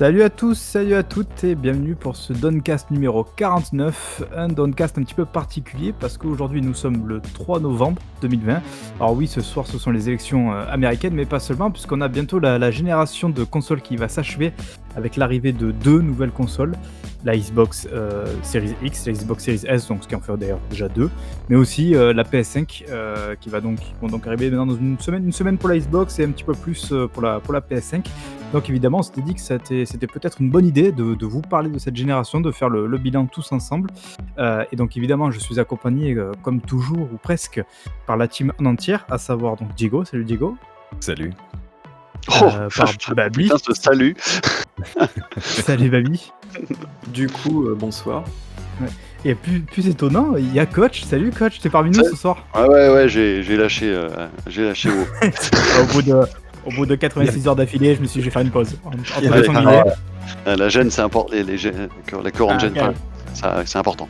Salut à tous, salut à toutes et bienvenue pour ce Doncast numéro 49. Un Doncast un petit peu particulier parce qu'aujourd'hui nous sommes le 3 novembre 2020. Alors oui, ce soir ce sont les élections euh, américaines, mais pas seulement, puisqu'on a bientôt la, génération de consoles qui va s'achever avec l'arrivée de deux nouvelles consoles. La Xbox euh, Series X, la Xbox Series S, donc ce qui en fait d'ailleurs déjà deux, mais aussi euh, la PS5 euh, qui va donc, arriver dans une semaine, une semaine pour la Xbox et un petit peu plus pour la PS5. Donc évidemment, on s'était dit que c'était c'était peut-être une bonne idée de, de vous parler de cette génération, de faire le, le bilan tous ensemble. Euh, et donc évidemment, je suis accompagné, euh, comme toujours ou presque, par la team en entière, à savoir donc Diego. Salut Diego. Salut. Euh, par Babi. Putain, ce salut. Salut Babi. Du coup, euh, bonsoir. Et plus, plus étonnant, il y a Coach. Salut Coach, t'es parmi nous ce soir. Ouais, ouais, ouais, j'ai j'ai lâché, euh, j'ai lâché au, bout de, au bout de 86 heures d'affilée, je me suis dit, je vais faire une pause. En- Euh, la gêne, c'est important. Les, les, en Ah, gêne. Ça, C'est important.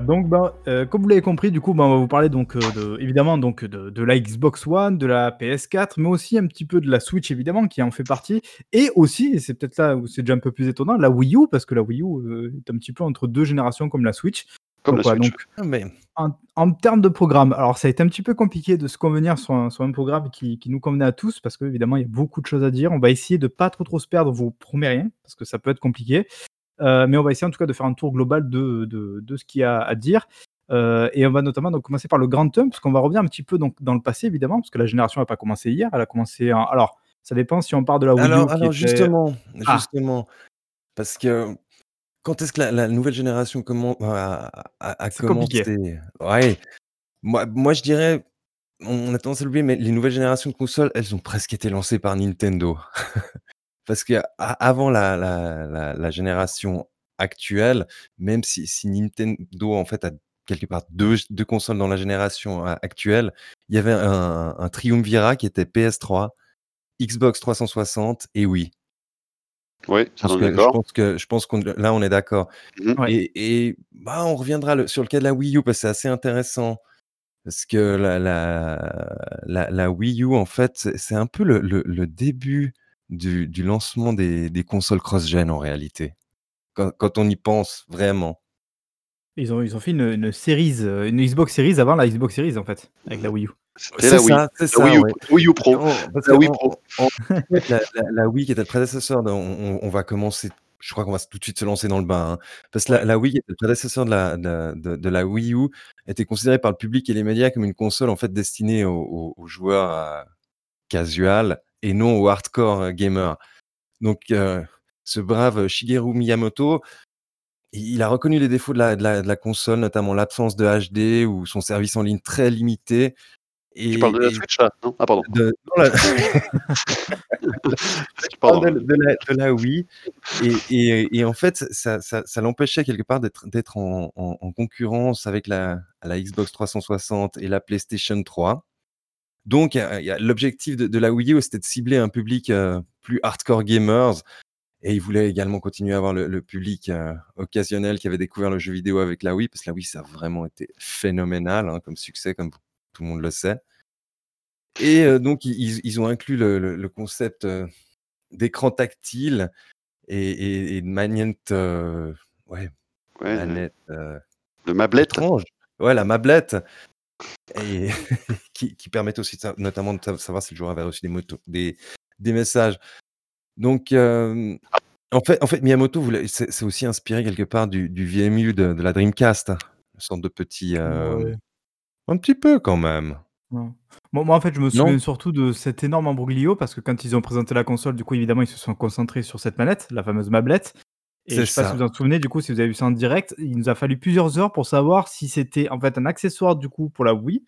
donc, ben, euh, comme vous l'avez compris, du coup, ben, on va vous parler donc, euh, de, évidemment donc, de, de la Xbox One, de la PS4, mais aussi un petit peu de la Switch, évidemment, qui en fait partie. Et aussi, et c'est peut-être là où c'est déjà un peu plus étonnant, la Wii U, parce que la Wii U euh, est un petit peu entre deux générations comme la Switch. Comme Donc, la voilà, Switch. donc, Mais en, en termes de programme, alors ça a été un petit peu compliqué de se convenir sur un, sur un programme qui, qui nous convenait à tous parce qu'évidemment il y a beaucoup de choses à dire. On va essayer de pas trop trop se perdre, vous promets rien parce que ça peut être compliqué. Euh, mais on va essayer en tout cas de faire un tour global de, de, de ce qu'il y a à dire. Euh, et on va notamment donc commencer par le grand tome parce qu'on va revenir un petit peu donc, dans le passé évidemment parce que la génération n'a pas commencé hier, elle a commencé en... Alors ça dépend si on part de la Wii U. alors, qui alors était- justement, Ah. justement, parce que quand est-ce que la, la nouvelle génération à C'est compliqué. commencer Ouais. Moi, moi, je dirais, on a tendance à l'oublier, mais les nouvelles générations de consoles, elles ont presque été lancées par Nintendo. parce que a- avant la, la, la, la génération actuelle, même si, si Nintendo en fait a quelque part deux, deux consoles dans la génération euh, actuelle, il y avait un, un triumvirat qui était PS3, Xbox 360 et Wii. Oui, Je ça pense que, je d'accord. pense que, je pense qu'on là on est d'accord. Ouais. Et, et bah, on reviendra le- sur le cas de la Wii U parce que c'est assez intéressant. Parce que la, la, la, la Wii U, en fait, c'est un peu le, le, le début du, du lancement des, des consoles cross-gen en réalité. Quand, quand on y pense vraiment. Ils ont, ils ont fait une, une series, euh, une Xbox Series avant la Xbox Series en fait, avec la Wii U. C'était la Wii. ça, c'est La ça. Wii U, ouais. Wii U Pro. Oh, La Wii Pro. la, Wii qui était le prédécesseur, de- on, va commencer, je crois qu'on va tout de suite se lancer dans le bain. hein. parce que la, Wii qui était le prédécesseur de la, de, de- de la Wii U était considérée par le public et les médias comme une console en fait destinée aux, aux- aux joueurs euh, casual et non aux hardcore euh, gamers. Donc euh, ce brave Shigeru Miyamoto, il il a reconnu les défauts de la, de la, de la console, notamment l'absence de HD ou son service en ligne très limité. Et, Tu parles de la Switch là Non? Ah, pardon. de- non, la- Tu parle parles de, de la, de la Wii. Et, et, et en fait, ça, ça, ça l'empêchait quelque part d'être en, en- en concurrence avec la, la Xbox 360 et la PlayStation 3. Donc, l'objectif de, la Wii U, c'était de cibler un public euh, plus hardcore gamers. Et il voulait également continuer à avoir le, le public euh, occasionnel qui avait découvert le jeu vidéo avec la Wii, parce que la Wii, ça a vraiment été phénoménal hein, comme succès, comme tout le monde le sait. Et euh, donc, ils- ils, ont inclus le, le- le concept euh, d'écran tactile et, et, et de manette, euh, ouais, Ouais, le- manette euh, le mablette. étrange. Ouais, la mablette. Et qui, qui permettent aussi de notamment de sa- savoir si le joueur avait reçu des, motos, des, des messages. Donc, euh, en, fait, en fait, Miyamoto c'est aussi inspiré quelque part du, du VMU de, de la Dreamcast, une sorte de petit. euh, Ouais. Un petit peu quand même. Non. Moi, moi, en fait, je me Non. souviens surtout de cet énorme embroglio parce que quand ils ont présenté la console, du coup, évidemment, ils se sont concentrés sur cette manette, la fameuse mablette. Et je C'est sais pas ça. si vous en souvenez, du coup, si vous avez vu ça en direct, il nous a fallu plusieurs heures pour savoir si c'était en fait un accessoire du coup pour la Wii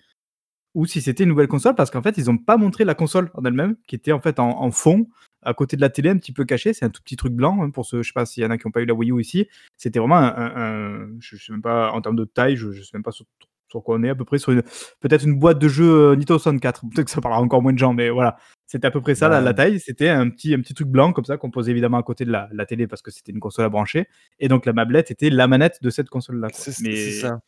ou si c'était une nouvelle console parce qu'en fait, ils n'ont pas montré la console en elle-même qui était en fait en, en fond à côté de la télé, un petit peu caché. C'est un tout petit truc blanc hein, pour ceux, je sais pas s'il y en a qui n'ont pas eu la Wii U ici. C'était vraiment un, un- un- je sais même pas en termes de taille, je, je sais même pas sur, sur quoi on est à peu près sur une peut-être une boîte de jeu euh, Nintendo 64. Peut-être que ça parlera encore moins de gens, mais voilà. C'était à peu près ça, la, la taille. C'était un petit, un petit truc blanc comme ça qu'on posait évidemment à côté de la, la télé parce que c'était une console à brancher. Et donc la mablette était la manette de cette console-là. C'est ça.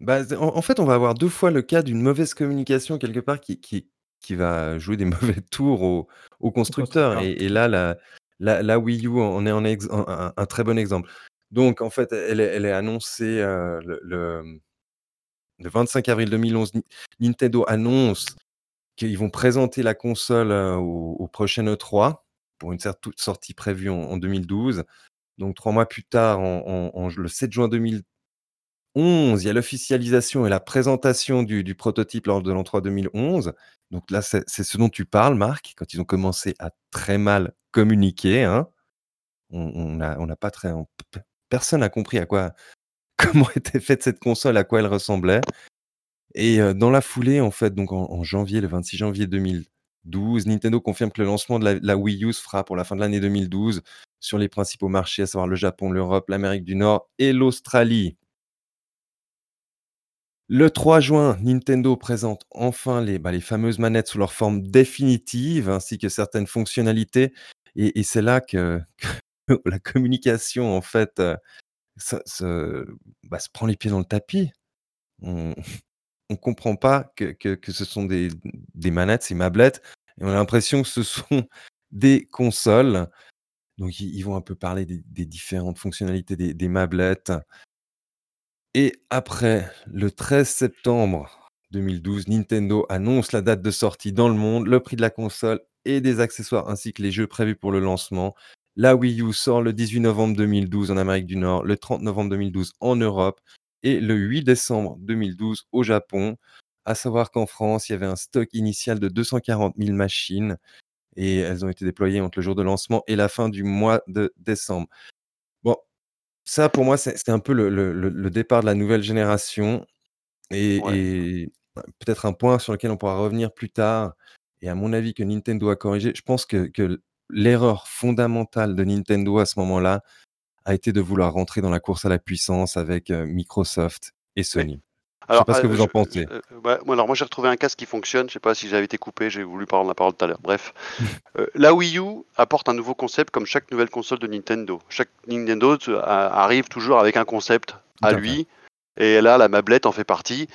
Bah, en, en fait, on va avoir deux fois le cas d'une mauvaise communication quelque part qui, qui, qui va jouer des mauvais tours aux, aux constructeurs. Et, et là, la, La, la Wii U en est en ex- un, un- un très bon exemple. Donc, en fait, elle est, elle est annoncée euh, le, le- le 25 avril 2011. Ni- Nintendo annonce qu'ils vont présenter la console euh, au, prochain E3 pour une sortie prévue en, en 2012. Donc, trois mois plus tard, le 7 juin 2011, il y a l'officialisation et la présentation du, prototype lors de l'E3 2011. Donc là, c'est ce dont tu parles, Marc, quand ils ont commencé à très mal communiquer. hein. On n'a pas très, personne n'a compris à quoi, comment était faite cette console, à quoi elle ressemblait. Et euh, dans la foulée, en fait, donc en, janvier, le 26 janvier 2012, Nintendo confirme que le lancement de la, Wii U se pour la fin de l'année 2012 sur les principaux marchés, à savoir le Japon, l'Europe, l'Amérique du Nord et l'Australie. Le 3 juin, Nintendo présente enfin les, bah, les fameuses manettes sous leur forme définitive, ainsi que certaines fonctionnalités. Et, c'est là que, que la communication, en fait, euh, se- bah, se prend les pieds dans le tapis. On ne comprend pas que, que- ce sont des, des manettes, ces mablettes, et on a l'impression que ce sont des consoles. Donc, ils, ils vont un peu parler des, des différentes fonctionnalités des, des mablettes. Et après, le 13 septembre 2012, Nintendo annonce la date de sortie dans le monde, le prix de la console et des accessoires ainsi que les jeux prévus pour le lancement. La Wii U sort le 18 novembre 2012 en Amérique du Nord, le 30 novembre 2012 en Europe et le 8 décembre 2012 au Japon. À savoir qu'en France, il y avait un stock initial de 240 000 machines et elles ont été déployées entre le jour de lancement et la fin du mois de décembre. Bon, ça, pour moi, c'est un peu le le le le départ de la nouvelle génération et Ouais. et peut-être un point sur lequel on pourra revenir plus tard et à mon avis que Nintendo a corrigé. Je pense que que l'erreur fondamentale de Nintendo à ce moment-là a été de vouloir rentrer dans la course à la puissance avec, Microsoft et Sony. Je sais pas ce que euh, vous en pensez? euh, ouais, moi, alors moi j'ai retrouvé un casque qui fonctionne. Je sais pas si j'avais été coupé, j'ai voulu prendre la parole tout à l'heure. Bref, Euh, la Wii U apporte un nouveau concept comme chaque nouvelle console de Nintendo. Chaque Nintendo euh, arrive toujours avec un concept à lui, et là la mablette en fait partie.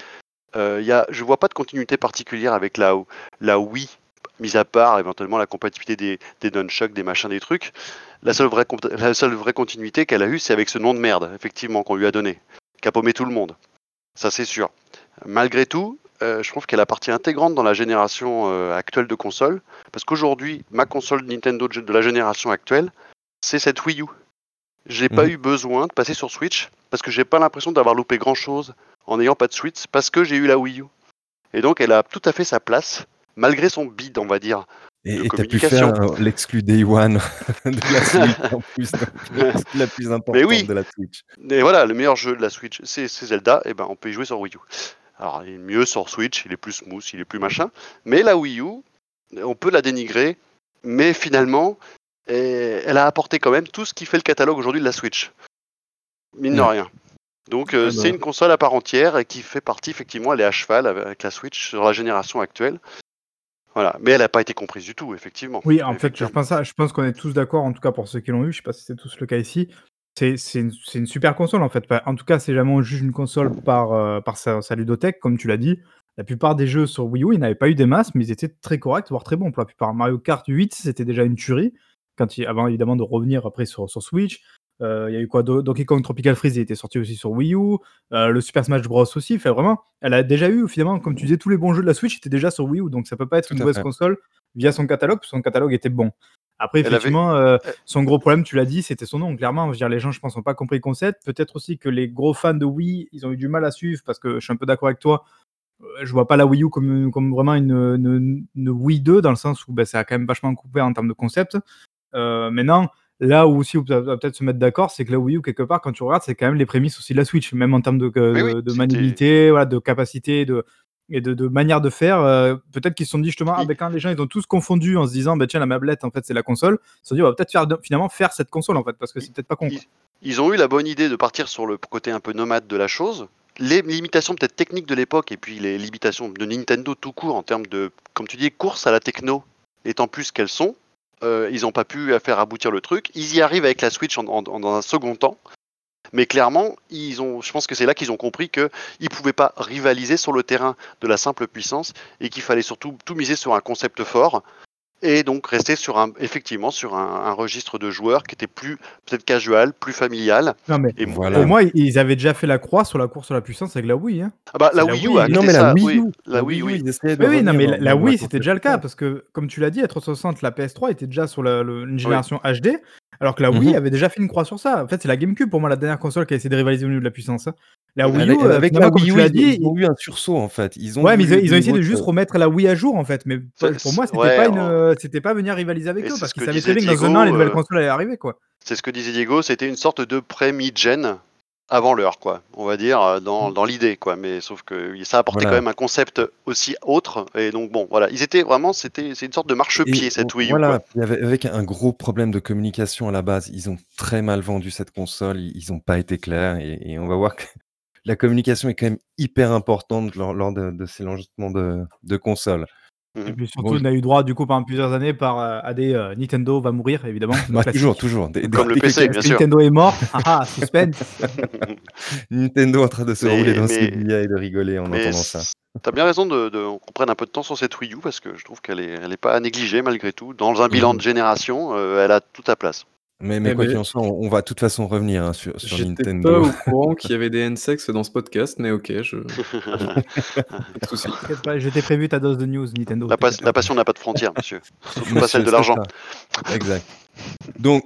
Euh, y a, je vois pas de continuité particulière avec la, la Wii, mis à part éventuellement la compatibilité des, des nunchucks, des machins, des trucs. La seule vraie, la seule vraie continuité qu'elle a eue, c'est avec ce nom de merde, effectivement, qu'on lui a donné, qui a paumé tout le monde. Ça, c'est sûr. Malgré tout, euh, je trouve qu'elle a partie intégrante dans la génération euh, actuelle de consoles, parce qu'aujourd'hui, ma console Nintendo de la génération actuelle, c'est cette Wii U. J'ai pas Mhm. eu besoin de passer sur Switch, parce que j'ai pas l'impression d'avoir loupé grand chose en n'ayant pas de Switch, parce que j'ai eu la Wii U. Et donc, elle a tout à fait sa place, malgré son bide, on va dire. Et tu pu faire, heu, l'exclu Day One de la Switch en plus, donc la plus importante oui. de la Switch. Et voilà, le meilleur jeu de la Switch, c'est Zelda, et ben on peut y jouer sur Wii U. Alors, il est mieux sur Switch, il est plus smooth, il est plus machin. Mais la Wii U, on peut la dénigrer, mais finalement, eh, elle a apporté quand même tout ce qui fait le catalogue aujourd'hui de la Switch. Mine de rien. Donc, euh, Ah bah. c'est une console à part entière et qui fait partie, effectivement, elle est à cheval avec la Switch sur la génération actuelle. Voilà, mais elle n'a pas été comprise du tout, effectivement. Oui, en fait, je pense, je pense qu'on est tous d'accord, en tout cas pour ceux qui l'ont eu, je sais pas si c'est tous le cas ici. C'est une, super console en fait. En tout cas, c'est jamais on juge une console par, euh, par sa, sa ludothèque, comme tu l'as dit. La plupart des jeux sur Wii U, ils n'avaient pas eu des masses, mais ils étaient très corrects, voire très bons pour la plupart. Mario Kart 8, c'était déjà une tuerie, quand il, avant évidemment de revenir après sur, sur Switch. Euh, Il y a eu quoi Do- Donkey Kong Tropical Freeze, il était sorti aussi sur Wii U. Euh, le Super Smash Bros aussi. Enfin, vraiment, elle a déjà eu, finalement, comme tu disais, tous les bons jeux de la Switch étaient déjà sur Wii U, donc ça peut pas être Tout une mauvaise fait. console via son catalogue, parce que son catalogue était bon. Après, Elle avait- effectivement, euh, son gros problème, tu l'as dit, c'était son nom. Clairement, je veux dire, les gens, je pense, n'ont pas compris le concept. Peut-être aussi que les gros fans de Wii, ils ont eu du mal à suivre, parce que je suis un peu d'accord avec toi. Je vois pas la Wii U comme, comme vraiment une, une- une Wii 2, dans le sens où ben, ça a quand même vachement coupé en termes de concept. Euh, maintenant, là où aussi on peut va peut-être se mettre d'accord, c'est que la Wii U, quelque part, quand tu regardes, c'est quand même les prémices aussi de la Switch, même en termes de, de, oui, maniabilité, voilà, de capacité, de, et de, de manière de faire. euh, peut-être qu'ils se sont dit justement, ah, ben, quand les gens ils ont tous confondu en se disant, bah, tiens, la mablette, en fait, c'est la console, ils se sont dit, on va peut-être faire, finalement faire cette console, en fait, parce que c'est peut-être pas con. Ils, ils ont eu la bonne idée de partir sur le côté un peu nomade de la chose. Les limitations peut-être techniques de l'époque et puis les limitations de Nintendo tout court en termes de, comme tu dis, course à la techno, étant plus qu'elles sont, euh, ils n'ont pas pu faire aboutir le truc. Ils y arrivent avec la Switch dans un second temps. Mais clairement, je pense que c'est là qu'ils ont compris qu'ils ne pouvaient pas rivaliser sur le terrain de la simple puissance et qu'il fallait surtout tout miser sur un concept fort et donc rester sur un, effectivement sur un, un registre de joueurs qui était plus peut-être casual, plus familial. Non, mais Et Voilà. pour moi, ils avaient déjà fait la croix sur la course à la puissance avec la Wii. Hein. Ah bah, la Wii U Wii, a été Non, mais la Wii. U, La Wii, oui. de Oui, non, mais la, Wii, c'était déjà le cas, parce que, comme tu l'as dit, la 360, la PS3 était déjà sur la, le- une génération HD, alors que la Wii Mhm. avait déjà fait une croix sur ça. En fait, c'est la GameCube, pour moi, la dernière console qui a essayé de rivaliser au niveau de la puissance. hein. La Wii U, Avec, euh, avec la Wii U, ils, dit, ils ont eu un sursaut en fait. Ils ont Ouais, mais ils, ont essayé de juste remettre la Wii à jour en fait, mais pour moi c'était ouais, pas une, on- euh, c'était pas venir rivaliser avec Et eux parce ce qu'ils que savaient très bien que dans un an les nouvelles euh, consoles allaient arriver quoi. C'est ce que disait Diego, c'était une sorte de pré-mid-gen avant l'heure, quoi. On va dire euh, dans, dans l'idée, quoi. Mais sauf que ça apportait Voilà. quand même un concept aussi autre. Et donc bon, voilà, ils étaient vraiment, c'était, c'est une sorte de marchepied Et cette Wii U. Voilà, quoi. avec, avec un gros problème de communication à la base. Ils ont très mal vendu cette console, ils n'ont pas été clairs et, et on va voir que la communication est quand même hyper importante lors, lors de, de ces lancements de, de consoles. Et Mhm. puis surtout Bon, on a eu droit du coup pendant plusieurs années par euh, à des euh, Nintendo va mourir évidemment. bah, toujours, toujours. Comme le PC, bien sûr. Nintendo est mort, ah ah, suspense. Nintendo en train de se Mais- rouler dans mais- ses billets et de rigoler en entendant ça. t'as bien raison de, de- qu'on prenne un peu de temps sur cette Wii U parce que je trouve qu'elle est, elle est pas à négliger malgré tout. Dans un bilan Mhm. de génération, euh, elle a toute sa place. Mais, mais Eh quoi ben, qu'il en soit, on, on va de toute façon revenir hein, sur, sur J'étais pas Nintendo. au courant qu'il y avait des N-sex dans ce podcast, mais ok, je. Pas de soucis. Je t'ai prévu ta dose de news Nintendo. La, pas- passion n'a pas de frontières, monsieur. Surtout pas celle de l'argent. Exact. Donc,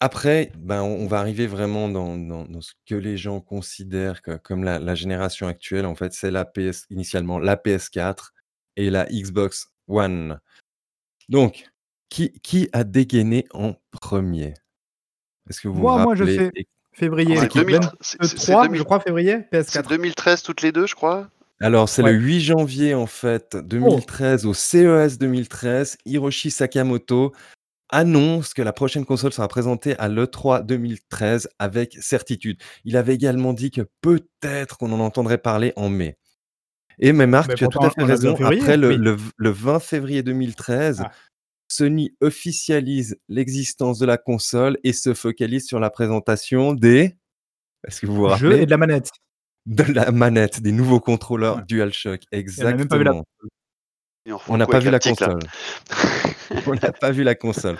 après, ben, on, on va arriver vraiment dans, dans- dans ce que les gens considèrent que- comme la, la génération actuelle. En fait, c'est la PS, initialement la PS4 et la Xbox One. Donc, qui, qui a dégainé en premier? Est-ce que vous Moi, vous moi, je rappelez sais. Février. C'est 2000 c'est- c'est- c'est 23, 2000 je crois février, C'est PS4. 2013 toutes les deux, je crois? Alors, c'est Ouais. le 8 janvier, en fait, 2013, au CES 2013, Hiroshi Sakamoto annonce que la prochaine console sera présentée à l'E3 2013 avec certitude. Il avait également dit que peut-être qu'on en entendrait parler en mai. Et mais Marc, Mais tu as tout à fait raison. février, Après le, oui. le- le 20 février 2013, Ah. Sony officialise l'existence de la console et se focalise sur la présentation des... Est-ce que vous vous Jeu rappelez et de la manette. de la manette, des nouveaux contrôleurs Ouais. DualShock. a même pas vu la- Exactement. On n'a pas vu la console. On n'a pas vu la console.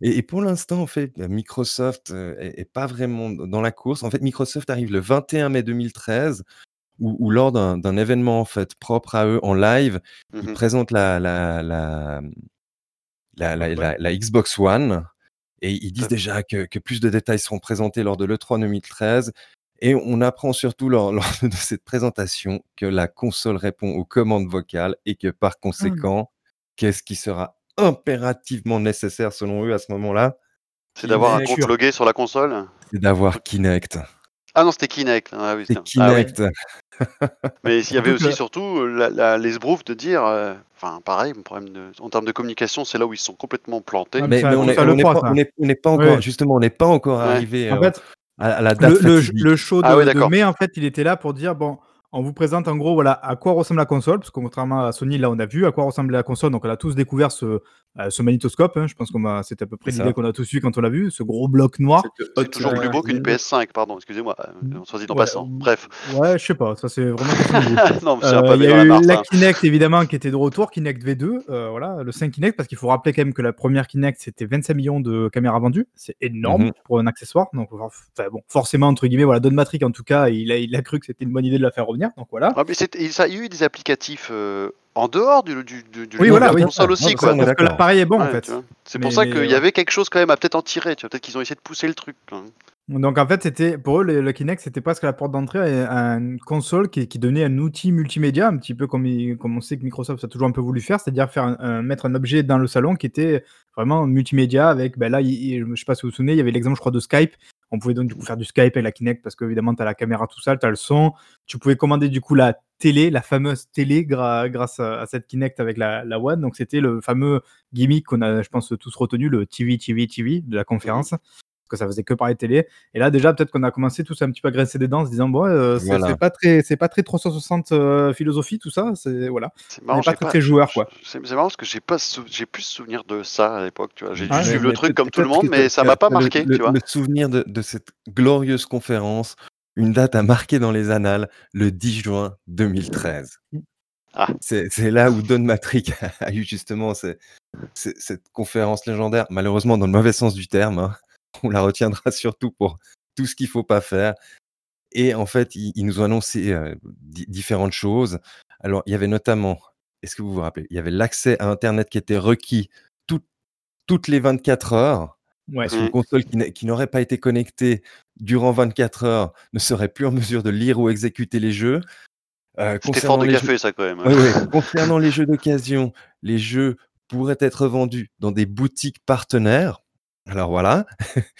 Et, et pour l'instant, en fait, Microsoft euh, est, est pas vraiment dans la course. En fait, Microsoft arrive le 21 mai 2013, où, où lors d'un événement en fait propre à eux en live, ils Mhm. présentent la, la, la, la, la- la- la Xbox One et ils disent déjà que, que plus de détails seront présentés lors de l'E3 2013. Et on apprend surtout lors, lors de cette présentation que la console répond aux commandes vocales et que par conséquent, qu'est-ce qui sera impérativement nécessaire selon eux à ce moment-là? C'est d'avoir un Kinect. compte logué sur la console? C'est d'avoir Kinect. Ah non, c'était Kinect. Ah oui, ah oui. Mais il y avait aussi surtout euh, la, la- les sbroufs de dire, euh, enfin pareil, mon problème de- en termes de communication, c'est là où ils se sont complètement plantés. Ah, Mais, on ça n'est on pas, encore, Ouais. justement, on n'est pas encore Ouais. arrivé En euh, fait, à, à la date le, le, fatidique. le show de, Ah ouais, de d'accord. mai, en fait, il était là pour dire bon, on vous présente en gros voilà à quoi ressemble la console, parce que contrairement à Sony, là, on a vu à quoi ressemble la console, donc on a tous découvert ce, euh, ce magnétoscope. hein, je pense qu'on va, c'est à peu près l'idée qu'on a tous vu quand on l'a vu, ce gros bloc noir. C'est toujours plus beau qu'une ligne. PS5, pardon, excusez-moi. euh, On se dit en Ouais, passant. euh, Bref. Ouais, je sais pas, ça c'est vraiment non, un Euh, Il y a la eu la. Kinect évidemment qui était de retour, Kinect V2, euh, voilà, le 5 Kinect, parce qu'il faut rappeler quand même que la première Kinect c'était 25 millions de caméras vendues, c'est énorme Mhm. pour un accessoire, donc enfin, bon, forcément entre guillemets, voilà, Don Matrick en tout cas, il a, il a cru que c'était une bonne idée de la faire revenir, donc voilà. Ah, mais il y a eu des applicatifs euh, en dehors du, du, du, du Oui, de voilà, la oui. console aussi, ça, quoi. Parce que l'appareil est bon en fait. C'est Mais- pour ça qu'il y euh, avait quelque chose quand même à peut-être en tirer. Tu vois, peut-être qu'ils ont essayé de pousser le truc. Donc en fait, c'était pour eux le, le Kinect, c'était presque la porte d'entrée à une console qui, qui donnait un outil multimédia, un petit peu comme, il- comme on sait que Microsoft a toujours un peu voulu faire, c'est-à-dire faire un- un- mettre un objet dans le salon qui était vraiment multimédia avec, ben là, il- il- je sais pas si vous vous souvenez, il y avait l'exemple, je crois, de Skype. On pouvait donc du coup faire du Skype avec la Kinect parce qu'évidemment, tu as la caméra tout ça, tu as le son. Tu pouvais commander du coup la télé, la fameuse télé gra- grâce à, à cette Kinect avec la, la One. Donc c'était le fameux gimmick qu'on a, je pense, tous retenu, le TV, TV, TV de la conférence. Parce que ça faisait que parler télé. Et là, déjà, peut-être qu'on a commencé tous un petit peu à graisser des dents en se disant, bon, euh, c'est Voilà. pas très, c'est pas très 360 euh, philosophie, tout ça. C'est voilà. C'est marrant, pas très, très joueur, quoi. C'est marrant parce que j'ai pas sou- j'ai plus souvenir de ça à l'époque, tu vois. J'ai dû Ah, suivre le truc comme tout le monde, mais ça m'a pas marqué, le, tu vois. le souvenir de, de cette glorieuse conférence, une date à marquer dans les annales, le 10 juin 2013. Ah. C'est c'est là où Don Matrick a eu justement ce- ce- cette conférence légendaire, malheureusement dans le mauvais sens du terme. hein. On la retiendra surtout pour tout ce qu'il faut pas faire. Et en fait, ils, ils nous ont annoncé euh, di- différentes choses. Alors, il y avait notamment, est-ce que vous vous rappelez, il y avait l'accès à Internet qui était requis tout- toutes les 24 heures. Ouais. Parce qu'une console qui n'a- qui n'aurait pas été connectée durant 24 heures ne serait plus en mesure de lire ou exécuter les jeux. Euh, C'était fort concernant de les jeux- café, ça, quand même. Ouais, ouais. Concernant les jeux d'occasion, les jeux pourraient être vendus dans des boutiques partenaires. Alors voilà,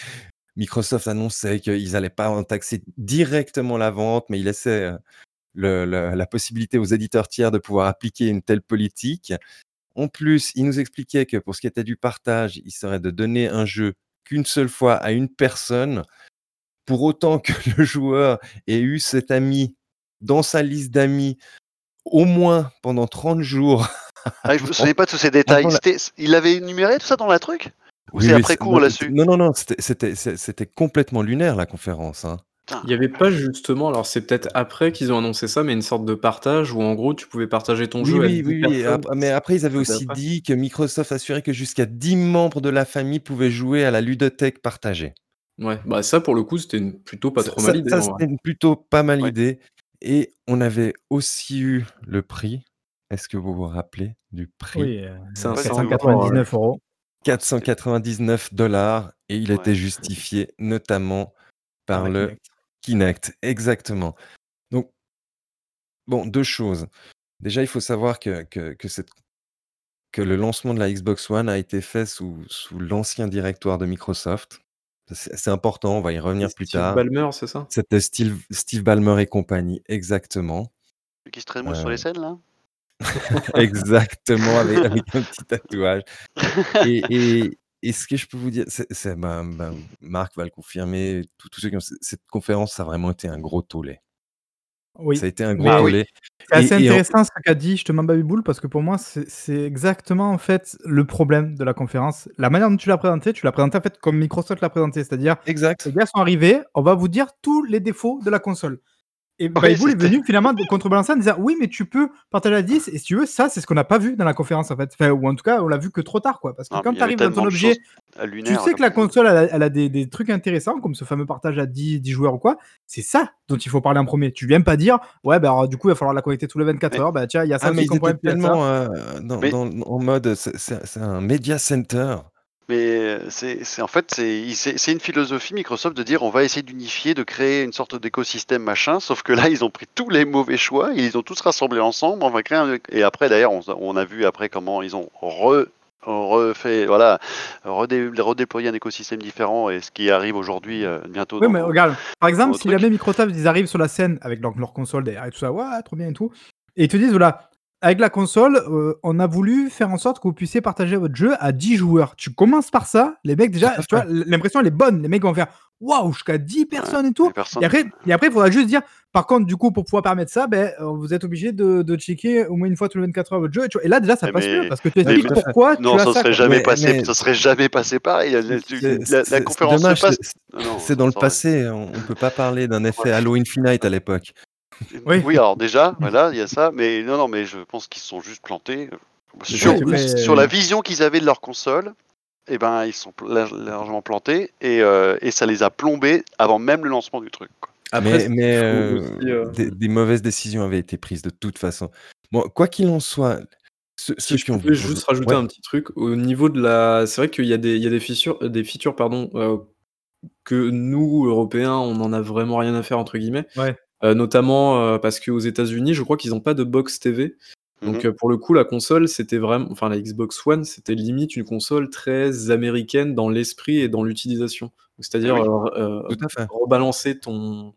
Microsoft annonçait qu'ils n'allaient pas en taxer directement la vente, mais ils laissaient le- le- la possibilité aux éditeurs tiers de pouvoir appliquer une telle politique. En plus, ils nous expliquaient que pour ce qui était du partage, il serait de donner un jeu qu'une seule fois à une personne, pour autant que le joueur ait eu cet ami dans sa liste d'amis au moins pendant 30 jours. Ah, je me souviens pas de tous ces détails. La- Il avait énuméré tout ça dans la truc? Ou Oui, c'est après coup, on non, l'a c'était- su Non, non, non, c'était- c'était c'est- c'était complètement lunaire la conférence. hein. Il n'y avait pas justement, alors c'est peut-être après qu'ils ont annoncé ça, mais une sorte de partage où en gros tu pouvais partager ton Oui, jeu oui, 10 oui, oui, mais après, ils avaient aussi après. dit que Microsoft assurait que jusqu'à 10 membres de la famille pouvaient jouer à la ludothèque partagée. Ouais, bah ça pour le coup c'était plutôt pas trop ça- mal idée. ça, c'était plutôt pas mal Ouais. idée. Et on avait aussi eu le prix. Est-ce que vous vous rappelez du prix? Oui, euh, C'est un Pas 499 euros. 499 dollars et il Ouais. était justifié notamment par le Kinect. Kinect, exactement. Donc, bon, deux choses. Déjà, il faut savoir que, que, que, cette- que le lancement de la Xbox One a été fait sous, sous l'ancien directoire de Microsoft. C'est important, on va y revenir plus Steve tard. Ballmer, c'est ça? C'était Steve, Steve Ballmer et compagnie, exactement. Qui se traîne sur les Euh, scènes, là? exactement, avec, avec un petit tatouage. Et, et, et ce que je peux vous dire, c'est, c'est- ben, ben, Marc va le confirmer, tous tous ceux qui ont cette conférence, ça a vraiment été un gros tollé. Oui. Ça a été un gros Mais tollé. C'est assez Et- et en- intéressant ce qu'a dit justement Babiboul parce que pour moi c'est c'est exactement en fait le problème de la conférence. La manière dont tu l'as présenté, tu l'as présenté en fait comme Microsoft l'a présenté, c'est-à-dire Exact. les gars sont arrivés, on va vous dire tous les défauts de la console. Et est venu finalement de contrebalancer en disant oui mais tu peux partager à 10 et si tu veux ça c'est ce qu'on n'a pas vu dans la conférence en fait. Enfin, ou en tout cas on l'a vu que trop tard quoi parce que Non, quand il tu arrives dans ton objet tu sais que la dis. console, elle a, elle a des, des trucs intéressants, comme ce fameux partage à 10, 10 joueurs ou quoi. C'est ça dont il faut parler en premier. Tu viens pas dire, ouais, bah alors, du coup, il va falloir la connecter tous les 24 Mais- heures. Bah tiens, il y a ça Ah, mais à ça. tellement euh, dans, Mais- dans- en mode, c'est, c'est- c'est un media center. Mais euh, c'est en fait c'est une philosophie Microsoft de dire on va essayer d'unifier, de créer une sorte d'écosystème machin. Sauf que là ils ont pris tous les mauvais choix, ils ont tous rassemblés ensemble. On va créer un... et après d'ailleurs on, on a vu après comment ils ont re- refait voilà redé- redéployé un écosystème différent et ce qui arrive aujourd'hui euh, bientôt. Oui, mais regarde, par exemple, le si jamais Microsoft ils arrivent sur la scène avec donc, leur console derrière et tout ça, ouais, trop bien et tout, et ils te disent, voilà, avec la console, euh, on a voulu faire en sorte que vous puissiez partager votre jeu à 10 joueurs. Tu commences par ça, les mecs, déjà, tu vois, l'impression elle est bonne. Les mecs vont faire, waouh, jusqu'à 10 personnes et tout. personnes- Et après, et après, il faudra juste dire, par contre, du coup, pour pouvoir permettre ça, ben, euh, vous êtes obligé de, de checker au moins une fois tous les 24 heures votre jeu. Et, tu vois, et là, déjà, ça Mais- passe mieux parce que tu mais- expliques mais- pourquoi non, tu as ça ça. serait jamais Mais- passé, mais- ça serait jamais passé pareil. La, la- C'est- la- conférence dommage, se passe. c'est- dans le ça passé. On ne peut pas parler d'un effet Halo Infinite à l'époque. Oui. Oui. alors déjà, voilà, il y a ça, mais non, non, mais je pense qu'ils se sont juste plantés sur, Oui, mais- sur la vision qu'ils avaient de leur console. Eh ben, ils sont largement plantés et, euh, et ça les a plombés avant même le lancement du truc. quoi. Après, mais euh, aussi, euh, des, des mauvaises décisions avaient été prises de toute façon. Bon, quoi qu'il en soit, ceux, Si ceux je qui ont pouvais juste rajouter Ouais. un petit truc au niveau de la, c'est vrai qu'il y a des, il y a des features, des features pardon, euh, que nous Européens on en a vraiment rien à faire entre guillemets. Ouais. Euh, notamment euh, parce qu'aux États-Unis, je crois qu'ils n'ont pas de box TV. Donc Mhm. euh, pour le coup, la console, c'était vraiment, enfin la Xbox One, c'était limite une console très américaine dans l'esprit et dans l'utilisation. C'est-à-dire Oui. euh, euh, fait. rebalancer ton,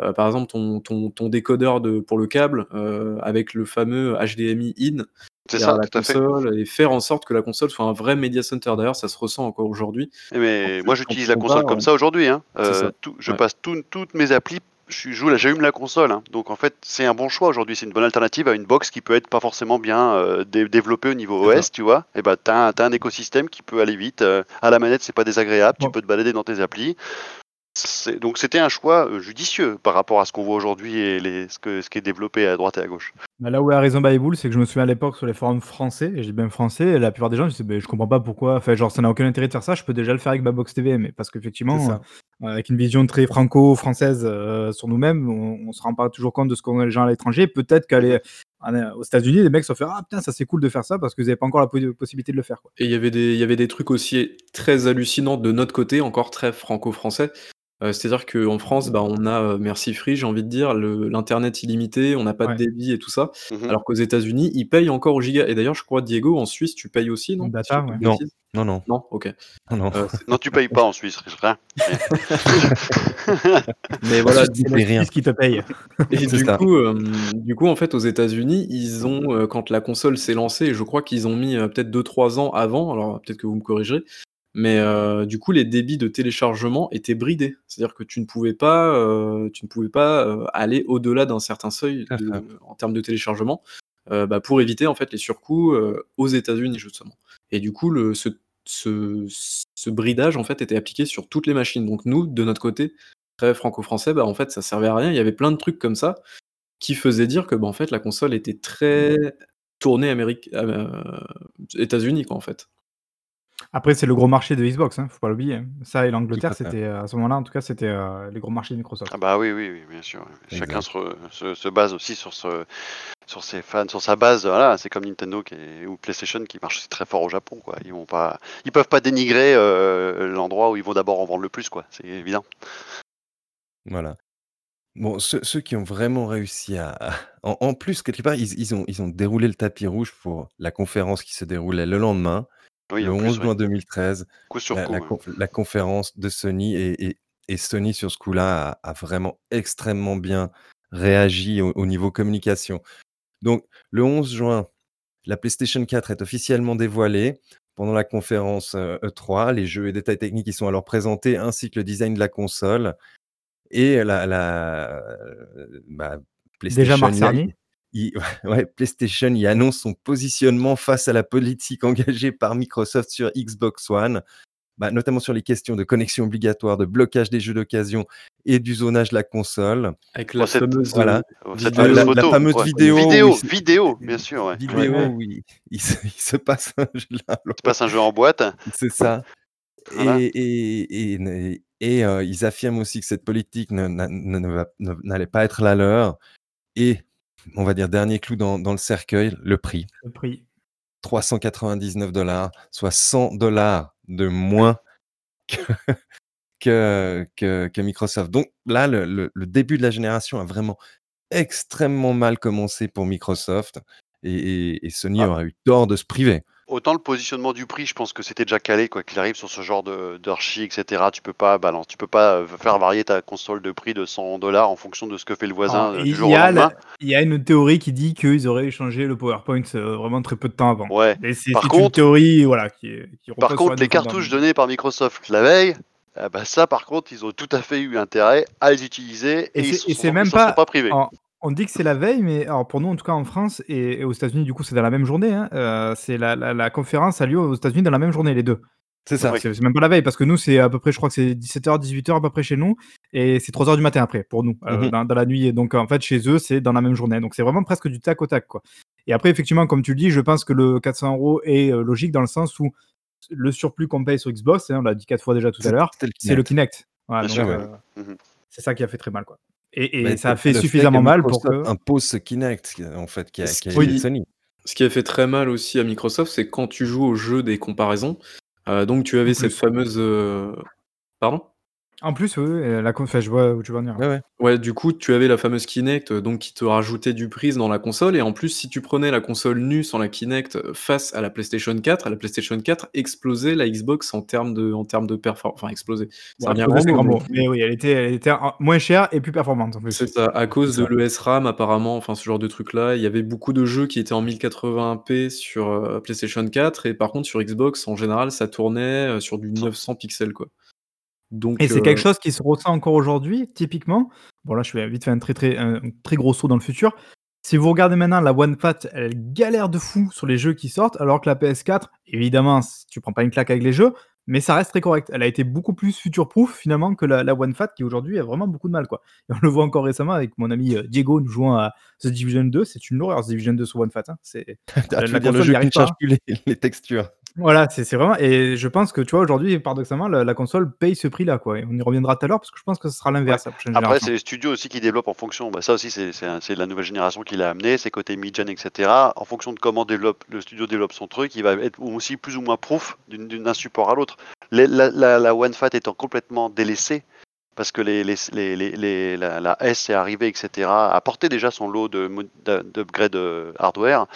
euh, par exemple ton, ton, ton décodeur de, pour le câble euh, avec le fameux HDMI in C'est ça, la tout à fait. console et faire en sorte que la console soit un vrai media center. D'ailleurs, ça se ressent encore aujourd'hui. Eh, Mais En moi, j'utilise la on console comme ouais. ça aujourd'hui. Hein. Euh, tout- je Ouais. passe tout- toutes mes applis. Je joue, j'allume la console. hein. Donc en fait, c'est un bon choix aujourd'hui. C'est une bonne alternative à une box qui peut être pas forcément bien euh, dé- développée au niveau OS, tu vois. Et ben, t'as un, t'as un écosystème qui peut aller vite. euh, à la manette, c'est pas désagréable. Bon. Tu peux te balader dans tes applis. Donc c'était un choix euh, judicieux par rapport à ce qu'on voit aujourd'hui et les, ce, que, ce qui est développé à droite et à gauche. Bah, là où a raison Bible, c'est que je me souviens à l'époque sur les forums français, et j'ai bien français, et la plupart des gens disaient bah, je comprends pas pourquoi, enfin, genre ça n'a aucun intérêt de faire ça, je peux déjà le faire avec ma box TV, mais parce qu'effectivement, euh, avec une vision très franco-française euh, sur nous-mêmes, on, on se rend pas toujours compte de ce qu'on a les gens à l'étranger. Peut-être qu'aller en- aux États-Unis, les mecs se font faire ah putain, ça c'est cool de faire ça parce que vous avez pas encore la po- possibilité de le faire. Quoi. Et il y avait des, il y avait des trucs aussi très hallucinants de notre côté, encore très franco-français. Euh, C'est-à-dire qu'en France, bah, on a, euh, merci Free, j'ai envie de dire, le- l'internet illimité, on n'a pas Ouais. de débit et tout ça. Mhm. Alors qu'aux États-Unis, ils payent encore au giga. Et d'ailleurs, je crois, Diego, en Suisse, tu payes aussi, non Data, Si je dis pas de ouais. bêtises. Non, non, Non, ok. non, non. Euh, c'est- Non, tu payes pas en Suisse, rien. mais voilà, Tu C'est payes rien. Suisse qui te paye. Et C'est du ça. coup, euh, du coup, en fait, aux États-Unis, ils ont, euh, quand la console s'est lancée, je crois qu'ils ont mis euh, peut-être 2-3 ans avant, alors peut-être que vous me corrigerez, mais euh, du coup, les débits de téléchargement étaient bridés. C'est-à-dire que tu ne pouvais pas, euh, tu ne pouvais pas euh, aller au-delà d'un certain seuil de- en termes de téléchargement, bah, pour éviter en fait les surcoûts aux États-Unis justement. Et du coup, le, ce, ce, ce bridage en fait était appliqué sur toutes les machines. Donc nous, de notre côté, très franco-français, bah, en fait, ça servait à rien. Il y avait plein de trucs comme ça qui faisaient dire que bah, en fait, la console était très tournée Amérique, États-Unis quoi en fait. Après, c'est le gros marché de Xbox, hein, faut pas l'oublier. Ça et Tout l'Angleterre, à fait. c'était euh, à ce moment-là, en tout cas, c'était euh, les gros marchés de Microsoft. Ah bah oui, oui, oui, bien sûr. Chacun se, re- se, se base aussi sur, ce, sur ses fans, sur sa base. Voilà, c'est comme Nintendo qui est- ou PlayStation qui marche aussi très fort au Japon. Quoi. Ils vont pas, ils peuvent pas dénigrer euh, l'endroit où ils vont d'abord en vendre le plus, quoi. C'est évident. Voilà. Bon, ceux, ceux qui ont vraiment réussi à, à- en, en plus, quelque part, ils, ils ont, ils ont déroulé le tapis rouge pour la conférence qui se déroulait le lendemain, Oui, le en 11 plus, juin oui. 2013, coup sur la, coup. la ouais. conf- la conférence de Sony et, et- et Sony sur ce coup-là a, a vraiment extrêmement bien réagi au, au niveau communication. Donc, le 11 juin, la PlayStation 4 est officiellement dévoilée. Pendant la conférence euh, E3, les jeux et détails techniques y sont alors présentés, ainsi que le design de la console. Et la, la euh, bah, Déjà PlayStation, Marc y ouais, PlayStation y annonce son positionnement face à la politique engagée par Microsoft sur Xbox One, bah, notamment sur les questions de connexion obligatoire, de blocage des jeux d'occasion et du zonage de la console. Avec Bon, la fameuse Voilà. Oh, Vidéo. La- la photo. fameuse ouais. vidéo Vidéo, il se- vidéo, bien sûr. Ouais. Vidéo Ouais, ouais. où il, il se, il se passe un jeu là, Tu passes un jeu en boîte. C'est ça. Voilà. Et, et, et, et- et, euh, ils affirment aussi que cette politique ne- n'a- ne- ne va- ne- n'allait pas être la leur. Et, on va dire, dernier clou dans, dans le cercueil, le prix. Le prix. 399 dollars, soit 100 dollars de moins que, que, que- que Microsoft. Donc là, le, le- le début de la génération a vraiment extrêmement mal commencé pour Microsoft. Et, et- et Sony Ah. aurait eu tort de se priver. Autant le positionnement du prix, je pense que c'était déjà calé, quoi qu'il arrive sur ce genre de d'archi, etc. Tu peux pas balance, tu peux pas euh, faire varier ta console de prix de 100 dollars en fonction de ce que fait le voisin Alors, euh, il du jour au lendemain. il y a une théorie qui dit qu'ils auraient échangé le PowerPoint euh, vraiment très peu de temps avant. Ouais. Mais c'est une contre- théorie voilà, qui, Par contre, les cartouches données par Microsoft la veille, ah bah ça, par contre, ils ont tout à fait eu intérêt à les utiliser et, Et ils et sont, même pas- sont pas privés. On dit que c'est la veille, mais alors pour nous, en tout cas en France et, et aux États-Unis, du coup, c'est dans la même journée. hein, euh, c'est la, la- la conférence a lieu aux États-Unis dans la même journée, les deux. C'est ça. Oui. C'est c'est même pas la veille, parce que nous, c'est à peu près, je crois que c'est 17h, 18h à peu près chez nous, et c'est 3h du matin après, pour nous, euh, Mhm. dans, dans la nuit. Et donc, en fait, chez eux, c'est dans la même journée. Donc, c'est vraiment presque du tac au tac, quoi. Et après, effectivement, comme tu le dis, je pense que le 400 euros est euh, logique dans le sens où le surplus qu'on paye sur Xbox, hein, on l'a dit quatre fois déjà tout à l'heure, C'était le c'est le Kinect. Kinect. Voilà, Bien donc, sûr, euh, Mhm. c'est ça qui a fait très mal, quoi. Et, ça a fait suffisamment mal pour que. impose ce Kinect, qui- en fait, qui a, qui a Oui. Sony. Ce qui a fait très mal aussi à Microsoft, c'est quand tu joues au jeu des comparaisons. euh, donc tu avais cette fameuse. euh, Pardon? En plus, oui, oui, la con- enfin, je vois où tu vas en venir. Ouais, ouais. Ouais, du coup, tu avais la fameuse Kinect, euh, donc qui te rajoutait du prisme dans la console. Et en plus, si tu prenais la console nue sans la Kinect euh, face à la PlayStation 4, la PlayStation 4 explosait la Xbox en termes de, en termes de performance. Enfin, explosait. Ça revient c'est grand mot. Mais oui, elle était, elle était en- moins chère et plus performante en plus. C'est ça, à cause de l'ESRAM apparemment, enfin ce genre de truc-là. Il y avait beaucoup de jeux qui étaient en 1080p sur euh, PlayStation 4 et par contre sur Xbox en général ça tournait euh, sur du 900 pixels quoi. Donc Et c'est euh, quelque chose qui se ressent encore aujourd'hui, typiquement. Bon, là, je vais vite faire un très, très, un très gros saut dans le futur. Si vous regardez maintenant la One Fat, elle galère de fou sur les jeux qui sortent, alors que la PS4, évidemment, tu prends pas une claque avec les jeux, mais ça reste très correct. Elle a été beaucoup plus future-proof finalement que la, One Fat qui aujourd'hui a vraiment beaucoup de mal. Quoi. Et on le voit encore récemment avec mon ami euh, Diego nous jouant à The Division 2. C'est une horreur The Division 2 sur One Fat. Hein. C'est la, le jeu qui ne charge plus les textures. Voilà, c'est vraiment et je pense que, tu vois, aujourd'hui, paradoxalement, la la console paye ce prix-là, quoi et on y reviendra tout à l'heure parce que je pense que ce sera l'inverse la prochaine Après, c'est les studios aussi qui développent en fonction. Bah, ça aussi, c'est c'est la nouvelle génération qui l'a amené, c'est côté mid-gen, etc. En fonction de comment développe le studio développe son truc, il va être aussi plus ou moins proof d'un support à l'autre. la la One Fat étant complètement délaissée parce que les les les les la la S est arrivée etc., a apporté déjà son lot de d'upgrade, euh, hardware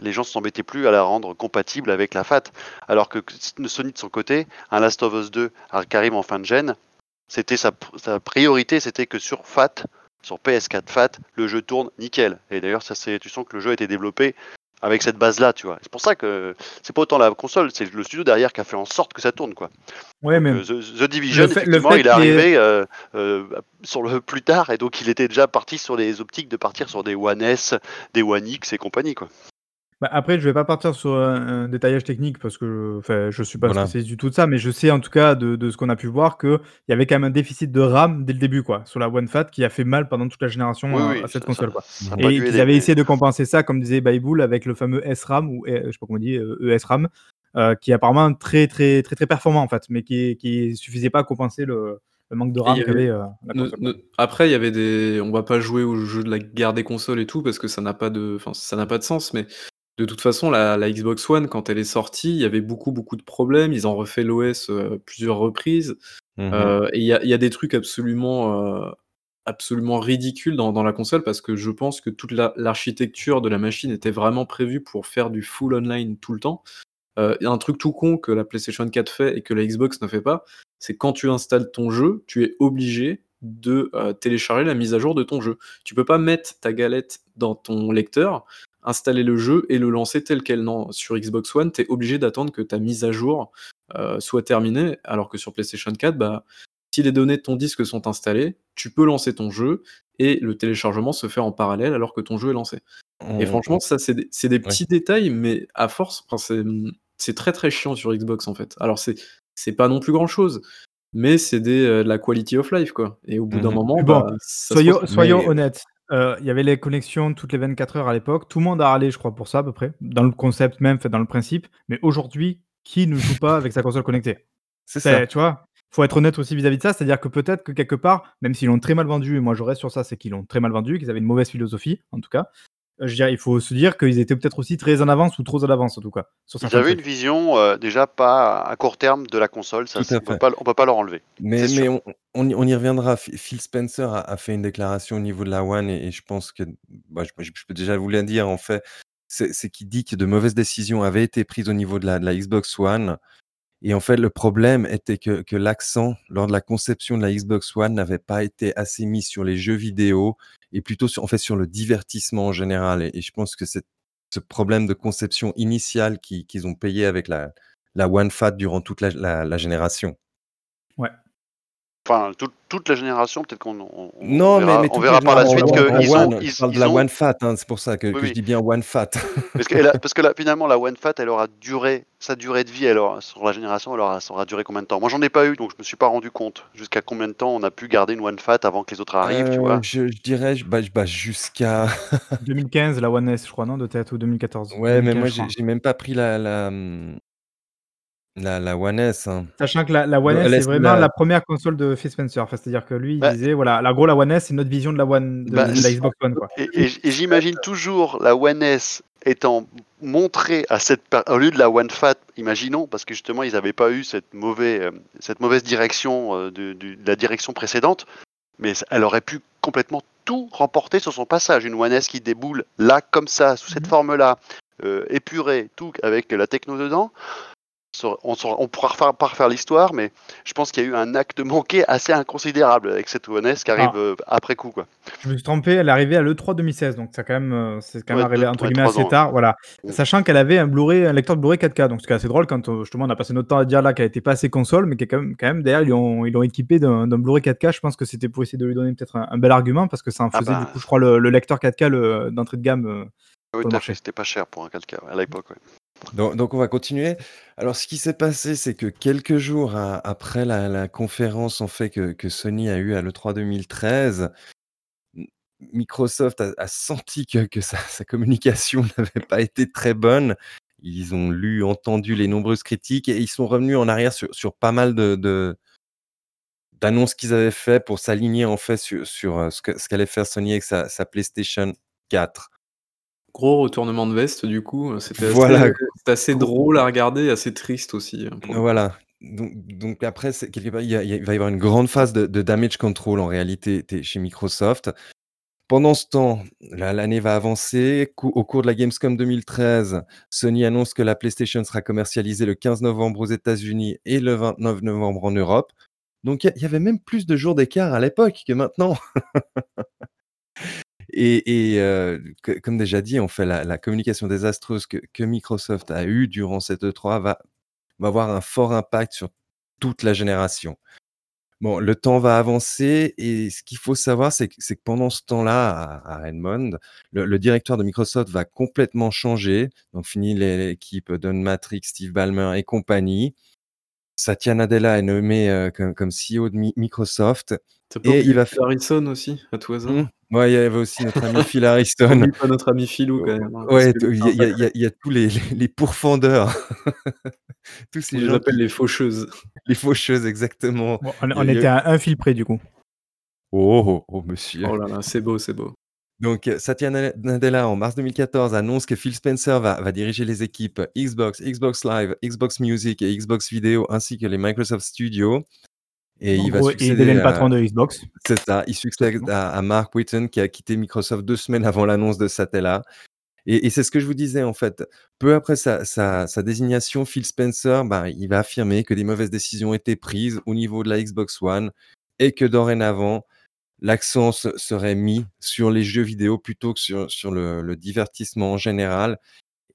les gens ne s'embêtaient plus à la rendre compatible avec la FAT. Alors que Sony de son côté, un Last of Us 2 qui arrive en fin de gêne, c'était sa, priorité, c'était que sur FAT, sur PS4 FAT, le jeu tourne nickel. Et d'ailleurs, ça c'est, tu sens que le jeu a été développé avec cette base-là, tu vois. C'est pour ça que c'est pas autant la console, c'est le studio derrière qui a fait en sorte que ça tourne, quoi. Ouais, mais euh, The, Division, effectivement, il est arrivé euh, euh, sur le plus tard, et donc il était déjà parti sur les optiques de partir sur des One S, des One X et compagnie, quoi. Bah, après, je vais pas partir sur un, détaillage technique parce que je, je suis pas spécialiste du tout de ça, mais je sais en tout cas de, de ce qu'on a pu voir qu'il y avait quand même un déficit de RAM dès le début, quoi, sur la One Fat qui a fait mal pendant toute la génération à, cette console, quoi. Et ils avaient essayé de compenser ça, comme disait Bayboul, avec le fameux SRAM ou eh, je sais pas comment on dit, ESRAM, euh, e euh, qui est apparemment très très très très performant en fait, mais qui qui suffisait pas à compenser le, le manque de RAM qu'avait euh, la console. après, il y avait des, on va pas jouer au jeu de la guerre des consoles et tout parce que ça n'a pas de, enfin ça n'a pas de sens, mais de toute façon, la Xbox One, quand elle est sortie, il y avait beaucoup, beaucoup de problèmes. Ils ont refait l'OS, euh, plusieurs reprises. Mmh euh, et il y a des trucs absolument, euh, absolument ridicules dans la console parce que je pense que toute l'architecture de la machine était vraiment prévue pour faire du full online tout le temps. Il y a un truc tout con que la PlayStation 4 fait et que la Xbox ne fait pas, c'est quand tu installes ton jeu, tu es obligé de, télécharger la mise à jour de ton jeu. Tu peux pas mettre ta galette dans ton lecteur installer le jeu et le lancer tel quel. Non, sur Xbox One, tu es obligé d'attendre que ta mise à jour euh, soit terminée, alors que sur PlayStation 4, bah, si les données de ton disque sont installées, tu peux lancer ton jeu et le téléchargement se fait en parallèle alors que ton jeu est lancé. Et franchement, ça, c'est des, petits détails, mais à force, c'est très très chiant sur Xbox en fait. Alors, c'est pas non plus grand chose, mais c'est euh, de la quality of life quoi. Et au bout d'un mmh moment, bon, bah, soyons, soyons honnêtes. Euh, il y avait les connexions toutes les 24 heures à l'époque. Tout le monde a râlé, je crois, pour ça à peu près, dans le concept même, fait dans le principe. Mais aujourd'hui, qui ne joue pas avec sa console connectée? C'est ça. Tu vois, faut être honnête aussi vis-à-vis de ça, c'est-à-dire que peut-être que quelque part, même s'ils l'ont très mal vendu, et moi je reste sur ça, c'est qu'ils l'ont très mal vendu, qu'ils avaient une mauvaise philosophie, en tout cas. Euh, je dirais, il faut se dire qu'ils étaient peut-être aussi très en avance ou trop en avance en tout cas. Sur Ils avaient une vision euh, déjà pas à court terme de la console, ça, on ne peut, pas leur enlever. Mais, mais on, on, y reviendra. Phil Spencer a, fait une déclaration au niveau de la One et, je pense que bah, je, peux déjà vous le dire en fait. C'est qu'il dit que de mauvaises décisions avaient été prises au niveau de la, de la Xbox One et en fait, le problème était que, que l'accent, lors de la conception de la Xbox One, n'avait pas été assez mis sur les jeux vidéo et plutôt sur, en fait, sur le divertissement en général. Et, je pense que c'est ce problème de conception initiale qu'ils ont payé avec la, la One Fat durant toute la, la, la génération. Enfin, toute la génération, peut-être qu'on non, verra, mais, on verra par la suite qu'ils ont. Ils, parle de la One Fat, hein, c'est pour ça que, je dis bien One Fat. parce, que, parce que là, finalement, la One Fat, elle aura duré, sa durée de vie, alors, sur la génération, elle aura, ça aura duré combien de temps? Moi, j'en ai pas eu, donc je me suis pas rendu compte jusqu'à combien de temps on a pu garder une One Fat avant que les autres arrivent, tu vois. Euh, je, dirais bah, bah, jusqu'à. 2015, la One S, je crois, non De tête ou 2014 Ouais, mais moi, j'ai même pas pris la, la, hum, la, la One S. Hein. Sachant que la, la One S, c'est vraiment la... première console de Phil Spencer. Enfin, C'est-à-dire que lui, il bah disait, voilà, la gros, la One S, c'est notre vision de la, One, de, bah, la Xbox One. Quoi. Et, j'imagine toujours la One S étant montrée à cette au lieu de la One Fat, imaginons, parce que justement, ils n'avaient pas eu cette, mauvaise, euh, cette mauvaise direction euh, de, de, la direction précédente, mais elle aurait pu complètement tout remporter sur son passage. Une One S qui déboule là, comme ça, sous cette mmh forme-là, euh, épurée, tout avec la techno dedans on, pourra pas refaire l'histoire, mais je pense qu'il y a eu un acte manqué assez inconsidérable avec cette One S qui arrive ah. euh, après coup. Quoi. Je me suis trompé, elle est arrivée à l'E3 2016, donc ça quand même, euh, c'est quand même arrivé entre guillemets assez tard. Voilà. Sachant qu'elle avait un Blu-ray, un lecteur de Blu-ray 4K, donc c'est assez drôle quand euh, justement on a passé notre temps à dire là qu'elle était pas assez console, mais quand même, quand même derrière ils l'ont ils équipé d'un Blu-ray 4K. Je pense que c'était pour essayer de lui donner peut-être un, bel argument parce que ça en ah faisait du bah. coup, je crois, le, lecteur 4K d'entrée de gamme. oui, c'était pas cher pour un 4K à l'époque. Donc, on va continuer. Alors, ce qui s'est passé, c'est que quelques jours après la, conférence en fait que, Sony a eu à l'E3 2013, M- Microsoft a, senti que, sa, communication n'avait pas été très bonne. Ils ont lu, entendu les nombreuses critiques et ils sont revenus en arrière sur, pas mal de, d'annonces qu'ils avaient fait pour s'aligner en fait sur, euh, ce qu'allait faire Sony avec sa PlayStation 4. Gros retournement de veste, du coup, euh, c'était Voilà. assez, c'était assez Gros- drôle à regarder, et assez triste aussi. hein, pour le coup. Voilà. Donc, donc après, c'est- quelque part, il, y a- il y a- il va y avoir une grande phase de, de damage control en réalité t'es chez Microsoft. Pendant ce temps, la- l'année va avancer. Cou- Au cours de la Gamescom 2013, Sony annonce que la PlayStation sera commercialisée le 15 novembre aux États-Unis et le 29 novembre en Europe. Donc il y, a- il y avait même plus de jours d'écart à l'époque que maintenant. Et, comme déjà dit, on fait la, communication désastreuse que, Microsoft a eue durant cette E3 va, va avoir un fort impact sur toute la génération. Bon, le temps va avancer et ce qu'il faut savoir, c'est que, pendant ce temps-là, à, à Redmond, le, le directeur de Microsoft va complètement changer. Donc, fini l'équipe Don Matrix, Steve Ballmer et compagnie. Satya Nadella est nommé euh, comme, comme CEO de Mi- Microsoft. Et il va Phil Harrison aussi, à tout hasard. Ouais, il y avait aussi notre ami Phil Harrison. N'oublie pas notre ami Philou quand même. hein, Ouais, il y, a- y y y tous les, les, les pourfendeurs. tous on les gens, appelle qui- les faucheuses. les faucheuses, exactement. Bon, on, était à un fil près du coup. Oh, oh, oh, monsieur. Oh là là, c'est beau, c'est beau. Donc, euh, Satya Na- Nadella, en mars 2014, annonce que Phil Spencer va, va diriger les équipes Xbox, Xbox Live, Xbox Music et Xbox Video, ainsi que les Microsoft Studios. Et En il va gros, il succéder devient le patron de Xbox. C'est ça, il succède à, à Mark Whitten qui a quitté Microsoft deux semaines avant l'annonce de Satella. Et, et c'est ce que je vous disais en fait. Peu après sa, sa- sa désignation, Phil Spencer, bah, il va affirmer que des mauvaises décisions étaient prises au niveau de la Xbox One et que dorénavant, l'accent se- serait mis sur les jeux vidéo plutôt que sur, sur le, divertissement en général.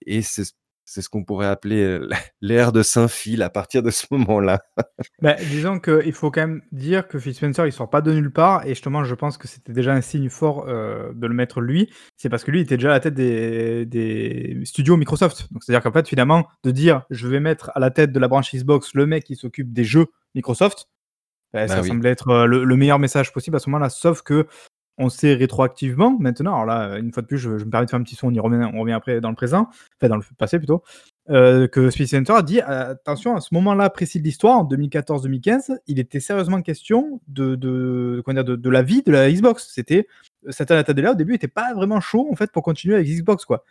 Et c'est ce qu'on pourrait appeler euh, l'ère de Saint-Phil à partir de ce moment-là. Bah, disons qu'il faut quand même dire que Phil Spencer, il sort pas de nulle part, et justement, je pense que c'était déjà un signe fort euh, de le mettre lui. C'est parce que lui il était déjà à la tête des, des studios Microsoft. C'est-à-dire qu'en fait, finalement, de dire je vais mettre à la tête de la branche Xbox le mec qui s'occupe des jeux Microsoft, bah, ça oui. semblait être euh, le, le meilleur message possible à ce moment-là. Sauf que on sait rétroactivement maintenant, alors là, une fois de plus, je, je me permets de faire un petit son, on y revient, on revient après dans le présent, enfin dans le passé plutôt, euh, que Space Center a dit euh, attention, à ce moment-là précis de l'histoire, en 2014-2015, il était sérieusement question de, de, comment dire, de, de la vie de la Xbox. C'était Satya Nadella au début était pas vraiment chaud en fait pour continuer avec Xbox quoi.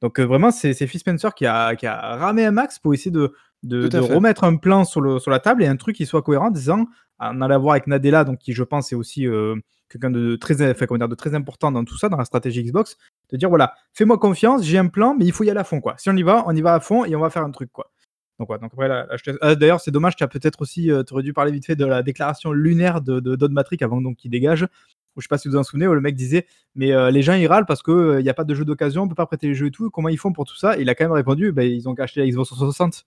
Donc euh, vraiment c'est Phil Spencer qui a, qui a ramé un max pour essayer de, de, de remettre un plan sur, le, sur la table et un truc qui soit cohérent en disant on allait voir avec Nadella donc qui je pense est aussi euh, quelqu'un de très enfin, dire, de très important dans tout ça dans la stratégie Xbox de dire voilà fais-moi confiance j'ai un plan mais il faut y aller à fond quoi si on y va on y va à fond et on va faire un truc quoi donc, ouais, donc après, là, Ah, d'ailleurs, c'est dommage, tu peut-être aussi, tu aurais dû parler vite fait de la déclaration lunaire de, de Don avant donc qu'il dégage. Où, je sais pas si vous vous en souvenez, où le mec disait, mais euh, les gens ils râlent parce qu'il n'y a pas de jeu d'occasion, on peut pas prêter les jeux et tout. Comment ils font pour tout ça? Et Il a quand même répondu, bah, ils ont acheté la Xbox 360.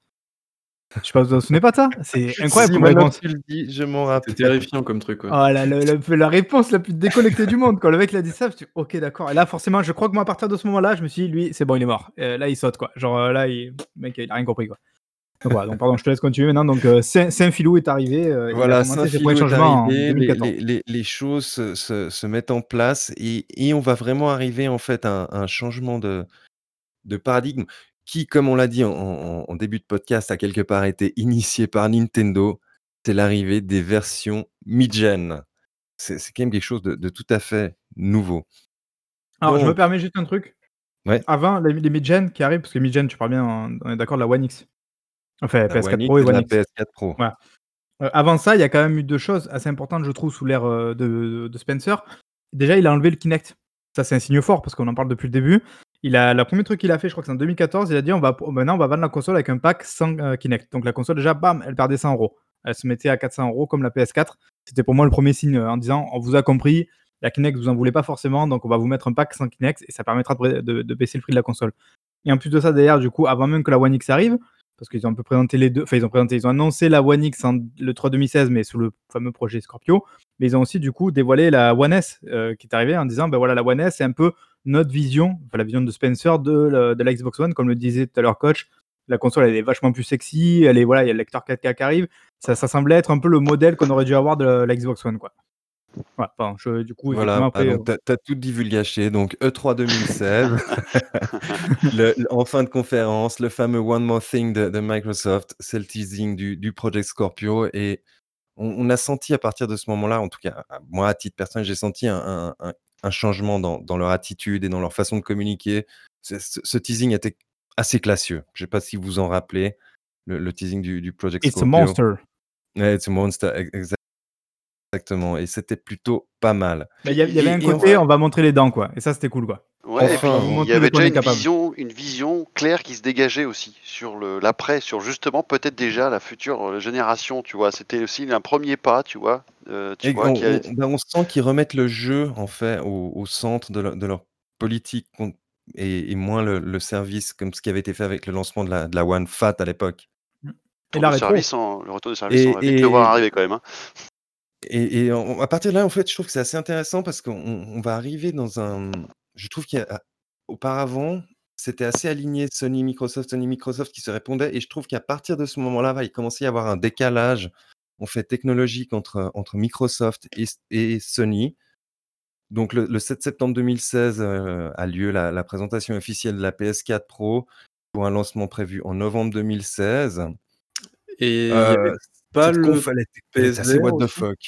Je sais pas, vous vous en souvenez pas de ça? C'est incroyable Si maintenant tu le dis, je m'en rappelle. C'est terrifiant comme truc. Ah, la, la- la- la réponse la plus déconnectée du monde. Quand le mec l'a dit ça, je me suis dit, ok, d'accord. Et là, forcément, je crois que moi, à partir de ce moment-là, je me suis dit, lui, c'est bon, il est mort. Euh, là, il saute, quoi. Genre, euh, là, il... le mec, il a rien compris, quoi. Donc, voilà, donc, pardon, je te laisse continuer maintenant. Donc, euh, Saint- Saint-Filou est arrivé. euh, Voilà, Saint-Philou est arrivé, les, 2014. les- les- les choses se, se- se mettent en place et, et on va vraiment arriver en fait à un, un changement de, de paradigme qui, comme on l'a dit en, en- en début de podcast, a quelque part été initié par Nintendo. C'est l'arrivée des versions mid-gen. C'est quand même quelque chose de, de tout à fait nouveau. Alors, je me permets juste un truc. Ouais. Avant, les, les mid-gen qui arrivent, parce que mid-gen, tu parles bien, en- on est d'accord, la One X. Enfin, la PS4 One X Pro et et One la X. PS4 Pro. Voilà. Euh, avant ça, il y a quand même eu deux choses assez importantes, je trouve, sous l'ère euh, de, de Spencer. Déjà, il a enlevé le Kinect. Ça, c'est un signe fort parce qu'on en parle depuis le début. Il a, le premier truc qu'il a fait, je crois que c'est en 2014, il a dit va, maintenant, on va vendre la console avec un pack sans euh, Kinect. Donc la console, déjà, bam, elle perdait 100 euros. Elle se mettait à 400 euros comme la PS4. C'était pour moi le premier signe euh, en disant on vous a compris, la Kinect, vous en voulez pas forcément, donc on va vous mettre un pack sans Kinect et ça permettra de baisser le prix de la console. Et en plus de ça, d'ailleurs, du coup, avant même que la One X arrive, parce qu'ils ont un peu présenté les deux, enfin ils ont présenté, ils ont annoncé la One X en le 3 2016, mais sous le fameux projet Scorpio, mais ils ont aussi du coup dévoilé la One S euh, qui est arrivée en disant ben voilà la One S c'est un peu notre vision, enfin la vision de Spencer de, la- Xbox One, comme le disait tout à l'heure coach, La console, elle est vachement plus sexy. Elle est, voilà, il y a le lecteur 4K qui arrive. Ça, semblait être un peu le modèle qu'on aurait dû avoir de la Xbox One, quoi. Voilà, enfin, je- du coup, Voilà, effectivement, bah, après, donc euh, t'as as tout divulgaché. Donc E E3 2016, le- le- en fin de conférence, le fameux One More Thing de, de Microsoft, c'est le teasing du, du Project Scorpio. Et on, on a senti à partir de ce moment-là, en tout cas, à- moi à titre personnel, j'ai senti un, un- un- un changement dans, dans leur attitude et dans leur façon de communiquer. Ce, ce teasing était assez classieux. Je sais pas si vous vous en rappelez, le, le teasing du, du Project It's a Scorpio. monster. Ouais, it's a monster, ex- exactement. Et c'était plutôt pas mal. Mais Il y, a- il y avait Et- un et côté, on va montrer les dents, quoi. Et ça, c'était cool, quoi. Ouais, et Enfin, puis on il y avait de quoi on déjà est une capable. vision, une vision claire qui se dégageait aussi sur le l'après, sur justement peut-être déjà la future euh, génération, tu vois. C'était aussi un premier pas, tu vois. euh, tu Et vois, on, qui a- on- ben, on sent qu'ils remettent le jeu en fait au, au centre de leur, de leur politique con- et, et moins le, le service comme ce qui avait été fait avec le lancement de la, de la One Fat à l'époque. Et retour la de rétro. service, en- le retour de service, Et- on va vite et- le voir arriver quand même. hein. Et, à partir de là, en fait, je trouve que c'est assez intéressant parce qu'on on va arriver dans un. Je trouve qu'auparavant, c'était assez aligné Sony, Microsoft, Sony, Microsoft qui se répondaient. Et je trouve qu'à partir de ce moment-là, va, il commençait à y avoir un décalage en fait technologique entre, entre Microsoft et, et Sony. Donc le, le 7 septembre 2016 euh, a lieu la, la présentation officielle de la PS4 Pro pour un lancement prévu en novembre 2016. Et il y Euh, pas cette le conf, elle était, elle était assez PSVR what the fuck.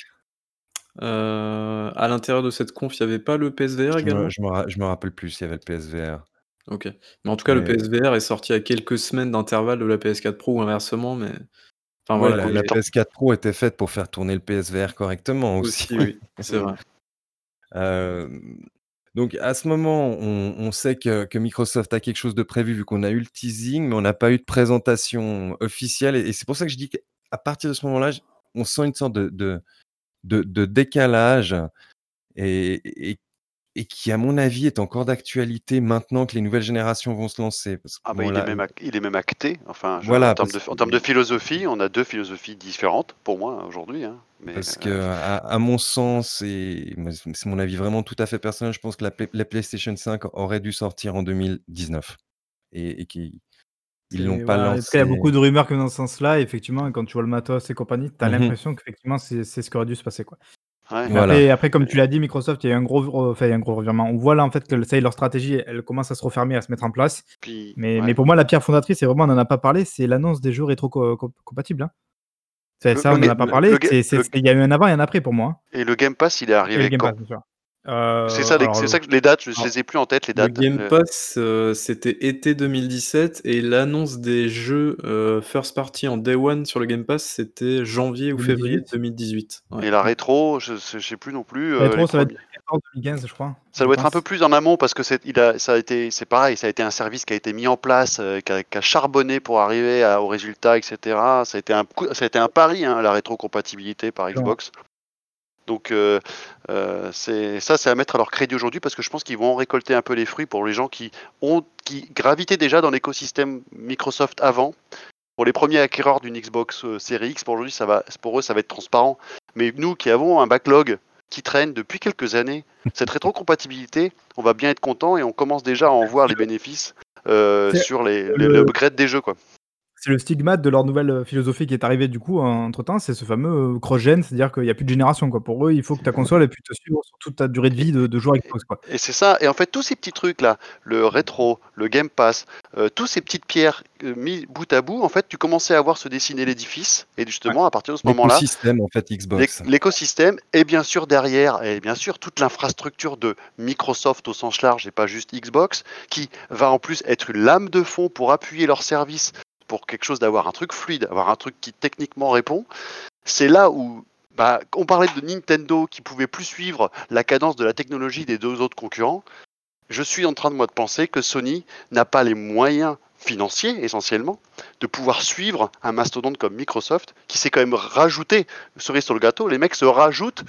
euh, à l'intérieur de cette conf, il n'y avait pas le PSVR Je également? me, je, me, ra- je me rappelle plus s'il y avait le PSVR. Ok. Mais en tout cas, le PSVR est sorti à quelques semaines d'intervalle de la PS4 Pro ou inversement, mais. Enfin voilà. la, la et- PS4 Pro était faite pour faire tourner le PSVR correctement aussi. aussi, oui, c'est vrai. Euh, donc à ce moment, on, on sait que, que Microsoft a quelque chose de prévu vu qu'on a eu le teasing, mais on n'a pas eu de présentation officielle. Et, et c'est pour ça que je dis qu'à partir de ce moment-là, on sent une sorte de, de, de- de décalage et, et, et qui, à mon avis, est encore d'actualité maintenant que les nouvelles générations vont se lancer. Parce que, Ah bah, bon, il, là- est même ac- il est même acté. Enfin, Voilà, en, termes de, parce en termes de que- philosophie, on a deux philosophies différentes pour moi aujourd'hui. hein. Parce euh, que, à, à mon sens, et c'est mon avis vraiment tout à fait personnel, je pense que la, Play- la PlayStation 5 aurait dû sortir en 2019. Et, et qu'ils ils l'ont Et pas voilà, lancé. après, il y a beaucoup de rumeurs qui vont dans ce sens-là. Effectivement, quand tu vois le matos et compagnie, tu as Mhm. l'impression qu'effectivement, c'est c'est ce qui aurait dû se passer. Quoi. ouais. Mais Voilà. après, après, comme tu l'as dit, Microsoft, il y a eu un gros, enfin, il y a un gros revirement. On voit là en fait que ça leur stratégie, elle commence à se refermer, à se mettre en place. Puis, Mais, ouais. mais pour moi, la pierre fondatrice, c'est vraiment, on n'en a pas parlé, c'est l'annonce des jeux rétro-compatibles. C'est Le- ça, le on n'en a pas parlé. Il y a eu un avant et un après pour moi. hein. Et le Game Pass, il est Et arrivé le Game quand? Pass, bien sûr. Euh, C'est ça, les- alors, c'est ça que les dates, je ne alors, les ai plus en tête, les Le dates. Game Euh, Pass, euh, c'était été 2017 et l'annonce des jeux euh, first party en day one sur le Game Pass, c'était janvier ou février 2018. 2018. Ouais. Et la rétro, je ne sais plus non plus. la rétro, ça va être premiers. 2014, 2015, je crois. Ça je doit être un peu plus en amont parce que c'est il a ça a été c'est pareil ça a été un service qui a été mis en place euh, qui, a, qui a charbonné pour arriver à- au résultat etc ça a été un coup- ça a été un pari hein, la rétrocompatibilité par Ouais. Donc euh, euh, c'est ça c'est à mettre à leur crédit aujourd'hui parce que je pense qu'ils vont en récolter un peu les fruits pour les gens qui ont qui gravitaient déjà dans l'écosystème Microsoft avant pour les premiers acquéreurs d'une Xbox euh, Series X pour aujourd'hui ça va pour eux ça va être transparent mais nous qui avons un backlog qui traîne depuis quelques années cette rétrocompatibilité, on va bien être content et on commence déjà à en voir les bénéfices euh, sur les, le- des jeux. Quoi. C'est le stigmate de leur nouvelle euh, philosophie qui est arrivé du coup entre temps, c'est ce fameux euh, cross-gen, c'est-à-dire qu'il n'y a plus de génération. Quoi. Pour eux, il faut que ta console ait pu te suivre sur toute ta durée de vie de, de joueurs Xbox. Quoi. Et c'est ça. Et en fait, tous ces petits trucs-là, le rétro, le Game Pass, euh, tous ces petites pierres euh, mis bout à bout, en fait, tu commençais à voir se dessiner l'édifice. Et justement, à partir de ce moment-là, L'écosystème, en fait, Xbox. L'éc- L'écosystème et bien sûr derrière, et bien sûr toute l'infrastructure de Microsoft au sens large et pas juste Xbox, qui va en plus être une lame de fond pour appuyer leur service pour quelque chose d'avoir un truc fluide, avoir un truc qui techniquement répond. C'est là où bah, on parlait de Nintendo qui pouvait plus suivre la cadence de la technologie des deux autres concurrents. Je suis en train de moi de penser que Sony n'a pas les moyens financiers essentiellement de pouvoir suivre un mastodonte comme Microsoft qui s'est quand même rajouté cerise sur le gâteau les mecs se rajoutent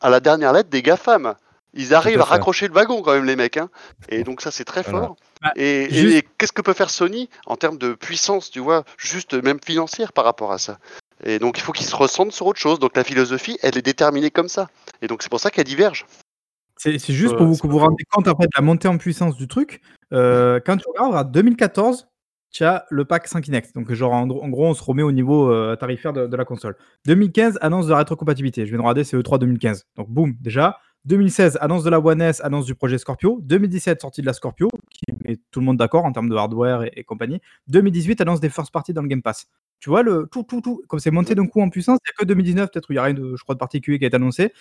à la dernière lettre des GAFAM ils arrivent à raccrocher le wagon quand même les mecs hein. et donc ça c'est très Voilà. fort Bah, et, et- juste- et qu'est-ce que peut faire Sony en termes de puissance tu vois juste même financière par rapport à ça? Et donc il faut qu'ils se ressentent sur autre chose donc la philosophie elle est déterminée comme ça et donc c'est pour ça qu'elle diverge C'est juste Ouais, pour vous que vous vous rendez compte après de la montée en puissance du truc. Euh, quand tu regardes à 2014, tu as le pack 5 Kinect. Donc, genre, en, en gros, on se remet au niveau euh, tarifaire de, de la console. 2015, annonce de la rétrocompatibilité. Je viens de regarder, c'est E3 2015. Donc, boum, déjà. 2016, annonce de la One S, annonce du projet Scorpio. 2017, sortie de la Scorpio, qui met tout le monde d'accord en termes de hardware et, et compagnie. 2018, annonce des first parties dans le Game Pass. Tu vois, le tout, tout, tout, comme c'est monté d'un coup en puissance, il n'y a que 2019, peut-être où il n'y a rien de, je crois, de particulier qui a été annoncé.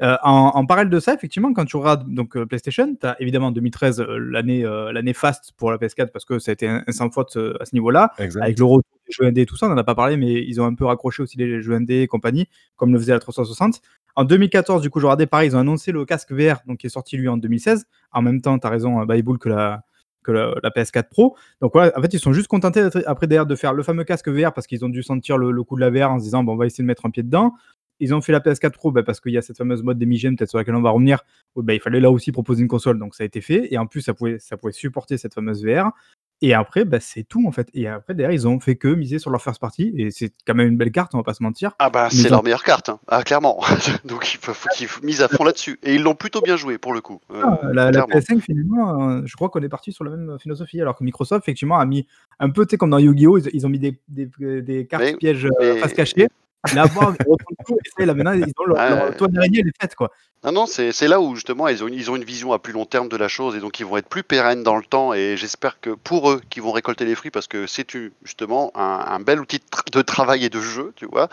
Euh, en, en parallèle de ça, effectivement, quand tu regardes donc, euh, PlayStation, tu as évidemment 2013, euh, l'année l'année faste pour la PS4, parce que ça a été un, un sans faute à ce niveau-là. Avec le retour des jeux et tout ça, on n'en a pas parlé, mais ils ont un peu raccroché aussi les jeux indés et compagnie, comme le faisait la 360. En 2014, du coup, je regardais pareil, ils ont annoncé le casque VR, donc qui est sorti lui en 2016. En même temps, tu as raison, euh, Bible, que la, que la, la PS4 Pro. Donc voilà, en fait, ils sont juste contentés après derrière de faire le fameux casque VR parce qu'ils ont dû sentir le, coup de la VR en se disant, bon, on va essayer de mettre un pied dedans. Ils ont fait la PS4 Pro bah, parce qu'il y a cette fameuse mode d'Emigène, peut-être sur laquelle on va revenir. bah, il fallait là aussi proposer une console, donc ça a été fait. Et en plus, ça pouvait, ça pouvait supporter cette fameuse VR. Et après, bah, c'est tout en fait. Et après, derrière, ils ont fait que miser sur leur first party. Et c'est quand même une belle carte, on va pas se mentir. Ah bah c'est leur meilleure carte, hein. ah, clairement. Donc il faut, faut qu'ils misent à fond là-dessus. Et ils l'ont plutôt bien joué pour le coup. euh, Ah, la, la clairement. PS5, finalement, euh, je crois qu'on est parti sur la même philosophie. Alors que Microsoft, effectivement, a mis un peu, tu sais, comme dans Yu-Gi-Oh! Ils, ils ont mis des, des, des cartes Mais- pièges euh, mais- face cachée. Là, bon, ils retrouvent tout, et ça, là, maintenant, ils ont leur, Ouais. leur toile d'araignée, elle est faite, quoi. Non, non, c'est là où justement ils ont, ils ont une vision à plus long terme de la chose et donc ils vont être plus pérennes dans le temps et j'espère que pour eux qui vont récolter les fruits parce que c'est une- justement un, un bel outil de, tra- de travail et de jeu, tu vois.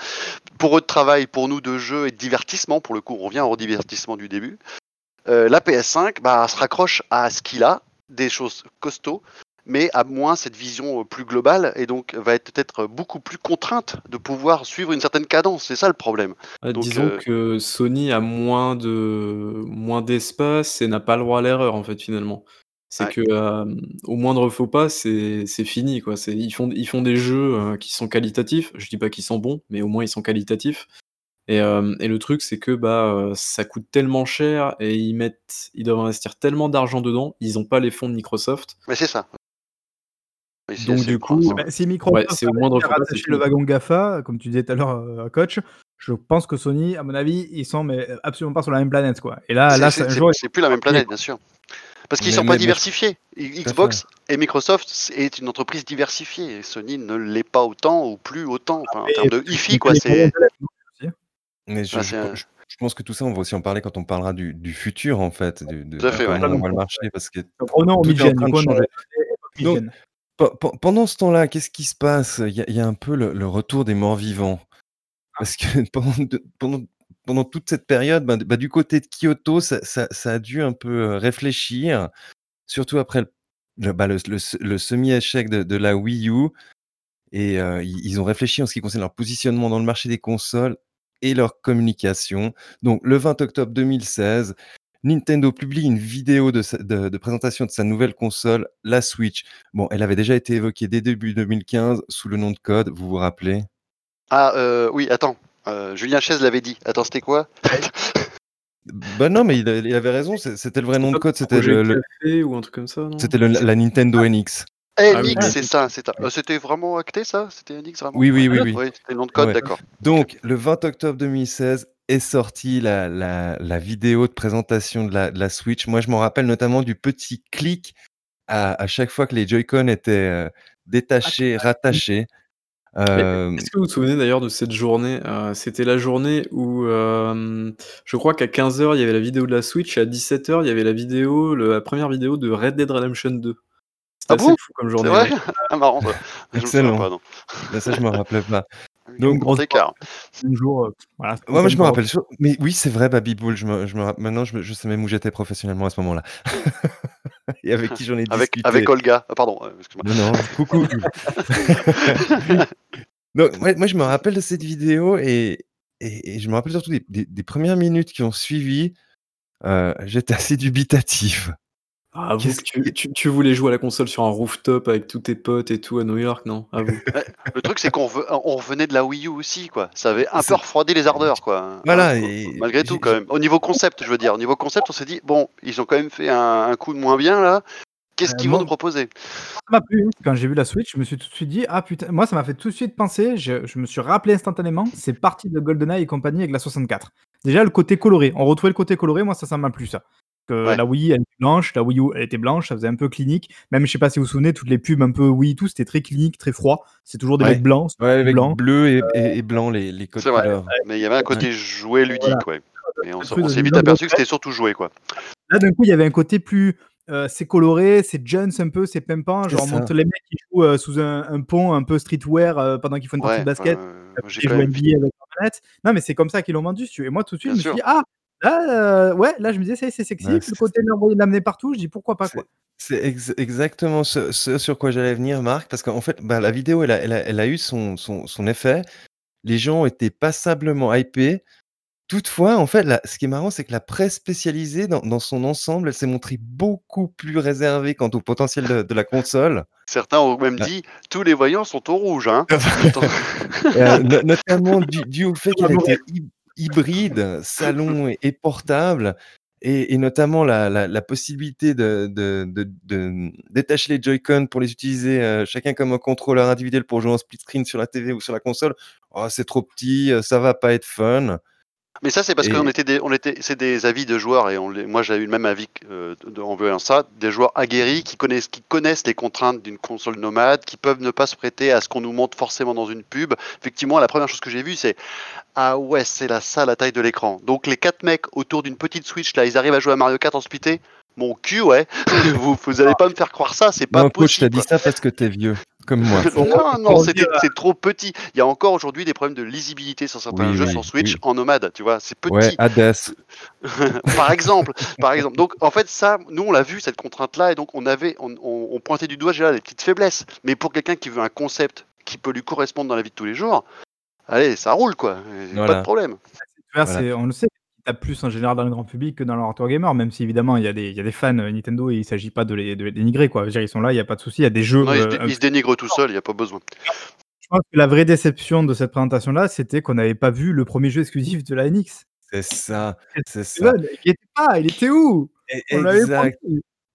Pour eux de travail, pour nous de jeu et de divertissement, pour le coup on revient au divertissement du début. Euh, la PS5 bah, se raccroche à ce qu'il a, des choses costauds, mais a moins cette vision euh, plus globale et donc va être peut-être beaucoup plus contrainte de pouvoir suivre une certaine cadence. C'est ça le problème. Donc, disons euh, que Sony a moins de moins d'espace et n'a pas le droit à l'erreur en fait finalement. C'est Ouais. que euh, au moindre faux pas, c'est fini quoi. C'est ils font ils font des jeux euh, qui sont qualitatifs. Je dis pas qu'ils sont bons, mais au moins ils sont qualitatifs. Et, euh, et le truc c'est que bah euh, ça coûte tellement cher et ils mettent ils doivent investir tellement d'argent dedans. Ils ont pas les fonds de Microsoft. Mais c'est ça. Donc, du coup. Bah, si Microsoft Ouais, c'est au a moindre rattacher le wagon GAFA, comme tu disais tout à l'heure, euh, coach, je pense que Sony, à mon avis, ils sont mais absolument pas sur la même planète, quoi. Et là, C'est- là, c'est plus la même planète, bien sûr. Parce qu'ils Mais- sont mais- pas mais- diversifiés. Xbox et Microsoft est une entreprise diversifiée. Et Sony ne l'est pas autant ou plus autant. Enfin, en termes de hi-fi, quoi. C'est d'élèves, Mais je, je- pense que tout ça, on va aussi en parler quand on parlera du, du futur, en fait, de, fait, ouais. on voit le marché, parce que revenons au Tout est en train de changer. Donc. Pe- pe- Pendant ce temps-là, qu'est-ce qui se passe? Il y, a- il y a un peu le, le retour des morts vivants. Parce que pendant, de- pendant, pendant toute cette période, ben, bah, du côté de Kyoto, ça, ça- ça a dû un peu euh, réfléchir, surtout après le, le- bah, le- le se- le semi-échec de, de la Wii U. Et euh, ils ils ont réfléchi en ce qui concerne leur positionnement dans le marché des consoles et leur communication. Donc, le 20 octobre 2016, Nintendo publie une vidéo de, sa- de- de présentation de sa nouvelle console, la Switch. Bon, elle avait déjà été évoquée dès début 2015 sous le nom de code, vous vous rappelez? Ah, euh, oui, attends. Euh, Julien Chaise l'avait dit. Attends, c'était quoi? Bah non, mais il, avait raison, c'était le vrai nom de code, c'était le, le- Café ou un truc comme ça, c'était le- la Nintendo NX. Ah oui, NX, oui. c'est ça, c'est ça. Euh, C'était vraiment acté, ça? C'était NX vraiment? Oui, oui, oui, oui. Oui, c'était le nom de code, Ouais. d'accord. Donc, le 20 octobre 2016 est sortie la, la- la vidéo de présentation de la, de la Switch. Moi, je m'en rappelle notamment du petit clic à, à chaque fois que les Joy-Con étaient euh, détachés, rattachés. Euh, Est-ce que vous vous souvenez d'ailleurs de cette journée Euh, C'était la journée où euh, je crois qu'à 15h il y avait la vidéo de la Switch et à 17h il y avait la vidéo, le- la première vidéo de Red Dead Redemption 2. C'était Ah assez bon? fou comme C'est journée. vrai? Ouais. Ah, marrant, ça. Je Excellent. pas, non. là, ça, je me rappelais pas. Donc, gros écart. Un jour, euh, voilà. Ouais, moi, je me rappelle. sur- Mais oui, c'est vrai, Baby Bull. Je me, je me Maintenant, je, me- je sais même où j'étais professionnellement à ce moment-là. Et avec qui j'en ai Avec, discuté. avec Olga. Ah, pardon, euh, excuse-moi. Non, non, coucou. Donc, moi, moi, je me rappelle de cette vidéo et, et, et je me rappelle surtout des, des- des premières minutes qui ont suivi. Euh, J'étais assez dubitatif. Ah, vous, tu, tu- tu voulais jouer à la console sur un rooftop avec tous tes potes et tout à New York, non? À vous. Le truc, c'est qu'on on revenait de la Wii U aussi, quoi. Ça avait un peu refroidi les ardeurs, quoi. Voilà, Hein, et- Malgré tout, quand même. Au niveau concept, je veux dire. Au niveau concept, on s'est dit, bon, ils ont quand même fait un, un coup de moins bien, là. Qu'est-ce Euh, qu'ils vont nous proposer? Ça m'a plu. Quand j'ai vu la Switch, je me suis tout de suite dit Ah putain, moi ça m'a fait tout de suite penser. Je, je me suis rappelé instantanément, c'est parti de GoldenEye et compagnie avec la 64. Déjà le côté coloré, on retrouvait le côté coloré, moi ça, ça m'a plu ça. Que Ouais. la Wii, elle était blanche, la Wii U, elle était blanche, ça faisait un peu clinique. Même, je sais pas si vous vous souvenez, toutes les pubs un peu Wii et tout, c'était très clinique, très froid. C'est toujours des Ouais. mecs blancs, Ouais, avec bleu et, et- et blanc, les, les codes C'est vrai. couleurs. Mais il y avait un côté jouet ludique, ouais. Et on, s'est vite aperçu que c'était surtout joué, quoi. Là, d'un coup, il y avait un côté plus. euh, c'est coloré, c'est Jones un peu, c'est pimpant. Genre, on montre les mecs qui jouent euh, sous un, un pont un peu streetwear euh, pendant qu'ils font une partie Ouais, de basket. Ils jouent NBA avec leur manette. Non, mais c'est comme ça qu'ils l'ont vendu. si tu veux. Et moi, tout de suite, Bien je me suis dit, ah, là, euh, ouais, là, je me disais, c'est c'est sexy. Ouais, le côté de l'amener partout, je dis pourquoi pas, C'est- quoi. C'est ex- exactement ce, ce sur quoi j'allais venir, Marc, parce qu'en fait, bah, la vidéo, elle a, elle a- elle a eu son, son- son effet. Les gens étaient passablement hypés. Toutefois, en fait, ce qui est marrant, c'est que la presse spécialisée, dans, dans son ensemble, elle s'est montrée beaucoup plus réservée quant au potentiel de, de la console. Certains ont même Ah. dit tous les voyants sont au rouge. Hein. Euh, no- notamment dû, dû au fait qu'elle hy- hybride, salon et, portable, et, notamment la, possibilité de, de détacher les Joy-Con pour les utiliser euh, chacun comme un contrôleur individuel pour jouer en split screen sur la TV ou sur la console. Oh, c'est trop petit, euh, ça va pas être fun. Mais ça, c'est parce Et- qu'on était des, on était, c'est des avis de joueurs et on les, moi j'ai eu le même avis euh, de- en voyant ça, des joueurs aguerris qui connaissent, qui connaissent les contraintes d'une console nomade, qui peuvent ne pas se prêter à ce qu'on nous montre forcément dans une pub. Effectivement, la première chose que j'ai vue, c'est ah ouais, c'est la ça la taille de l'écran. Donc les quatre mecs autour d'une petite Switch là, ils arrivent à jouer à Mario Kart en splitté. Mon cul, ouais. vous, vous allez pas me faire croire ça, c'est pas non, coach, t'as possible. dit ça parce que t'es vieux, comme moi. Non, non, c'est trop petit. Il y a encore aujourd'hui des problèmes de lisibilité sur certains Oui, jeux oui, sur Switch oui. en nomade, tu vois, c'est petit. Ouais, Hades. par exemple, par exemple. Donc en fait ça, nous on l'a vu cette contrainte-là et donc on avait, on, on- on pointait du doigt déjà les petites faiblesses. Mais pour quelqu'un qui veut un concept qui peut lui correspondre dans la vie de tous les jours, allez, ça roule quoi, Et pas Voilà. de problème. Voilà. on le sait, tapent plus en général dans le grand public que dans le hardcore gamer, même si évidemment il y, a des- il y a des fans euh, Nintendo et il s'agit pas de les, de les dénigrer. Quoi. Je veux dire, ils sont là, il n'y a pas de souci. Il y a des jeux. Non, il, se euh, dé- se dénigre tout seul, il n'y a pas besoin. je pense que la vraie déception de cette présentation-là, c'était qu'on n'avait pas vu le premier jeu exclusif de la NX. C'est ça, c'est ça. Il était pas, il était où? Et- On Exact.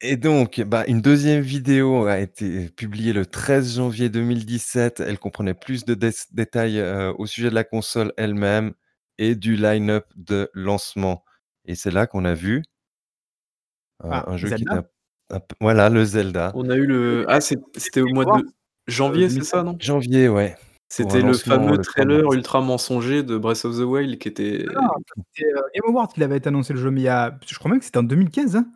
Et donc, bah, une deuxième vidéo a été publiée le 13 janvier 2017. Elle comprenait plus de dé- détails euh, au sujet de la console elle-même et du line-up de lancement. Et c'est là qu'on a vu euh, Ah, un jeu qui Zelda? était un, voilà le Zelda. On a eu le. Ah, c'était au mois de janvier, c'est ça, non? Janvier, ouais. C'était le fameux le 3 trailer ultra mensonger de Breath of the Wild qui était. Non, C'était euh, Game Award qu'il avait été annoncé le jeu, mais il y a, je crois même que c'était en 2015. Hein.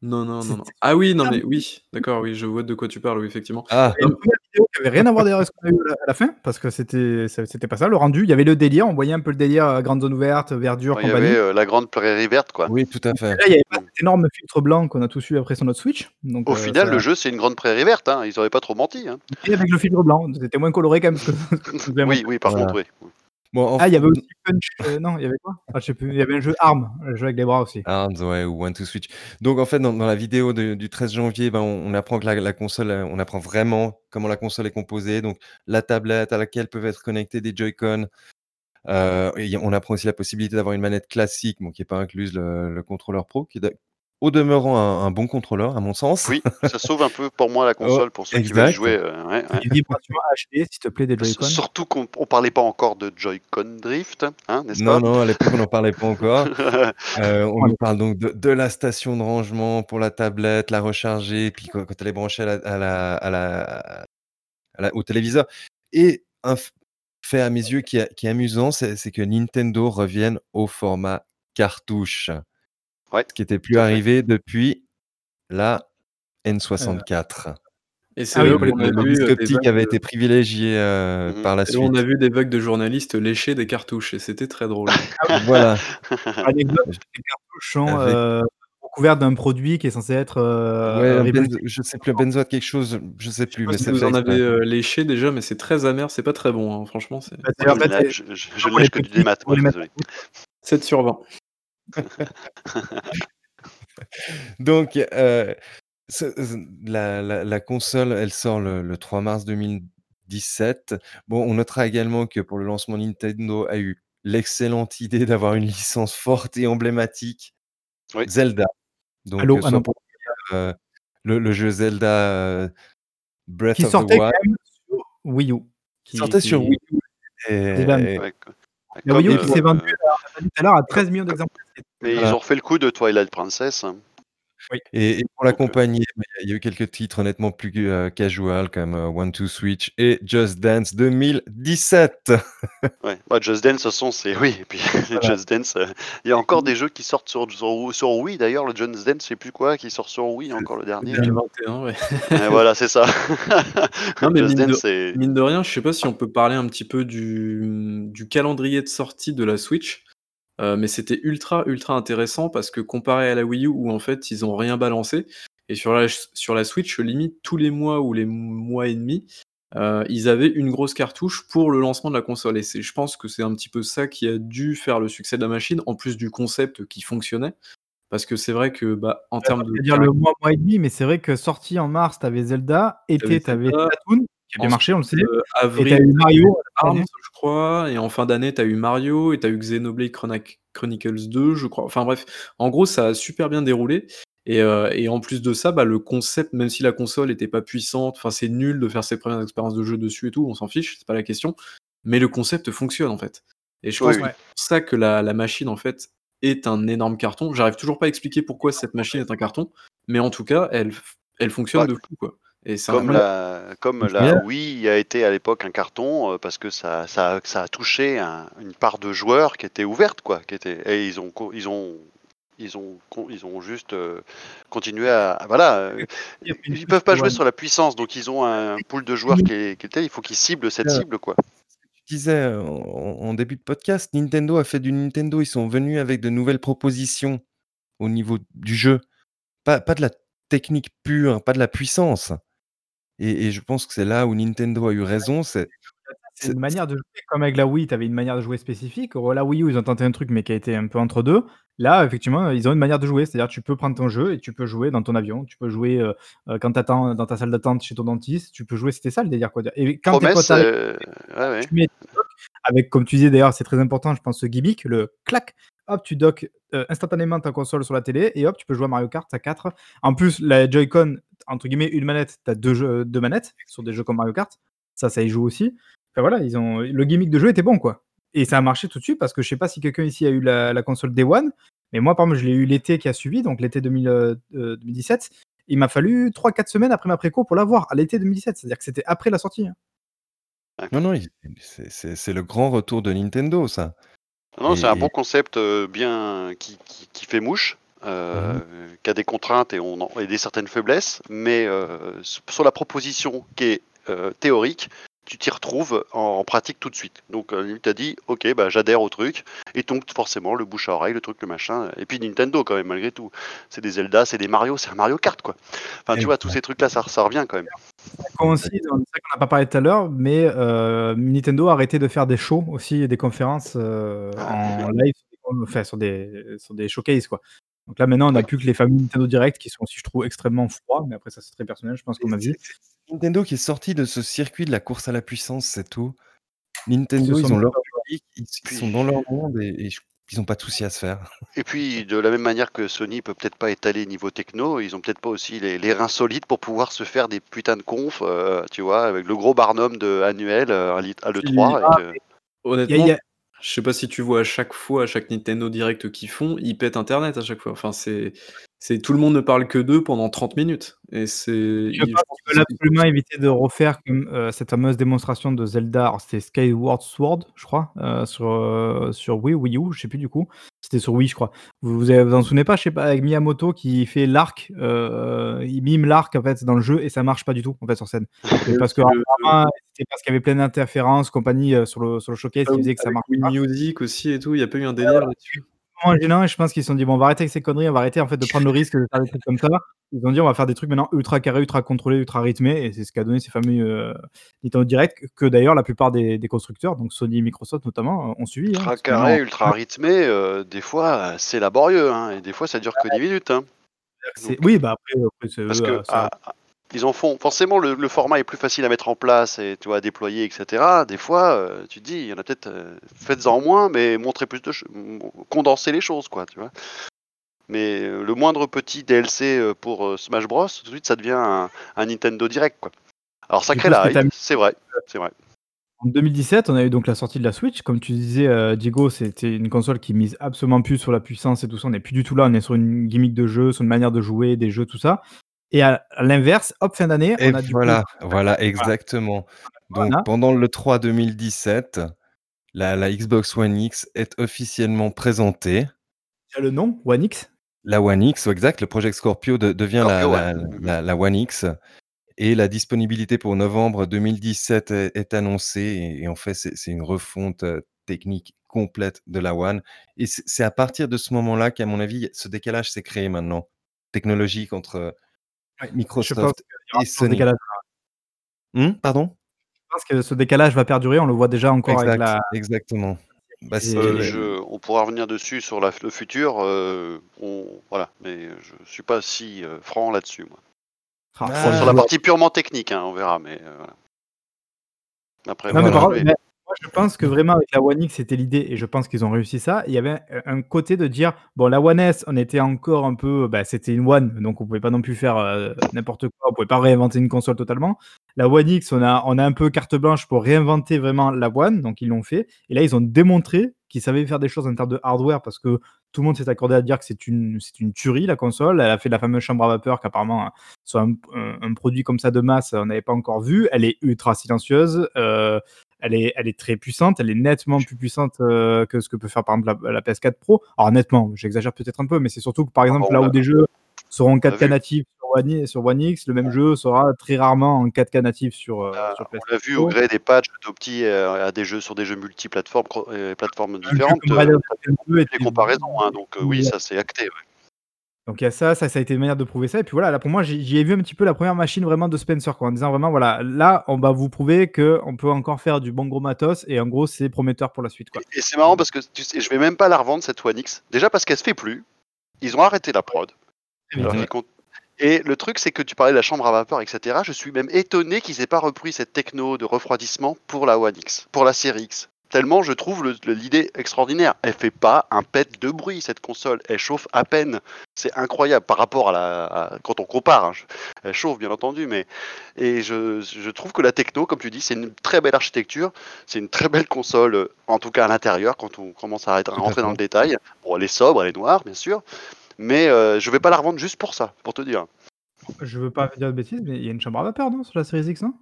Non, non, non, non. Ah oui, non, mais oui, d'accord, oui, je vois de quoi tu parles, oui, effectivement. Ah, Il y a une vidéo qui avait rien à voir d'ailleurs avec ce qu'on a eu à la- fin, parce que c'était pas ça. Le rendu, il y avait le délire, on voyait un peu le délire, euh, grande zone ouverte, verdure, Il y compagnie. avait euh, la grande prairie verte quoi. oui, tout à fait. Là, il y avait pas cet énorme filtre blanc qu'on a tous eu après sur notre Switch. Donc, Au euh, final, ça- le jeu c'est une grande prairie verte, hein. ils auraient pas trop menti. Hein. Et avec le filtre blanc, c'était moins coloré quand même. que- Oui, oui, par Voilà. contre, oui. Bon, Ah, il y avait aussi Punch. euh, non, il y avait quoi? Ah, Je sais plus. Il y avait un jeu Arm, un jeu avec les bras aussi. Arms, ouais, ou One to Switch. Donc en fait, dans, dans la vidéo de- du 13 janvier, ben, on, on apprend que la, la console, euh, on apprend vraiment comment la console est composée. Donc la tablette à laquelle peuvent être connectés des Joy-Con. Euh, on apprend aussi la possibilité d'avoir une manette classique, bon, qui n'est pas incluse le, le contrôleur pro, qui est de- au demeurant un, un bon contrôleur, à mon sens. Oui, ça sauve un peu pour moi la console, pour ceux qui veulent jouer. euh, ouais, ouais. HD, s'il te plaît, des Joy-Con. Surtout qu'on on parlait pas encore de Joy-Con Drift, hein, n'est-ce Non, pas non, à l'époque, on n'en parlait pas encore. Euh, on nous parle donc de, de la station de rangement pour la tablette, la recharger, puis quand, quand elle est branchée à la, à la- à la- à la- au téléviseur. Et un fait à mes yeux qui, est- qui est amusant, c'est que Nintendo revienne au format cartouche. Ouais, Ce qui n'était plus arrivé depuis la N64. Et c'est Ah oui, le, le- disque euh, des optique avait de- été privilégié euh, Mhm. par la et là, on suite. a vu des vagues de journalistes lécher des cartouches et c'était très drôle. Voilà. Anecdote, les cartouches sont Avec- euh, recouvertes d'un produit qui est censé être. euh, Ouais, benzo- je sais plus, benzoate quelque chose, je sais plus, Je mais sais pas si vous en avez euh, léché déjà, mais c'est très amer, c'est pas très bon, hein, franchement. c'est Bah, en je fait, ne je, je- je pour lâche les que du démat, désolé. 7 sur 20. Donc, euh, ce- la, la- la console, elle sort le, le 3 mars 2017. Bon, on notera également que pour le lancement, Nintendo a eu l'excellente idée d'avoir une licence forte et emblématique, Oui. Zelda. Donc, Allô euh, Ah soit non. pour euh, le, le jeu Zelda euh, Breath qui of the sortait Wild, quand même sur Wii U. qui sortait sur qui- Wii U. Et, Déjà, et- Ouais, La Wii U qui euh, s'est vendue, a dit tout à l'heure, à 13 millions d'exemplaires. Mais Voilà. ils ont refait le coup de Twilight Princess. hein. Oui. Et, et pour euh, l'accompagner, bah, il y a- eu quelques titres honnêtement plus euh, casual comme euh, One to Switch et Just Dance 2017. Ouais, bah, Just Dance, de toute façon, c'est oui. Et puis Just Dance, euh, il y a encore des jeux qui sortent sur, sur, sur Wii d'ailleurs. Le Just Dance, je sais plus quoi, qui sort sur Wii, encore le dernier. 2021, ouais. Ouais, voilà, c'est ça. Non, mais Just mine de- Dance, c'est. Mine de rien, je sais pas si on peut parler un petit peu du, du calendrier de sortie de la Switch, euh, mais c'était ultra ultra intéressant parce que comparé à la Wii U où en fait ils ont rien balancé, et sur la, sur la Switch, limite tous les mois ou les mois et demi, euh, ils avaient une grosse cartouche pour le lancement de la console. Et je pense que c'est un petit peu ça qui a dû faire le succès de la machine, en plus du concept qui fonctionnait. Parce que c'est vrai que bah, en termes de. C'est-à-dire le mois, mois et demi, mais c'est vrai que sorti en mars, t'avais Zelda, été, T'avais Splatoon, qui a bien marché, on le sait. euh, Et avril, t'as eu Mario. Arms, je crois, et en fin d'année, tu as eu Mario, et tu as eu Xenoblade Chronicles 2, je crois. Enfin bref, en gros, ça a super bien déroulé. Et, euh, et en plus de ça, bah, le concept, même si la console était pas puissante, enfin c'est nul de faire ses premières expériences de jeu dessus et tout, on s'en fiche, c'est pas la question. Mais le concept fonctionne en fait. Et je pense que c'est pour ça que la, la machine en fait est un énorme carton. J'arrive toujours pas à expliquer pourquoi cette machine est un carton, mais en tout cas, elle, elle fonctionne Ouais. de fou quoi. Et Comme la, comme la Wii a été à l'époque un carton euh, parce que ça, ça, ça a touché un- une part de joueurs qui était ouverte quoi, qui était et ils ont ils ont ils ont ils ont juste euh, continué à à- voilà euh, ils peuvent pas jouer sur la puissance donc ils ont un pool de joueurs qui est, qui est tel il faut qu'ils ciblent cette cible quoi. Disais en, en début de podcast, Nintendo a fait du Nintendo. Ils sont venus avec de nouvelles propositions au niveau du jeu. Pas, pas de la technique pure, pas de la puissance. Et, et je pense que c'est là où Nintendo a eu raison. C'est C'est une manière de jouer. Comme avec la Wii, tu avais une manière de jouer spécifique. La Wii U, ils ont tenté un truc, mais qui a été un peu entre deux. Là, effectivement, ils ont une manière de jouer. C'est-à-dire, tu peux prendre ton jeu et tu peux jouer dans ton avion. Tu peux jouer euh, euh, quand tu attends dans ta salle d'attente chez ton dentiste. Tu peux jouer. C'était ça le délire. Quoi. Et quand Promesse potes euh, ouais, ouais. tu mets avec, comme tu disais d'ailleurs, c'est très important, je pense, ce gimmick, le clac. Hop, tu docks euh, instantanément ta console sur la télé et hop, tu peux jouer à Mario Kart à 4. En plus, la Joy-Con, entre guillemets, une manette, tu as deux, jeux, deux manettes sur des jeux comme Mario Kart. Ça, ça y joue aussi. Enfin, voilà, ils ont... le gimmick de jeu était bon, quoi. Et ça a marché tout de suite parce que je sais pas si quelqu'un ici a eu la, la console Day One, mais moi, par exemple, je l'ai eu l'été qui a suivi, donc l'été 2000, euh, 2017. Il m'a fallu 3-4 semaines après ma préco pour l'avoir, à l'été 2017. C'est-à-dire que c'était après la sortie. hein. non, non, c'est- le grand retour de Nintendo, ça. Non, c'est un Et- bon concept euh, bien qui, qui, qui fait mouche, euh, Mhm. qui a des contraintes et, on en- et des certaines faiblesses, mais euh, sur la proposition qui est euh, théorique, tu t'y retrouves en, en pratique tout de suite. Donc tu as dit, ok, bah, j'adhère au truc, et donc forcément le bouche à oreille, le truc, le machin, et puis Nintendo quand même malgré tout. C'est des Zelda, c'est des Mario, c'est un Mario Kart quoi. Enfin tu Et vois, tous ces trucs là, ça, ça revient quand même. coïncide, ça qu'on n'a pas parlé tout à l'heure, mais Nintendo a arrêté de faire des shows aussi, des conférences Ah. en live, enfin, sur des, sur des showcases. Quoi. Donc là, maintenant, on n'a Ouais. plus que les fameux Nintendo Direct qui sont aussi, je trouve, extrêmement froids, mais après, ça, c'est très personnel, je pense, comme avis. C'est Nintendo qui est sorti de ce circuit de la course à la puissance, c'est tout. Nintendo, Ils ont leur public, ils, sont dans leur monde et, et je- ils n'ont pas de souci à se faire. Et puis, de la même manière que Sony peut peut-être pas étaler niveau techno, ils ont peut-être pas aussi les, les reins solides pour pouvoir se faire des putains de confs, euh, tu vois, avec le gros barnum de annuel euh, à l'I- à l'E3. Ah, Honnêtement, y a- y a- je sais pas si tu vois à chaque fois, à chaque Nintendo Direct qu'ils font, ils pètent Internet à chaque fois. Enfin, c'est, c'est tout le monde ne parle que d'eux pendant 30 minutes. Et c'est. Je pense qu'ils veulent absolument éviter de refaire comme, euh, cette fameuse démonstration de Zelda. C'était Skyward Sword, je crois, euh, sur, euh, sur Wii, Wii U, je sais plus du coup. C'était sur Wii, je crois. Vous vous, avez- vous en souvenez pas, je sais pas, avec Miyamoto qui fait l'arc, euh, il mime l'arc en fait dans le jeu et ça marche pas du tout en fait sur scène. Parce que c'était parce qu'il y avait plein d'interférences, compagnie sur le sur le showcase qui faisait que ça marche Wii pas. Music aussi et tout, il y a pas eu un délire là-dessus. Gênant et je pense qu'ils se sont dit bon on va arrêter avec ces conneries, on va arrêter en fait de prendre le risque de faire des trucs comme ça. Ils ont dit on va faire des trucs maintenant ultra carrés, ultra contrôlés, ultra rythmés et c'est ce qu'a donné ces fameux euh, Nintendo Direct que d'ailleurs la plupart des, des constructeurs, donc Sony et Microsoft notamment, euh, ont suivi. hein, Ultra carré, ultra rythmé, euh, des fois euh, c'est laborieux, hein, et des fois ça dure que 10 minutes. Hein. Oui bah après, après, Parce que ils en font. Forcément, le, le format est plus facile à mettre en place et tu vois, à déployer, etc. Des fois, euh, tu te dis, il y en a peut-être. euh, Faites-en moins, mais montrez plus de. ch- m- Condensez les choses, quoi, tu vois. Mais euh, le moindre petit DLC pour Smash Bros, tout de suite, ça devient un, un Nintendo Direct, quoi. Alors ça crée la hype, c'est vrai, c'est vrai. En 2017, on a eu donc la sortie de la Switch. Comme tu disais, Diego, c'était une console qui mise absolument plus sur la puissance et tout ça. On n'est plus du tout là. On est sur une gimmick de jeu, sur une manière de jouer, des jeux, tout ça. Et à, l'inverse, hop, fin d'année, Et on a du coup- voilà, voilà, exactement. Donc, Voilà. pendant le 3 2017, la, la Xbox One X est officiellement présentée. il y a le nom, One X? La One X, exact, le Project Scorpio de- devient la, Scorpio, la- ouais. la- la One X. Et la disponibilité pour novembre 2017 est, est annoncée. Et, et en fait, c'est une refonte euh, technique complète de la One. Et c'est c'est à partir de ce moment-là qu'à mon avis, ce décalage s'est créé maintenant, technologique entre Ouais, Microsoft je pense et ce Sony. décalage. Hmm, pardon? Je pense que ce décalage va perdurer. On le voit déjà encore avec Exact, la. exactement. Bah, Euh, je- on pourra revenir dessus sur la- le futur. euh, on, voilà, mais je suis pas si euh, franc là-dessus. Ah, Ah, Sur la partie purement technique, hein, on verra. Mais euh, voilà. Après, Non, mais Voilà. par mais- contre, mais moi, je pense que vraiment, avec la One X, c'était l'idée, et je pense qu'ils ont réussi ça. Il y avait un, côté de dire bon, la One S, on était encore un peu. Bah, c'était une One, donc on pouvait pas non plus faire euh, n'importe quoi, on pouvait pas réinventer une console totalement. La One X, on a, on a un peu carte blanche pour réinventer vraiment la One, donc ils l'ont fait. Et là, ils ont démontré qu'ils savaient faire des choses en termes de hardware parce que tout le monde s'est accordé à dire que c'est une, c'est une tuerie la console. Elle a fait la fameuse chambre à vapeur qu'apparemment, un- un produit comme ça de masse, on n'avait pas encore vu. Elle est ultra silencieuse. euh, elle est, elle est très puissante, elle est nettement plus puissante euh, que ce que peut faire par exemple la, la PS4 Pro. Alors nettement, j'exagère peut-être un peu, mais c'est surtout que par exemple bon, là où des jeux seront en 4K vu? natifs sur One, sur One X, le même jeu sera très rarement en 4K natif sur, euh, Ah, sur on PS4 l'a vu Pro. au gré des patchs d'Opti euh, à des jeux sur des jeux multiplateformes, euh, plateformes différentes. comme Red Dead Redemption 2 les était- comparaisons, hein, donc oui, ça c'est acté. ouais. Donc il y a ça, ça, ça a été une manière de prouver ça. Et puis voilà, là pour moi, j'y ai vu un petit peu la première machine vraiment de Spencer, quoi, en disant vraiment, voilà, là, on va vous prouver qu'on peut encore faire du bon gros matos, et en gros, c'est prometteur pour la suite, quoi. Et c'est marrant parce que tu sais, je vais même pas la revendre cette One X. Déjà parce qu'elle se fait plus. Ils ont arrêté la prod. Alors qu'ils comptent- Et le truc, c'est que tu parlais de la chambre à vapeur, etc. Je suis même étonné qu'ils aient pas repris cette techno de refroidissement pour la One X, pour la série X. Tellement je trouve l'idée extraordinaire. Elle fait pas un pet de bruit cette console. Elle chauffe à peine. C'est incroyable par rapport à la à- quand on compare. hein. Je- Elle chauffe bien entendu, mais et je, je trouve que la techno, comme tu dis, c'est une très belle architecture. C'est une très belle console, euh, en tout cas à l'intérieur quand on commence à, être- rentrer dans le détail. Bon, elle est sobre, elle est noire, bien sûr, mais euh, je vais pas la revendre juste pour ça, pour te dire. Je veux pas dire de bêtises, mais il y a une chambre à vapeur, non, sur la Series X, non?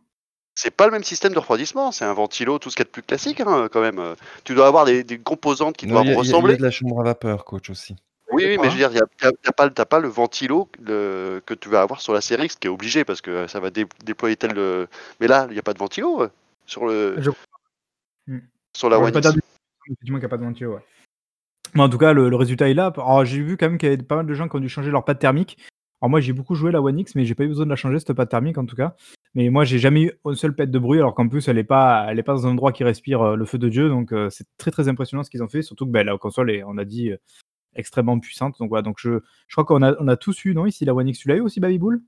C'est pas le même système de refroidissement, c'est un ventilo, tout ce qu'il y a de plus classique hein, quand même. Tu dois avoir des, des composantes qui Non, doivent il y a- il y a- il y ressembler. a de la chambre à vapeur, coach aussi. Oui, oui, mais je veux dire, il t'as t'as pas, le ventilo le- que tu vas avoir sur la série X, qui est obligé parce que ça va dé- déployer tel. euh, Mais là, il n'y a pas de ventilo euh, sur le Je- Hmm. sur la One X. effectivement qu'il n'y a pas de ventilo, ouais. Mais en tout cas, le, le résultat est là. J'ai vu quand même qu'il y avait pas mal de gens qui ont dû changer leur pâte thermique. Alors moi, j'ai beaucoup joué la One X, mais j'ai pas eu besoin de la changer, cette pâte thermique, en tout cas. Mais moi, j'ai jamais eu un seul pet de bruit, alors qu'en plus, elle est pas, elle est pas dans un endroit qui respire euh, le feu de Dieu. Donc, euh, c'est très, très impressionnant ce qu'ils ont fait. Surtout que ben, la console est, on a dit, euh, extrêmement puissante. Donc, voilà. Donc, je, je crois qu'on a, on a tous eu, non, ici, la One X. Tu l'as eu aussi, Baby Bull?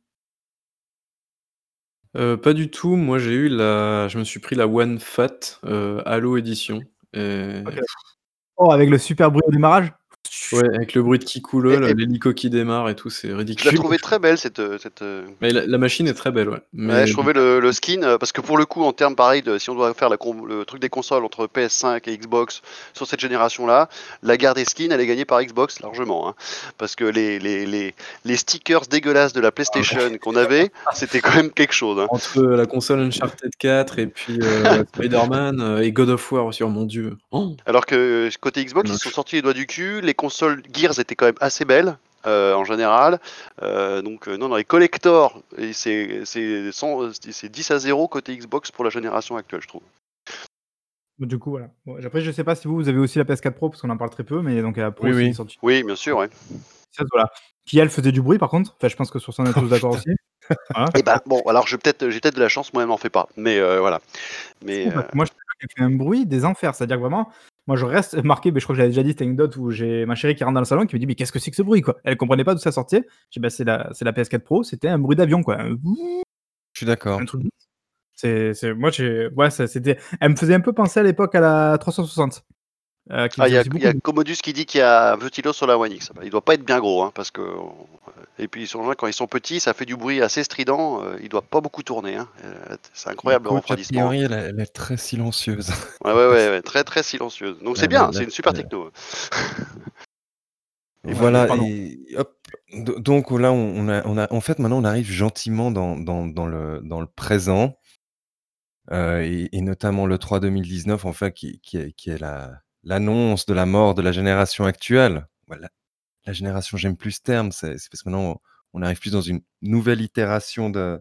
Euh, pas du tout. Moi, j'ai eu la. Je me suis pris la One Fat euh, Halo Edition. Et-. Oh, avec le super bruit au démarrage? Ouais, avec le bruit de qui coule, Et- et- l'hélico qui démarre et tout, c'est Je l'ai ridicule. trouvée très belle cette. euh, cette euh, Mais la, la machine est très belle, ouais. Mais Ouais, je trouvais le, le skin, euh, parce que pour le coup, en termes pareil, de, si on doit faire la le truc des consoles entre PS5 et Xbox sur cette génération-là, la guerre des skins, elle est gagnée par Xbox largement. hein. parce que les, les, les, les stickers dégueulasses de la PlayStation qu'on avait, c'était quand même quelque chose. hein. entre la console Uncharted 4 et puis euh, Spider-Man et God of War aussi, oh mon dieu. Oh Alors que côté Xbox, ils sont sortis les doigts du cul, les consoles Gears étaient quand même assez belles. euh, en général, Euh, donc euh, non, dans les collectors, et c'est c'est 100, c'est 10 à 0 côté Xbox pour la génération actuelle, je trouve. Du coup, voilà. Bon, après, je sais pas si vous, vous avez aussi la PS4 Pro, parce qu'on en parle très peu, mais donc la Pro Oui, aussi oui. est sortie. Oui, bien sûr, ouais. 16, voilà. Qui, elle, faisait du bruit, par contre. Enfin, je pense que sur ça, on est tous d'accord aussi. Voilà. Et ben bon, alors peut-être, j'ai peut-être de la chance, moi elle m'en fait pas, mais euh, voilà. Mais euh, Moi, je trouve qu'elle fait un bruit des enfers. C'est-à-dire que vraiment, moi, je reste marqué, mais je crois que j'avais déjà dit cette anecdote où j'ai ma chérie qui rentre dans le salon qui me dit Mais qu'est-ce que c'est que ce bruit, quoi? Elle comprenait pas d'où ça sortait. J'ai dit Bah, c'est la, c'est la PS4 Pro, c'était un bruit d'avion, quoi. Un, Je suis d'accord. un truc. de- C'est, c'est, moi, j'ai, ouais, ça, c'était, elle me faisait un peu penser à l'époque à la 360. Euh, Ah, il y a, y. Commodus qui dit qu'il y a un petit lot sur la One X. Il doit pas être bien gros, hein, parce que. Et puis, sur quand ils sont petits, ça fait du bruit assez strident. euh, il doit pas beaucoup tourner. hein. Euh, C'est incroyable le a refroidissement. priori, elle, est- elle est très silencieuse. Ouais, ouais, ouais, ouais, très très silencieuse. Donc c'est bien, c'est une super techno. Et voilà, pardon. et hop. Do- Donc là, on on a, on a, en fait, maintenant, on arrive gentiment dans, dans, dans le, dans le présent, euh, et, et notamment le 3 2019, en fait, qui, qui est, qui est la, l'annonce de la mort de la génération actuelle. Voilà. La génération, j'aime plus ce terme, c'est parce que maintenant, on arrive plus dans une nouvelle itération de,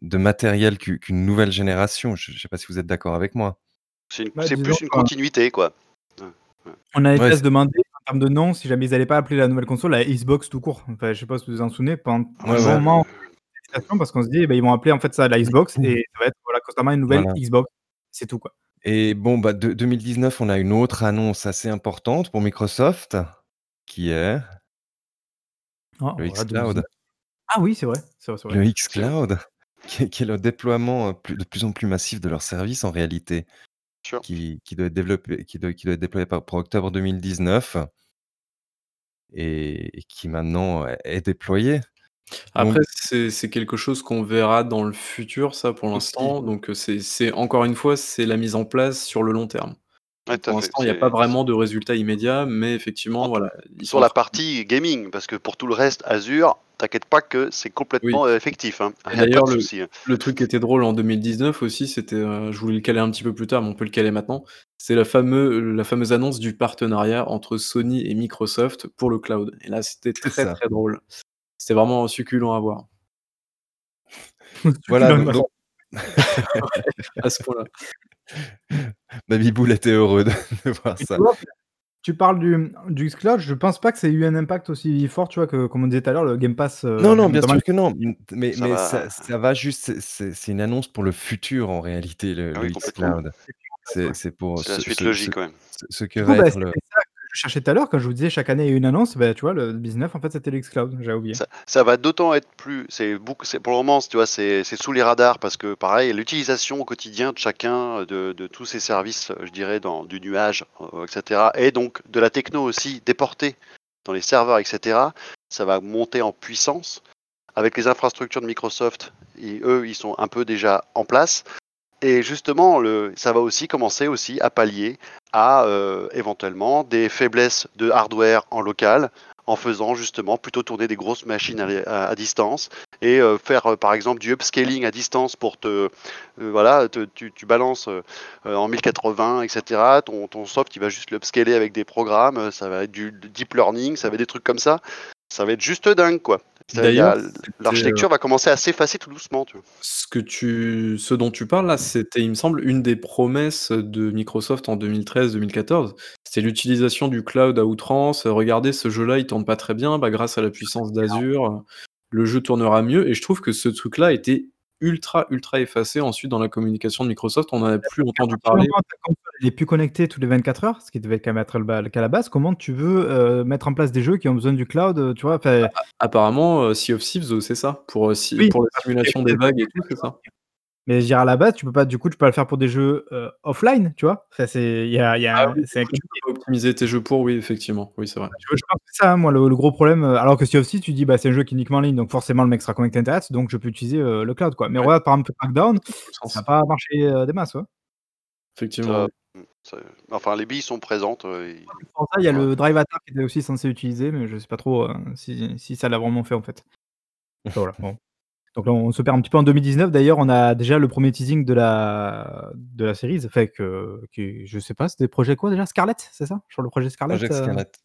de matériel qu'u- qu'une nouvelle génération. Je ne sais pas si vous êtes d'accord avec moi. C'est Bah, plus une que- continuité, quoi. On avait Ouais, c'est- demandé en termes de nom si jamais ils n'allaient pas appeler la nouvelle console la Xbox tout court. Enfin, je sais pas si vous vous en souvenez, pendant un Ouais, bon ouais. moment, parce qu'on se dit eh ben, ils vont appeler en fait ça la Xbox et ça va être voilà, constamment une nouvelle Voilà. Xbox. C'est tout quoi. Et bon, bah, de- 2019, on a une autre annonce assez importante pour Microsoft, qui est Ah, le voilà, xCloud. 2019. Ah oui, c'est vrai. C'est vrai, c'est vrai. Le xCloud, qui est, qui est le déploiement euh, plus- de plus en plus massif de leurs services en réalité, Sûr. qui, qui doit être développé, qui doit, qui doit être déployé par- pour octobre 2019 et, et qui maintenant est- est déployé. Après, Donc, c'est c'est quelque chose qu'on verra dans le futur, ça, pour Aussi. l'instant. Donc, euh, c'est c'est- encore une fois, c'est la mise en place sur le long terme. Ouais, tout à Pour fait. l'instant, il n'y a C'est- pas vraiment de résultats immédiats, mais effectivement, En- voilà. ils Sur la partie gaming, parce que pour tout le reste, Azure, t'inquiète pas que c'est complètement euh, effectif. Hein. Et Y a pas d'ailleurs, de le- souci. hein. Le truc qui était drôle en 2019 aussi, c'était, euh, je voulais le caler un petit peu plus tard, mais on peut le caler maintenant. C'est la, fameux, la fameuse annonce du partenariat entre Sony et Microsoft pour le cloud. Et là, c'était C'est très ça. très drôle. C'était vraiment succulent à voir. voilà, donc, À ce point-là. Babyboul était heureux de, de voir ça. tu parles du, du xCloud, je pense pas que ça ait eu un impact aussi fort, tu vois, que comme on disait tout à l'heure, le Game Pass. euh, Non, non, bien sûr que non, mais, Ça mais va. ça, ça va juste, c'est- une annonce pour le futur en réalité, le, Ah le xCloud. C'est pour C'est la ce, suite ce- logique, ce- quand même. ce- ce que va bah, être le... ça je cherchais tout à l'heure quand je vous disais chaque année il y a une annonce. Bah, tu vois, le 19 en fait c'était le xCloud, j'avais oublié. Ça, va d'autant être plus. C'est pour le moment, tu vois, c'est sous les radars parce que pareil, l'utilisation au quotidien de chacun de, de tous ces services, je dirais, du nuage, euh, etc. Et donc de la techno aussi déportée dans les serveurs, etc. Ça va monter en puissance avec les infrastructures de Microsoft. et eux, ils sont un peu déjà en place. Et justement, ça va aussi commencer aussi à pallier à euh, éventuellement des faiblesses de hardware en local en faisant justement plutôt tourner des grosses machines à, distance et euh, faire euh, par exemple du upscaling à distance pour te voilà tu, balances en 1080 etc ton, ton soft il va juste l'upscaler avec des programmes ça va être du deep learning ça va être des trucs comme ça ça va être juste dingue quoi D'ailleurs, l'architecture va commencer à s'effacer tout doucement tu vois. Ce, que tu, ce dont tu parles là, c'était, il me semble, une des promesses de Microsoft en 2013-2014. C'était l'utilisation du cloud à outrance. Regardez, ce jeu-là, il tourne pas très bien. Bah, grâce à la puissance d'Azure, le jeu tournera mieux. Et je trouve que ce truc-là était ultra, ultra effacé ensuite dans la communication de Microsoft. On n'en a plus entendu parler. Comment ta console elle est plus connectée tous les 24 heures, ce qui devait quand même être le, cas à la base. Comment tu veux euh, mettre en place des jeux qui ont besoin du cloud, euh, tu vois Apparemment, euh, Sea of Thieves, c'est ça. Pour, si- Oui. pour la simulation des vagues et tout, c'est ça. Mais je dire à la base, tu peux pas, du coup, tu peux pas le faire pour des jeux euh, offline, tu vois. Enfin, c'est, il y a, il y a, Ah oui, c'est un- tu peux pas optimiser tes jeux pour, oui, effectivement. Oui, c'est vrai. Je je pense que c'est ça, hein, moi, le, le gros problème. euh, Alors que Sea of Thieves, tu dis, bah, c'est un jeu qui est uniquement en ligne, donc forcément, le mec sera connecté à Internet, donc je peux utiliser euh, le cloud, quoi. Mais Ouais. regarde, par exemple, sens. ça n'a pas marché euh, des masses, ouais. Effectivement. Ça- ça- enfin les billes sont présentes euh, et- Pour ça, il y a le Drive Attack qui était aussi censé utiliser, mais je sais pas trop euh, si, si ça l'a vraiment fait, en fait. Voilà, bon. Donc là, on se perd un petit peu en 2019. D'ailleurs, on a déjà le premier teasing de la, de la série. Fait que, je sais pas, c'était projet quoi déjà? Scarlett, c'est ça? Sur le projet Scarlett Project euh, Scarlett.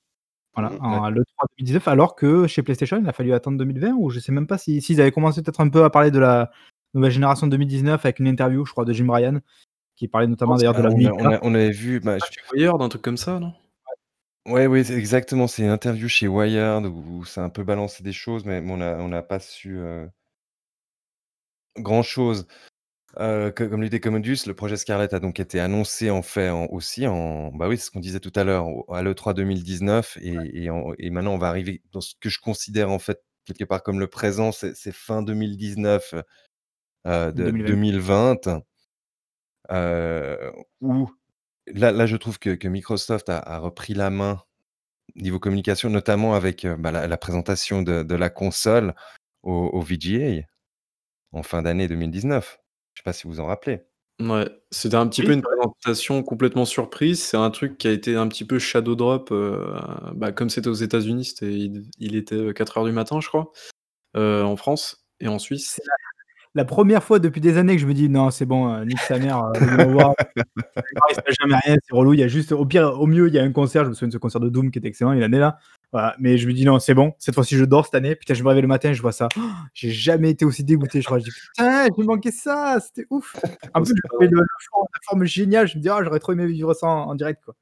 Voilà, Mhm. en- le 3 2019, alors que chez PlayStation, il a fallu attendre 2020, ou je sais même pas si- s'ils avaient commencé peut-être un peu à parler de la nouvelle génération 2019 avec une interview, je crois, de Jim Ryan, qui parlait notamment d'ailleurs de Ah, la on, vie. a- on a- on avait vu, bah, je- Chez Wired, un truc comme ça, non? Ouais, oui, c'est exactement, c'est une interview chez Wired où, où ça a un peu balancé des choses, mais on n'a on n'a pas su euh, grand-chose. Euh, que- comme l'idée Commodus, le projet Scarlett a donc été annoncé en fait en- aussi en, bah oui, c'est ce qu'on disait tout à l'heure, à l'E3 2019, et, et, en- et maintenant on va arriver dans ce que je considère en fait quelque part comme le présent, c'est fin 2019, euh, de 2020. 2020, euh, où là là, je trouve que que Microsoft a a repris la main niveau communication, notamment avec, heu, bah, la la présentation de de la console au au VGA en fin d'année 2019. Je sais pas si vous en rappelez? Ouais, c'était un petit Oui, peu c'est une présentation complètement surprise. C'est un truc qui a été un petit peu shadow drop, heu, bah, comme c'était aux États-Unis, c'était il il était, heu, 04:00 du matin, je crois, heu, en France et en Suisse. C'est la la 1re fois depuis des années que je me dis: «Non, c'est bon, heu, nique sa mère, Awards, il se passe jamais rien, c'est relou». Il y a juste au pire, au mieux, il y a un concert, je me souviens de ce concert de Doom qui était excellent, il une année là, voilà, mais je me dis: «Non, c'est bon, cette fois-ci je dors cette année». Putain, je me réveille le matin, je vois ça, j'ai jamais été aussi dégoûté, je crois. Je dis: «Putain, me manquait ça, c'était ouf!» en plus, je le la forme géniale, je me dis: «Ah, j'aurais trop aimé vivre ça en en direct, quoi».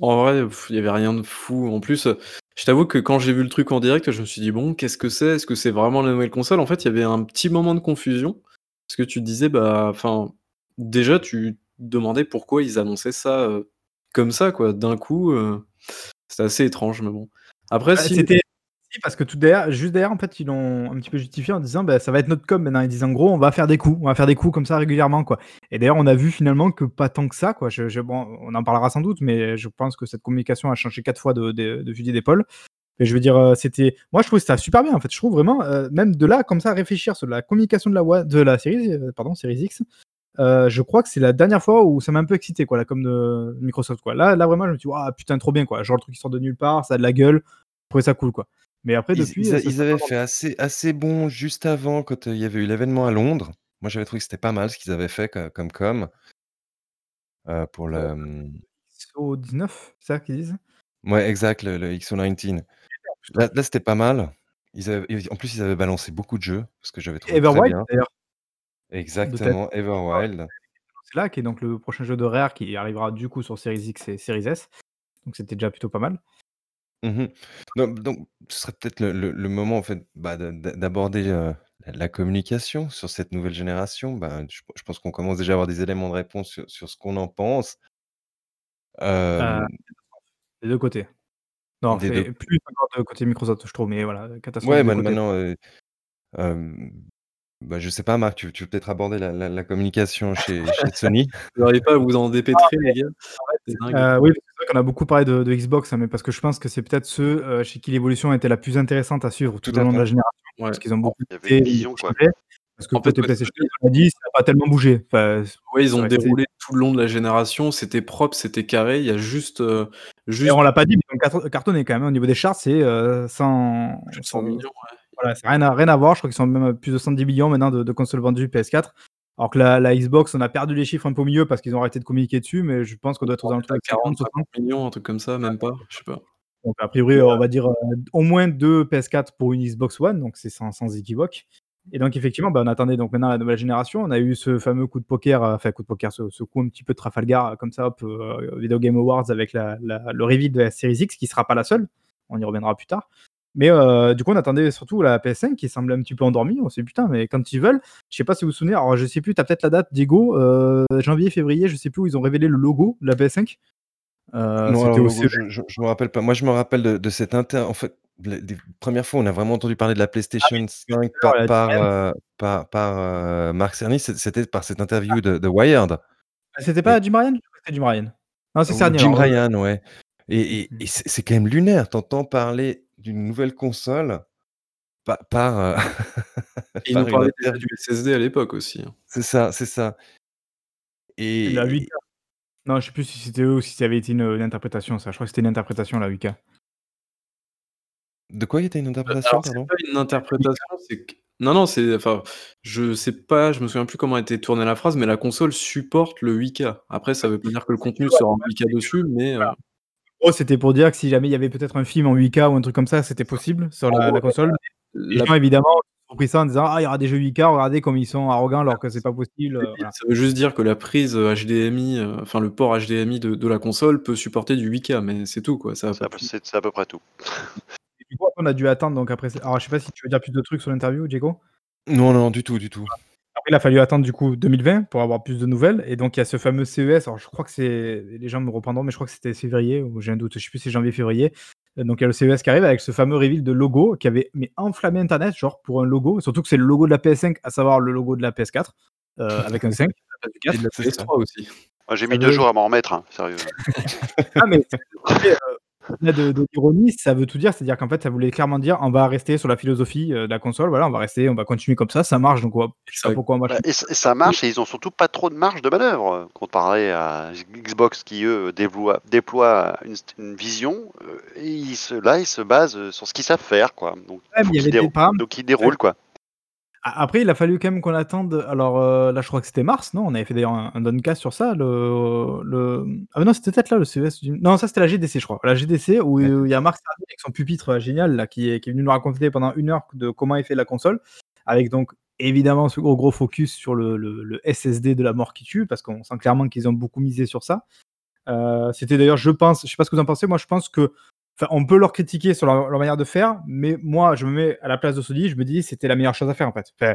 En vrai, il y avait rien de fou. En plus, je t'avoue que quand j'ai vu le truc en direct, je me suis dit: «Bon, qu'est-ce que c'est? Est-ce que c'est vraiment la nouvelle console?» en fait, il y avait un petit moment de confusion, parce que tu te disais, bah, enfin, déjà, tu demandais pourquoi ils annonçaient ça, heu, comme ça, quoi, d'un coup, heu, c'était assez étrange, mais bon. Après Bah, si c'était parce que tout derrière juste derrière, en fait, ils l'ont un petit peu justifié en disant: «Bah, ça va être notre com maintenant». Ils disent: «En gros, on va faire des coups, on va faire des coups comme ça régulièrement, quoi» et d'ailleurs, on a vu finalement que pas tant que ça, quoi. Je je bon, on en parlera sans doute, mais je pense que cette communication a changé 4 fois de de de fusil d'épaule et je veux dire, heu, c'était moi, je trouvais ça super bien, en fait. Je trouve vraiment, heu, même de là, comme ça, réfléchir sur la communication de la de la série, heu, pardon, Series X, heu, je crois que c'est la dernière fois où ça m'a un peu excité, quoi, la com de Microsoft, quoi. Là là, vraiment, je me suis dit: «Waouh, putain, trop bien, quoi». Genre le truc qui sort de nulle part, ça a de la gueule, je trouvais ça cool, quoi. Mais après Ils depuis, ils heu, a ça ils avaient fait assez assez bon juste avant quand, il y avait eu l'événement à Londres. Moi, j'avais trouvé que c'était pas mal ce qu'ils avaient fait co comme com. Pour le, mmh XO19, c'est ça qu'ils disent? Ouais, exact, le le XO19. Là là, c'était pas mal. Ils avaient ils en plus, ils avaient balancé beaucoup de jeux, ce que j'avais trouvé Everwild d'ailleurs. Peut-être. Exactement, Everwild. C'est là qui est donc le prochain jeu de Rare qui arrivera du coup sur Series X et Series S, donc c'était déjà plutôt pas mal. Mmh mh. Donc donc ce serait peut-être le le le moment en fait, bah, de de d'aborder, heu, la la communication sur cette nouvelle génération. Ben, je je pense qu'on commence déjà à avoir des éléments de réponse sur sur ce qu'on en pense. Heu, Hem des 2 côtés. Non, Des 2 c'est plus encore de côté Microsoft, je trouve, mais voilà, catastrophe Ouais, des 2 man côtés. maintenant, heu, hem, bah, je sais pas Marc, tu tu veux peut-être aborder la la la communication chez chez Sony? Vous arrivez pas à vous en dépêtrer les gars? en fait, dingue. heu, oui, c'est vrai qu'on a beaucoup parlé de de Xbox, hein, mais parce que je pense que c'est peut-être ceux, heu, chez qui l'évolution a été la plus intéressante à suivre Tout tout au long de la génération. Ouais. Parce qu'ils ont beaucoup Il y avait une beaucoup vision, quoi. changé. Parce que En fait, PlayStation, on a dit, ça a pas tellement bougé. Enfin, Ouais, ils ont déroulé tout le long de la génération, c'était propre, c'était carré. Il y a juste, et juste on l'a pas dit, mais ils ont cartonné quand même, hein, au niveau des charts, c'est, heu, 100 plus de 100 100 000 000, ouais. Voilà, ça a rien à rien à voir. Je crois qu'ils sont même à plus de 110 000 000 maintenant de de consoles vendues PS4. Alors que la la Xbox, on a perdu les chiffres un peu au milieu parce qu'ils ont arrêté de communiquer dessus, mais je pense qu'on doit être aux On alentours de 50-60. 40-50 000 000, un truc comme ça, même pas, je sais pas. Donc a priori, on va dire, heu, au moins 2 PS4 pour une Xbox One, donc c'est sans sans équivoque et donc effectivement, bah, on attendait donc maintenant la nouvelle génération. On a eu ce fameux coup de poker, heu, enfin coup de poker, ce ce coup un petit peu de Trafalgar, comme ça, hop, Video Game Awards avec la la le reveal de la Series X qui sera pas la seule. On y reviendra plus tard. Mais heu, du coup, on attendait surtout la PS5 qui semblait un petit peu endormie. On s'est dit: «Putain, mais quand ils veulent», je sais pas si vous vous souvenez, alors je sais plus, tu as peut-être la date Diego, heu, janvier, février, je sais plus où ils ont révélé le logo de la PS5. Heu, Non, alors le au logo, CES. je je je me rappelle pas. Moi, je me rappelle de de cette inter en fait, les les 1res fois on a vraiment entendu parler de la Ah PlayStation parce que 5 tout à l'heure, par elle a dit par, par par, Marc Cerny, c'é c'était par cette Ah. interview de de Wired Ah, c'était et pas Jim Ryan? C'était Jim Ryan? Non, c'est Cerny Jim alors, ouais. Ryan, ouais et et et c'est quand même lunaire. Tu entends parler d'une nouvelle console pa par, heu, Et ils nous par une parlaient déjà du SSD à l'époque aussi, hein. C'est ça, c'est ça La 8K. et Non, je sais plus si c'était eux ou si ça avait été une, interprétation ça. Je crois que c'était une interprétation la 8K. De quoi il était une interprétation, alors c'est pardon? pas une interprétation, c'est non, non, c'est enfin, je sais pas, je me souviens plus comment était tournée la phrase, mais la console supporte le 8K. Après, ça veut pas dire que le contenu sera en le problème 8K c'est que dessus, mais. En gros, c'était pour dire que si jamais il y avait peut-être un film en 8K ou un truc comme ça, c'était possible sur la console. Les la gens évidemment ont pris ça en disant: «Ah, il y aura des jeux 8K, regardez comme ils sont arrogants alors que c'est pas possible», voilà. ça veut juste dire que la prise, HDMI, heu, enfin le port HDMI de de la console peut supporter du 8K, mais c'est tout quoi, C'est à peu à près tout. Et du coup, on a dû attendre donc après alors je sais pas si tu veux dire plus de trucs sur l'interview, Diego? Non, non, du tout, du tout. Voilà. Après il a fallu attendre du coup 2020 pour avoir plus de nouvelles et donc il y a ce fameux CES, alors je crois que c'est les gens me reprendront, mais je crois que c'était février ou j'ai un doute, je sais plus si c'est janvier, février. Heu, donc il y a le CES qui arrive avec ce fameux reveal de logo qui avait mais enflammé internet, genre pour un logo, surtout que c'est le logo de la PS5, à savoir le logo de la PS4, heu, avec un 5 à la place du et de 4. la C'est ça. PS3 aussi. Moi, J'ai mis deux jours à m'en remettre, hein, sérieux. Ah, mais euh, au-delà de, de l'ironie, ça veut tout dire. C'est-à-dire qu'en fait, ça voulait clairement dire on va rester sur la philosophie euh, de la console. Voilà, on va rester, on va continuer comme ça. Ça marche. Donc, on va- je sais pas pourquoi on va. Bah, et, c- et ça marche et ils ont surtout pas trop de marge de manœuvre euh, comparé à Xbox qui eux déploient, déploient une, une vision euh, et ils se, là ils se basent sur ce qu'ils savent faire quoi. Ouais, il y avait des donc ils déroulent quoi. A- Après, il a fallu quand même qu'on attende. Alors euh, là, je crois que c'était mars, non? On avait fait d'ailleurs un, un doncast sur ça. Le, le... Ah, non, c'était peut-être là le CES. du- Non, ça c'était la GDC, je crois. La GDC où il y a Marc Cerny avec son pupitre euh, génial là, qui, est, qui est venu nous raconter pendant une heure de comment est fait la console. Avec donc évidemment ce gros, gros focus sur le, le- le SSD de la mort qui tue, parce qu'on sent clairement qu'ils ont beaucoup misé sur ça. Euh, c'était d'ailleurs, je pense, je sais pas ce que vous en pensez, moi je pense que Enfin, on peut leur critiquer sur leur, leur manière de faire, mais moi, je me mets à la place de Sony, je me dis c'était la meilleure chose à faire en fait. Enfin,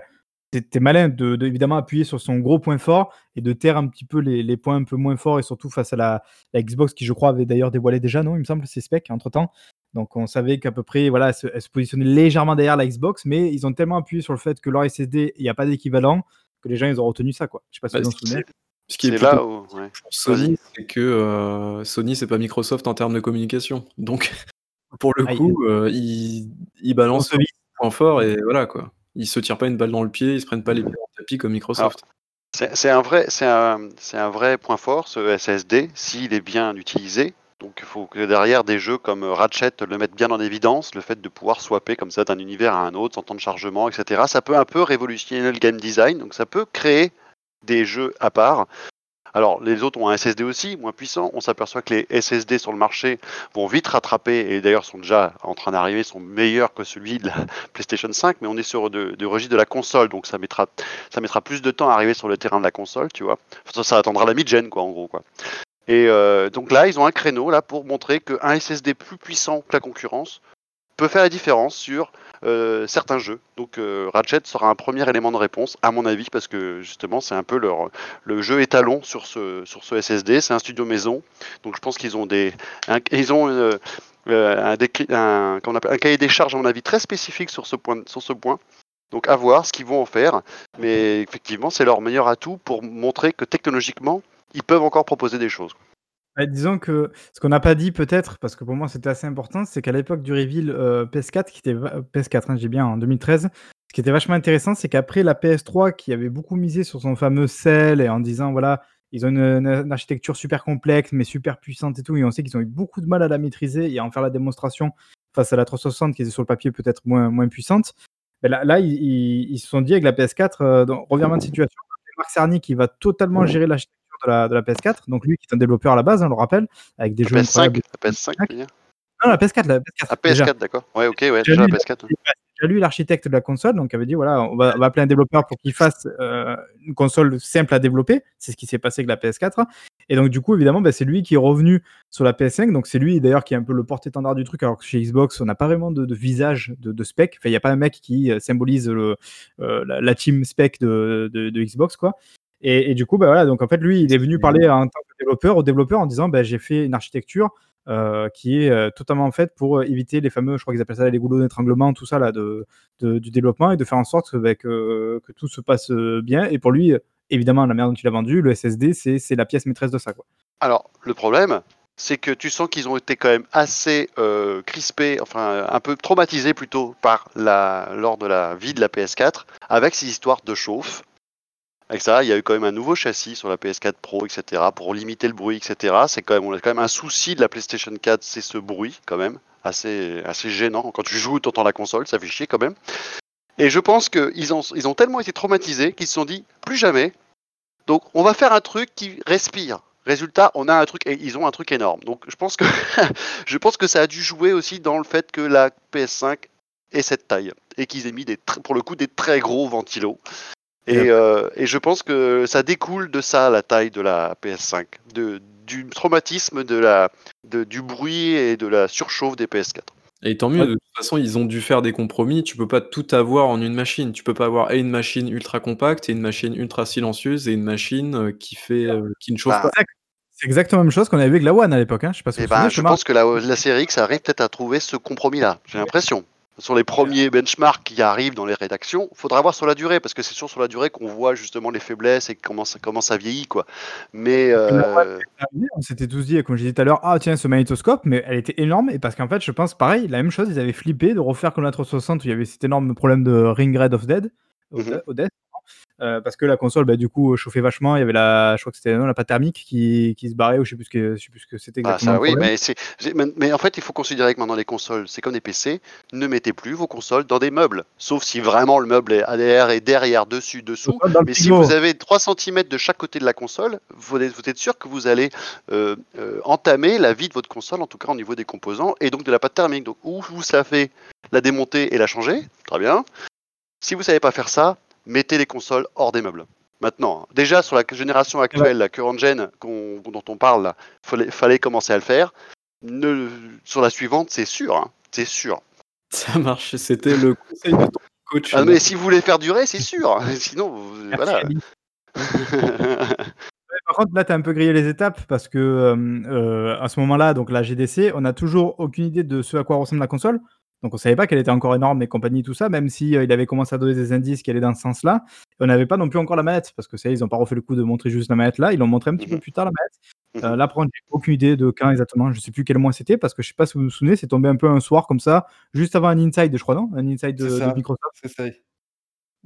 t'es- malin de, de, évidemment appuyer sur son gros point fort et de taire un petit peu les, les points un peu moins forts et surtout face à la, la Xbox qui, je crois, avait d'ailleurs dévoilé déjà, non Il me semble, ses specs entre temps. Donc on savait qu'à peu près, voilà, elle se, elle se positionnait légèrement derrière la Xbox, mais ils ont tellement appuyé sur le fait que leur SSD, il n'y a pas d'équivalent, que les gens, ils ont retenu ça, quoi. Je sais pas si Bah, vous en souvenez. Ce qui est plutôt là où ouais. pour Sony, c'est que euh, Sony, c'est pas Microsoft en termes de communication. Donc, pour le Ah, il- coup, euh, ils, ils balancent Sony, un point fort et voilà quoi. Ils se tirent pas une balle dans le pied, ils se prennent pas les pieds dans le tapis comme Microsoft. C'est un vrai, c'est un, c'est un vrai point fort ce SSD s'il est bien utilisé. Donc il faut que derrière des jeux comme Ratchet le mettent bien en évidence, le fait de pouvoir swapper comme ça d'un univers à un autre sans temps de chargement, etc. Ça peut un peu révolutionner le game design, donc ça peut créer des jeux à part. Alors les autres ont un SSD aussi, moins puissant. On s'aperçoit que les SSD sur le marché vont vite rattraper et d'ailleurs sont déjà en train d'arriver, sont meilleurs que celui de la PlayStation 5, mais on est sur de, de registre de la console, donc ça mettra, ça mettra plus de temps à arriver sur le terrain de la console, tu vois. Ça, attendra la mid-gen, quoi, en gros, quoi. Et euh, donc là, ils ont un créneau là pour montrer qu'un SSD plus puissant que la concurrence peut faire la différence sur euh, certains jeux. Donc euh, Ratchet sera un premier élément de réponse, à mon avis, parce que justement, c'est un peu leur, le jeu étalon sur ce, sur ce SSD. C'est un studio maison, donc je pense qu'ils ont des, un- ils ont euh, cahier des charges, à mon avis, très spécifique sur ce point. Sur ce point. Donc à voir ce qu'ils vont en faire, mais effectivement, c'est leur meilleur atout pour montrer que technologiquement, ils peuvent encore proposer des choses. Bah, disons que ce qu'on n'a pas dit peut-être, parce que pour moi c'était assez important, c'est qu'à l'époque du reveal euh, PS4, qui était va- PS4, hein, j'ai bien en 2013, ce qui était vachement intéressant, c'est qu'après la PS3, qui avait beaucoup misé sur son fameux sel et en disant voilà, ils ont une, architecture super complexe mais super puissante et tout, et on sait qu'ils ont eu beaucoup de mal à la maîtriser et à en faire la démonstration face à la 360 qui était sur le papier peut-être moins, moins puissante. Là, ils- ils se sont dit avec la PS4, euh, dans revirement de situation, Marc Cerny qui va totalement gérer l'architecture de la, de la PS4, donc lui qui est un développeur à la base, hein, on le rappelle, avec des La jeux PS5, incroyables. la PS5, tu veux dire? Non, la PS4, la PS4. Ah, déjà. PS4, d'accord. Ouais, ok, ouais, déjà la lu- PS4. ouais. Déjà lui, l'architecte de la console, donc avait dit voilà, on va, on va appeler un développeur pour qu'il fasse euh, une console simple à développer. C'est ce qui s'est passé avec la PS4. Et donc, du coup, évidemment, bah, c'est lui qui est revenu sur la PS5. Donc, c'est lui d'ailleurs qui est un peu le porte-étendard du truc. Alors que chez Xbox, on n'a pas vraiment de, de visage de, de spec. Enfin, il n'y a pas un mec qui euh, symbolise le, euh, la, la team spec de Xbox, quoi. Et, et du coup, bah, voilà, donc en fait, lui, il est venu parler en tant que développeur au développeur en disant bah, j'ai fait une architecture euh, qui est euh, totalement faite pour euh, éviter les fameux, je crois qu'ils appellent ça les goulots d'étranglement, tout ça là, de, de- du développement et de faire en sorte que, bah, que, que tout se passe bien. Et pour lui, évidemment, la manière dont il a vendu, le SSD, c'est c'est la pièce maîtresse de ça. Quoi. Alors, le problème, c'est que tu sens qu'ils ont été quand même assez euh, crispés, enfin un peu traumatisés plutôt par la, lors de la vie de la PS4, avec ces histoires de chauffe. Avec ça, il y a eu quand même un nouveau châssis sur la PS4 Pro, etc., pour limiter le bruit, etc. C'est quand même, on a quand même un souci de la PlayStation 4, c'est ce bruit quand même, assez, assez gênant. Quand tu joues, tu entends la console, ça fait chier quand même. Et je pense qu'ils ont, ils ont tellement été traumatisés qu'ils se sont dit, plus jamais. Donc, on va faire un truc qui respire. Résultat, on a un truc, et ils ont un truc énorme. Donc, je pense que, je pense que ça a dû jouer aussi dans le fait que la PS5 ait cette taille et qu'ils aient mis pour le coup des très gros ventilos. Et, euh, et je pense que ça découle de ça, la taille de la PS5, de, du traumatisme de la, de- du bruit et de la surchauffe des PS4. Et tant mieux, Ouais. de toute façon, ils ont dû faire des compromis. Tu peux pas tout avoir en une machine. Tu peux pas avoir et une machine ultra compacte, et une machine ultra silencieuse, et une machine euh, qui fait, euh, qui ne chauffe Bah, pas. C'est exactement la même chose qu'on avait avec la One à l'époque. Hein. Je sais pas si Et vous vous souvenez, je justement. pense que la, la série X arrive peut-être à trouver ce compromis-là. J'ai l'impression. Sur les premiers benchmarks qui arrivent dans les rédactions, faudra voir sur la durée, parce que c'est sûr sur la durée qu'on voit justement les faiblesses et comment ça, comment ça vieillit, quoi. Mais euh, On s'était tous dit, comme je disais tout à l'heure, ah tiens, ce magnétoscope, mais elle était énorme, et parce qu'en fait, je pense pareil, la même chose, ils avaient flippé de refaire comme la 360 où il y avait cet énorme problème de ring red of dead, Mhm. au death, euh, parce que la console, bah, du coup, chauffait vachement. Il y avait la, je crois que c'était non, la pâte thermique qui, qui se barrait, ou je sais plus ce que, je sais plus ce que c'était Ah, exactement. ça oui, mais, mais- mais en fait, il faut considérer que maintenant les consoles, c'est comme des PC, ne mettez plus vos consoles dans des meubles, sauf si vraiment le meuble est ADR et derrière, dessus, dessous. Mais si vous avez 3 cm de chaque côté de la console, vous êtes, vous êtes sûr que vous allez euh, euh, entamer la vie de votre console, en tout cas au niveau des composants, et donc de la pâte thermique. Donc, ou vous savez la démonter et la changer, très bien. Si vous savez pas faire ça, mettez les consoles hors des meubles. Maintenant, déjà sur la génération actuelle, la current gen dont on parle, là, fallait, fallait commencer à le faire. Ne- sur la suivante, c'est sûr, hein, c'est sûr. Ça marche, c'était le conseil de ton coach. Ah, mais si vous voulez faire durer, c'est sûr. Sinon, vous- Merci, voilà. Par contre, là, tu as un peu grillé les étapes parce que euh, euh, à ce moment-là, donc la GDC, on n'a toujours aucune idée de ce à quoi ressemble la console. Donc, on savait pas qu'elle était encore énorme et compagnie, tout ça, même si euh, il avait commencé à donner des indices qui allaient dans ce sens-là. On n'avait pas non plus encore la manette parce que ça, est, ils n'ont pas refait le coup de montrer juste la manette là. Ils l'ont montré un petit peu Mhm. plus tard la manette. Euh, Mhm. là, par contre, j'ai aucune idée de quand exactement. Je sais plus quel mois c'était parce que je sais pas si vous vous souvenez, c'est tombé un peu un soir comme ça, juste avant un inside, je crois, non? Un inside de. Microsoft. C'est ça.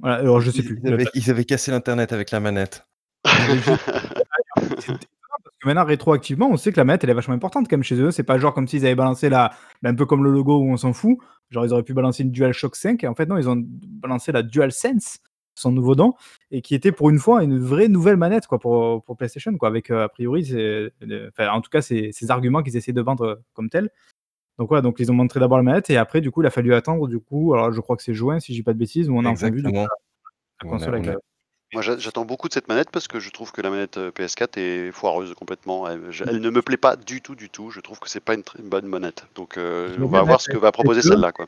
Voilà, alors je sais Ils, plus. ils avaient, ils avaient cassé l'internet avec la manette. Que maintenant, rétroactivement, on sait que la manette, elle est vachement importante quand même chez eux. C'est pas genre comme s'ils avaient balancé la. ben, un peu comme le logo où on s'en fout. Genre, ils auraient pu balancer une DualShock 5. Et en fait, non, ils ont balancé la DualSense, son nouveau don, et qui était pour une fois une vraie nouvelle manette quoi, pour, pour PlayStation. Quoi, avec, euh, a priori, c'est- enfin, en tout cas, ces arguments qu'ils essaient de vendre euh, comme tels. Donc, voilà, donc ils ont montré d'abord la manette, et après, du coup, il a fallu attendre, du coup, alors je crois que c'est juin, si je dis pas de bêtises, où on a enfin vu la console avec Moi, j'a- j'attends beaucoup de cette manette parce que je trouve que la manette euh, PS4 est foireuse complètement. Elle, ne me plaît pas du tout, du tout. Je trouve que c'est pas une, très bonne manette. Donc, euh, on va voir ce que va proposer PS2, celle-là, quoi.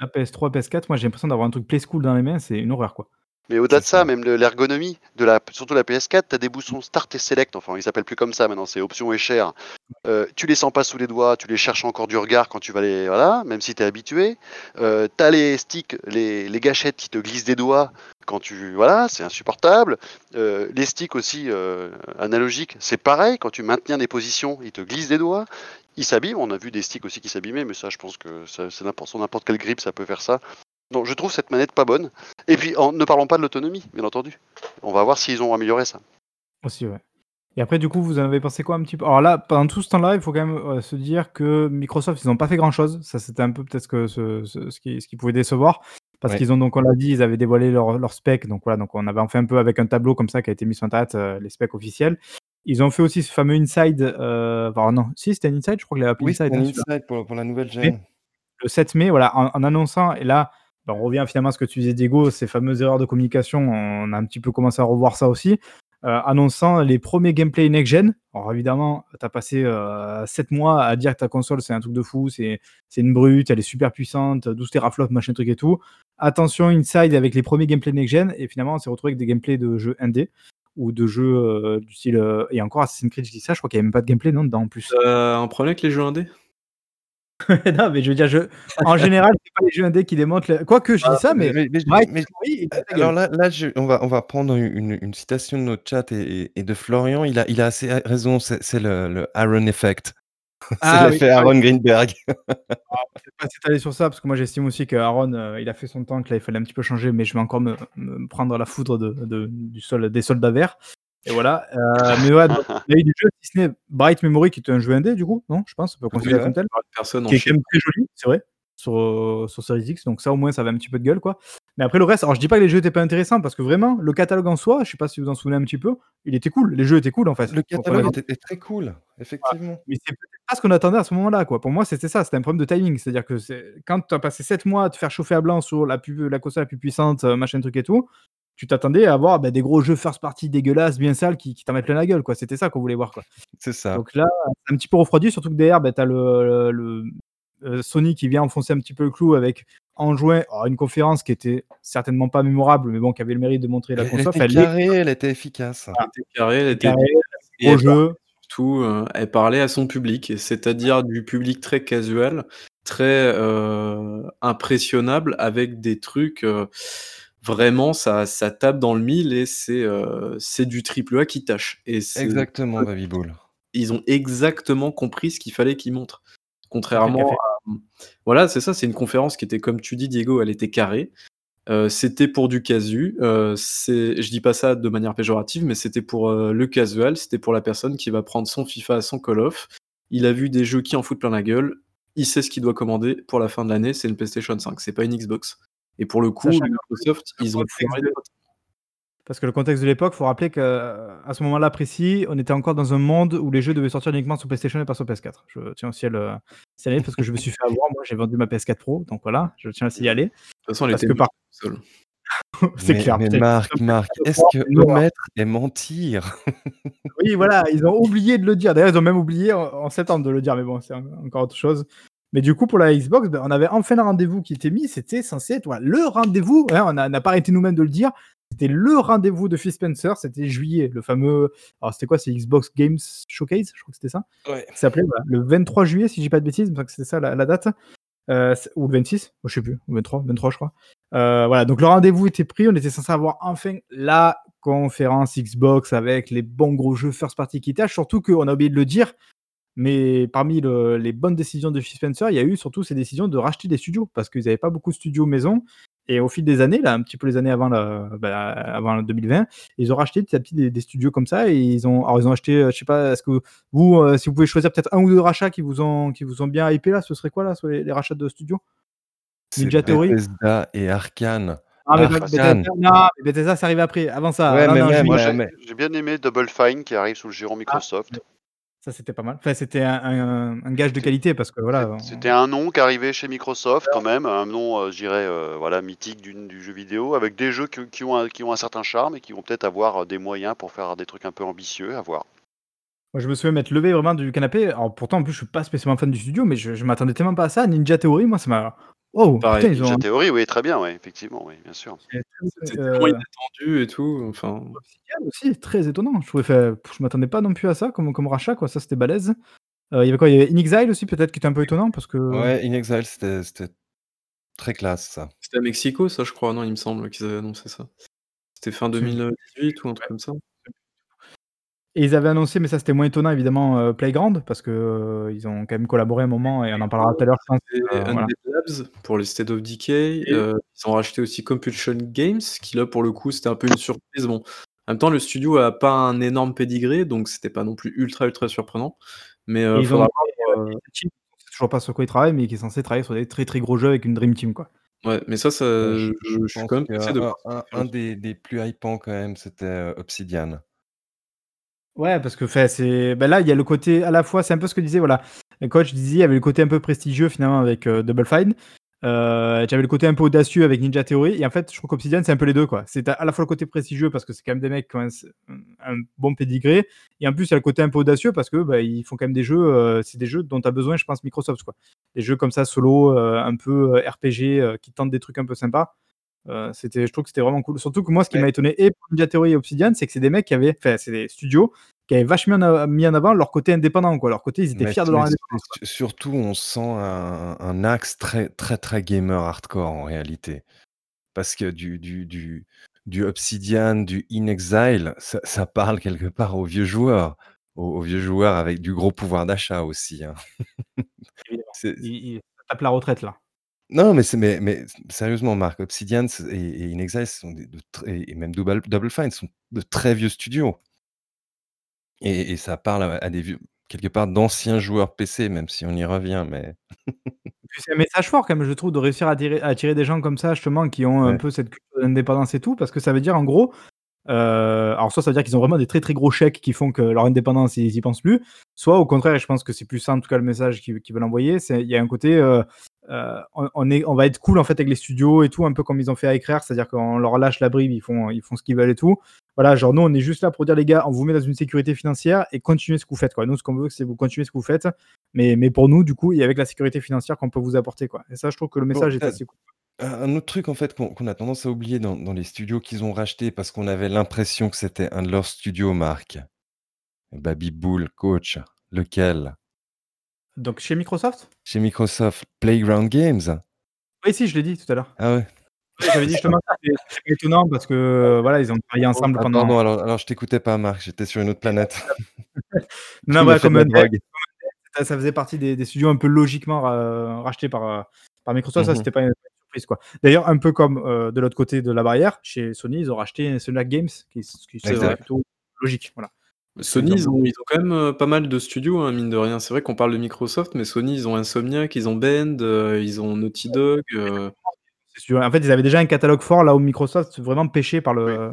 La PS3, PS4, moi j'ai l'impression d'avoir un truc Play School dans les mains, c'est une horreur quoi. Mais au-delà de ça, ça. même le- l'ergonomie, de la, surtout la PS4, tu as des boutons Start et Select, enfin ils s'appellent plus comme ça maintenant, c'est option et cher. Euh, tu les sens pas sous les doigts, tu les cherches encore du regard quand tu vas les. Voilà, même si tu es habitué. Euh, tu as les sticks, les, les gâchettes qui te glissent des doigts quand tu. Voilà, c'est insupportable. Euh, les sticks aussi euh, analogiques, c'est pareil, quand tu maintiens des positions, ils te glissent des doigts. Ils s'abîment, on a vu des sticks aussi qui s'abîmaient, mais ça je pense que c'est n'importe sur n'importe quel grip ça peut faire ça. Donc je trouve cette manette pas bonne. Et puis en, ne parlons pas de l'autonomie, bien entendu. On va voir s'ils ont amélioré ça. Aussi, ouais. Et après, du coup, vous en avez pensé quoi un petit peu? Alors là, pendant tout ce temps-là, il faut quand même euh, se dire que Microsoft, ils n'ont pas fait grand-chose. Ça, c'était un peu peut-être que ce, ce- ce qui, ce qui pouvait décevoir. Parce Ouais. qu'ils ont, donc, on l'a dit, ils avaient dévoilé leur, leur spec. Donc voilà, donc on avait fait un peu avec un tableau comme ça qui a été mis sur Internet, euh, les specs officiels. Ils ont fait aussi ce fameux Inside. Euh, enfin, non, si, c'était un Inside, je crois que l'avait appelé Oui, Inside. un hein, inside pour, pour la nouvelle gen. le 7 mai, voilà, en, en annonçant, et là, on revient finalement à ce que tu disais, Diego, ces fameuses erreurs de communication, on a un petit peu commencé à revoir ça aussi, euh, annonçant les premiers gameplay next-gen. Alors évidemment, tu as passé 7 mois à dire que ta console, c'est un truc de fou, c'est une brute, elle est super puissante, 12 teraflops, machin truc et tout. Attention, Inside avec les premiers gameplay next-gen, et finalement, on s'est retrouvé avec des gameplays de jeux indé ou de jeux euh, du style. euh, et encore Assassin's Creed, je dis ça, je crois qu'il n'y a même pas de gameplay non, dedans en plus. Euh, un problème avec les jeux indés non, mais je veux dire, je... en général, c'est pas les jeux indés qui démontrent. le- Quoique je dis ça, mais. la Alors là, là je- on, va, on va prendre une, une citation de notre chat et, de Florian. Il a, il a assez raison, c'est le, le Aaron Effect. c'est Ah l'effet ah oui. Aaron Greenberg. Je vais pas s'étaler sur ça parce que moi j'estime aussi que Aaron euh, il a fait son temps, que là il fallait un petit peu changer, mais je vais encore me, me prendre la foudre de, de- du sol, des soldats verts. Et voilà. Euh, mais ouais, il y a eu du jeu, si ce n'est Bright Memory qui était un jeu indé du coup, non Je pense, on peut considérer comme tel. Personne Qui est quand même très joli, c'est vrai, sur, euh, sur Series X, donc ça au moins ça avait un petit peu de gueule quoi. Mais après le reste, alors je dis pas que les jeux étaient pas intéressants parce que vraiment le catalogue en soi, je sais pas si vous en souvenez un petit peu, il était cool, les jeux étaient cool en fait. Le catalogue était, est très cool, effectivement. mais c'est peut-être pas ce qu'on attendait à ce moment-là, quoi. Pour moi, c'était ça, c'était un problème de timing. C'est-à-dire que quand tu as passé 7 mois à te faire chauffer à blanc sur la, pub, la console la plus puissante, euh, machin truc et tout, tu t'attendais à avoir bah, des gros jeux first party dégueulasses, bien sales, qui, qui t'en mettent plein la gueule, quoi. C'était ça qu'on voulait voir, quoi. C'est ça. Donc là, c'est un petit peu refroidi, surtout que derrière, bah, tu as le, le- le, euh, Sony qui vient enfoncer un petit peu le clou avec en juin alors, une conférence qui était certainement pas mémorable, mais bon, qui avait le mérite de montrer la elle console. était Enfin, les carrée, elle était efficace. Elle était carrée, elle était elle jeux. où, heu, elle parlait à son public c'est-à-dire du public très casual, très, heu, impressionnable avec des trucs, vraiment ça ça tape dans le mille et c'est, c'est du triple A qui tâche et c'est Exactement, Babyball. ils ont exactement compris ce qu'il fallait qu'ils montrent. Contrairement à, voilà, c'est ça, c'est une conférence qui était comme tu dis Diego, elle était carrée. Heu, c'était pour du casu, c'est je dis pas ça de manière péjorative, mais c'était pour, heu, le casual, c'était pour la personne qui va prendre son FIFA, son Call of. Il a vu des jeux qui en foutent plein la gueule, il sait ce qu'il doit commander pour la fin de l'année, c'est une PlayStation 5, c'est pas une Xbox et pour le coup, Sachant Microsoft, ils ont foiré de parce que le contexte de l'époque, faut rappeler qu'à ce moment-là précis, on était encore dans un monde où les jeux devaient sortir uniquement sur PlayStation et pas sur PS4. Je tiens aussi à le signaler parce que je me suis fait avoir, moi j'ai vendu ma PS4 Pro, donc voilà, je tiens à le signaler. De toute façon, elle Parce était que par seule. c'est Mais clair, mais Marc, Marc, est-ce que omettre est mentir? Oui, voilà, ils ont oublié de le dire. D'ailleurs, ils ont même oublié en septembre de le dire, mais bon, c'est en encore autre chose. Mais du coup, pour la Xbox, bah, on avait enfin le rendez-vous qui était mis. C'était censé être, voilà, le rendez-vous, hein, on n'a pas arrêté nous-mêmes de le dire. C'était le rendez-vous de Phil Spencer, c'était juillet, le fameux alors c'était quoi? C'est Xbox Games Showcase, je crois que c'était ça? Ouais. Ça s'appelait, voilà, le 23 juillet, si je dis pas de bêtises, que c'était ça la la date. Heu, c ou le 26? Oh, je sais plus, ou 23, 23 je crois. Heu, voilà, donc le rendez-vous était pris, on était censé avoir enfin la conférence Xbox avec les bons gros jeux first party qui tâchent, surtout qu'on a oublié de le dire, mais parmi le les bonnes décisions de Phil Spencer, il y a eu surtout ces décisions de racheter des studios parce qu'ils avaient pas beaucoup de studios maison et au fil des années, là, un petit peu les années avant la bah, avant 2020, ils ont racheté petit à petit des des studios comme ça et ils ont alors ils ont acheté, heu, je sais pas, est-ce que vous, heu, si vous pouvez choisir peut-être 1 ou 2 rachats qui vous ont qui vous ont bien hypé là, ce serait quoi là, sur les les rachats de studios? Ninja Theory? Bethesda et Arkane. Ah mais Arkane. Bethesda non, mais Bethesda c'est arrivé après, avant ça, Ouais, mais juillet. Moi, j'ai j'ai bien aimé Double Fine qui arrive sous le giron Ah, Microsoft. Ça c'était pas mal. Enfin, c'était un un un gage de qualité parce que voilà, on c'était un nom qui arrivait chez Microsoft quand même, un nom, heu, je dirais, heu, voilà, mythique du jeu vidéo avec des jeux qui ont un qui ont un certain charme et qui vont peut-être avoir, heu, des moyens pour faire des trucs un peu ambitieux, à voir. Moi, je me souviens m'être levé vraiment du canapé. Alors pourtant, en plus, je suis pas spécialement fan du studio, mais je je m'attendais tellement pas à ça. Ninja Theory, moi, ça m'a oh Pareil. putain, ils Ninja ont Theory, oui, très bien, oui, effectivement, oui, bien sûr. c'est C'était très, tellement inattendu et tout, enfin aussi, très étonnant. Je trouvais je m'attendais pas non plus à ça comme comme rachat quoi, ça c'était balèze. Heu, il y avait quoi? Il y avait inXile aussi peut-être qui était un peu étonnant parce que Ouais, inXile, c'était c'était très classe ça. C'était à Mexico ça, je crois, non, il me semble qu'ils avaient annoncé ça. C'était fin Je je 2018 ou un truc comme ça? Et ils avaient annoncé, mais ça c'était moins étonnant évidemment, heu, Playground parce que, heu, ils ont quand même collaboré un moment et on en parlera tout à l'heure je pense, C'était heu, voilà. Undead Labs pour les State of Decay, Et heu, ils ont racheté aussi Compulsion Games qui là, pour le coup, c'était un peu une surprise. Bon, en même temps, le studio a pas un énorme pédigré, donc c'était pas non plus ultra, ultra surprenant, mais heu, ils ont faudra nommé, voir, toujours pas sur quoi ils travaillent, mais qui est censé travailler sur des très, très gros jeux avec une Dream Team quoi. Ouais, mais ça je je je je suis pense quand même de cette un des des plus hypants quand même, c'était, Obsidian. Ouais, parce que c'est bah, là, il y a le côté à la fois c'est un peu ce que disait voilà, le coach disait, il y avait le côté un peu prestigieux finalement avec, heu, Double Fine. Heu, tu avais le côté un peu audacieux avec Ninja Theory et en fait, je trouve qu'Obsidian, c'est un peu les 2 quoi. C'est à la fois le côté prestigieux parce que c'est quand même des mecs qui un bon pédigré et en plus, il y a le côté un peu audacieux parce que, bah, ils font quand même des jeux, heu, c'est des jeux dont tu as besoin, je pense, Microsoft quoi. Des jeux comme ça solo, un peu, RPG, qui tentent des trucs un peu sympas. Heu, c'était je trouve que c'était vraiment cool. Surtout que moi, ce qui m'a étonné et pour Ninja Theory et Obsidian, c'est que c'est des mecs qui avaient enfin, c'est des studios qui avaient vachement mis en avant leur côté indépendant quoi. Leur côté, ils étaient Mais fiers de leur indépendance surtout, on sent un un axe très, très, très gamer hardcore en réalité. Parce que du du du du Obsidian, du inXile, ça ça parle quelque part aux vieux joueurs, aux aux vieux joueurs avec du gros pouvoir d'achat aussi, hein. Ils ça tape la retraite là. Non, mais c'est mais mais sérieusement Marc, Obsidian c et et inXile, ce sont des de très et même Double Double Fine, sont de très vieux studios. Et et ça parle à à des vieux quelque part d'anciens joueurs PC, même si on y revient, mais puis c'est un message fort quand même, je trouve, de réussir à attirer à attirer des gens comme ça justement qui ont un Ouais. peu cette culture d'indépendance et tout. Parce que ça veut dire en gros, heu, alors soit ça veut dire qu'ils ont vraiment des très, très gros chèques qui font que leur indépendance, ils y pensent plus. Soit au contraire, et je pense que c'est plus ça en tout cas le message qu'ils qu'ils veulent envoyer, c'est il y a un côté, heu heu, on on est on va être cool en fait avec les studios et tout, un peu comme ils ont fait avec Rare, c'est-à-dire qu'on leur lâche la bride, ils font ils font ce qu'ils veulent et tout. Voilà, genre nous on est juste là pour dire: «Les gars, on vous met dans une sécurité financière et continuez ce que vous faites quoi. Nous ce qu'on veut, c'est vous continuez ce que vous faites, mais mais pour nous du coup et avec la sécurité financière qu'on peut vous apporter quoi». Et ça, je trouve que le Bon, message est as assez cool. un autre truc en fait qu'on a tendance à oublier dans dans les studios qu'ils ont rachetés parce qu'on avait l'impression que c'était un de leurs studios Marc. Baby Bull, coach, lequel? Donc chez Microsoft? Chez Microsoft, Playground Games Oui, si, je l'ai dit tout à l'heure. Ah ouais J'avais dit justement c'était étonnant parce que euh, voilà, ils ont travaillé ensemble Ah pendant. pardon, alors, alors je t'écoutais pas, Marc, j'étais sur une autre planète. Non, de comme ça, ça faisait partie des, des studios un peu logiquement ra- rachetés par, euh, par Microsoft. Ça, Mhm. c'était pas une surprise quoi. D'ailleurs, un peu comme euh, de l'autre côté de la barrière, chez Sony, ils ont racheté Insomniac Games, qui, qui c'est plutôt logique. Voilà. Sony, ils ont, ils ont quand même euh, pas mal de studios, hein, mine de rien. C'est vrai qu'on parle de Microsoft, mais Sony, ils ont Insomniac, ils ont Bend, euh, ils ont Naughty Dog. euh, En fait, ils avaient déjà un catalogue fort là où Microsoft vraiment pêché par le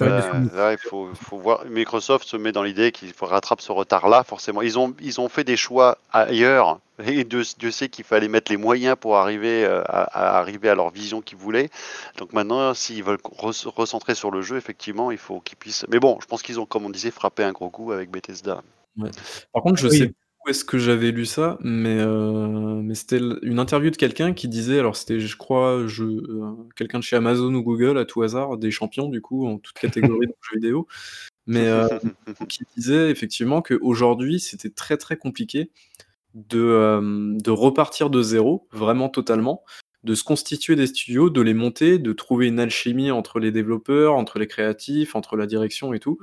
Là, Sony. là, il faut, faut voir. Microsoft se met dans l'idée qu'il faut rattraper ce retard-là, forcément. Ils ont, ils ont fait des choix ailleurs, et Dieu, Dieu sait qu'il fallait mettre les moyens pour arriver euh, à, à arriver à leur vision qu'ils voulaient. Donc maintenant, s'ils veulent re- recentrer sur le jeu, effectivement, il faut qu'ils puissent. Mais bon, je pense qu'ils ont, comme on disait, frappé un gros coup avec Bethesda. Par contre, je Oui. sais où est-ce que j'avais lu ça, mais, euh, mais c'était l- une interview de quelqu'un qui disait, alors c'était, je crois, je, euh, quelqu'un de chez Amazon ou Google, à tout hasard, des champions, du coup, en toute catégorie de jeux vidéo, mais euh, qui disait effectivement qu'aujourd'hui, c'était très très compliqué de, de repartir de zéro, vraiment totalement, de se constituer des studios, de les monter, de trouver une alchimie entre les développeurs, entre les créatifs, entre la direction et tout,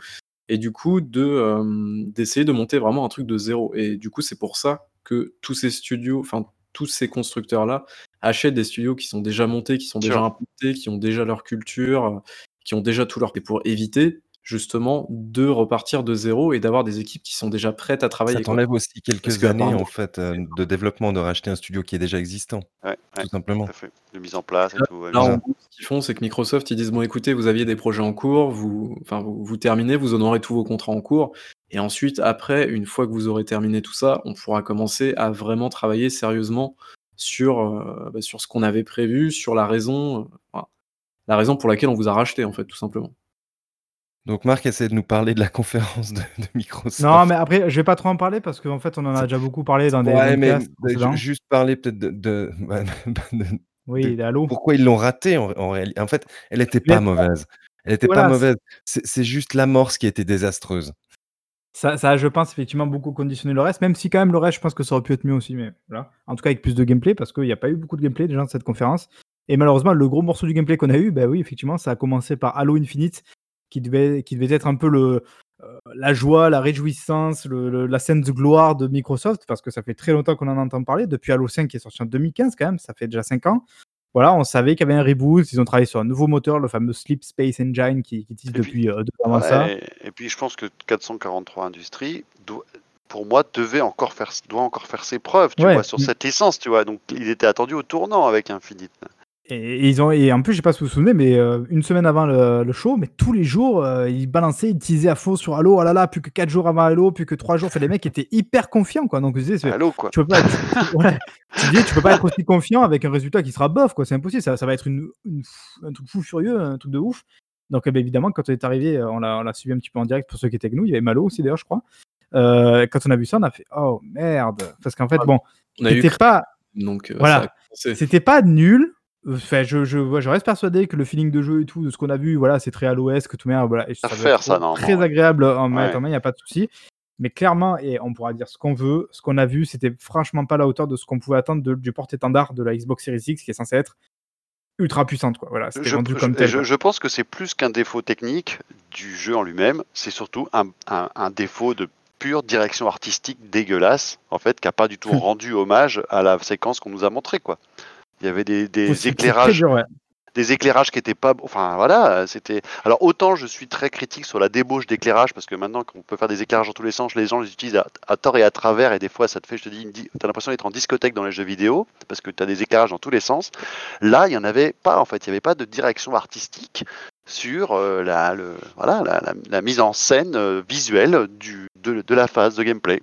et du coup de euh, d'essayer de monter vraiment un truc de zéro. Et du coup, c'est pour ça que tous ces studios, enfin tous ces constructeurs-là achètent des studios qui sont déjà montés, qui sont déjà implantés, qui ont déjà leur culture, qui ont déjà tout leur... Et pour éviter justement de repartir de zéro et d'avoir des équipes qui sont déjà prêtes à travailler. Ça t'enlève aussi quelques que années en fait euh, de développement, de racheter un studio qui est déjà existant, Ouais, ouais, tout simplement. tout à fait. De mise en place et tout. ouais, Là, en gros, ce qu'ils font, c'est que Microsoft, ils disent bon, écoutez, vous aviez des projets en cours, vous, enfin, vous, vous terminez, vous honorez tous vos contrats en cours, et ensuite, après, une fois que vous aurez terminé tout ça, on pourra commencer à vraiment travailler sérieusement sur, euh, bah, sur ce qu'on avait prévu, sur la raison, euh, la raison pour laquelle on vous a racheté, en fait, tout simplement. Donc Marc essaie de nous parler de la conférence de, de Microsoft. Non, mais après, je vais pas trop en parler parce qu'en fait, on en a déjà beaucoup parlé dans des Ouais, mais juste parler peut-être de, de- bah, de- Oui, pourquoi ils l'ont raté en, en réalité. En fait, elle était Mais- pas mauvaise. Elle était Voilà, pas mauvaise. C'est juste l'amorce qui était désastreuse. Ça, ça, je pense, effectivement, beaucoup conditionné le reste, même si quand même le reste, je pense que ça aurait pu être mieux aussi, mais voilà. En tout cas, avec plus de gameplay, parce qu'il n'y a pas eu beaucoup de gameplay déjà dans cette conférence. Et malheureusement, le gros morceau du gameplay qu'on a eu, bah oui, effectivement, ça a commencé par Halo Infinite, qui devait, qui devait être un peu le, euh, la joie, la réjouissance, le- le- la scène de gloire de Microsoft, parce que ça fait très longtemps qu'on en entend parler, depuis Halo 5 qui est sorti en 2015 quand même, ça fait déjà 5 ans. Voilà, on savait qu'il y avait un reboot, ils ont travaillé sur un nouveau moteur, le fameux Sleep Space Engine qui, qui puis- depuis euh, deux avant ça. Ouais, et puis je pense que 443 Industries, doit- pour moi, devait encore faire, doit encore faire ses preuves, tu Ouais. vois, sur cette licence, tu vois. Donc il était attendu au tournant avec Infinite. Et, ils ont, et en plus, je sais pas si vous vous souvenez, mais euh, une semaine avant le, le show, mais tous les jours, euh, ils balançaient, ils teasaient à fond sur Halo. Oh là là, plus que 4 jours avant Halo, plus que 3 jours. Enfin, les mecs étaient hyper confiants, quoi. Donc, je disais, c'est- Allô, quoi. tu peux pas, tu, ouais. Tu tu peux pas être aussi confiant avec un résultat qui sera bof, quoi. C'est impossible. Ça, ça va être une, un truc fou furieux, un truc de ouf. Donc, eh ben, évidemment, quand on est arrivé, euh, on l'a on l'a suivi un petit peu en direct pour ceux qui étaient avec nous. Il y avait Malo aussi, d'ailleurs, je crois. Euh, quand on a vu ça, on a fait Oh merde. Parce qu'en fait, Ah, bon, On a eu c'était pas. donc euh, Voilà. C'était pas nul. Enfin, je, je, ouais, je reste persuadé que le feeling de jeu et tout, de ce qu'on a vu, voilà, c'est très à l'OS, que tout monde, voilà, et ça faire, très ouais. agréable en main, il n'y a pas de souci. Mais clairement, et on pourra dire ce qu'on veut, ce qu'on a vu, c'était franchement pas à la hauteur de ce qu'on pouvait attendre de- du porte-étendard de la Xbox Series X, qui est censé être ultra puissante, quoi. Voilà, Je, vendu je- comme tel. je- quoi. je pense que c'est plus qu'un défaut technique du jeu en lui-même, c'est surtout un, un- un défaut de pure direction artistique dégueulasse, en fait, qui n'a pas du tout rendu hommage à la séquence qu'on nous a montrée, quoi. Il y avait des, éclairages dur, ouais. des éclairages qui étaient pas enfin voilà c'était alors autant je suis très critique sur la débauche d'éclairage parce que maintenant qu'on peut faire des éclairages dans tous les sens les gens les utilisent à, à tort et à travers et des fois ça te fait je te dis tu as l'impression d'être en discothèque dans les jeux vidéo parce que tu as des éclairages dans tous les sens. Là il y en avait pas en fait. Il y avait pas de direction artistique sur euh, la le, voilà la, la- la mise en scène euh, visuelle du de, de la phase de gameplay.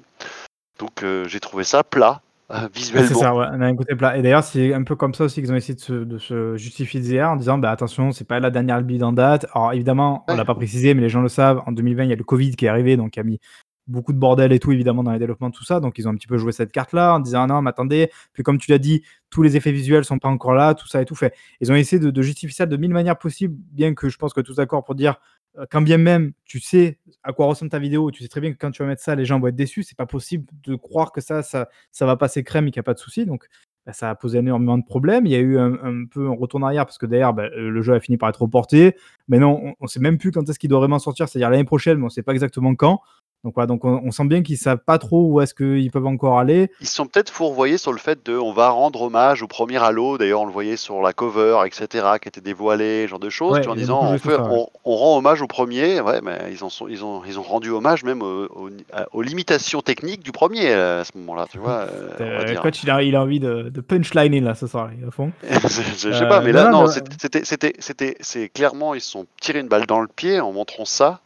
Donc euh, j'ai trouvé ça plat euh, visuellement C'est ça, ouais, on a un côté plat. Et d'ailleurs, c'est un peu comme ça aussi qu'ils ont essayé de se, de se justifier d'hier en disant bah, attention, c'est pas la dernière build en date. Alors évidemment, on l'a pas précisé, mais les gens le savent. En 2020, il y a le Covid qui est arrivé, donc qui a mis beaucoup de bordel et tout, évidemment, dans les développements, tout ça. Donc, ils ont un petit peu joué cette carte-là en disant, ah non, mais attendez. Puis, comme tu l'as dit, tous les effets visuels sont pas encore là, tout ça et tout fait. Ils ont essayé de, justifier ça de mille manières possibles, bien que je pense que tous d'accord pour dire, euh, quand bien même tu sais à quoi ressemble ta vidéo, tu sais très bien que quand tu vas mettre ça, les gens vont être déçus. C'est pas possible de croire que ça, ça, va passer crème et qu'il n'y a pas de souci. Donc, bah, ça a posé énormément de problèmes. Il y a eu un, peu un retour en arrière parce que d'ailleurs, bah, le jeu a fini par être reporté. Mais non, on, on sait même plus quand est-ce qu'il doit vraiment sortir, c'est-à-dire l'année prochaine, mais on sait pas exactement quand. Donc voilà, donc on, on sent bien qu'ils savent pas trop où est-ce qu'ils peuvent encore aller. Ils sont peut-être fourvoyés sur le fait de on va rendre hommage au premier Halo, d'ailleurs on le voyait sur la cover, etc., qui était dévoilé, genre de choses, Ouais, tu vois, en disant on, choses fait- comme ça, ouais. on, on rend hommage au premier, ouais, mais ils, en sont, ils, ont, ils ont rendu hommage même aux, aux- à- aux limitations techniques du premier euh, à ce moment-là, tu vois. euh, coach, il a, il a envie de, de punchliner là ce soir, à fond. je, je sais Euh, pas, mais là, non, non, c'était- c'était, c'était, c'était, c'est clairement, ils se sont tirés une balle dans le pied en montrant ça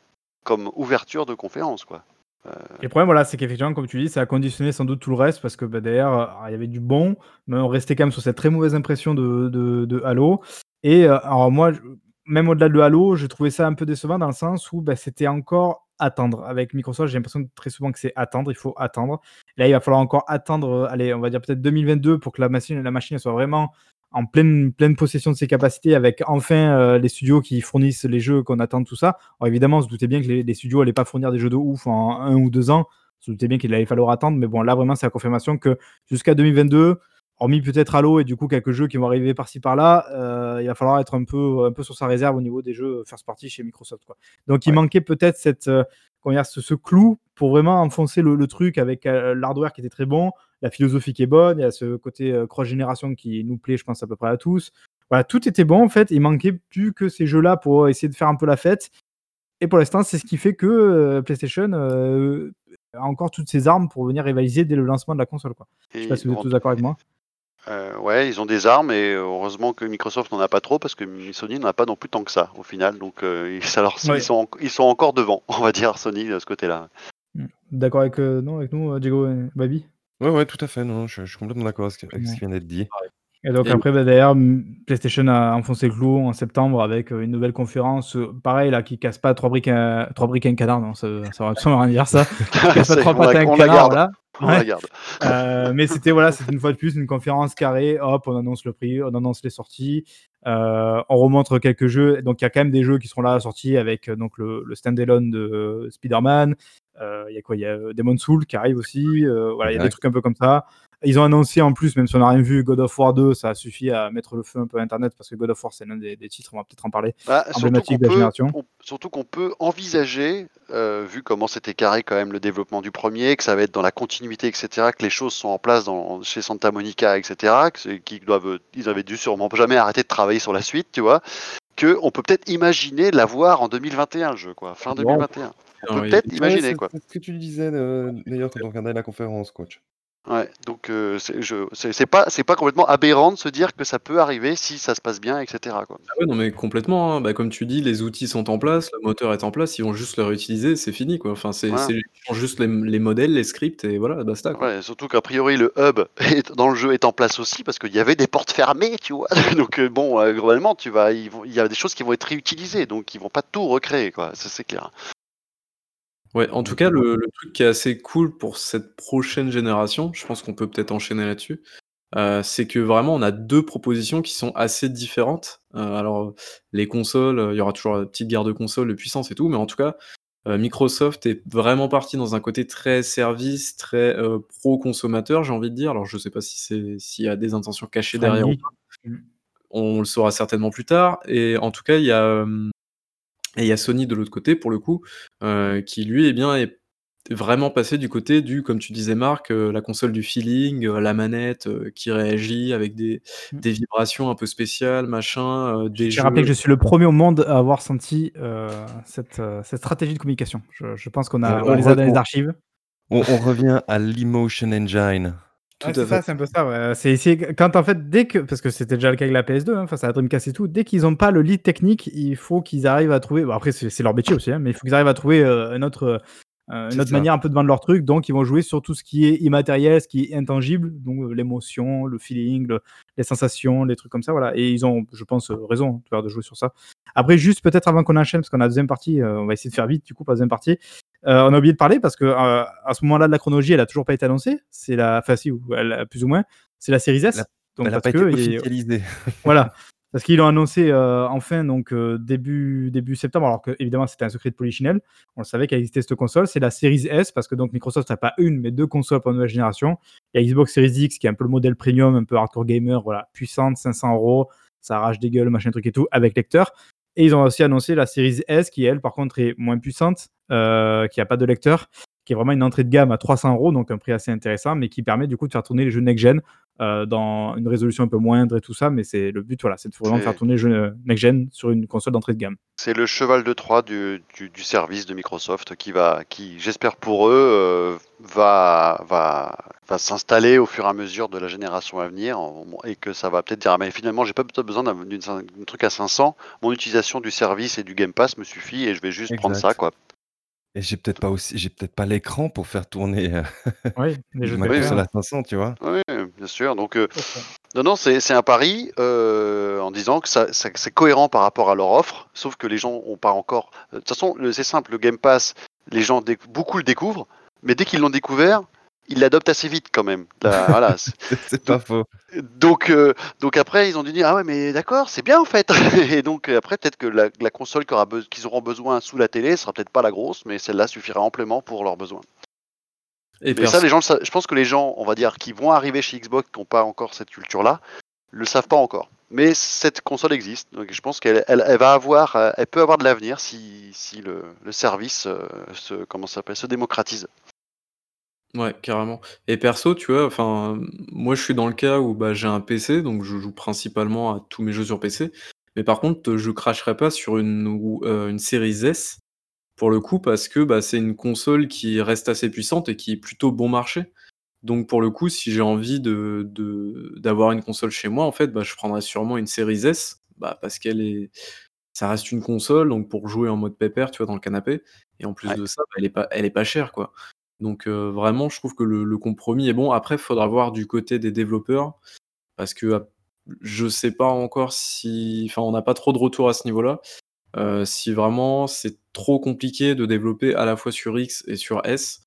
comme ouverture de conférence, quoi. Et le problème, voilà, c'est qu'effectivement, comme tu dis, ça a conditionné sans doute tout le reste parce que bah, derrière, euh, il y avait du bon, mais on restait quand même sur cette très mauvaise impression de, Halo. Et euh, alors, moi, même au-delà de Halo, j'ai trouvé ça un peu décevant dans le sens où bah, c'était encore attendre. Avec Microsoft, j'ai l'impression très souvent que c'est attendre, il faut attendre. Là, il va falloir encore attendre, euh, allez, on va dire peut-être 2022 pour que la machine, la machine soit vraiment en pleine, pleine possession de ses capacités avec enfin euh, les studios qui fournissent les jeux qu'on attend, tout ça. Alors évidemment, on se doutait bien que les, les studios allaient pas fournir des jeux de ouf en un ou deux ans. On se doutait bien qu'il allait falloir attendre, mais bon, là vraiment, c'est la confirmation que jusqu'à 2022, hormis peut-être Halo et du coup quelques jeux qui vont arriver par-ci par-là, euh, il va falloir être un peu, un peu sur sa réserve au niveau des jeux first party chez Microsoft. Quoi. Donc il manquait peut-être cette, euh, ce, ce clou pour vraiment enfoncer le, le truc avec euh, l'hardware qui était très bon, la philosophie qui est bonne, il y a ce côté euh, cross-génération qui nous plaît, je pense, à peu près à tous. Voilà, tout était bon en fait. Il manquait plus que ces jeux-là pour essayer de faire un peu la fête. Et pour l'instant, c'est ce qui fait que euh, PlayStation euh, a encore toutes ses armes pour venir rivaliser dès le lancement de la console. Quoi. Je sais Et pas si vous êtes tous d'accord avec moi. Euh, ouais, ils ont des armes et heureusement que Microsoft n'en a pas trop parce que Sony n'en a pas non plus tant que ça au final. Donc ils, alors, Ouais. ils, sont, en- ils sont encore devant, on va dire, Sony de ce côté-là. D'accord avec, non, avec nous, Diego et Babi? Ouais, ouais, tout à fait. Non, je, je suis complètement d'accord avec ce qui avec ce Ouais. qui vient d'être dit. Et donc Et- après, bah, d'ailleurs, PlayStation a enfoncé le clou en septembre avec euh, une nouvelle conférence, euh, pareil là, qui casse pas trois briques, à, trois briques à un canard, non, ça, ça va absolument rien dire ça. Qui casse pas C'est- trois on la- pattes à un on la canard, garde. voilà. On Ouais. la garde. Euh, mais c'était voilà, c'était une fois de plus une conférence carrée. Hop, on annonce le prix, on annonce les sorties, euh, on remontre quelques jeux. Donc il y a quand même des jeux qui seront là sortis avec euh, donc le, le standalone de euh, Spider-Man. Euh, Il y a quoi Il y a euh, Demon Soul qui arrive aussi. Euh, voilà, il y a des trucs un peu comme ça. Ils ont annoncé en plus, même si on n'a rien vu, God of War 2, ça a suffi à mettre le feu un peu à Internet parce que God of War c'est l'un des, des titres, on va peut-être en parler. Bah, surtout emblématique qu'on de la peut, génération. on- surtout qu'on peut envisager, euh, vu comment c'était carré quand même le développement du premier, que ça va être dans la continuité, etc., que les choses sont en place dans, chez Santa Monica, etc., qu'ils doivent, ils avaient dû sûrement jamais arrêter de travailler sur la suite, tu vois, que on peut peut-être imaginer l'avoir en 2021 le jeu, quoi, fin Bon. 2021. On Non, peut il- peut-être Ouais, imaginer, c'est quoi. c'est ce que tu disais d'ailleurs quand on regardait la conférence, coach. Ouais, donc euh, c'est je- c'est- c'est pas, c'est pas complètement aberrant de se dire que ça peut arriver si ça se passe bien, etc., quoi. Ah ouais, non, mais complètement. hein. Bah, comme tu dis, les outils sont en place, le moteur est en place, ils vont juste le réutiliser, c'est fini, quoi. Enfin, c'est Voilà. juste les, les modèles, les scripts, et voilà, basta. Quoi. Ouais, surtout qu'a priori le hub est- dans le jeu est en place aussi parce qu'il y avait des portes fermées, tu vois. Donc euh, bon, euh, globalement, tu vas, ils vont- il y a des choses qui vont être réutilisées, donc ils vont pas tout recréer, quoi. Ça c'est clair. Ouais, en tout cas, le, le truc qui est assez cool pour cette prochaine génération, je pense qu'on peut peut-être enchaîner là-dessus, euh, c'est que vraiment on a deux propositions qui sont assez différentes. Euh, alors, les consoles, euh, il y aura toujours la petite guerre de consoles, de puissance et tout, mais en tout cas, euh, Microsoft est vraiment parti dans un côté très service, très euh, pro-consommateur, j'ai envie de dire. Alors, je sais pas si c'est s'il y a des intentions cachées derrière ou pas. On le saura certainement plus tard. Et en tout cas, il y a, euh, et il y a Sony de l'autre côté, pour le coup, euh, qui lui, eh bien, est vraiment passé du côté du, comme tu disais Marc, euh, la console du feeling, euh, la manette euh, qui réagit avec des, Mm. des vibrations un peu spéciales, machin, euh, des J'ai jeux. rappelé que je suis le premier au monde à avoir senti euh, cette, euh, cette stratégie de communication. Je, je pense qu'on a, on les a dans les archives. On, on revient à l'Emotion Engine. Tout Ouais, à c'est ça, c'est un peu ça. ouais. C'est essayer quand en fait dès que parce que c'était déjà le cas avec la PS2 hein, face à la Dreamcast et tout, dès qu'ils n'ont pas le lead technique, il faut qu'ils arrivent à trouver. bon, après c'est leur métier aussi, hein, mais il faut qu'ils arrivent à trouver euh, un autre, euh, une autre ça. manière un peu de vendre leur truc. Donc ils vont jouer sur tout ce qui est immatériel, ce qui est intangible, donc euh, l'émotion, le feeling, le- les sensations, les trucs comme ça. Voilà. Et ils ont, je pense, euh, raison de faire de jouer sur ça. Après juste peut-être avant qu'on enchaîne parce qu'on a la deuxième partie, euh, on va essayer de faire vite du coup pour la deuxième partie. Euh, on a oublié de parler parce que euh, à ce moment-là de la chronologie, elle a toujours pas été annoncée. C'est la, enfin si, plus ou moins. C'est la série S. Donc Elle n'a pas été que il- officialisée. voilà, parce qu'ils l'ont annoncé euh, enfin donc euh, début début septembre, alors que évidemment c'était un secret de polichinelle. On le savait qu'elle existait cette console. C'est la Series S parce que donc Microsoft n'a pas une mais deux consoles pour la nouvelle génération. Il y a Xbox Series X qui est un peu le modèle premium, un peu hardcore gamer, voilà, puissante, 500 euros, ça arrache des gueules, machin truc et tout, avec lecteur. Et ils ont aussi annoncé la Series S qui elle par contre est moins puissante, euh, qui a pas de lecteur, qui est vraiment une entrée de gamme à 300 euros, donc un prix assez intéressant, mais qui permet du coup de faire tourner les jeux next-gen euh, dans une résolution un peu moindre et tout ça, mais c'est le but, voilà, c'est de vraiment faire tourner les jeux euh, next-gen sur une console d'entrée de gamme. C'est le cheval de Troie du, du, du service de Microsoft qui va, qui, j'espère pour eux, euh, va, va, va s'installer au fur et à mesure de la génération à venir en- et que ça va peut-être dire ah, mais finalement j'ai pas besoin d'un truc à 500, mon utilisation du service et du Game Pass me suffit et je vais juste prendre ça quoi. Et j'ai peut-être pas aussi, j'ai peut-être pas l'écran pour faire tourner euh, Oui, les jeux de ma Oui, console next-gen. à 500, tu vois. Oui, bien sûr. Donc euh, non non c'est c'est un pari euh, en disant que ça, ça- c'est cohérent par rapport à leur offre, sauf que les gens ont pas encore. De toute façon le- c'est simple, le Game Pass, les gens déc- beaucoup le découvrent, mais dès qu'ils l'ont découvert ils l'adoptent assez vite quand même. Là, voilà, c'est- pas faux. Donc, euh, donc après, ils ont dû dire ah ouais mais d'accord, c'est bien en fait. Et donc euh, après, peut-être que la, la console be- qu'ils auront besoin sous la télé sera peut-être pas la grosse, mais celle-là suffira amplement pour leurs besoins. Et Et ça, les gens, je pense que les gens, on va dire, qui vont arriver chez Xbox, qui n'ont pas encore cette culture-là, le savent pas encore. Mais cette console existe, donc je pense qu'elle elle, elle va avoir, euh, elle peut avoir de l'avenir si, si le, le service euh, se, comment s'appelle, se démocratise. Ouais, carrément. Et perso, tu vois, enfin, moi je suis dans le cas où bah, j'ai un PC, donc je joue principalement à tous mes jeux sur PC. Mais par contre, je cracherai pas sur une, ou- euh, une Series S pour le coup, parce que bah, c'est une console qui reste assez puissante et qui est plutôt bon marché. Donc pour le coup, si j'ai envie de, de- d'avoir une console chez moi, en fait, bah, je prendrais sûrement une Series S, bah, parce qu'elle est, ça reste une console, donc pour jouer en mode pépère, tu vois, dans le canapé. Et en plus Ouais. de ça, bah, elle est pas, elle est pas chère, quoi. Donc euh, vraiment, je trouve que le, le compromis est bon. Après, il faudra voir du côté des développeurs, parce que je sais pas encore si, enfin, on n'a pas trop de retour à ce niveau-là. Euh, si vraiment c'est trop compliqué de développer à la fois sur X et sur S.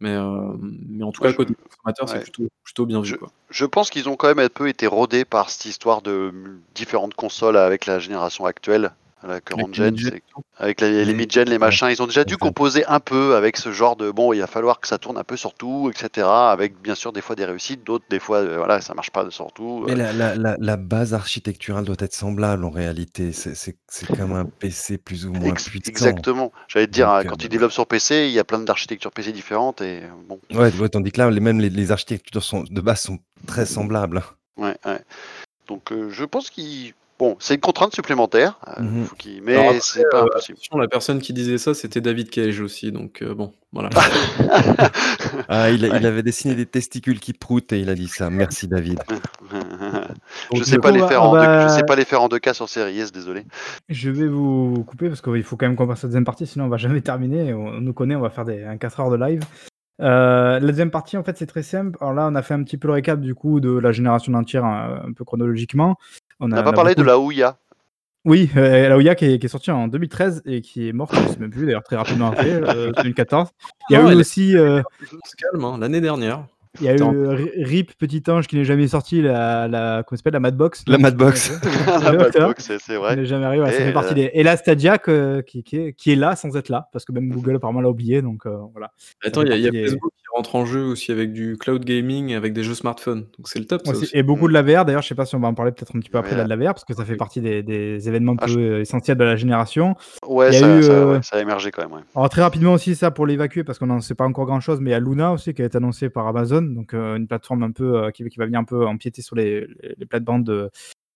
Mais, euh, mais en tout cas, je- côté consommateur, c'est plutôt, plutôt bien vu. Je- Quoi. Je pense qu'ils ont quand même un peu été rodés par cette histoire de différentes consoles avec la génération actuelle, la current Avec gen, les mid-gen. c'est- avec la- les mid-gen, les machins. Ils ont déjà dû composer un peu avec ce genre de bon, il va falloir que ça tourne un peu sur tout, etc. Avec bien sûr des fois des réussites, d'autres des fois euh, voilà ça marche pas sur tout. Mais Euh, la, la, la, la base architecturale doit être semblable en réalité. C'est- comme un PC plus ou moins ex- puissant. exactement. J'allais te dire hein, euh, quand ils développent sur PC, il y a plein d'architectures PC différentes et euh, bon. Ouais, ouais, tandis que là, les, même les, les architectures sont, de base sont très semblables. Ouais, ouais. Donc euh, je pense qu'ils bon, c'est une contrainte supplémentaire, euh, Mhm. faut mais après, c'est pas euh, impossible. la personne qui disait ça, c'était David Cage aussi. Donc euh, bon, voilà. Ah, il, a- il Ouais. avait dessiné des testicules qui proutent et il a dit ça. Merci David. je Donc, sais pas coup, les faire on en deux, je va- sais pas les faire en 2K sur Series S, désolé. Je vais vous couper parce qu'il faut quand même qu'on passe à la deuxième partie, sinon on va jamais terminer. On, on nous connaît, on va faire des, un 4 heures de live. Euh, la deuxième partie, en fait, c'est très simple. Alors là, on a fait un petit peu le récap du coup de la génération entière, un, un peu chronologiquement. On n'a pas parlé de la Ouya. Oui, euh, la Ouya qui est, qui est sortie en 2013 et qui est morte, je sais même plus, d'ailleurs très rapidement après, euh, 2014. Il y a Non, eu aussi, euh, hein, l'année dernière. Il y a eu Attends. euh, RIP Petit Ange qui n'est jamais sorti, la, la, comment ça s'appelle, la Madbox. La Madbox. la Madbox, c'est vrai. n'est jamais arrivé. ouais, ça Et, fait partie euh, des... Et la Stadia que- qui, qui est, qui est là sans être là, parce que même Google apparemment l'a oublié, donc euh, voilà. Attends, il y a, il y a partie des- Facebook qui rentre en jeu aussi avec du cloud gaming, avec des jeux smartphones. Donc c'est le top, ça Aussi- aussi. Et beaucoup de la VR, d'ailleurs, je sais pas si on va en parler peut-être un petit peu après Ouais. là, de la VR, parce que ça fait Oui. partie des, des événements un Ah, peu je- essentiels de la génération. Ouais, Il y a ça, eu, ça, euh, ouais, ça a émergé quand même. Ouais. Alors très rapidement aussi ça pour l'évacuer parce qu'on n'en sait pas encore grand chose, mais il y a Luna aussi qui a été annoncé par Amazon, donc euh, une plateforme un peu euh, qui, qui va venir un peu empiéter sur les, les, les plates-bandes de,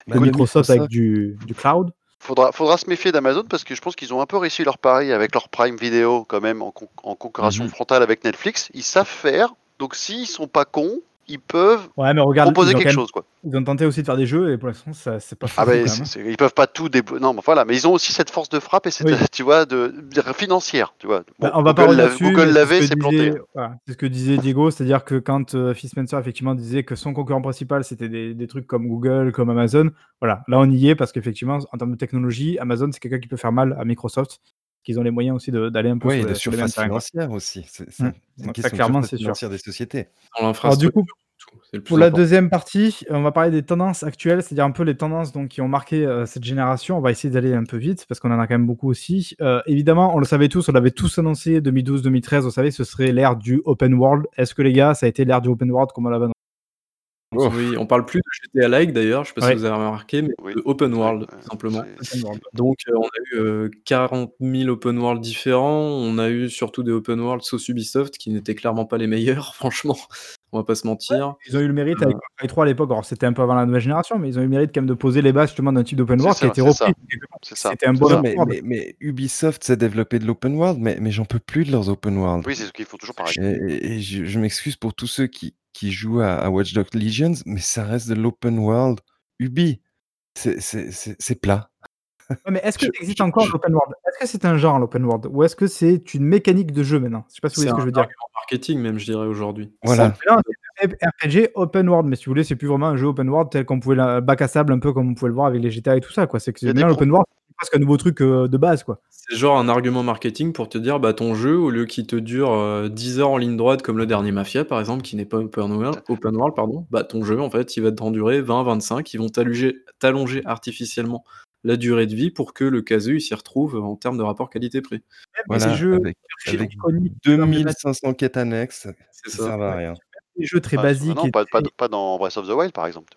Bah, de Microsoft avec du, du cloud. Faudra, faudra se méfier d'Amazon parce que je pense qu'ils ont un peu réussi leur pari avec leur Prime Video quand même en, con- en concurrention Mhm. frontale avec Netflix. Ils savent faire, donc s'ils sont pas cons, ils peuvent Ouais, mais regarde, proposer quelque même- chose quoi. ils ont tenté aussi de faire des jeux et pour l'instant ça c'est pas Ah bah, c'est- c'est- ils peuvent pas tout débloquer. Non, mais voilà, mais ils ont aussi cette force de frappe et cette, Oui. tu vois, de, de- financière, tu vois. Bah, on va Google l'a- Google ce c'est que planté. voilà, c'est ce que disait Diego, c'est-à-dire que quand euh, Phil Spencer effectivement disait que son concurrent principal c'était des, des trucs comme Google, comme Amazon, voilà, là on y est parce qu'effectivement en termes de technologie, Amazon c'est quelqu'un qui peut faire mal à Microsoft. Qu'ils ont les moyens aussi de- d'aller un peu Oui, sur, de sur surface financière aussi. C'est Mm. une Ça, question de clairement, surface c'est sûr. financière des sociétés. Dans Alors du coup, pour la important. deuxième partie, on va parler des tendances actuelles, c'est-à-dire un peu les tendances donc, qui ont marqué euh, cette génération. On va essayer d'aller un peu vite parce qu'on en a quand même beaucoup aussi. Euh, évidemment, on le savait tous, on l'avait tous annoncé 2012-2013, vous savez, ce serait l'ère du open world. Est-ce que les gars, ça a été l'ère du open world comme on l'avait annoncé Oh. Oui, on parle plus de GTA Like d'ailleurs, je sais pas Ouais. si vous avez remarqué, mais Oui. de open world, Ouais, tout simplement. Donc, euh, on a eu euh, 40 000 open world différents. On a eu surtout des open world sous Ubisoft qui n'étaient clairement pas les meilleurs, franchement. On va pas se mentir. Ils ont eu le mérite Euh. avec Far Cry 3 à l'époque, alors c'était un peu avant la nouvelle génération, mais ils ont eu le mérite quand même de poser les bases justement d'un type d'open world qui a été repris. C'était un bon ça. Mais, world. mais, mais Ubisoft s'est développé de l'open world, mais, mais j'en peux plus de leurs open world. Oui, c'est ce qu'ils font toujours pareil. Et, et- et je, je m'excuse pour tous ceux qui, qui jouent à, à Watch Dogs Legions, mais ça reste de l'open world. Ubi, c'est- c'est c'est- c'est plat. Ouais, mais est-ce que ça existe encore l'open world? Est-ce que c'est un genre l'open world? Ou est-ce que c'est une mécanique de jeu maintenant? Je sais pas si vous C'est voyez ce que je veux dire. argument marketing même, je dirais, aujourd'hui. Voilà. C'est RPG open world, mais si vous voulez, c'est plus vraiment un jeu open world tel qu'on pouvait le bac à sable, un peu comme on pouvait le voir avec les GTA et tout ça. quoi. C'est que pro- l'open world, c'est presque un nouveau truc euh, de base. quoi. C'est genre un argument marketing pour te dire, bah, ton jeu, au lieu qu'il te dure euh, 10 heures en ligne droite comme le dernier Mafia, par exemple, qui n'est pas open world, open world, pardon, bah, ton jeu, en fait, il va t'en durer 20-25. Ils vont t'allonger artificiellement la durée de vie pour que le caseux il s'y retrouve en termes de rapport qualité-prix. Voilà, ces jeux avec, avec iconiques, 2500 quêtes annexes C'est qui ça. servent à rien. des jeux très Pas- basiques. non, et pas, pas- très- pas dans Breath of the Wild, par exemple.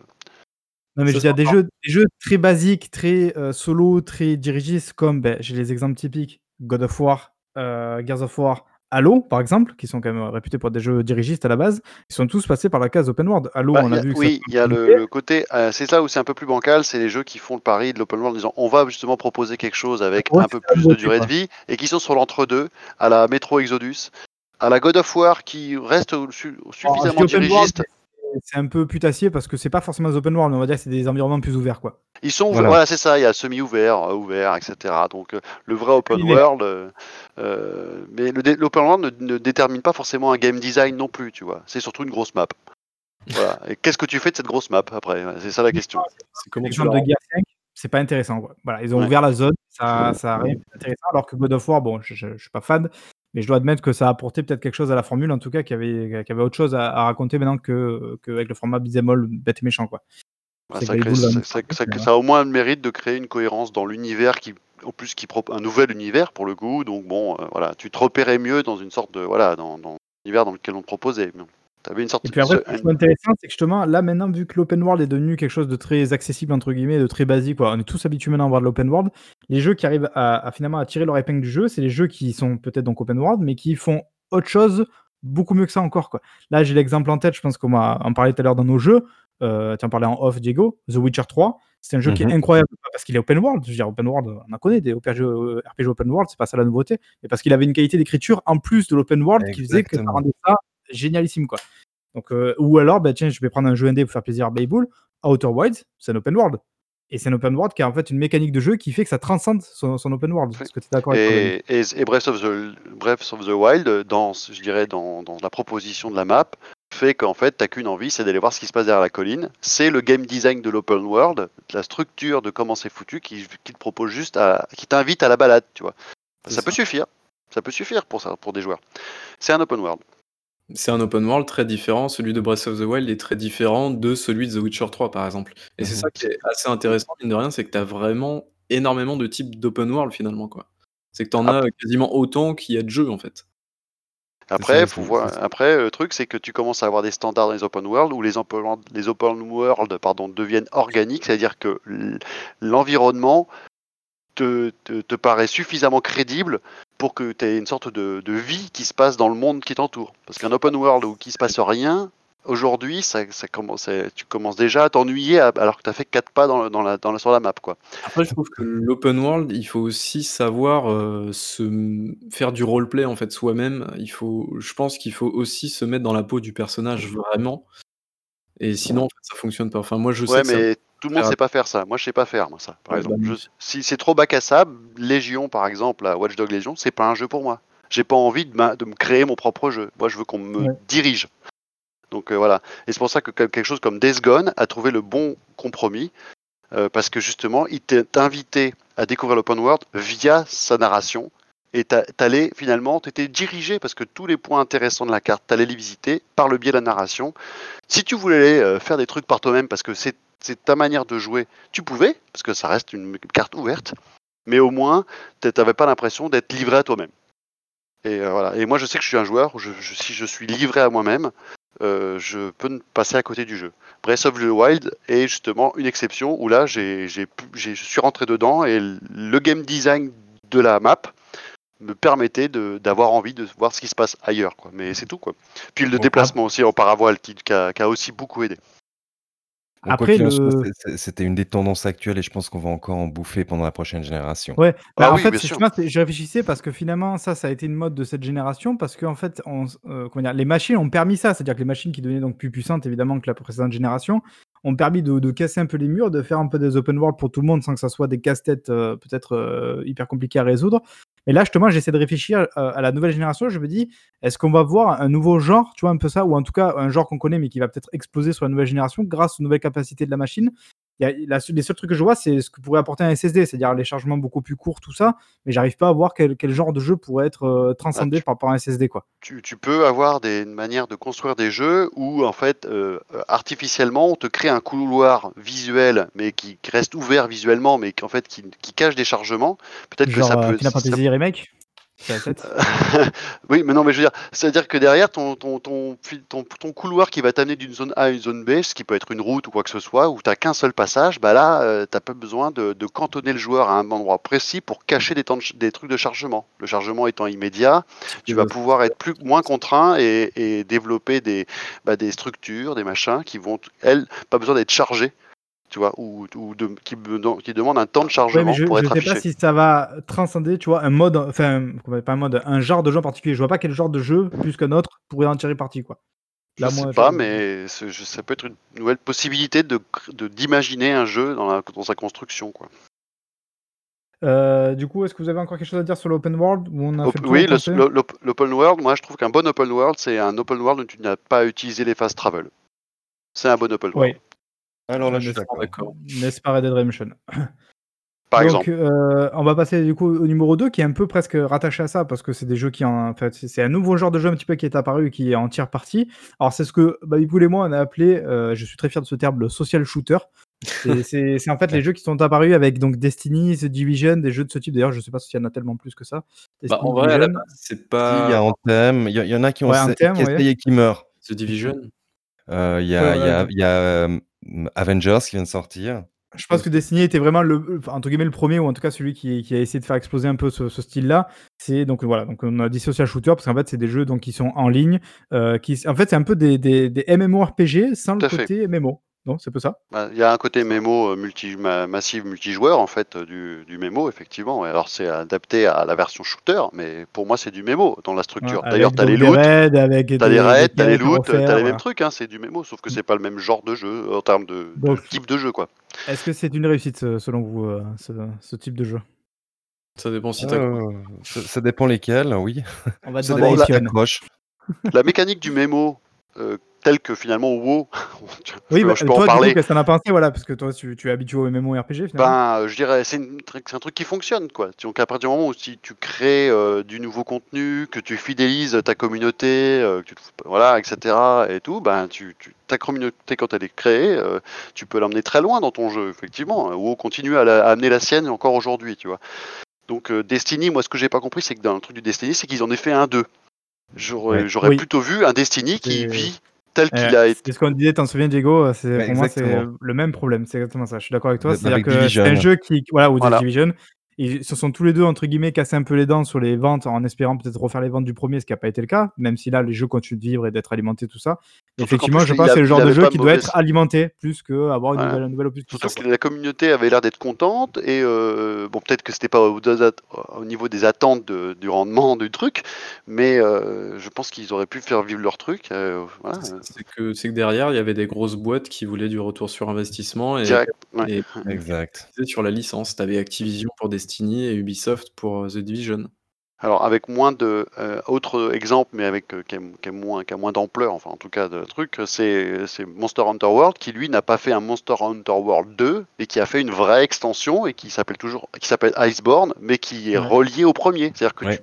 Non, mais Ça je veux dire, des jeux, des jeux très basiques, très euh, solo, très dirigistes, comme ben, j'ai les exemples typiques God of War, euh, Gears of War, Halo, par exemple, qui sont quand même réputés pour être des jeux dirigistes à la base. Ils sont tous passés par la case open world. Halo, Bah, on a a- vu que oui, ça il y a le, le côté. euh, c'est là où c'est un peu plus bancal, c'est les jeux qui font le pari de l'open world en disant on va justement proposer quelque chose avec Ouais, un peu ça, plus de durée de vie et qui sont sur l'entre-deux, à la Metro Exodus, à la God of War qui reste je suffisamment dirigiste. C'est un peu putassier parce que c'est pas forcément des open world, mais on va dire que c'est des environnements plus ouverts. quoi. Ils sont Voilà. voilà, c'est ça, il y a semi-ouvert, euh, ouvert, etc. Donc euh, le vrai open world, euh, euh, mais l'open world ne, ne détermine pas forcément un game design non plus, tu vois. C'est surtout une grosse map. Voilà. Et qu'est-ce que tu fais de cette grosse map après? C'est ça la question. C'est la de Gear 5, c'est pas intéressant. Quoi. Voilà, ils ont Ouais. ouvert la zone, ça, ça a rien d'intéressant. Alors que God of War, bon, je, je, je suis pas fan, mais je dois admettre que ça a apporté peut-être quelque chose à la formule, en tout cas, qui avait, qui avait autre chose à, à raconter maintenant que, que avec le format all bête et méchant. Quoi. Ça, crée- ça- ça- ouais. ça a au moins le mérite de créer une cohérence dans l'univers qui, en plus, qui propose un nouvel univers pour le coup. Donc bon, euh, voilà, tu te repérais mieux dans une sorte de voilà, dans, dans l'univers dans lequel on te proposait. Tu avais une sorte Et puis après, ce- je trouve intéressant, c'est que justement, là maintenant, vu que l'open world est devenu quelque chose de très accessible, entre guillemets, de très basique, quoi, on est tous habitués maintenant à voir de l'open world, les jeux qui arrivent à, à finalement à tirer leur épingle du jeu, c'est les jeux qui sont peut-être donc open world, mais qui font autre chose beaucoup mieux que ça encore. Quoi. Là, j'ai l'exemple en tête, je pense qu'on va en parler tout à l'heure dans nos jeux. Euh, tu en parlais en off, Diego, The Witcher 3. C'est un jeu qui est Mhm. incroyable pas parce qu'il est open world. Je veux dire, open world, on en connaît des RPG, RPG open world, c'est pas ça la nouveauté, mais parce qu'il avait une qualité d'écriture en plus de l'open world qui faisait que ça rendait ça génialissime. Quoi. Donc, euh, ou alors, bah, tiens, je vais prendre un jeu indé pour faire plaisir à Baybull. Outer Wilds, c'est un open world. Et c'est un open world qui a en fait une mécanique de jeu qui fait que ça transcende son, son open world. Est-ce que tu es d'accord Et, et, et Breath, of the, Breath of the Wild, dans, je dirais, dans, dans la proposition de la map, fait qu'en fait, t'as qu'une envie, c'est d'aller voir ce qui se passe derrière la colline. C'est le game design de l'open world, la structure de comment c'est foutu, qui, qui te propose juste à, qui t'invite à la balade, tu vois. C'est Ça, peut ça. suffire. Ça peut suffire pour ça, pour des joueurs. C'est un open world. C'est un open world très différent. Celui de Breath of the Wild est très différent de celui de The Witcher 3, par exemple. Et c'est Mhm. ça qui est assez intéressant, mine de rien, c'est que tu as vraiment énormément de types d'open world finalement. quoi. C'est que tu en as quasiment autant qu'il y a de jeux en fait. Après, faut voir, après, le truc, c'est que tu commences à avoir des standards dans les open world où les open world, les open world pardon, deviennent organiques, c'est-à-dire que l'environnement te, te, te paraît suffisamment crédible pour que tu aies une sorte de, de vie qui se passe dans le monde qui t'entoure. Parce qu'un open world où il se passe rien, aujourd'hui, ça, ça commence, tu commences déjà à t'ennuyer alors que tu as fait quatre pas dans, la, dans la- sur la map. Quoi. Après, je trouve que l'open world, il faut aussi savoir euh, se faire du roleplay en fait soi-même. Il faut, je pense qu'il faut aussi se mettre dans la peau du personnage vraiment. Et sinon, en fait, ça fonctionne pas. Enfin, moi, je sais Ouais, que ça- mais tout le monde faire- sait pas faire ça. Moi, je sais pas faire moi, ça. Par exemple, bah, Je- si c'est trop bac à sable, Légion, par exemple, la Watch Dog Légion, c'est pas un jeu pour moi. J'ai pas envie de, ma- de me créer mon propre jeu. Moi, je veux qu'on me Ouais. dirige. Donc euh, voilà. Et c'est pour ça que que- quelque chose comme Days Gone a trouvé le bon compromis. euh, parce que justement, il t'a invité à découvrir l'open world via sa narration et t'allais finalement, t'étais dirigé parce que tous les points intéressants de la carte, t'allais les visiter par le biais de la narration. Si tu voulais euh, faire des trucs par toi-même parce que c'est ta manière de jouer, tu pouvais, parce que ça reste une carte ouverte, mais au moins, t'avais pas l'impression d'être livré à toi-même. Et euh, voilà. Et moi, je sais que je suis un joueur. Je, si je suis livré à moi-même, euh, je peux passer à côté du jeu. Breath of the Wild est justement une exception où là, j'ai, je suis rentré dedans et le game design de la map me permettait d'avoir envie de voir ce qui se passe ailleurs. Quoi. Mais c'est tout. Quoi. Puis le déplacement aussi en paravoile qui, qui a aussi beaucoup aidé. Après, c'était une des tendances actuelles et je pense qu'on va encore en bouffer pendant la prochaine génération. Ouais, bah, ah en fait, je réfléchissais parce que finalement, ça, ça a été une mode de cette génération parce qu'en fait, on, euh, comment dire, les machines ont permis ça, c'est-à-dire que les machines qui devenaient donc plus puissantes évidemment que la précédente génération ont permis de, casser un peu les murs, de faire un peu des open world pour tout le monde sans que ça soit des casse-têtes euh, peut-être euh, hyper compliqués à résoudre. Et là, justement, j'essaie de réfléchir euh, à la nouvelle génération. Je me dis, est-ce qu'on va voir un nouveau genre, tu vois, un peu ça, ou en tout cas un genre qu'on connaît mais qui va peut-être exploser sur la nouvelle génération grâce aux nouvelles capacités de la machine? Les seuls trucs que je vois, c'est ce que pourrait apporter un SSD, c'est-à-dire les chargements beaucoup plus courts, tout ça, mais j'arrive pas à voir quel, genre de jeu pourrait être euh, transcendé par rapport à un SSD. Quoi. Tu, peux avoir des manières de construire des jeux où, en fait, euh, artificiellement, on te crée un couloir visuel, mais qui, reste ouvert visuellement, mais qui, en fait, qui, cache des chargements. Peut-être que ça euh, peut. Final Fantasy Remake? oui, mais non, mais je veux dire, c'est-à-dire que derrière ton, ton, ton, ton, couloir qui va t'amener d'une zone A à une zone B, ce qui peut être une route ou quoi que ce soit, où tu n'as qu'un seul passage, bah là, euh, tu n'as pas besoin de, cantonner le joueur à un endroit précis pour cacher des, temps des trucs de chargement. Le chargement étant immédiat, tu vas pouvoir être plus, moins contraint et, développer des, bah, des structures, des machins qui vont, elles, pas besoin d'être chargées tu vois, ou, de, qui, qui, demande un temps de chargement je, pour être affiché. Je sais pas si ça va transcender, tu vois, un mode, enfin, pas un mode, un genre de jeu en particulier. Je vois pas quel genre de jeu, plus qu'un autre, pourrait en tirer parti, quoi. Là, je sais pas, mais ça peut être une nouvelle possibilité de d'imaginer un jeu dans, la, dans sa construction, quoi. Euh, du coup, est-ce que vous avez encore quelque chose à dire sur l'open world on a Oui, l'open world, moi je trouve qu'un bon open world, c'est un open world où tu n'as pas utilisé les phases travel. C'est un bon open world. Alors là, je suis d'accord. N'est-ce pas Red Dead Redemption Par Donc, exemple. Euh, on va passer du coup au numéro 2 qui est un peu presque rattaché à ça parce que c'est des jeux qui en, fait c'est un nouveau genre de jeu un petit peu qui est apparu qui est en tiers partie. Alors c'est ce que vous et moi on a appelé, euh, je suis très fier de ce terme, le social shooter. c'est en fait les jeux qui sont apparus avec donc Destiny, The Division, des jeux de ce type. D'ailleurs, je sais pas s'il y en a tellement plus que ça. Bah, en vrai, c'est pas. Il y a thème, il y, en a qui ont essayé et qui meurent. The Division. Euh, il y a, y a Avengers qui vient de sortir. Je pense que Destiny était vraiment le, entre guillemets, le premier, ou en tout cas celui qui, a essayé de faire exploser un peu ce, style-là. C'est donc voilà, donc on a dit social shooter parce qu'en fait c'est des jeux donc qui sont en ligne, euh, qui, en fait c'est un peu des, des, des MMORPG sans le côté MMO. Non, c'est peu ça bah, Il y a un côté mémo euh, multi, massif multijoueur en fait euh, du, du mémo, effectivement. Alors c'est adapté à la version shooter, mais pour moi c'est du mémo dans la structure. D'ailleurs, tu as les loots, tu as les raids, tu as les loots, tu as les mêmes trucs, hein, c'est du mémo, sauf que c'est pas le même genre de jeu en termes de, type de jeu. quoi. Est-ce que c'est une réussite selon vous, euh, ce, type de jeu? Ça dépend si tu ça, dépend lesquels, oui. On va ça dépend la, la mécanique du mémo tel que finalement WoW. oui, bah, je peux toi, en parler. qu'est-ce que t'en as pensé, voilà, parce que toi, tu, tu es habitué au MMORPG finalement. Ben, euh, je dirais, c'est un truc qui fonctionne, quoi. Donc à partir du moment où si tu crées euh, du nouveau contenu, que tu fidélises ta communauté, euh, que tu, voilà, etc. et tout, ben tu, ta communauté quand elle est créée, tu peux l'emmener très loin dans ton jeu, effectivement. WoW continue à, amener la sienne encore aujourd'hui, tu vois. Donc Destiny, moi, ce que j'ai pas compris, c'est que dans le truc du Destiny, c'est qu'ils en aient fait un 2. J'aurais plutôt vu un Destiny qui vit tel qu'il a été. C'est ce qu'on disait, t'en souviens, Diego c'est, Pour moi, c'est le même problème. C'est exactement ça. Je suis d'accord avec toi. C'est-à-dire que c'est un jeu qui. Voilà, ou voilà. Division. Ils se sont tous les deux, entre guillemets, cassés un peu les dents sur les ventes en espérant peut-être refaire les ventes du premier, ce qui n'a pas été le cas, même si là, les jeux continuent de vivre et d'être alimentés, tout ça. effectivement, je pense que c'est le genre de jeu qui doit être alimenté plus qu'avoir une, nouvelle, une nouvelle Parce que la communauté avait l'air d'être contente et euh, bon, peut-être que c'était pas au, au, niveau des attentes du rendement du truc, mais euh, je pense qu'ils auraient pu faire vivre leur truc. Euh, c'est que, que, derrière, il y avait des grosses boîtes qui voulaient du retour sur investissement et, et exact. sur la licence. Tu avais Activision pour des Destiny et Ubisoft pour euh, The Division. Alors avec moins de euh, autre exemple, mais avec euh, qui, a, qui a moins, qui a moins d'ampleur, enfin en tout cas de truc, c'est Monster Hunter World qui lui n'a pas fait un Monster Hunter World 2 et qui a fait une vraie extension et qui s'appelle toujours, qui s'appelle Iceborne, mais qui est Ouais. relié au premier. C'est-à-dire que Ouais,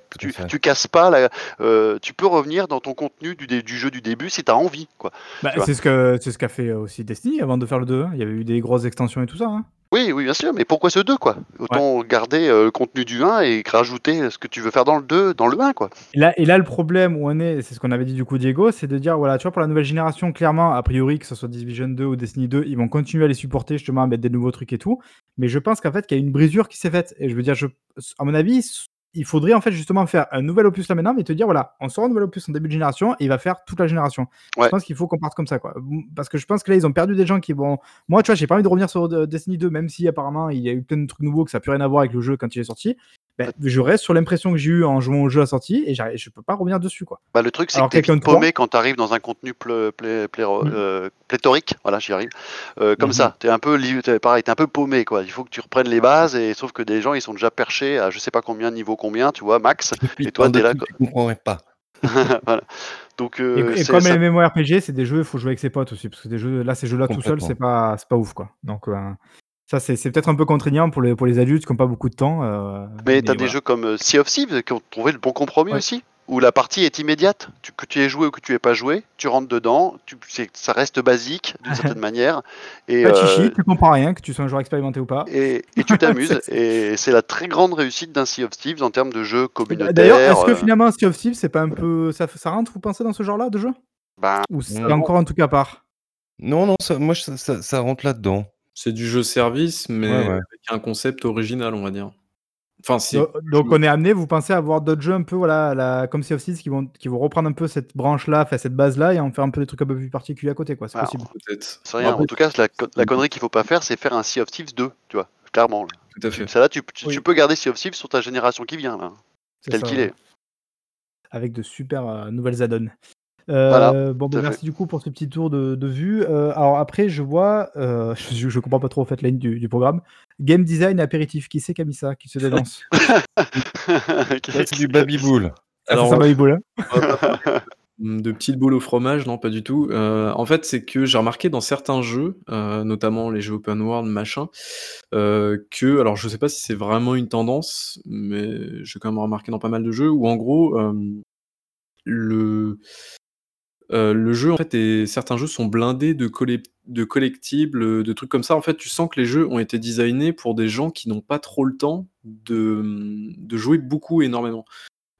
tu, casses pas, la, euh, tu peux revenir dans ton contenu du, jeu du début si tu as envie, quoi. Bah, c'est ce que c'est ce qu'a fait aussi Destiny avant de faire le 2. hein. Il y avait eu des grosses extensions et tout ça. hein. Oui, oui, bien sûr, mais pourquoi ce 2 quoi? Autant garder euh, le contenu du 1 et rajouter ce que tu veux faire dans le 2, dans le 1 quoi. Et là, et là, le problème où on est, c'est ce qu'on avait dit du coup, Diego, c'est de dire voilà, tu vois, pour la nouvelle génération, clairement, a priori, que ce soit Division 2 ou Destiny 2, ils vont continuer à les supporter justement, à mettre des nouveaux trucs et tout. Mais je pense qu'en fait, qu'il y a une brisure qui s'est faite. Et je veux dire, je, à mon avis, il faudrait en fait justement faire un nouvel opus là maintenant, mais te dire voilà, on sort un nouvel opus en début de génération et il va faire toute la génération. Ouais. Je pense qu'il faut qu'on parte comme ça, quoi. Parce que je pense que là, ils ont perdu des gens qui vont. Moi, tu vois, j'ai pas envie de revenir sur euh, Destiny 2, même si apparemment il y a eu plein de trucs nouveaux que ça n'a plus rien à voir avec le jeu quand il est sorti. Ben, je reste sur l'impression que j'ai eu en jouant au jeu à sortie et je peux pas revenir dessus, quoi. Bah, le truc, c'est que vite de trois paumé quand tu arrives dans un contenu ple- ple- pléro- Mm. euh, pléthorique. Voilà, j'y arrive. Euh, comme Mhm. ça, t'es un peu pareil, t'es un peu paumé quoi. Il faut que tu reprennes les bases et sauf que des gens ils sont déjà perchés à je sais pas combien niveau combien, tu vois, max. Et toi, de t'es là, Tu comprendrais pas. voilà. Donc Et, euh, et comme ça- les MMORPG, c'est des jeux, il faut jouer avec ses potes aussi. Parce que des jeux, là, ces jeux-là tout seul, c'est pas, c'est pas ouf, quoi. Donc, euh, ça, c'est c'est peut-être un peu contraignant pour les, pour les adultes qui n'ont pas beaucoup de temps. euh, Mais t'as des voilà. jeux comme euh, Sea of Thieves qui ont trouvé le bon compromis Ouais. aussi, où la partie est immédiate. Tu- que tu aies joué ou que tu aies pas joué, tu rentres dedans, tu, c'est- ça reste basique d'une certaine manière. Et, Pas de euh, chichi, tu comprends rien, que tu sois un joueur expérimenté ou pas. et, et tu t'amuses. C'est- et c'est la très grande réussite d'un Sea of Thieves en termes de jeu communautaire. D'ailleurs, est-ce que euh, finalement, Sea of Thieves, c'est pas un peu. Ça, ça rentre, vous pensez, dans ce genre-là de jeu? Ben, Ou c'est Non. encore un truc à part? Non, non, ça, moi, ça, ça, ça rentre là-dedans. C'est du jeu service, mais Ouais, ouais. avec un concept original, on va dire. Enfin, si. Donc, donc on est amené, vous pensez, à avoir d'autres jeux un peu, voilà, la, comme Sea of Thieves, qui vont, qui vont reprendre un peu cette branche-là, cette base-là, et en faire un peu des trucs un peu plus particuliers à côté, quoi. C'est Alors, possible. Peut-être. c'est rien. Après, En tout cas, la, co- la connerie qu'il faut pas faire, c'est faire un Sea of Thieves 2, tu vois, clairement. là. Tout à fait. Ça là, tu, tu, Oui. tu peux garder Sea of Thieves sur ta génération qui vient, là, C'est tel ça, qu'il ouais. est. avec de super euh, nouvelles add-ons. Euh, Voilà, bon, tout bah, à fait. merci du coup pour ce petit tour de, de vue. Euh, alors après, je vois, euh, je, je comprends pas trop en fait la ligne du, du programme. Game design apéritif. Qui c'est qui a mis ça Qui se dénonce Ça, c'est du Babybull. Alors, ça, eu beau, là. Hum, De petites boules au fromage, non, pas du tout. Euh, en fait, c'est que j'ai remarqué dans certains jeux, euh, notamment les jeux open world, machin, euh, que, alors je sais pas si c'est vraiment une tendance, mais j'ai quand même remarqué dans pas mal de jeux où en gros, euh, le, euh, le jeu, en fait, et certains jeux sont blindés de, colle- de collectibles, de trucs comme ça. En fait, tu sens que les jeux ont été designés pour des gens qui n'ont pas trop le temps de, de jouer beaucoup, énormément.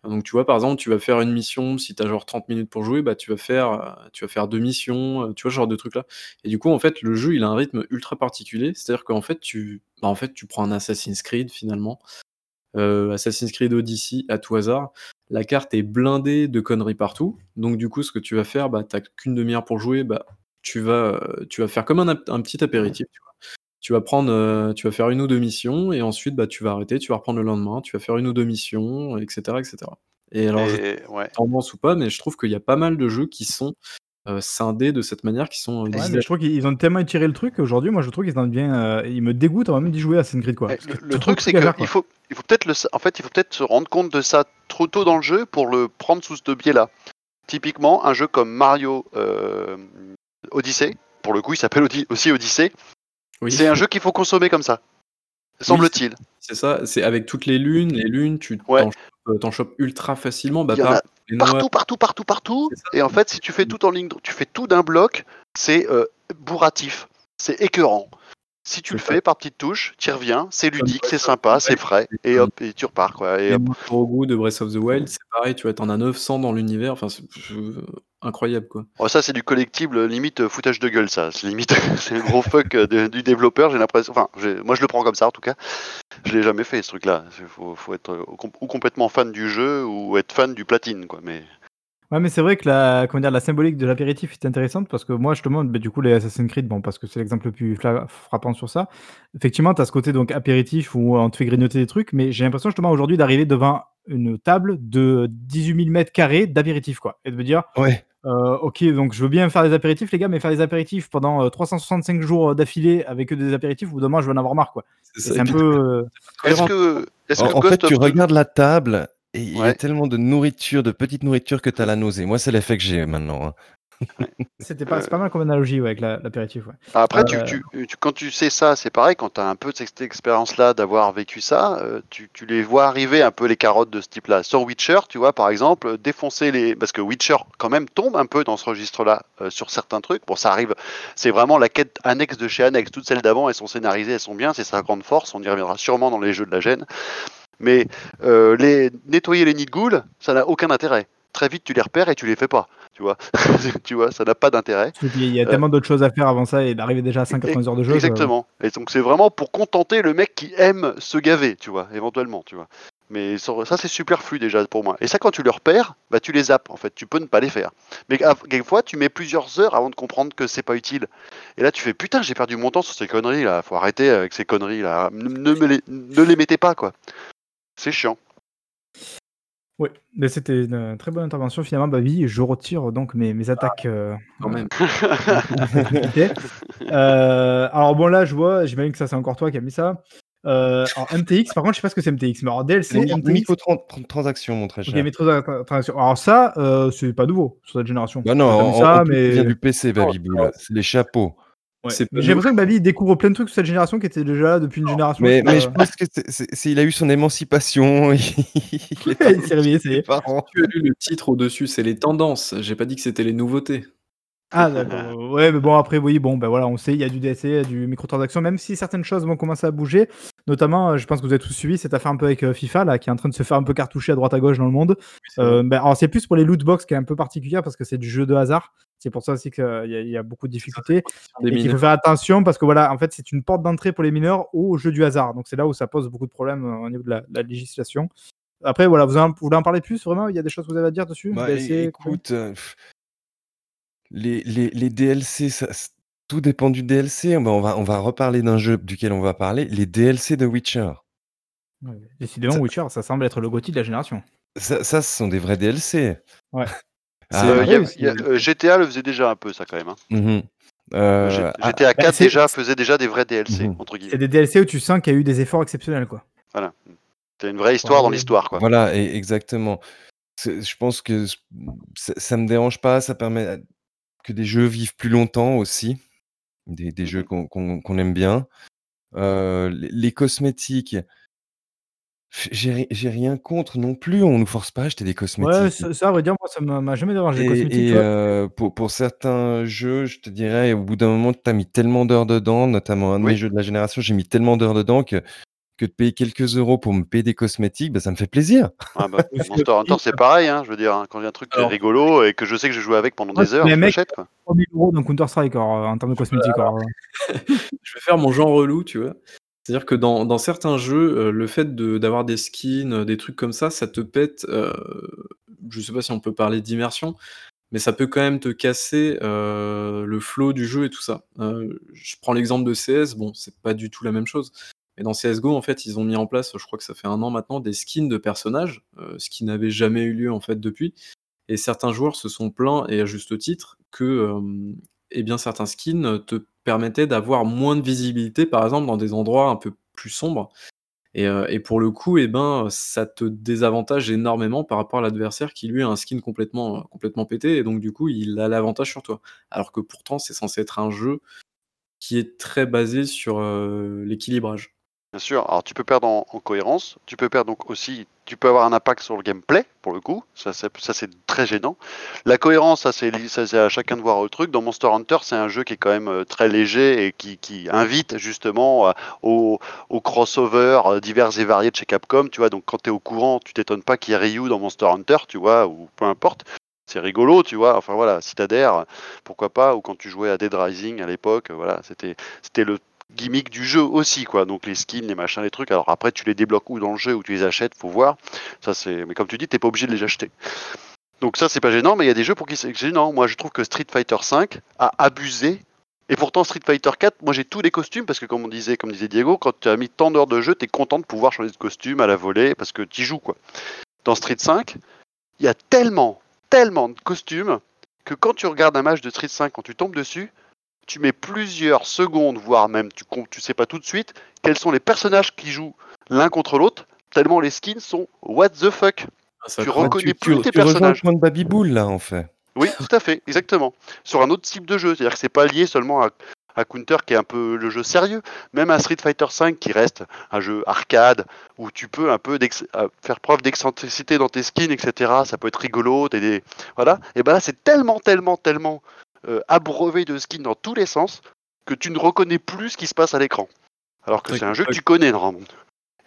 Donc tu vois, par exemple, tu vas faire une mission, si tu as genre 30 minutes pour jouer, bah tu vas faire, euh, deux missions, euh, tu vois, ce genre de trucs là. Et du coup, en fait, le jeu, il a un rythme ultra particulier. C'est-à-dire qu'en fait, tu, bah, en fait, tu prends un Assassin's Creed finalement, euh, Assassin's Creed Odyssey à tout hasard. La carte est blindée de conneries partout. Donc du coup, ce que tu vas faire, bah t'as qu'une demi-heure pour jouer, bah tu vas, euh, tu vas faire comme un, petit apéritif. Tu vois. Tu vas prendre, euh, tu vas faire une ou deux missions et ensuite bah tu vas arrêter, tu vas reprendre le lendemain, tu vas faire une ou deux missions, etc., etc. Et alors, je Et, ouais. tendance ou pas, mais je trouve qu'il y a pas mal de jeux qui sont euh, scindés de cette manière, qui sont Ouais, designés- mais je trouve qu'ils ont tellement étiré le truc qu'aujourd'hui, moi, je trouve qu'ils en bien. euh, ils me dégoûtent avant même d'y jouer à Assassin's Creed, quoi. Eh, Le, truc, c'est qu'il faut, il faut peut-être le, en fait, il faut peut-être se rendre compte de ça trop tôt dans le jeu pour le prendre sous ce biais-là. Typiquement, un jeu comme Mario euh, Odyssey, pour le coup, il s'appelle aussi Odyssey. Oui. C'est un jeu qu'il faut consommer comme ça, semble-t-il. C'est ça, c'est avec toutes les lunes, les lunes, tu Ouais. t'en chopes- euh, t'en chopes ultra facilement. Bah, Partout, partout, partout, partout. Et en fait, si tu fais tout en ligne, tu fais tout d'un bloc, c'est euh, bourratif, c'est écœurant. Si tu le fais par petites touches, tu reviens, c'est ludique, c'est sympa, c'est frais, et hop, et tu repars quoi. Et au goût de Breath of the Wild, c'est pareil, tu vois, t'en as 900 dans l'univers, enfin, c'est incroyable quoi. Oh, ça, c'est du collectible, limite euh, foutage de gueule, ça. C'est limite, c'est un gros fuck euh, de- du développeur, j'ai l'impression. Enfin, moi, je le prends comme ça, en tout cas. Je l'ai jamais fait, ce truc-là. Il faut, faut être euh, ou complètement fan du jeu ou être fan du platine, quoi. Mais Ouais, mais c'est vrai que la, comment dire, la symbolique de l'apéritif est intéressante parce que moi, justement, bah, du coup, les Assassin's Creed, bon, parce que c'est l'exemple le plus fla- frappant sur ça. Effectivement, tu as ce côté donc apéritif où on te fait grignoter des trucs, mais j'ai l'impression justement aujourd'hui d'arriver devant une table de 18 000 mètres carrés d'apéritif, quoi. Et de me dire, Ouais. euh, ok, donc je veux bien faire des apéritifs, les gars, mais faire des apéritifs pendant euh, 365 jours d'affilée avec que des apéritifs, bout d'un moment, je vais en avoir marre, quoi. Et ça. C'est Et un puis, peu. euh, est-ce cohérent. que, est-ce En, que en Ghost fait, tu of regardes la table Et il y a tellement de nourriture, de petite nourriture que tu as la nausée. Moi, c'est l'effet que j'ai maintenant. hein. C'était pas, c'est pas mal comme analogie ouais, avec la- l'apéritif. Ouais. Après, tu, Euh, tu- tu- quand tu sais ça, c'est pareil, quand tu as un peu de cette expérience-là, d'avoir vécu ça, euh, tu, tu les vois arriver un peu les carottes de ce type-là. Sur Witcher, tu vois, par exemple, défoncer les. Parce que Witcher, quand même, tombe un peu dans ce registre-là euh, sur certains trucs. Bon, ça arrive, c'est vraiment la quête annexe de chez annexe. Toutes celles d'avant, elles sont scénarisées, elles sont bien, c'est sa grande force. On y reviendra sûrement dans les jeux de la gêne. Mais euh, les, nettoyer les nids de ghouls, ça n'a aucun intérêt. Très vite, tu les repères et tu les fais pas. Tu vois, tu vois ça n'a pas d'intérêt. Qu'il y a tellement d'autres choses à faire avant ça et d'arriver déjà à 180 heures de jeu. Exactement. Et donc c'est vraiment pour contenter le mec qui aime se gaver, tu vois, éventuellement, tu vois. Mais ça, c'est superflu déjà pour moi. Et ça, quand tu le repères, bah, tu les zappes, en fait. Tu peux ne pas les faire. Mais quelquefois, tu mets plusieurs heures avant de comprendre que c'est pas utile. Et là, tu fais putain, j'ai perdu mon temps sur ces conneries là. Faut arrêter avec ces conneries là. Ne, ne me les, ne les mettez pas, quoi. C'est chiant. Oui, mais c'était une euh, très bonne intervention finalement. Bah oui, je retire donc mes, mes attaques. euh, Quand même. Euh, alors bon là, je vois, j'imagine que ça c'est encore toi qui as mis ça. Euh, alors MTX, par contre, je sais pas ce que c'est MTX, mais alors DLC, C'est MTX, micro-transaction, mon très cher. microtransactions. Alors ça, euh, c'est pas nouveau sur cette génération. Bah non, ça, mais- vient du PC, Baby Non, Bull. C'est les chapeaux. Ouais. J'ai l'impression que Babi il découvre plein de trucs sur cette génération qui étaient déjà là depuis une génération. Mais, je mais pense que c'est- il a eu son émancipation. il est il s'est réveillé. Tu as lu le titre au-dessus, c'est les tendances. J'ai pas dit que c'était les nouveautés. Ah d'accord. Ouais, mais bon après oui, bon ben voilà, on sait, il y a du DLC, il y a du microtransaction, même si certaines choses vont commencer à bouger. Notamment, euh, je pense que vous avez tous suivi cette affaire un peu avec euh, FIFA là, qui est en train de se faire un peu cartoucher à droite à gauche dans le monde. Euh, ben, alors c'est plus pour les loot box qui est un peu particulière parce que c'est du jeu de hasard. C'est pour ça aussi qu'il y, y a beaucoup de difficultés. Et qu'il faut faire attention parce que voilà, en fait, c'est une porte d'entrée pour les mineurs au jeu du hasard. Donc c'est là où ça pose beaucoup de problèmes euh, au niveau de la, la législation. Après, voilà, vous, en- vous voulez en parler plus vraiment? Il y a des choses que vous avez à dire dessus? Bah, DLC, écoute, euh, pff, les, les, les DLC, ça- tout dépend du DLC. Bah, on, va, on va reparler d'un jeu duquel on va parler. Les DLC de Witcher. Ouais, Décidément, Ça- Witcher, ça semble être le GOTY de la génération. Ça, ça, ce sont des vrais DLC. Ouais. Ah, Euh, y a- y a- euh, GTA le faisait déjà un peu, ça, quand même. hein. mhm. Euh, G- ah, GTA bah, 4 c'est- déjà faisait déjà des vrais DLC, Mhm. entre C'est guillemets. des DLC où tu sens qu'il y a eu des efforts exceptionnels, quoi. Voilà. C'est une vraie histoire dans Ouais. l'histoire, quoi. Voilà, et- exactement. C'est- Je pense que c- ça, ça me dérange pas. Ça permet que des jeux vivent plus longtemps aussi. Des, des jeux Mhm. qu'on aime bien. Euh, les, les cosmétiques. J'ai ri- j'ai rien contre non plus. On nous force pas à acheter des cosmétiques. Ouais, ça, ça, à vrai dire, moi, ça m'a m'a jamais dérangé. les cosmétiques, et, euh, pour, pour certains jeux, je te dirais, au bout d'un moment, tu as mis tellement d'heures dedans, notamment un de Oui. mes jeux de la génération, j'ai mis tellement d'heures dedans que, que de payer quelques euros pour me payer des cosmétiques, bah, ça me fait plaisir. Ah bah, Monster Hunter, c'est pareil, hein, je veux dire, hein, quand il y a un truc qui est Alors- rigolo et que je sais que je joue avec pendant Ouais, des heures, mais je mec- l'achète, quoi. 3000 euros dans Counter-Strike euh, en termes de cosmétiques. alors, euh. Je vais faire mon genre relou, tu vois. C'est-à-dire que dans, dans certains jeux, euh, le fait de- d'avoir des skins, des trucs comme ça, ça te pète. euh, je sais pas si on peut parler d'immersion, mais ça peut quand même te casser euh, le flow du jeu et tout ça. Euh, je prends l'exemple de CS, bon, c'est pas du tout la même chose. Mais dans CSGO, en fait, ils ont mis en place, je crois que ça fait un an maintenant, des skins de personnages, euh, ce qui n'avait jamais eu lieu en fait depuis. Et certains joueurs se sont plaints, et à juste titre, que euh, eh bien, certains skins te permettaient d'avoir moins de visibilité, par exemple, dans des endroits un peu plus sombres. Et, euh, et pour le coup, eh ben, ça te désavantage énormément par rapport à l'adversaire qui, lui, a un skin complètement, complètement pété, et donc, du coup, il a l'avantage sur toi. Alors que pourtant, c'est censé être un jeu qui est très basé sur l'équilibrage. Bien sûr, alors tu peux perdre en, en cohérence, tu peux perdre donc aussi, tu peux avoir un impact sur le gameplay, pour le coup, ça, c'est très gênant. La cohérence, ça c'est à chacun de voir le truc. Dans Monster Hunter, c'est un jeu qui est quand même euh, très léger et qui, invite justement euh, au, au crossover euh, divers et variés de chez Capcom, tu vois, donc quand tu es au courant, tu t'étonnes pas qu'il y ait Ryu dans Monster Hunter, tu vois, ou peu importe. C'est rigolo, tu vois. Enfin voilà, si t'adhères, pourquoi pas. Ou quand tu jouais à Dead Rising à l'époque, voilà, c'était le gimmick du jeu aussi quoi. Donc les skins les machins les trucs. Alors après tu les débloques où dans le jeu ou tu les achètes faut voir. Ça c'est mais comme tu dis t'es pas obligé de les acheter. Donc ça c'est pas gênant mais il y a des jeux pour qui c'est gênant. Moi je trouve que Street Fighter 5 a abusé. Et pourtant Street Fighter 4 moi j'ai tous les costumes parce que comme on disait comme disait Diego quand tu as mis tant d'heures de jeu t'es content de pouvoir changer de costume à la volée parce que tu joues quoi. Dans Street 5 il y a tellement tellement de costumes que quand tu regardes un match de Street 5 quand tu tombes dessus tu mets plusieurs secondes, voire même tu tu sais pas tout de suite, quels sont les personnages qui jouent l'un contre l'autre, tellement les skins sont what the fuck. Ah, ça tu reconnais tu, plus tu, tes tu rejoins le personnages. point de Babyboul là en fait. Oui, tout à fait, exactement. Sur un autre type de jeu, c'est-à-dire que c'est pas lié seulement à, à Counter qui est un peu le jeu sérieux, même à Street Fighter V qui reste un jeu arcade où tu peux un peu euh, faire preuve d'excentricité dans tes skins, etc. Ça peut être rigolo, t'as des voilà. Et ben là, c'est tellement, tellement, tellement euh, abreuvé de skins dans tous les sens que tu ne reconnais plus ce qui se passe à l'écran. Alors que c'est un jeu que tu connais normalement.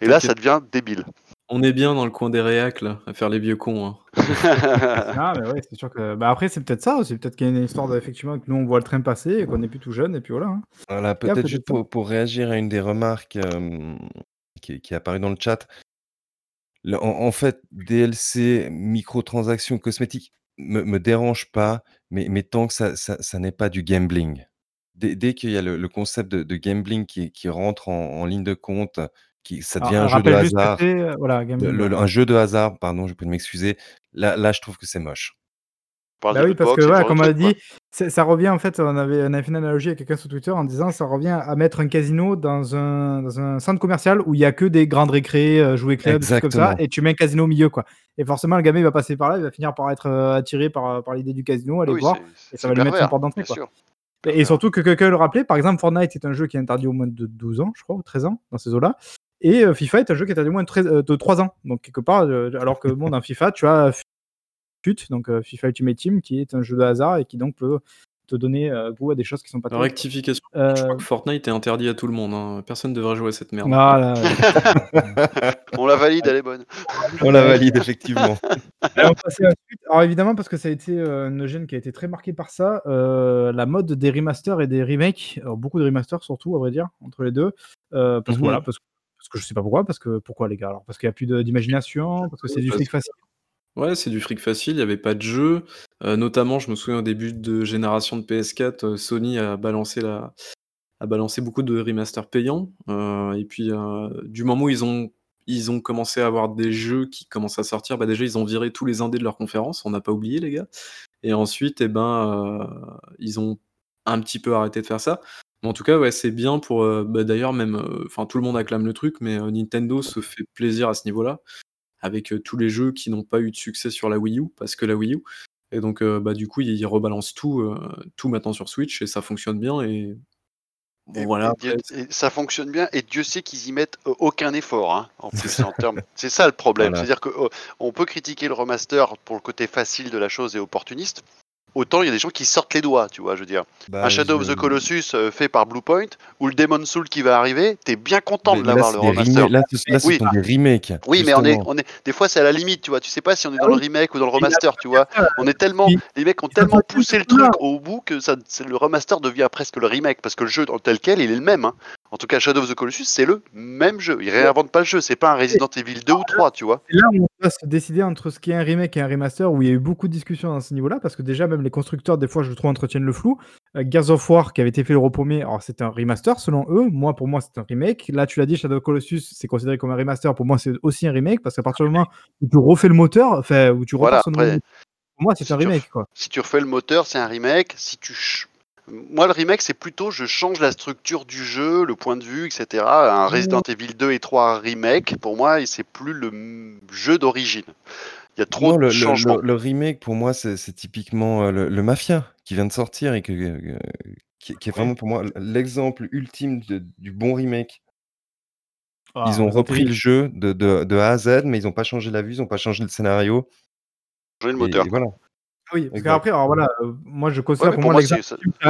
Et là, ça devient débile. On est bien dans le coin des réacs, là, à faire les vieux cons. hein. Ah, mais ouais, c'est sûr que. Bah, après, c'est peut-être ça aussi. Peut-être qu'il y a une histoire d'effectivement que nous, on voit le train passer et qu'on est plus tout jeune, et puis voilà. hein. Voilà, peut-être juste pour, pour réagir à une des remarques euh, qui, qui est apparue dans le chat. Le- en, en fait, DLC, microtransactions, cosmétiques, me, me dérange pas, mais, mais tant que ça, ça, ça n'est pas du gambling. Dès, dès qu'il y a le, le concept de, de gambling qui, qui rentre en, en ligne de compte, qui, ça devient Alors, un jeu de rappelle juste ce que hasard, c'est, euh, voilà, le- gambling, le- ouais. un jeu de hasard, pardon, je peux m'excuser, là, là, je trouve que c'est moche. Bah oui, parce lootbox que et ce voilà, genre de comme on a trucs, dit, ça revient en fait, on avait, on avait fait une analogie avec quelqu'un sur Twitter en disant ça revient à mettre un casino dans un, dans un centre commercial où il y a que des grandes récré, euh, jouets club, des trucs comme ça, et tu mets un casino au milieu quoi. Et forcément, le gamin il va passer par là, il va finir par être euh, attiré par, par l'idée du casino, aller oui, voir, et ça va lui mettre son porte d'entrée. Et, et surtout que quelqu'un le rappelait, par exemple, Fortnite est un jeu qui est interdit au moins de 12 ans, je crois, ou 13 ans, dans ces eaux-là. Et euh, FIFA est un jeu qui est interdit au moins de, 13 euh, de 3 ans. Donc, quelque part, alors que bon, dans FIFA, tu as Donc euh, FIFA Ultimate Team, qui est un jeu de hasard et qui donc peut te donner euh, goût à des choses qui sont pas terribles. rectification. Euh, Je crois que Fortnite est interdit à tout le monde. hein. Personne ne devrait jouer à cette merde. Ah, là, ouais. On la valide, elle est bonne. On la valide, effectivement. Alors évidemment, parce que ça a été euh, une gêne qui a été très marquée par ça, euh, la mode des remasters et des remakes, alors beaucoup de remasters surtout, à vrai dire, entre les deux. Euh, parce que Mhm. voilà, parce que, parce que je sais pas pourquoi, parce que pourquoi les gars? Alors parce qu'il y a plus d'imagination, parce que c'est du que- facile. Ouais, c'est du fric facile, il n'y avait pas de jeu. Euh, notamment, je me souviens au début de génération de PS4, euh, Sony a balancé, la... a balancé beaucoup de remasters payants. Euh, et puis, du moment où ils ont, ils ont commencé à avoir des jeux qui commencent à sortir, bah déjà, ils ont viré tous les indés de leur conférence, on n'a pas oublié, les gars. Et ensuite, eh ben, ils ont un petit peu arrêté de faire ça. Mais en tout cas, ouais, c'est bien pour. bah, D'ailleurs, même. Enfin, tout le monde acclame le truc, mais Nintendo se fait plaisir à ce niveau-là avec euh, tous les jeux qui n'ont pas eu de succès sur la Wii U, parce que la Wii U. Et donc, euh, bah, du coup, ils rebalancent tout, euh, tout maintenant sur Switch et ça fonctionne bien. Et bon, Et- voilà. après, et ça fonctionne bien et Dieu sait qu'ils y mettent aucun effort. hein, en plus, en termes- c'est ça le problème. Voilà. C'est-à-dire qu'on peut critiquer le remaster pour le côté facile de la chose et opportuniste. Autant il y a des gens qui sortent les doigts, tu vois, je veux dire. Bah, un Shadow of the Colossus euh, fait par Bluepoint ou le Demon Soul qui va arriver, t'es bien content Mais de l'avoir le remaster. Là, ce, là, ce Oui. sont des remakes. Oui, mais on est, on est, des fois c'est à la limite, tu vois. Tu sais pas si on est Ah dans le oui. remake ou dans le remaster, tu vois. On est tellement, les mecs ont tellement poussé le truc au bout que ça, c'est- le remaster devient presque le remake parce que le jeu en tel quel, il est le même. hein. En tout cas, Shadow of the Colossus, c'est le même jeu. Ils réinventent pas le jeu. C'est pas un Resident Evil 2 ou 3, tu vois. Et là, on va se décider entre ce qui est un remake et un remaster, où il y a eu beaucoup de discussions à ce niveau-là, parce que déjà, même les constructeurs, des fois, je trouve, entretiennent le flou. Euh, Gears of War, qui avait été fait le premier, alors c'est un remaster selon eux. Moi, pour moi, c'est un remake. Là, tu l'as dit, Shadow of Colossus, c'est considéré comme un remaster. Pour moi, c'est aussi un remake, parce qu'à partir du moment où tu refais le moteur, enfin, où tu repars Voilà, après, pour moi, c'est si un tu remake, quoi. Si tu refais le moteur, c'est un remake. Si tu moi, le remake, c'est plutôt je change la structure du jeu, le point de vue, etc. Un Resident Evil 2 et 3 remake, pour moi, c'est plus le jeu d'origine. Il y a trop Non, de le, changements. le- le remake, pour moi, c'est typiquement euh, le, le Mafia qui vient de sortir et que, euh, qui, qui est vraiment pour moi l'exemple ultime de- du bon remake. Ah, Ils ont repris le jeu de, de- de A à Z, mais ils n'ont pas changé la vue, ils n'ont pas changé le scénario. Changer le Et, moteur. et voilà. Oui, parce qu'après, alors voilà, euh, moi, je Ouais, considère mais pour pour moi ça,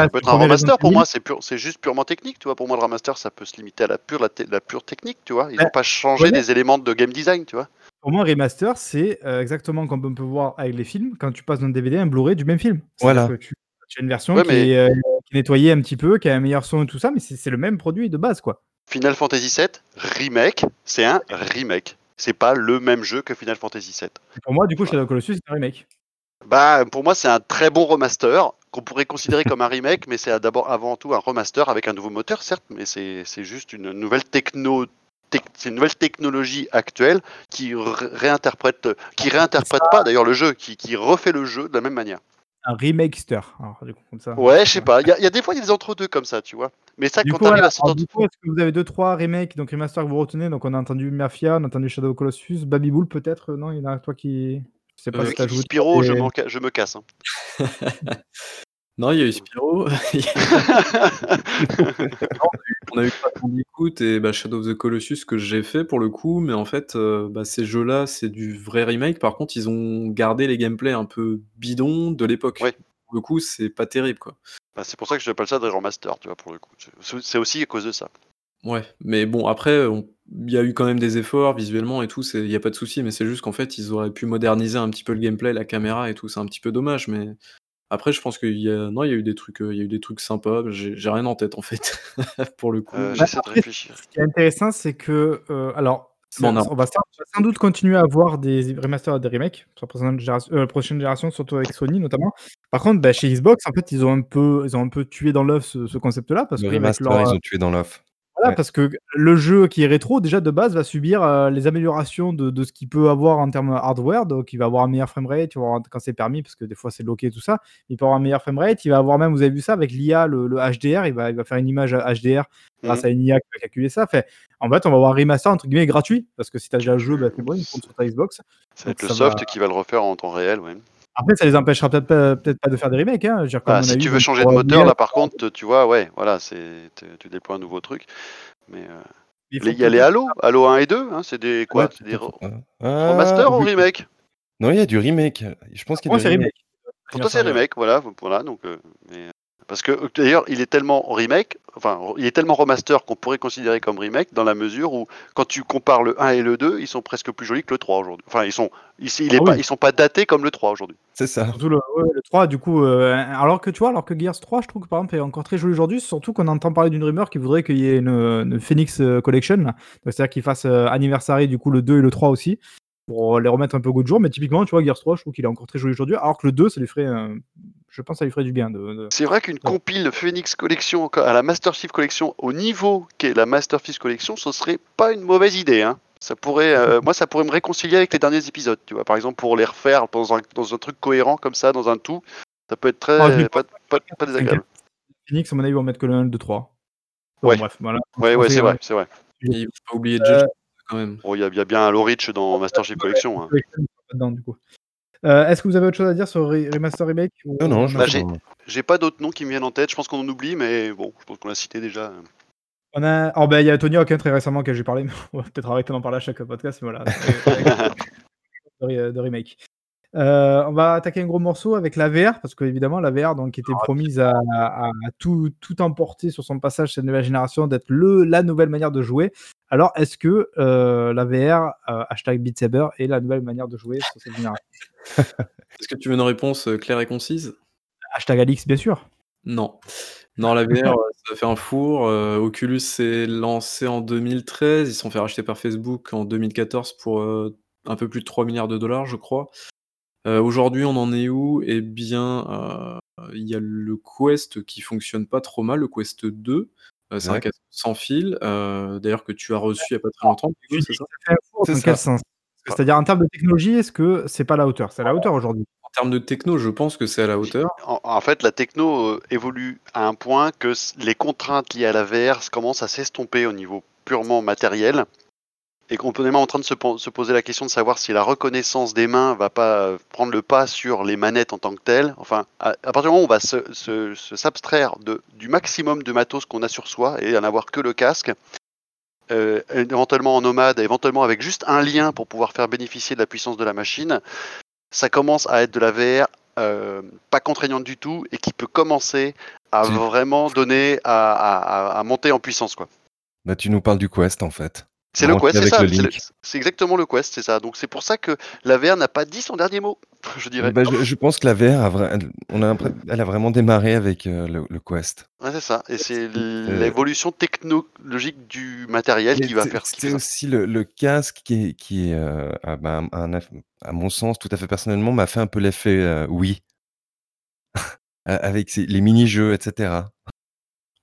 peut être un remaster. Pour moi, c'est pur- c'est juste purement technique, tu vois. Pour moi, le remaster, ça peut se limiter à la pure, la, pure technique, tu vois. Ils Ouais. n'ont pas changé Ouais. des éléments de game design, tu vois. Pour moi, un remaster, c'est euh, exactement comme on peut voir avec les films, quand tu passes d'un DVD à un Blu-ray du même film. Voilà. que tu, tu as une version Ouais, qui, mais- est, euh, qui est nettoyée un petit peu, qui a un meilleur son et tout ça, mais c'est c'est le même produit de base, quoi. Final Fantasy VII remake, c'est un remake. C'est pas le même jeu que Final Fantasy VII. Et pour moi, du coup, Shadow of Colossus, c'est un remake. Bah, pour moi, c'est un très bon remaster qu'on pourrait considérer comme un remake, mais c'est d'abord avant tout un remaster avec un nouveau moteur, certes, mais c'est juste une nouvelle techno. tec- C'est une nouvelle technologie actuelle qui ré- réinterprète, qui réinterprète pas d'ailleurs le jeu, qui, qui refait le jeu de la même manière. un remakester. Alors, du coup, comme ça. Ouais, je sais pas. Il y, a- il y a des fois, il y a des entre-deux comme ça, tu vois. Mais ça, Du quand coup, voilà. à Alors, du coup, est-ce que vous avez deux trois remakes, donc remaster que vous retenez? Donc on a entendu Mafia, on a entendu Shadow Colossus, Baby Bull peut-être? Non, il y en a toi qui. Je sais pas Euh, si joué. Spyro, je, je me casse. hein. Non, il y a eu Spyro. On a eu Crash Bandicoot et bah, Shadow of the Colossus que j'ai fait pour le coup, mais en fait, euh, bah, ces jeux-là, c'est du vrai remake. Par contre, ils ont gardé les gameplays un peu bidons de l'époque. Ouais. Pour le coup, c'est pas terrible, quoi. Bah, c'est pour ça que j'appelle ça des remaster, tu vois, pour le coup. C'est- C'est aussi à cause de ça. Ouais, mais bon, après, on- il y a eu quand même des efforts visuellement et tout, il n'y a pas de souci, mais c'est juste qu'en fait, ils auraient pu moderniser un petit peu le gameplay, la caméra et tout, c'est un petit peu dommage, mais après, je pense qu'il y a, non, il y a eu des trucs, euh, il y a eu des trucs sympas, j'ai rien en tête en fait, pour le coup. Euh, Bah, J'essaie de réfléchir. Ce qui est intéressant, c'est que. euh, alors. Bon, ça- non. on va sans, doute continuer à avoir des remasters et des remakes sur la prochaine génération, euh, prochaine génération, surtout avec Sony notamment. Par contre, bah, chez Xbox, en fait, ils ont un peu, ils ont un peu tué dans l'œuf ce, ce concept-là parce Le que avec remaster, leur, ils ont tué dans l'off. Voilà, Ouais. parce que le jeu qui est rétro, déjà de base, va subir euh, les améliorations de, de ce qu'il peut avoir en termes hardware. Donc, il va avoir un meilleur framerate, quand c'est permis, parce que des fois c'est loqué tout ça. Il peut avoir un meilleur framerate. Il va avoir même, vous avez vu ça, avec l'IA, le, le HDR, il va, il va faire une image HDR grâce à une IA qui va calculer ça. Fait, en fait, on va avoir un remaster entre guillemets gratuit, parce que si tu as déjà le jeu, bah, c'est bon, il compte sur ta Xbox. Ça va être le soft va- qui va le refaire en temps réel, ouais. Après, ça les empêchera peut-être pas, peut-être pas de faire des remakes. Hein. Dire, Bah, a si eu tu veux changer de moteur, là par contre, tu vois, ouais, voilà, c'est tu déploies un nouveau truc. Mais euh, il faut les- il y a les Halo, Halo 1 et 2, hein, c'est des quoi Ouais, C'est des. Ah, remaster ou oui. remake Non, il y a du remake. Je pense qu'il y a du remake. Pour toi, c'est remake, voilà, voilà. Donc, euh, mais, euh, parce que euh, d'ailleurs, il est tellement remake, enfin, il est tellement remaster qu'on pourrait considérer comme remake dans la mesure où, quand tu compares le 1 et le 2, ils sont presque plus jolis que le 3 aujourd'hui. Enfin, ils sont, ils, il est Ah pas, oui. ils sont pas datés comme le 3 aujourd'hui. C'est ça. Surtout le, ouais, le 3, du coup, euh, alors que tu vois, alors que Gears 3, je trouve que par exemple est encore très joli aujourd'hui, surtout qu'on entend parler d'une rumeur qui voudrait qu'il y ait une, une Phoenix euh, Collection, c'est-à-dire qu'ils fassent euh, anniversary du coup le 2 et le 3 aussi, pour les remettre un peu au goût de jour, mais typiquement, tu vois, Gears 3, je trouve qu'il est encore très joli aujourd'hui, alors que le 2, ça lui ferait, euh, je pense, que ça lui ferait du bien. De, de- C'est vrai qu'une compile Phoenix Collection à la Master Chief Collection au niveau qu'est la Master Chief Collection, ce serait pas une mauvaise idée. Hein. Ça pourrait, euh, moi, ça pourrait me réconcilier avec les derniers épisodes. Tu vois, par exemple, pour les refaire dans un, dans un truc cohérent comme ça, dans un tout, ça peut être très pas, pas, pas désagréable. Phoenix, à mon avis, ils vont mettre que le 1 et le 2, 3. Bon, Ouais. bref, voilà. Ouais, ouais, c'est vrai, c'est vrai. Il faut pas oublier Euh, Judge quand même. Bon, il y, a- il y a bien Halo Reach dans Master Chief Collection. hein. Dedans, du coup. Euh, Est-ce que vous avez autre chose à dire sur Re- Remaster Remake ou- Non, non, je Bah, j'ai- pas d'autres noms qui me viennent en tête. Je pense qu'on en oublie, mais bon, je pense qu'on l'a cité déjà. On a... Oh, ben, il y a Tony Hawk très récemment que j'ai parlé, mais on va peut-être arrêter d'en parler à chaque podcast, mais voilà. de, de remake. Euh, on va attaquer un gros morceau avec la VR, parce que évidemment la VR donc, était promise à, à- à tout, tout emporter sur son passage cette nouvelle génération, d'être le la nouvelle manière de jouer. Alors est-ce que euh, la VR, euh, hashtag Beat Saber, est la nouvelle manière de jouer sur cette génération? Est-ce que tu veux une réponse euh, claire et concise? Hashtag Alix, bien sûr. Non. Non, la VR, ça fait un four. Euh, Oculus s'est lancé en 2013. Ils se sont fait racheter par Facebook en 2014 pour un peu plus de 3 milliards de dollars, je crois. Aujourd'hui, on en est où? Eh bien, il y a le Quest qui fonctionne pas trop mal, le Quest 2. Euh, c'est un Ouais. casque sans fil, euh, d'ailleurs que tu as reçu il n'y a pas très longtemps. C'est ça? que ça fait un four C'est dans ça. quel sens C'est-à-dire en termes de technologie, est-ce que c'est pas à la hauteur? C'est à la hauteur aujourd'hui. En termes de techno, je pense que c'est à la hauteur. En, en fait, la techno euh, évolue à un point que les contraintes liées à la VR commencent à s'estomper au niveau purement matériel. Et qu'on est même en train de se, po- se poser la question de savoir si la reconnaissance des mains va pas prendre le pas sur les manettes en tant que telles. Enfin, à, à partir du moment où on va se- se- se- s'abstraire du maximum de matos qu'on a sur soi et en avoir que le casque, euh, éventuellement en nomade, éventuellement avec juste un lien pour pouvoir faire bénéficier de la puissance de la machine, ça commence à être de la VR euh, pas contraignante du tout et qui peut commencer à vraiment donner à, à- à- à monter en puissance quoi. Bah, tu nous parles du Quest en fait. C'est le Quest, c'est avec ça. c'est exactement le Quest, c'est ça. Donc c'est pour ça que la VR n'a pas dit son dernier mot, je dirais. Bah, je, je pense que la VR, a vra- on a elle a vraiment démarré avec euh, le, le Quest. Ouais, c'est ça. Et c'est l'évolution technologique du matériel qui va c'est- faire. qui C'est ça. aussi le, le casque qui est, qui est euh, ah, bah, un à mon sens, tout à fait personnellement, m'a fait un peu l'effet euh, oui. avec ses- les mini-jeux, etc.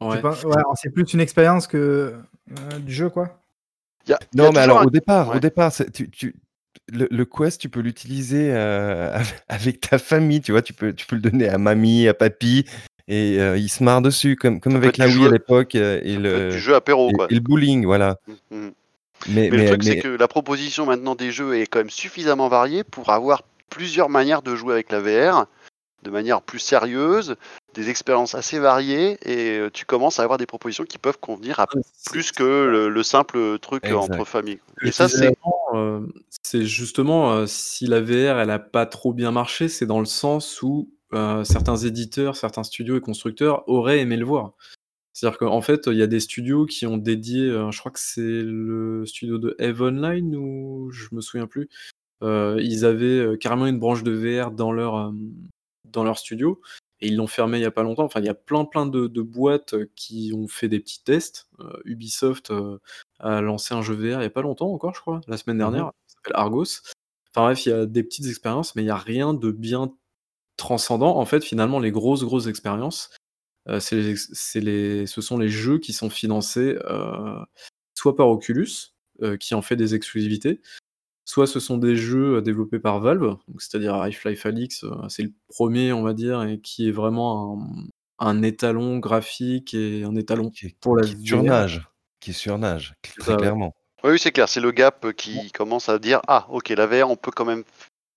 Ouais. C'est ouais, plus une expérience que euh, du jeu, quoi. Il y a- il y a Non, mais alors un- au départ, Ouais. au départ, c'est- tu, tu, le, le Quest, tu peux l'utiliser euh, avec ta famille, tu vois. Tu peux, tu peux le donner à mamie, à papy, et euh, ils se marrent dessus, comme, comme Ça avec la Wii à l'époque euh, et le, du jeu apéro, et, quoi. et le bowling, voilà. Mm, mm. Mais, Mais le mais, truc, c'est que la proposition maintenant des jeux est quand même suffisamment variée pour avoir plusieurs manières de jouer avec la VR, de manière plus sérieuse, des expériences assez variées, et euh, tu commences à avoir des propositions qui peuvent convenir à C'est- plus que le, le simple truc euh, Exact. entre familles. Et ça, c'est euh, c'est justement euh, si la VR elle a pas trop bien marché, c'est dans le sens où euh, certains éditeurs, certains studios et constructeurs auraient aimé le voir. C'est-à-dire qu'en fait, il y a des studios qui ont dédié, je crois que c'est le studio de Eve Online ou je me souviens plus. euh, ils avaient carrément une branche de VR dans leur, euh, dans leur studio et ils l'ont fermé il y a pas longtemps. Enfin, il y a plein plein de, de boîtes euh, qui ont fait des petits tests. Euh, Ubisoft euh, a lancé un jeu VR il y a pas longtemps encore, je crois, la semaine dernière. Ça s'appelle Argos. Enfin bref, il y a des petites expériences, mais il y a rien de bien transcendant. En fait, finalement, les grosses grosses expériences, euh, c'est les ce sont les jeux qui sont financés soit par Oculus, qui en fait des exclusivités, soit ce sont des jeux euh, développés par Valve, c'est-à-dire Half-Life Alyx, euh, c'est le premier, on va dire, et qui est vraiment un, un étalon graphique et un étalon qui, pour la qui surnage, qui surnage, très ça, clairement. oui, oui, c'est clair, c'est le gap qui commence à dire ah, ok, la VR, on peut quand même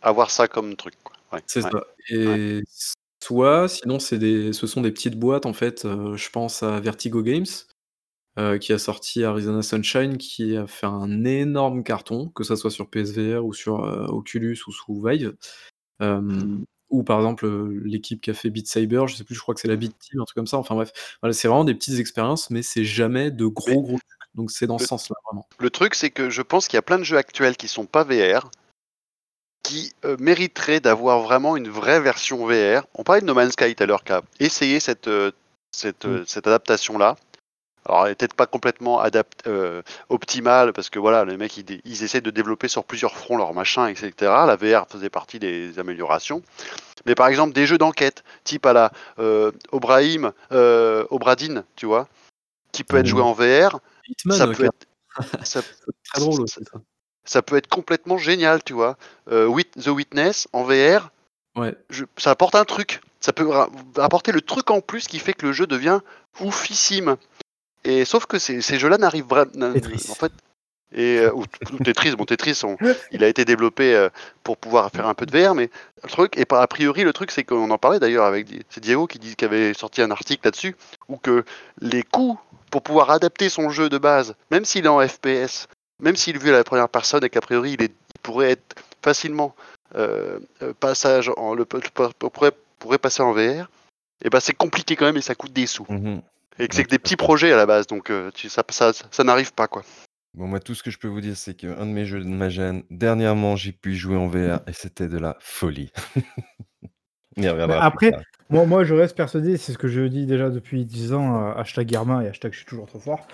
avoir ça comme truc. Ouais, C'est ouais. ça. Et soit, sinon, c'est des, ce sont des petites boîtes, en fait. euh, je pense à Vertigo Games, euh, qui a sorti Arizona Sunshine, qui a fait un énorme carton, que ça soit sur PSVR ou sur euh, Oculus ou sous Vive. Euh, ou par exemple, euh, l'équipe qui a fait Beat Saber, je sais plus, je crois que c'est la Beat Team, un truc comme ça. Enfin bref, voilà, c'est vraiment des petites expériences, mais c'est jamais de gros Mais- gros trucs. Donc c'est dans ce sens-là, vraiment. Le truc, c'est que je pense qu'il y a plein de jeux actuels qui sont pas VR, qui euh, mériteraient d'avoir vraiment une vraie version VR. On parlait de No Man's Sky tout à l'heure, qui a essayé cette, euh, cette, euh, cette adaptation-là. Alors, elle est peut-être pas complètement euh, optimale, parce que voilà, les mecs, ils, essaient de développer sur plusieurs fronts leur machin, etc. La VR faisait partie des améliorations. Mais par exemple, des jeux d'enquête, type à la euh, Obrahim, euh, Obradine, tu vois, qui peut être Mhm. joué en VR, Hitman, ça peut être... ça- c'est très drôle aussi, ça. ça peut être complètement génial, tu vois. Euh, The Witness en VR, Ouais. je- ça apporte un truc. Ça peut apporter le truc en plus qui fait que le jeu devient oufissime. Et sauf que ces, ces jeux-là n'arrivent vraiment. En fait. Et, euh, ou, ou Tetris, bon Tetris, on- il a été développé euh, pour pouvoir faire un peu de VR, mais le truc, et a priori, le truc, c'est qu'on en parlait d'ailleurs avec c'est Diego qui, dit, qui avait sorti un article là-dessus, où que les coûts pour pouvoir adapter son jeu de base, même s'il est en FPS, même s'il est vu à la première personne et qu'a priori il, est- il pourrait être facilement euh, euh, passage en, le, pourrait, pourrait passer en VR, et ben c'est compliqué quand même et ça coûte des sous. Mhm. Et que c'est que des petits projets à la base, donc euh, tu, ça, ça, ça n'arrive pas quoi. Bon, moi, tout ce que je peux vous dire, c'est qu'un de mes jeux de ma gêne, dernièrement, j'ai pu jouer en VR et c'était de la folie. On y reviendra Mais plus après, tard. Moi, moi, je reste persuadé, c'est ce que je dis déjà depuis 10 ans, euh, hashtag Irma et hashtag je suis toujours trop fort,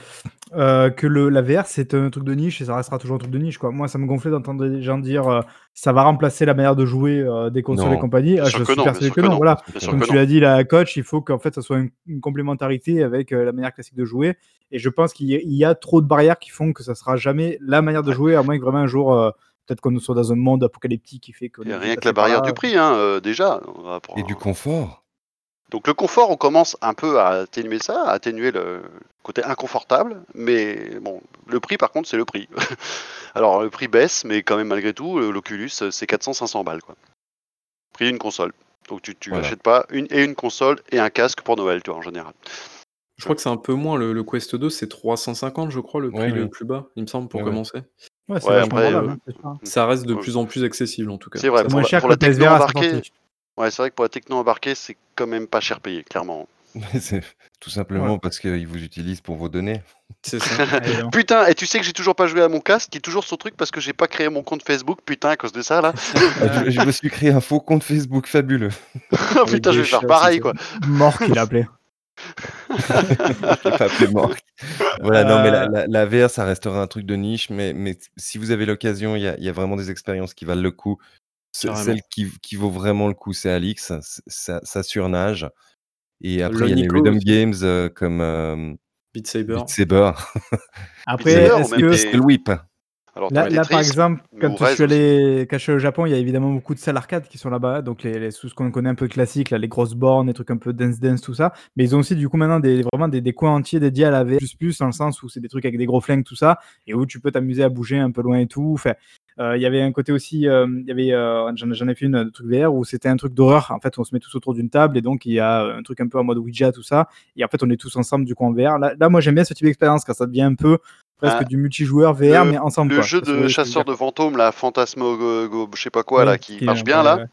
euh, que le, la VR c'est un truc de niche et ça restera toujours un truc de niche. Quoi. Moi, ça me gonflait d'entendre des gens dire euh, ça va remplacer la manière de jouer euh, des consoles Non. et compagnie. Ah, je suis non, persuadé que que non. non. Voilà. Comme tu l'as dit, la coach, il faut qu'en fait ça soit une, une complémentarité avec euh, la manière classique de jouer. Et je pense qu'il y, a- il y a trop de barrières qui font que ça sera jamais la manière de jouer, à moins que vraiment un jour, euh, peut-être qu'on soit dans un monde apocalyptique qui fait que. A rien que la barrière du prix, hein, euh, déjà. on va pour Et du confort. Donc le confort, on commence un peu à atténuer ça, à atténuer le côté inconfortable, mais bon, le prix par contre, c'est le prix. Alors le prix baisse, mais quand même malgré tout, l'Oculus, c'est 400-500 balles quoi. Prix d'une console. Donc tu, tu Voilà. achètes pas une et une console et un casque pour Noël, tu vois, en général. Je crois que c'est un peu moins. Le, le Quest 2, c'est 350, je crois, le prix Ouais, le ouais. plus bas, il me semble, pour Ouais, commencer. Ouais, c'est après, euh, hein, ça. Ça reste de Ouais. plus en plus accessible, en tout cas. C'est vrai, C'est pour moins la, cher pour que la le techno embarquée. Ouais, c'est vrai que pour la techno embarquée, c'est quand même pas cher payé, clairement. c'est tout simplement Ouais. parce qu'ils vous utilisent pour vos données. C'est ça. Allez, donc. Putain, et tu sais que j'ai toujours pas joué à mon casque, qui est toujours son truc parce que j'ai pas créé mon compte Facebook, putain, à cause de ça là. je, je me suis créé un faux compte Facebook fabuleux. Oh, putain, je vais faire chats, pareil c'est quoi. Mort qu'il a appelé. je l'ai pas appelé. Voilà, non, mais la, Euh, la- la VR, ça restera un truc de niche, mais, mais si vous avez l'occasion, il y a, il y a vraiment des expériences qui valent le coup. Ce- Carrément. Celle qui, qui vaut vraiment le coup, c'est Alix. Ça, ça- ça surnage. Et après, il y a les Lonico Rhythm aussi. Games euh, comme euh, Beat Saber. Beat Saber. Après, Saber, est-ce même que des- Pistol Whip. Alors, Là, par exemple, mais quand au je reste suis allé quand je suis allé au Japon, il y a évidemment beaucoup de salles arcade qui sont là-bas, donc les, les- tout ce qu'on connaît un peu classique, là, les grosses bornes, les trucs un peu dance dance, tout ça. Mais ils ont aussi du coup maintenant des, vraiment des, des coins entiers dédiés à la VR++, dans le sens où c'est des trucs avec des gros flingues, tout ça, et où tu peux t'amuser à bouger un peu loin et tout. Enfin, il y avait un côté aussi, euh, il y avait, euh, j'en ai fait une de truc VR où c'était un truc d'horreur. En fait, on se met tous autour d'une table et donc il y a un truc un peu en mode Ouija, tout ça. Et en fait, on est tous ensemble du coup en VR. Là, là moi j'aime bien ce type d'expérience quand ça devient un peu presque Ah, du multijoueur VR, le- mais ensemble. Le quoi. jeu de chasseur de fantômes, là, Fantasmo, go- go- je sais pas quoi, là, qui qui- marche bien, là, ouais.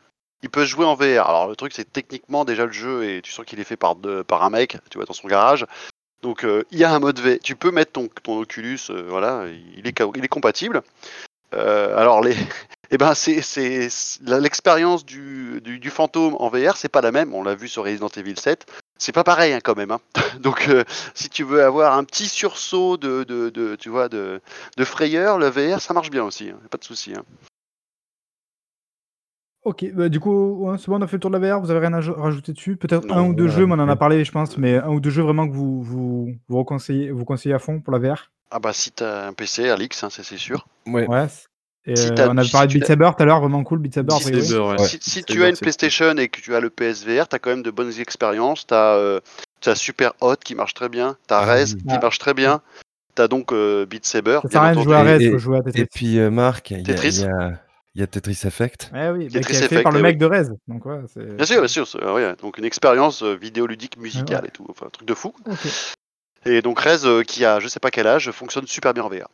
il peut se jouer en VR. Alors, le truc, c'est techniquement déjà le jeu, et tu sens qu'il est fait par, par un mec, tu vois, dans son garage. Donc, euh, il y a un mode VR. Tu peux mettre ton, ton Oculus, euh, voilà, il est, il est compatible. Euh, alors. Eh ben, c'est l'expérience du, fantôme en VR, c'est pas la même. On l'a vu sur Resident Evil 7. C'est pas pareil hein, quand même. hein. Donc, euh, si tu veux avoir un petit sursaut de, tu vois, de, de frayeur, le VR, ça marche bien aussi. hein. Pas de souci. Ok, bah, du coup, ouais, c'est bon, on a fait le tour de la VR, vous avez rien à aj- rajouter dessus? Peut-être un Non, ou deux voilà, jeux, mais on en a parlé, je pense, mais un ou deux jeux vraiment que vous, vous, vous, reconseillez, vous conseillez à fond pour la VR? Ah bah si t'as un PC, Alix, hein, ça c'est sûr. Ouais. Et, Si euh, t'as- on avait si parlé tu de Beat l'as- Saber tout à l'heure, vraiment cool, Beat Saber, a Beat priori. Saber, ouais. Ouais. Si, tu as une c'est PlayStation et que tu as le PSVR, t'as quand même de bonnes expériences. T'as euh, t'as Super Hot qui marche très bien. T'as Ah Rez oui. qui Ah. marche très bien. T'as donc euh, Beat Saber. Ça sert à rien de entendu. jouer à Rez, Et- faut jouer à Et Tetris. puis, euh, Marc, il y, a- Tetris. il y a, il y a Tetris Effect. Ouais, oui, Tetris qui est fait Effect, par le oui, mec oui. de Rez. Donc, ouais. Bien sûr, bien sûr. ouais, donc une expérience euh, vidéoludique musicale Ouais. et tout. Enfin, un truc de fou. Et donc Rez, euh, qui a je sais pas quel âge, fonctionne super bien en VR.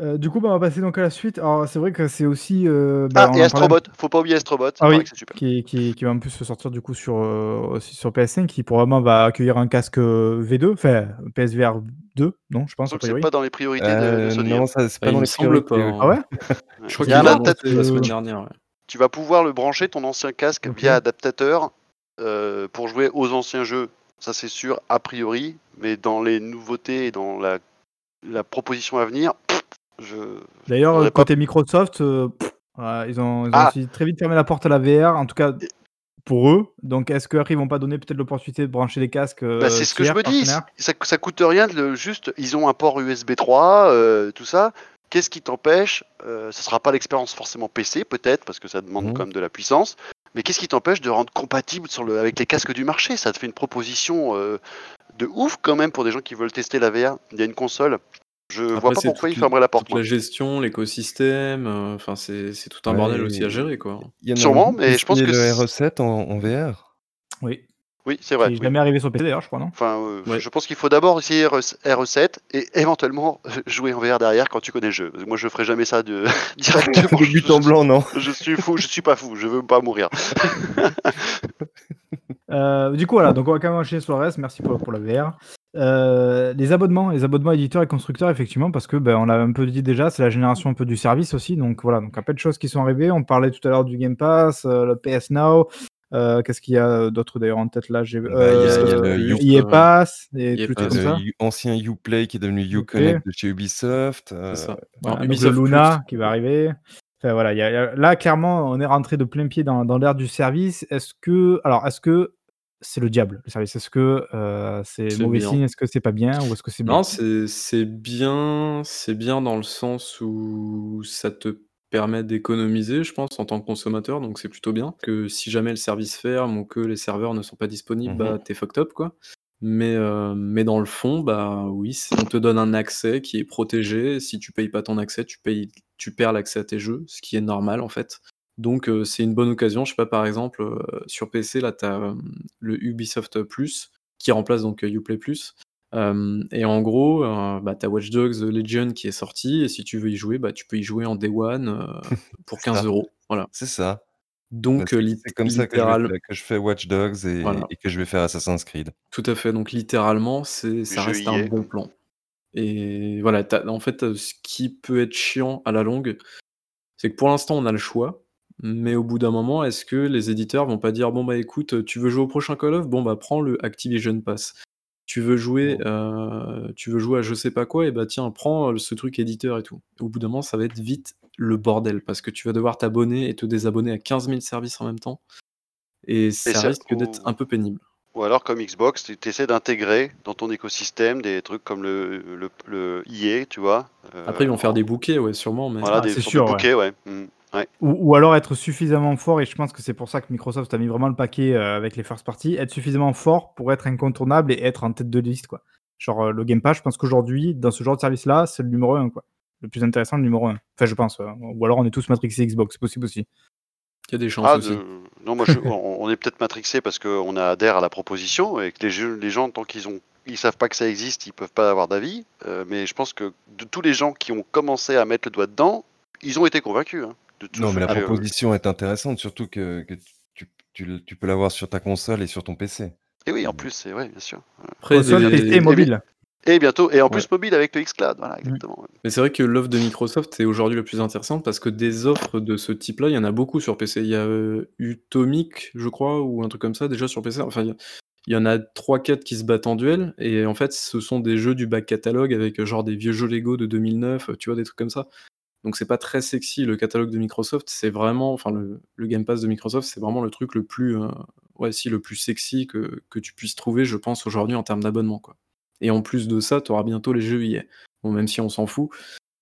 Euh, du coup, bah, on va passer donc à la suite. Alors, c'est vrai que c'est aussi. euh, bah, ah, on et en parlait- Astrobot. Faut pas oublier Astrobot. Ah pareil oui, que c'est super. qui, qui, qui va en plus se sortir du coup sur, euh, aussi sur PS5, qui probablement va accueillir un casque euh, V2, enfin PSVR 2, non, je pense, a que c'est priori. pas dans les priorités de, de Euh, Sony. non, hein. ça, c'est pas il dans me les semble priorités. pas. hein. Ah ouais Je crois Il y qu'il a l'a un annoncé adaptateur. la semaine dernière. ouais. tu vas pouvoir le brancher ton ancien casque Ok. via adaptateur euh, pour jouer aux anciens jeux. Ça c'est sûr a priori, mais dans les nouveautés et dans la, la proposition à venir, pff, je D'ailleurs, euh, côté Microsoft, euh, pff, voilà, ils ont, ils ont Ah. aussi très vite fermé la porte à la VR, en tout cas pour eux. Donc, est-ce qu'après, ils vont pas donner peut-être l'opportunité de brancher des casques euh, Bah, c'est ce que je me dis. Ça, ça coûte rien de juste. Ils ont un port USB 3, euh, tout ça. Qu'est-ce qui t'empêche euh, Ça sera pas l'expérience forcément PC, peut-être, parce que ça demande Mhm. quand même de la puissance. Mais qu'est-ce qui t'empêche de rendre compatible sur le, avec les casques du marché? Ça te fait une proposition euh, de ouf quand même pour des gens qui veulent tester la VR. Il y a une console. Je vois pas pourquoi toute ils fermeraient la porte. Toute la gestion, l'écosystème, euh, enfin c'est c'est tout un Ouais, bordel aussi à gérer quoi. Il y en a Sûrement, mais je pense que le c'est- RE7 en, en VR. Oui, Oui, c'est vrai. qui est oui. jamais arrivé sur PC d'ailleurs, je crois, non? Enfin, euh, Ouais. je pense qu'il faut d'abord essayer RE- RE7 et éventuellement jouer en VR derrière quand tu connais le jeu. Moi, je ferai jamais ça de directement. De but en Je- blanc, non Je suis fou, je suis pas fou, je veux pas mourir. Euh, du coup, voilà, donc on va quand même enchaîner sur le reste. Merci pour, pour la VR. Euh, les abonnements, les abonnements éditeurs et constructeurs, effectivement, parce que ben, on l'a un peu dit déjà, c'est la génération un peu du service aussi. Donc voilà, donc a plein de choses qui sont arrivées. On parlait tout à l'heure du Game Pass, euh, le PS Now. euh, Qu'est-ce qu'il y a d'autre d'ailleurs en tête là? Bah, il y y a le EA euh, Pass et EA tout comme ça. Ancien Uplay qui est devenu. Uconnect de chez Ubisoft. euh, ça. Voilà, Alors, Ubisoft le Luna Plus, qui va arriver. Enfin, voilà, il y a- il y a- là clairement, on est rentré de plein pied dans, dans l'ère du service. Est-ce que, alors, est-ce que c'est le diable le service Est-ce que euh, c'est C'est mauvais bien. signe? Est-ce que c'est pas bien Ou est-ce que c'est bien Non, c'est c'est bien, c'est bien dans le sens où ça te permet d'économiser, je pense, en tant que consommateur, donc c'est plutôt bien. Que si jamais le service ferme ou que les serveurs ne sont pas disponibles, Mhm. bah t'es fucked up quoi. Mais, euh, mais dans le fond, bah oui, c'est- on te donne un accès qui est protégé. Si tu payes pas ton accès, tu payes, tu perds l'accès à tes jeux, ce qui est normal en fait. Donc euh, c'est une bonne occasion. Je sais pas, par exemple, euh, sur PC, là, tu as le Ubisoft Plus qui remplace donc euh, Uplay Plus. Euh, et en gros, euh, bah, tu as Watch Dogs Legion qui est sorti, et si tu veux y jouer, bah, tu peux y jouer en Day One euh, pour C'est 15 ça. euros. Voilà. C'est ça. Donc, c'est euh, comme ça que je, littéral- vais, que je fais Watch Dogs et, Voilà. et que je vais faire Assassin's Creed. Tout à fait. Donc littéralement, c'est ça reste un bon plan. Et voilà, t'as- en fait, euh, ce qui peut être chiant à la longue, c'est que pour l'instant, on a le choix. Mais au bout d'un moment, est-ce que les éditeurs vont pas dire bon bah écoute, tu veux jouer au prochain Call of, bon bah prends le Activision Pass. Tu veux jouer, euh, tu veux jouer à je sais pas quoi, et bah tiens, prends euh, ce truc éditeur et tout. Au bout d'un moment, ça va être vite le bordel parce que tu vas devoir t'abonner et te désabonner à 15 000 services en même temps. Et ça risque d'être un peu pénible. Ou alors, comme Xbox, tu essaies d'intégrer dans ton écosystème des trucs comme le, le, le EA, tu vois. euh, Après, ils vont faire en- des bouquets, ouais, sûrement. Mais... Voilà, Ah, des sûr, de ouais. bouquets, ouais. Ou, ou alors être suffisamment fort, et je pense que c'est pour ça que Microsoft a mis vraiment le paquet euh, avec les first party, être suffisamment fort pour être incontournable et être en tête de liste. Quoi. Genre euh, le Game Pass, je pense qu'aujourd'hui, dans ce genre de service-là, c'est le numéro 1. Quoi. Le plus intéressant, le numéro 1. Enfin, je pense. euh, ou alors on est tous matrixés Xbox, c'est possible aussi. Il y a des chances Ah, aussi. de- non, moi, je- on, on est peut-être matrixé parce qu'on adhère à la proposition et que les, jeux- les gens, tant qu'ils ont, ils savent pas que ça existe, ils peuvent pas avoir d'avis. Euh, mais je pense que de tous les gens qui ont commencé à mettre le doigt dedans, ils ont été convaincus. hein, de tout Non, mais la que- proposition est intéressante, surtout que, que tu, tu le- tu peux l'avoir sur ta console et sur ton PC. Et oui, en plus, c'est ouais, bien sûr. Après, Console, PC mobile. Et bientôt, et en Ouais. plus mobile avec le xCloud, voilà, exactement. ouais. Mais c'est vrai que l'offre de Microsoft est aujourd'hui la plus intéressante parce que des offres de ce type-là, il y en a beaucoup sur PC. Il y a euh, Utomic, je crois, ou un truc comme ça déjà sur PC. Enfin, il y a- il y en a 3-4 qui se battent en duel. Et en fait, ce sont des jeux du back catalogue avec euh, genre des vieux jeux Lego de 2009, tu vois, des trucs comme ça. Donc c'est pas très sexy le catalogue de Microsoft. C'est vraiment, enfin, le, le Game Pass de Microsoft, c'est vraiment le truc le plus, euh, ouais, si, le plus sexy que, que tu puisses trouver, je pense, aujourd'hui en termes d'abonnement, quoi. Et en plus de ça, tu auras bientôt les jeux EA. Bon, même si on s'en fout,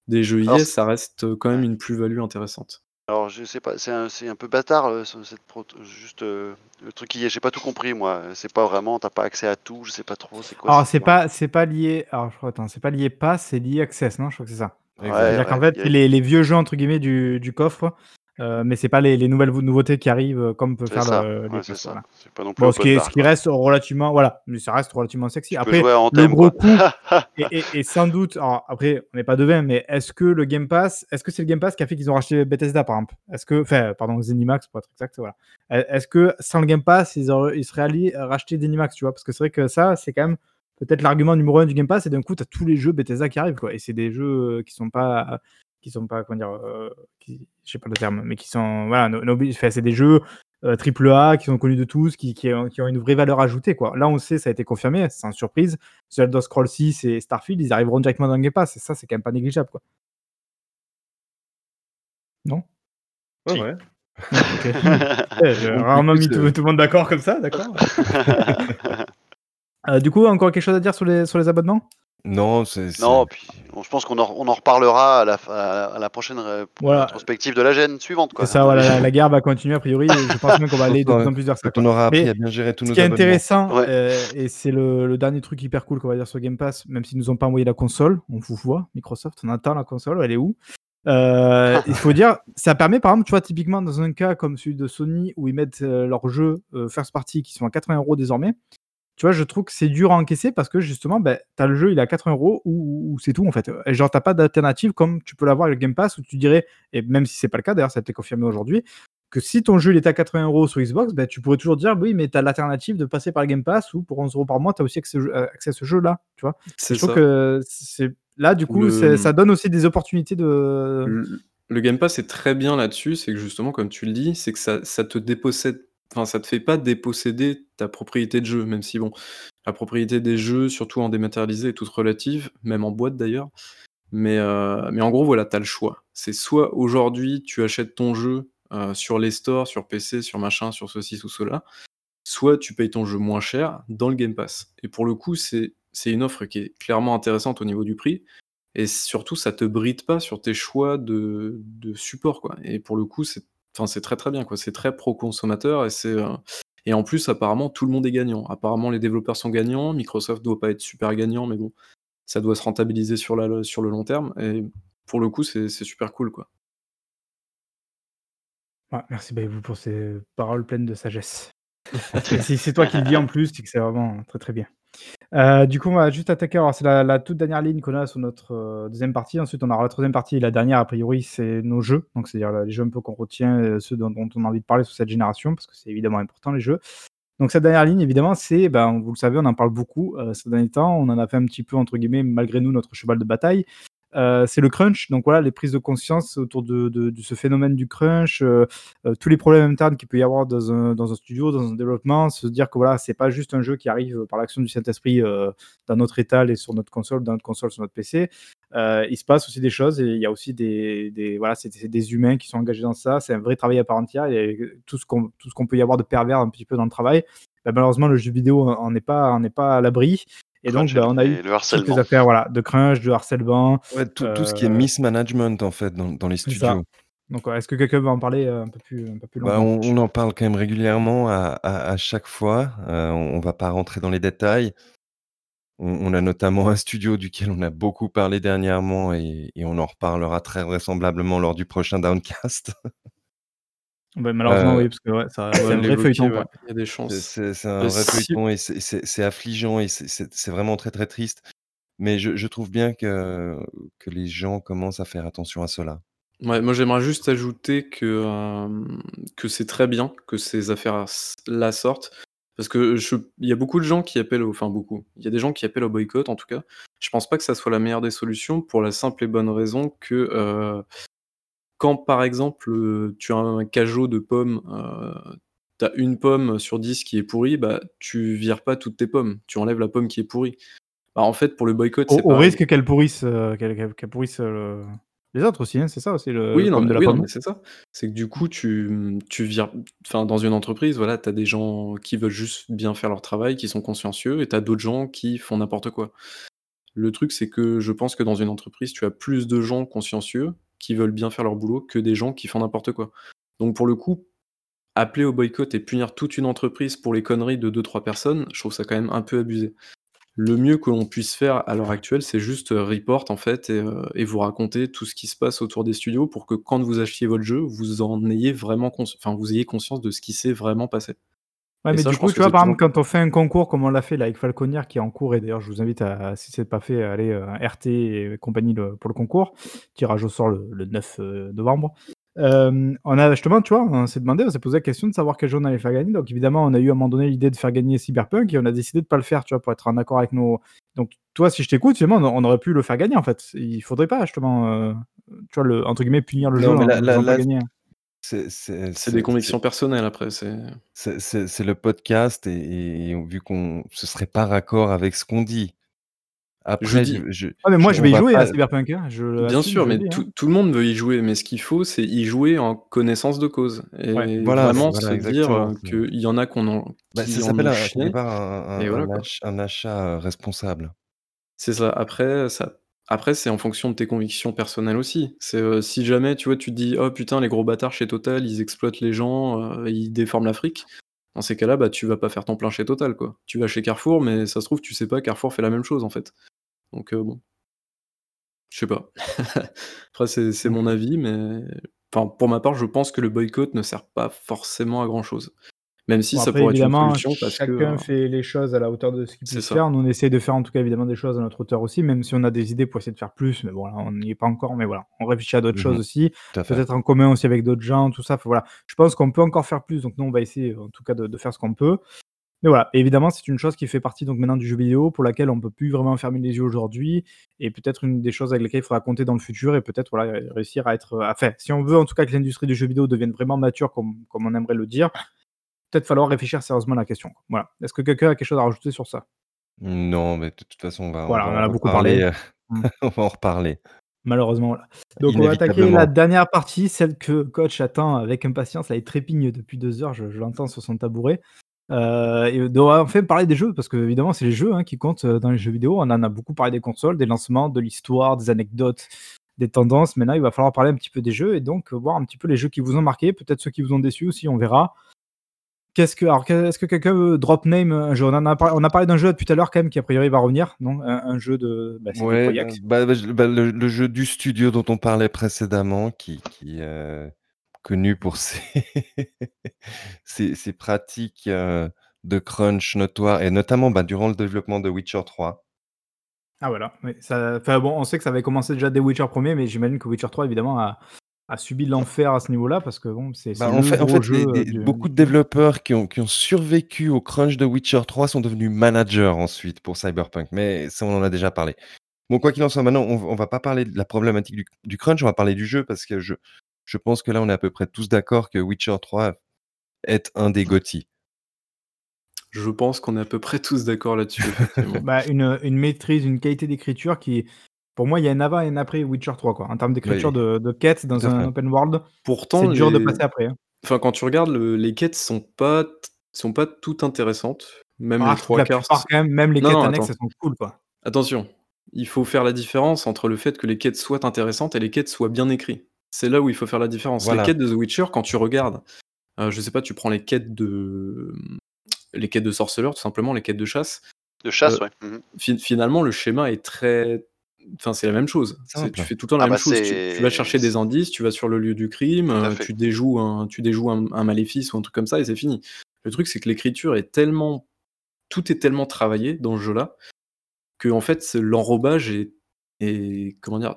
des jeux c'est- ça reste euh, quand même une plus-value intéressante. Alors, je sais pas, c'est un, peu bâtard, euh, ce- cette pro- juste euh, le truc qui est, j'ai pas tout compris, moi. C'est pas vraiment, t'as pas accès à tout, je sais pas trop, c'est quoi Alors c'est pas, c'est pas lié. Alors je crois, attends, c'est pas lié Pass, c'est lié Access, non? Je crois que c'est ça. Ouais, C'est-à-dire qu'en fait, a- les, les vieux jeux entre guillemets du, du coffre, euh, mais c'est pas les, les nouvelles nouveautés qui arrivent euh, comme peut faire ça, le, ouais, les c'est ça. voilà. C'est pas non plus Bon, ce qui, ce reste relativement, voilà, mais ça reste relativement sexy. Tu Après, le thème, gros coup, et, et- et sans doute, alors après, on n'est pas devin, mais est-ce que le Game Pass, est-ce que c'est le Game Pass qui a fait qu'ils ont racheté Bethesda par exemple? Est-ce que, enfin, pardon, Zenimax pour être exact, voilà. Euh, Est-ce que sans le Game Pass, ils, auraient- ils seraient allés racheter Zenimax, tu vois? Parce que c'est vrai que ça, c'est quand même peut-être l'argument numéro un du Game Pass, et d'un coup, tu as tous les jeux Bethesda qui arrivent, quoi. Et c'est des jeux euh, qui sont pas, qui sont pas, comment dire, euh, qui, je sais pas le terme, mais qui sont, voilà, no- no- enfin, c'est des jeux euh, triple A qui sont connus de tous, qui, qui, ont, qui ont une vraie valeur ajoutée, quoi. Là, on le sait, ça a été confirmé, sans surprise. The Elder Scrolls 6 et Starfield, ils arriveront directement dans le Game Pass, et ça, c'est quand même pas négligeable, quoi. Non? Ouais, Si. ouais. J'ai Donc, rarement mis c'est- tout le monde d'accord comme ça, d'accord? Euh, du coup, encore quelque chose à dire sur les, sur les abonnements? Non, c'est. non, puis bon, je pense qu'on en, on en reparlera à la, à prochaine euh, Voilà. rétrospective de la gêne suivante, quoi. Ça, voilà, la, la guerre va continuer a priori, et je pense même qu'on va aller de plus en plus vers ça. On aura appris Mais à bien gérer tous Ce nos qui est intéressant, Ouais. euh, et c'est le, le dernier truc hyper cool qu'on va dire sur Game Pass, même s'ils nous ont pas envoyé la console, on vous voit, Microsoft, on attend la console, elle est où? Euh, Il faut dire, ça permet par exemple, tu vois, typiquement dans un cas comme celui de Sony où ils mettent euh, leurs jeux euh, first party qui sont à 80 euros désormais, tu vois, je trouve que c'est dur à encaisser parce que justement, ben, tu as le jeu, il est à 80 euros ou, ou c'est tout en fait. Et genre, t'as pas d'alternative comme tu peux l'avoir avec le Game Pass où tu dirais, et même si c'est pas le cas, d'ailleurs, ça a été confirmé aujourd'hui, que si ton jeu il était à 80 euros sur Xbox, ben, tu pourrais toujours dire, oui, mais tu as l'alternative de passer par le Game Pass ou pour 11 euros par mois, tu as aussi accès, euh, accès à ce jeu-là, tu vois. C'est Je trouve que c'est là, du coup, Le- ça donne aussi des opportunités de. Le, le Game Pass est très bien là-dessus, c'est que justement, comme tu le dis, c'est que ça, ça te dépossède, enfin, ça te fait pas déposséder ta propriété de jeu, même si bon, la propriété des jeux, surtout en dématérialisé, est toute relative, même en boîte d'ailleurs. Mais, euh, en gros, voilà, tu le choix. C'est soit aujourd'hui, tu achètes ton jeu euh, sur les stores, sur PC, sur machin, sur ceci ou cela, soit tu payes ton jeu moins cher dans le Game Pass. Et pour le coup, c'est c'est une offre qui est clairement intéressante au niveau du prix. Et surtout, ça te bride pas sur tes choix de, de support, quoi. Et pour le coup, c'est enfin, c'est très très bien, quoi. C'est très pro-consommateur et c'est. euh, Et en plus, apparemment, tout le monde est gagnant. Apparemment, les développeurs sont gagnants. Microsoft doit pas être super gagnant, mais bon, ça doit se rentabiliser sur, la, sur le long terme. Et pour le coup, c'est super cool, quoi. Merci pour ces paroles pleines de sagesse. Si c'est toi qui le dis en plus, c'est que c'est vraiment très très bien. Euh, du coup, on va juste attaquer. Alors, c'est la, toute dernière ligne qu'on a sur notre euh, deuxième partie. Ensuite, on aura la troisième partie. La dernière, a priori, c'est nos jeux. Donc, c'est-à-dire là, les jeux un peu qu'on retient, euh, ceux dont, dont on a envie de parler sur cette génération, parce que c'est évidemment important, les jeux. Donc, cette dernière ligne, évidemment, c'est, ben, vous le savez, on en parle beaucoup euh, ces derniers temps. On en a fait un petit peu, entre guillemets, malgré nous, notre cheval de bataille. Euh, c'est le crunch, donc voilà, les prises de conscience autour de, ce phénomène du crunch, euh, euh, tous les problèmes internes qu'il peut y avoir dans un, studio, dans un développement, se dire que voilà, c'est pas juste un jeu qui arrive par l'action du Saint-Esprit dans notre étal et sur notre console, dans notre console, sur notre PC. Il se passe aussi des choses et il y a aussi des, voilà, c'est des humains qui sont engagés dans ça. C'est un vrai travail à part entière. Et tout ce qu'on tout ce qu'on peut y avoir de pervers un petit peu dans le travail. bah, malheureusement le jeu vidéo en est pas en est pas à l'abri et donc bah, on a eu le quelques harcèlement. affaires, voilà, de crunch, de harcèlement, Ouais, tout tout ce qui est heu mismanagement en fait dans dans les ça. studios. Donc est-ce que quelqu'un veut en parler, heu, un peu plus un peu plus Bah, on on en parle quand même régulièrement à à à chaque fois, heu, on on va pas rentrer dans les détails. On on a notamment un studio duquel on a beaucoup parlé dernièrement et et on en reparlera très vraisemblablement lors du prochain Downcast. Bah, malheureusement Heu oui, parce que ouais, ça c'est un vrai l'évoquer, feuilleton, ouais, quoi. il y a des C'est chances. c'est c'est un vrai si feuilleton et c'est c'est c'est affligeant et c'est c'est c'est vraiment très, très triste. Mais je je trouve bien que que les gens commencent à faire attention à cela. Ouais, moi j'aimerais juste ajouter que, que c'est très bien que ces affaires s là sortent parce que je il y a beaucoup de gens qui appellent au enfin beaucoup, il y a des gens qui appellent au boycott en tout cas. Je pense pas que ça soit la meilleure des solutions pour la simple et bonne raison que, heu, quand par exemple, heu, tu as un cageot de pommes, heu, tu as 1 pomme sur 10 qui est pourrie, bah, tu vires pas toutes tes pommes, tu enlèves la pomme qui est pourrie. Bah, en fait pour le boycott Au c'est au pareil. risque qu'elle pourrisse, heu, qu'elle pourrisse, heu, les autres aussi, hein, c'est ça aussi le le Oui, non, mais de la oui, pomme, c'est ça. C'est que du coup tu, tu vires enfin dans une entreprise, voilà, tu as des gens qui veulent juste bien faire leur travail, qui sont consciencieux et tu as d'autres gens qui font n'importe quoi. Le truc, c'est que je pense que dans une entreprise, tu as plus de gens consciencieux qui veulent bien faire leur boulot que des gens qui font n'importe quoi. Donc pour le coup, appeler au boycott et punir toute une entreprise pour les conneries de 2-3 personnes, je trouve ça quand même un peu abusé. Le mieux que l'on puisse faire à l'heure actuelle, c'est juste, heu, report en fait et heu, et vous raconter tout ce qui se passe autour des studios pour que quand vous achetiez votre jeu, vous en ayez vraiment enfin vous ayez conscience de ce qui s'est vraiment passé. Ouais, Et mais ça, du je coup, pense tu que vois, c'est par exemple, quand on fait un concours comme on l'a fait là avec Falconeer qui est en cours et d'ailleurs je vous invite à si c'est pas fait, à aller, heu, RT et compagnie le pour le concours. Tirage au sort le le 9, heu, novembre. Hem, on a justement, tu vois, on s'est demandé, on s'est posé la question de savoir quel jeu on allait faire gagner. Donc évidemment, on a eu à un moment donné l'idée de faire gagner Cyberpunk et on a décidé de pas le faire, tu vois, pour être en accord avec nos donc toi, si je t'écoute, finalement, on on aurait pu le faire gagner en fait. Il faudrait pas justement, heu, tu vois, le entre guillemets «punir le jeu» Non, mais en là le là faisant pas là, gagner. C'est c'est C'est des c'est c'est convictions personnelles après, c'est c'est c'est c'est le podcast et et vu qu'on ce serait pas raccord avec ce qu'on dit. Je Après je dis je Ah mais je moi je on vais y va jouer pas à Cyberpunk, hein, je bien l'assume, sûr, je le mais dis, hein. tout tout le monde veut y jouer, mais ce qu'il faut, c'est y jouer en connaissance de cause Ouais. et voilà, c'est vraiment se voilà dire, exactement, heu, c'est qu'il y en a qu'on en bah, ça qui en s'appelle ont un quelque chié part un et un voilà un quoi. ach un achat, heu, responsable. C'est ça. Après, ça après, c'est en fonction de tes convictions personnelles aussi. C'est, heu, si jamais, tu vois, tu te dis: «Oh putain, les gros bâtards chez Total, ils exploitent les gens, heu, ils déforment l'Afrique». Dans ces cas-là, bah, tu vas pas faire ton plein chez Total, quoi. Tu vas chez Carrefour, mais ça se trouve, tu sais pas, Carrefour fait la même chose, en fait. Donc, heu, bon. Je sais pas. Après, c'est c'est mon avis, mais enfin, pour ma part, je pense que le boycott ne sert pas forcément à grand chose. Même si Bon ça après pourrait être une évidemment, solution parce que, chacun heu fait les choses à la hauteur de ce qu'il ça. faire. Nous, on essaie de faire en tout cas évidemment des choses à notre hauteur aussi, même si on a des idées pour essayer de faire plus, mais bon là, on n'y est pas encore, mais voilà. On réfléchit à d'autres Mmh mh. choses aussi, à peut-être en commun aussi avec d'autres gens, tout ça, enfin voilà. Je pense qu'on peut encore faire plus, donc nous on va essayer en tout cas de de faire ce qu'on peut. Mais voilà, évidemment, c'est une chose qui fait partie donc maintenant du jeu vidéo, pour laquelle on peut plus vraiment fermer les yeux aujourd'hui et peut-être une des choses avec lesquelles il faudra compter dans le futur et peut-être voilà, ré réussir à être, heu, enfin, si on veut en tout cas que l'industrie du jeu vidéo devienne vraiment mature comme comme on aimerait le dire, peut-être falloir réfléchir sérieusement à la question. Voilà. Est-ce que quelqu'un a quelque chose à rajouter sur ça? Non, mais de toute façon, on va on Voilà, va on en a beaucoup parlé. reparler, heu, Mmh. on va en reparler. Malheureusement, voilà. Donc on va attaquer la dernière partie, celle que coach attend avec impatience. Là, il trépigne depuis 2 heures, je je l'entends sur son tabouret. Heu et donc on va enfin parler des jeux parce qu'évidemment, c'est les jeux, hein, qui comptent, heu, dans les jeux vidéo. On en a beaucoup parlé des consoles, des lancements, de l'histoire, des anecdotes, des tendances. Maintenant, il va falloir parler un petit peu des jeux et donc voir un petit peu les jeux qui vous ont marqué, peut-être ceux qui vous ont déçus aussi, on verra. Qu'est-ce que alors, est-ce que quelqu'un veut drop name un jeu? On en a par on a parlé d'un jeu depuis tout à l'heure quand même qui a priori va revenir, non? Un un jeu de bah, Ouais, bah bah, bah, le le jeu du studio dont on parlait précédemment qui qui, heu, connu pour ses ses ses pratiques, heu, de crunch notoires et notamment, durant le développement de Witcher 3. Ah voilà, oui, ça enfin bon, on sait que ça avait commencé déjà dès Witcher 1er, mais j'imagine que Witcher 3 évidemment a a subi l'enfer à ce niveau-là parce que bon, c'est Bah, en fait en fait, jeu, des heu, des du du beaucoup de développeurs qui ont qui ont survécu au crunch de Witcher 3 sont devenus managers ensuite pour Cyberpunk, mais ça, on en a déjà parlé. Bon, quoi qu'il en soit, maintenant, on on va pas parler de la problématique du du crunch, on va parler du jeu parce que je je pense que là, on est à peu près tous d'accord que Witcher 3 est un des GOTY. Je pense qu'on est à peu près tous d'accord là-dessus, effectivement. Bah, une, une maîtrise, une qualité d'écriture qui pour moi, il y a un avant et un après Witcher 3 quoi. En termes d'écriture Oui, de de quêtes dans un fait. open world, c'est Pourtant dur de passer après, hein. enfin, quand tu regardes le les quêtes sont pas t sont pas toutes intéressantes, même Ah, les trois quarts. plupart quand même, même les Non, quêtes non, annexes, attends. elles sont cool, quoi. Attention, il faut faire la différence entre le fait que les quêtes soient intéressantes et les quêtes soient bien écrites. C'est là où il faut faire la différence. Les quêtes de The Witcher, quand tu regardes, heu, je sais pas, tu prends les quêtes de, les quêtes de sorceleur, tout simplement, les quêtes de chasse, De chasse, heu, ouais. Mmh fi finalement, le schéma est très enfin, c'est la même chose. Tu fais tout le temps la Ah même bah, chose. Tu tu vas chercher des indices, tu vas sur le lieu du crime, fait. tu déjoues un tu déjoues un un maléfice ou un truc comme ça et c'est fini. Le truc, c'est que l'écriture est tellement tout est tellement travaillé dans ce jeu-là, qu'en fait, c'est l'enrobage est est comment dire?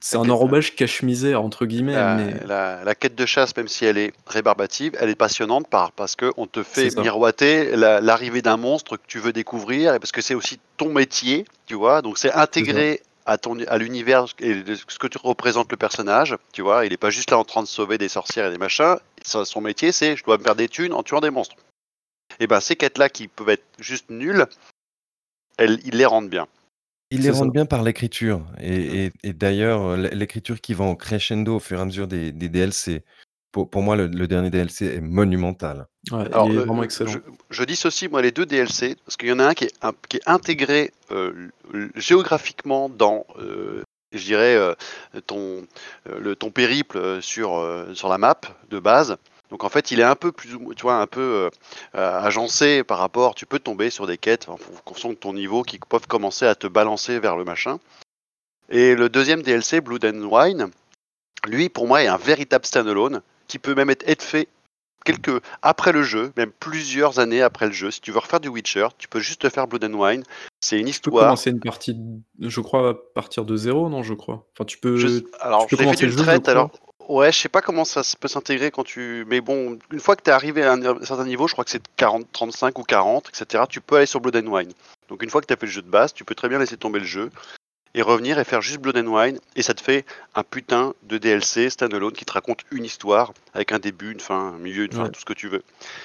C'est un enrobage «cache-misère» entre guillemets, la mais la la quête de chasse, même si elle est rébarbative, elle est passionnante par parce qu'on te fait miroiter la l'arrivée d'un monstre que tu veux découvrir et parce que c'est aussi ton métier, tu vois? Donc c'est intégré à ton à l'univers et ce que tu représente le personnage, tu vois? Il est pas juste là en train de sauver des sorcières et des machins. Son son métier, c'est: «Je dois me faire des thunes en tuant des monstres». Et ben, ces quêtes-là qui peuvent être juste nulles, elles ils les rendent bien. Ils les C'est ça. rendent bien par l'écriture et et et d'ailleurs, l'é l'écriture qui va en crescendo au fur et à mesure des des DLC. Pour pour moi, le le dernier DLC est monumental. Ouais, Alors, il est le vraiment le excellent. je je dissocie moi les 2 DLC parce qu'il y en a un qui est in qui est intégré, l géographiquement dans, je dirais, ton, heu, le ton périple, sur, sur la map de base. Donc en fait, il est un peu plus ou moins tu vois, un peu, heu, heu, agencé par rapport tu peux tomber sur des quêtes en fonction de ton niveau qui peuvent commencer à te balancer vers le machin. Et le 2e DLC, Blood and Wine, lui, pour moi, est un véritable stand-alone qui peut même être fait quelques après le jeu, même plusieurs années après le jeu. Si tu veux refaire du Witcher, tu peux juste te faire Blood and Wine. C'est une Tu peux histoire commencer une partie je crois à partir de 0, non, je crois? Enfin, tu Je peux tu alors peux je l'ai fait commencer le jeu, je traite, alors ouais, je sais pas comment ça peut s'intégrer quand tu mais bon, une fois que tu es arrivé à un certain niveau, je crois que c'est 40, 35 ou 40 et cetera, tu peux aller sur Blood and Wine. Donc une fois que tu as fait le jeu de base, tu peux très bien laisser tomber le jeu et revenir et faire juste Blood and Wine et ça te fait un putain de DLC stand-alone qui te raconte une histoire avec un début, une fin, un milieu, une fin, Ouais. tout ce que tu veux.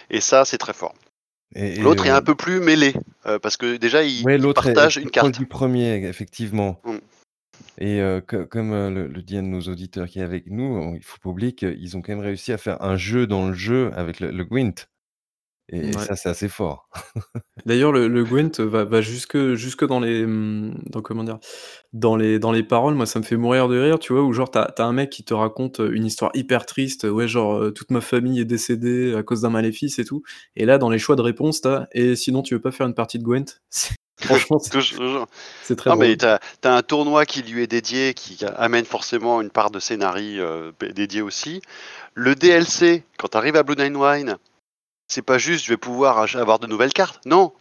Et ça, c'est très fort. L'autre est un peu plus mêlé, heu, parce que déjà il Ouais, il est est partage plus une carte. du 1er, effectivement. Mmh. Et heu, co comme, heu, le le dit un de nos auditeurs qui est avec nous, on il faut pas oublier qu'ils ont quand même réussi à faire un jeu dans le jeu avec le le Gwent. Et et Mouais. ça, c'est assez fort. D'ailleurs, le le Gwent va va jusque jusque dans les, mmh, dans comment dire? Dans les dans les paroles, moi, ça me fait mourir de rire, tu vois? Où genre tu as tu as un mec qui te raconte, heu, une histoire hyper triste, ouais, genre, heu: «Toute ma famille est décédée à cause d'un maléfice et tout» et là, dans les choix de réponse, tu as: «Et sinon, tu veux pas faire une partie de Gwent?» C'est franchement, c'est très Non, mais drôle. tu as tu as un tournoi qui lui est dédié, qui amène forcément une part de scénarii, heu, beh, dédiée aussi. Le DLC, quand tu arrives à Blood and Wine, c'est pas juste: «Je vais pouvoir ach avoir de nouvelles cartes». Non!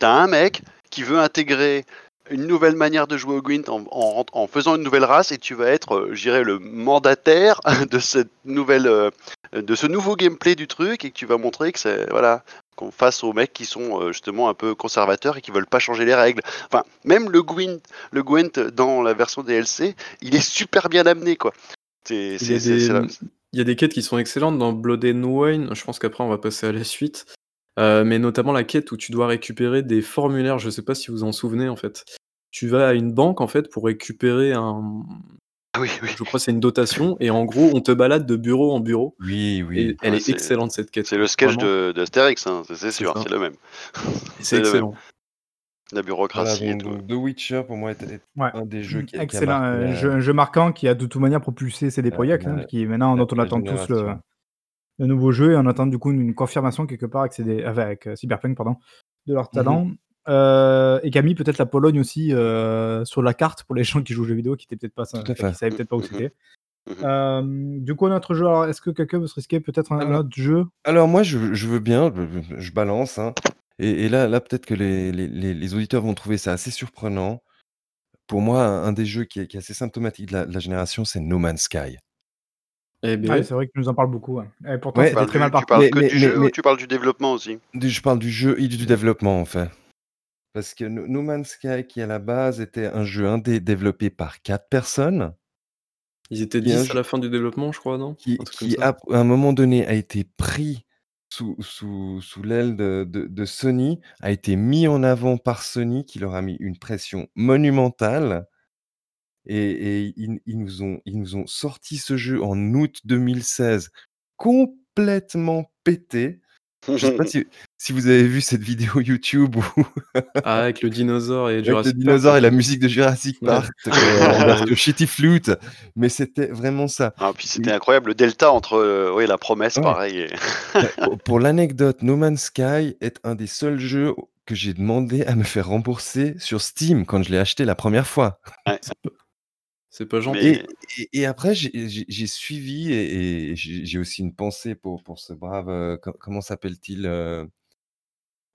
Tu as un mec qui veut intégrer une nouvelle manière de jouer au Gwent en en rent en faisant une nouvelle race et tu vas être, heu, je dirais le mandataire de cette nouvelle, heu, de ce nouveau gameplay du truc et que tu vas montrer que c'est voilà, face aux mecs qui sont, heu, justement un peu conservateurs et qui veulent pas changer les règles. Enfin, même le Gwent le Gwent dans la version DLC, il est super bien amené, quoi. C'est Il y a c'est des, c'est la il y a des quêtes qui sont excellentes dans Blood and Wine, je pense qu'après on va passer à la suite, heu, mais notamment la quête où tu dois récupérer des formulaires, je sais pas si vous en souvenez, en fait. Tu vas à une banque, en fait, pour récupérer un, mmh, Oui, oui. je crois c'est une dotation et en gros, on te balade de bureau en bureau Oui, et oui. elle Ouais, est excellente cette quête, c'est le sketch vraiment. de d'Astérix, hein, c'est C'est sûr, c'est le même. C'est même. excellent. La Voilà, bureaucratie et tout, donc The Witcher, pour moi, est est Ouais. un des jeux qui qui a excellent, marqué heu, la jeu un jeu marquant qui a de toute manière propulsé CD Projekt, hein, qui maintenant dont on attend tous le nouveau jeu et on attend du coup une confirmation quelque part avec CD avec, heu, Cyberpunk, pardon, de leur Mmh mh. talent. Heu et qui a mis peut-être la Pologne aussi, heu, sur la carte pour les gens qui jouent aux jeux vidéo qui étaient peut-être pas qui savaient peut-être pas où c'était. Hem, du coup, un autre jeu, alors est-ce que quelqu'un veut se risquer peut-être un Alors autre jeu? alors moi, je je veux bien, je balance, hein et et là là, peut-être que les les auditeurs vont trouver ça assez surprenant. Pour moi, un des jeux qui est qui est assez symptomatique de la de la génération, c'est No Man's Sky. Eh Ouais, beh! c'est vrai que tu nous en parles beaucoup, ouais et pourtant Tu Ouais, parles très mal du tu parles mais que mais du mais jeu ou mais tu parles du développement aussi? du je parle du jeu et du développement, en fait. Parce que No No Man's Sky, qui à la base était un jeu indé développé par 4 personnes Ils étaient un 10 à la fin du développement, je crois, non? qui Un truc comme qui ça? à un moment donné a été pris sous sous sous l'aile de de de Sony, a été mis en avant par Sony qui leur a mis une pression monumentale et et ils ils nous ont ils nous ont sorti ce jeu en août 2016 complètement pété Je sais pas si, si vous avez vu cette vidéo YouTube où Ah, avec le dinosaure et avec Jurassic le Park. dinosaure et la musique de Jurassic Ouais. Park, euh, en version shitty flute, mais c'était vraiment ça. Ah, puis c'était incroyable, le delta entre euh, ouais, la promesse, Ouais. pareil. et- Pour- Pour l'anecdote, No Man's Sky est un des seuls jeux que j'ai demandé à me faire rembourser sur Steam quand je l'ai acheté la première fois. C'est pas gentil. Et, et- et après, j'ai- suivi et, et j'ai aussi une pensée pour, pour ce brave. euh, co- comment s'appelle-t-il euh,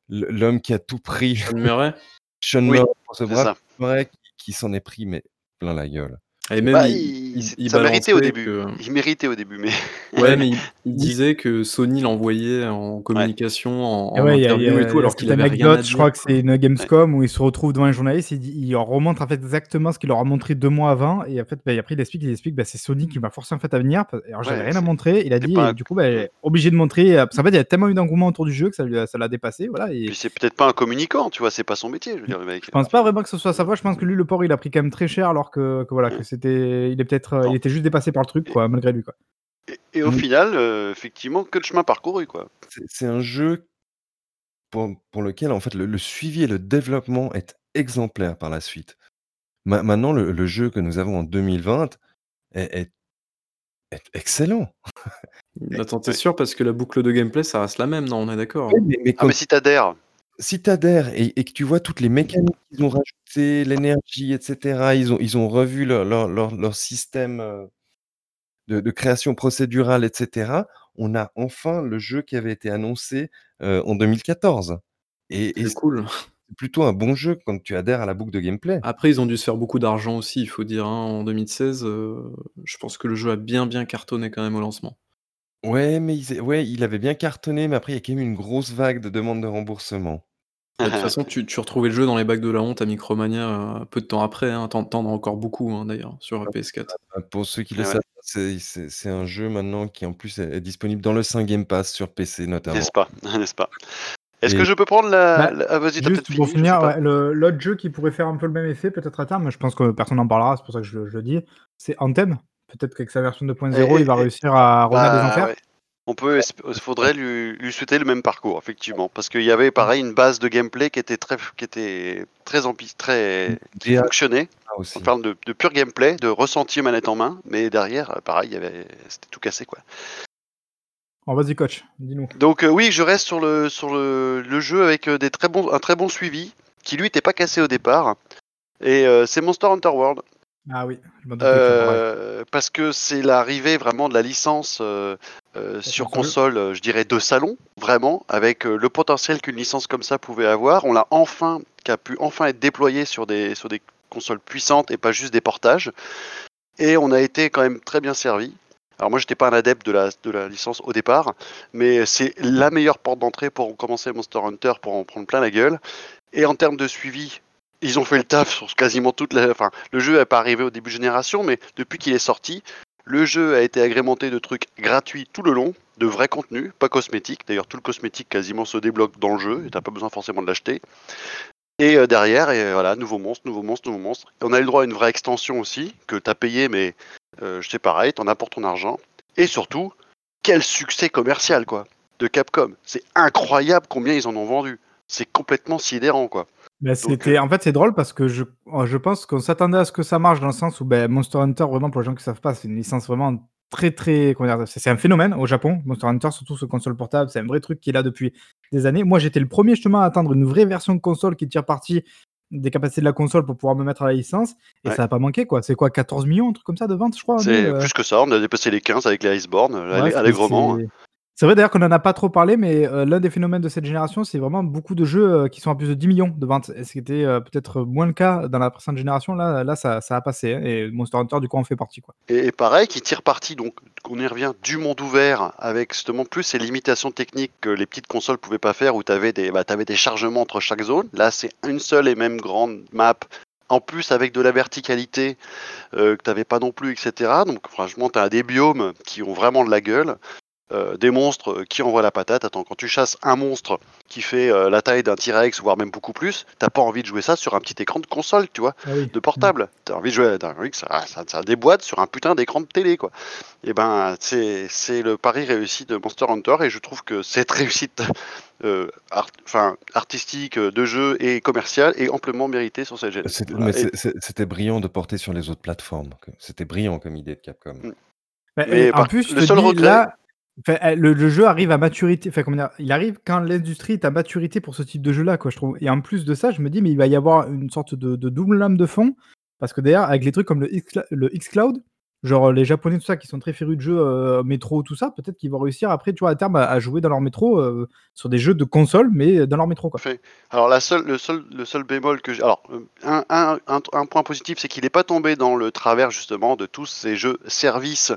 L'homme qui a tout pris, Sean Murray? Sean Oui, Murray, pour ce brave. Murray qui, qui s'en est pris, mais plein la gueule. Et même, Bah, il, il- il- il ça méritait au début. que- Il méritait au début, mais Ouais, mais il, il disait que Sony l'envoyait en communication, en, en ouais, y a- interview il y a- et tout, alors qu'il avait rien à anecdote, dire. je crois que c'est une Gamescom où il se retrouve devant un journaliste, il, dit- il leur remontre en fait exactement ce qu'il leur a montré deux mois avant, et en fait, bah, après il explique, il explique, bah, c'est Sony qui m'a forcé en fait à venir. Alors j'avais Ouais, rien à montrer, il a dit, pas et du coup, bah, obligé de montrer. euh, Parce qu'en fait, il y a tellement eu d'engouement autour du jeu que ça lui a- ça l'a dépassé, voilà. Et puis c'est peut-être pas un communicant, tu vois, c'est pas son métier, je veux dire, le mec. je pense pas vraiment que ce soit sa voix. Je pense que lui, le port, il a pris quand même très cher, alors que, que voilà, que c'était, il est peut-être, euh, il était juste dépassé par le truc, quoi, malgré lui, quoi. Et, et au Mm. final, euh, effectivement, que de chemin parcouru, quoi. C'est un jeu pour, pour lequel en fait le, le suivi et le développement est exemplaire par la suite. Ma- maintenant, le, le jeu que nous avons en 2020 est, est- est excellent. Attends, t'es sûr? Parce que la boucle de gameplay, ça reste la même, non? On est d'accord Oui, mais, mais Ah, mais si t'adhères, si tu adhères et, et que tu vois toutes les mécaniques qu'ils ont rajoutées, l'énergie, etc., ils ont, ils ont revu leur, leur, leur- leur système de, de création procédurale, etc., on a enfin le jeu qui avait été annoncé euh, en 2014. Et, et C'est plutôt un bon jeu quand tu adhères à la boucle de gameplay. Après, ils ont dû se faire beaucoup d'argent aussi, il faut dire. hein. En 2016, euh, je pense que le jeu a bien, bien cartonné quand même au lancement. Ouais, mais il, ouais, il avait bien cartonné, mais après, il y a quand même une grosse vague de demandes de remboursement. De toute façon, tu, tu retrouvais le jeu dans les bacs de la honte à Micromania euh, peu de temps après. Hein. T'en t'en as encore beaucoup, hein, d'ailleurs, sur PS4. Euh, Pour ceux qui le Ah ouais. savent, c'est- un jeu maintenant qui, en plus, est est disponible dans le 5 Game Pass sur PC notamment. n'est-ce pas? N'est-ce pas? Est-ce Et- que je peux prendre la. Bah, la- Ah, vas-y, t'as Juste peut-être pour je finir, ouais, l'autre jeu qui pourrait faire un peu le même effet, peut-être à terme, mais je pense que personne n'en parlera, c'est pour ça que je, je le dis, c'est Anthem. Peut-être qu'avec sa version 2.0, Et- il va et- réussir à revenir des Bah, enfers. ouais. On peut, il faudrait lui, lui souhaiter le même parcours, effectivement, parce qu'il y avait pareil une base de gameplay qui était très, qui était très très, fonctionnait. aussi. On parle de, de pur gameplay, de ressenti manette en main, mais derrière, pareil, il y avait, c'était tout cassé quoi. Oh, vas-y, coach, dis-nous. Donc euh, oui, je reste sur le sur le, le jeu avec euh, des très bons, un très bon suivi, qui lui n'était pas cassé au départ. Et euh, c'est Monster Hunter World. Ah oui, je m'en. Euh, parce que c'est l'arrivée vraiment de la licence euh, euh, sur console. euh, je dirais de salon, vraiment, avec le potentiel qu'une licence comme ça pouvait avoir. On l'a enfin, qui a pu enfin être déployé sur des, sur des consoles puissantes et pas juste des portages. Et on a été quand même très bien servi. Alors moi, j'étais pas un adepte de la, de la licence au départ, mais c'est la meilleure porte d'entrée pour commencer Monster Hunter, pour en prendre plein la gueule. Et en termes de suivi, ils ont fait le taf sur quasiment toute la. Enfin, le jeu n'est pas arrivé au début de génération, mais depuis qu'il est sorti, le jeu a été agrémenté de trucs gratuits tout le long, de vrais contenus, pas cosmétiques. D'ailleurs, tout le cosmétique quasiment se débloque dans le jeu, et t'as pas besoin forcément de l'acheter. Et euh, derrière, et voilà, nouveau monstre, nouveau monstre, nouveau monstre. Et on a eu le droit à une vraie extension aussi, que t'as payé, mais euh, c'est pareil, t'en pour ton argent. Et surtout, quel succès commercial, quoi, de Capcom. C'est incroyable combien ils en ont vendu. C'est complètement sidérant, quoi. Bah, c'était, En fait, c'est drôle parce que je, oh, je pense qu'on s'attendait à ce que ça marche dans le sens où ben, Monster Hunter, vraiment, pour les gens qui ne savent pas, c'est une licence vraiment très, très. comment dire, C'est c'est un phénomène au Japon. Monster Hunter, surtout sur console portable, c'est un vrai truc qui est là depuis des années. Moi, j'étais le premier justement à attendre une vraie version de console qui tire parti des capacités de la console pour pouvoir me mettre à la licence. Et Ouais. ça n'a pas manqué, quoi. C'est quoi, 14 millions, un truc comme ça de vente, je crois C'est euh, plus que ça, on a dépassé les 15 avec les Iceborne, Ouais, allé- c'est- allègrement. c'est- C'est vrai d'ailleurs qu'on n'en a pas trop parlé, mais euh, l'un des phénomènes de cette génération, c'est vraiment beaucoup de jeux euh, qui sont à plus de 10 millions de ventes. Ce qui était euh, peut-être moins le cas dans la précédente génération. Là, là ça, ça a passé. hein, et Monster Hunter, du coup, en fait partie. Quoi. Et, pareil, qui tire parti, donc on y revient, du monde ouvert, avec justement plus ces limitations techniques que les petites consoles pouvaient pas faire, où tu avais, des, bah, t'avais des chargements entre chaque zone. Là, c'est une seule et même grande map, en plus avec de la verticalité que tu n'avais pas non plus, etc. Donc franchement, tu as des biomes qui ont vraiment de la gueule. Euh, des monstres euh, qui envoient la patate. Attends, quand tu chasses un monstre qui fait euh, la taille d'un T-Rex, voire même beaucoup plus, t'as pas envie de jouer ça sur un petit écran de console, tu vois, Ah oui. de portable. T'as envie de jouer, que ça, ça, ça déboîte sur un putain d'écran de télé, quoi. Et ben, c'est c'est le pari réussi de Monster Hunter, et je trouve que cette réussite euh, art- enfin, artistique, de jeu et commerciale est amplement méritée sur cette c'est- c'était brillant de porter sur les autres plateformes. C'était brillant comme idée de Capcom. Bah, Mais et en par- plus, le seul dis, regret- là, le, jeu arrive à maturité. Il arrive quand l'industrie est à maturité pour ce type de jeu-là, quoi, je trouve. Et en plus de ça, je me dis, mais il va y avoir une sorte de, de double lame de fond. Parce que d'ailleurs, avec les trucs comme le, X, le xCloud, genre les Japonais, tout ça, qui sont très férus de jeux euh, métro, tout ça, peut-être qu'ils vont réussir après, tu vois, à terme, à, jouer dans leur métro euh, sur des jeux de console, mais dans leur métro, quoi. Alors le seul, le bémol que j'ai, alors un, un, point positif, c'est qu'il n'est pas tombé dans le travers justement de tous ces jeux services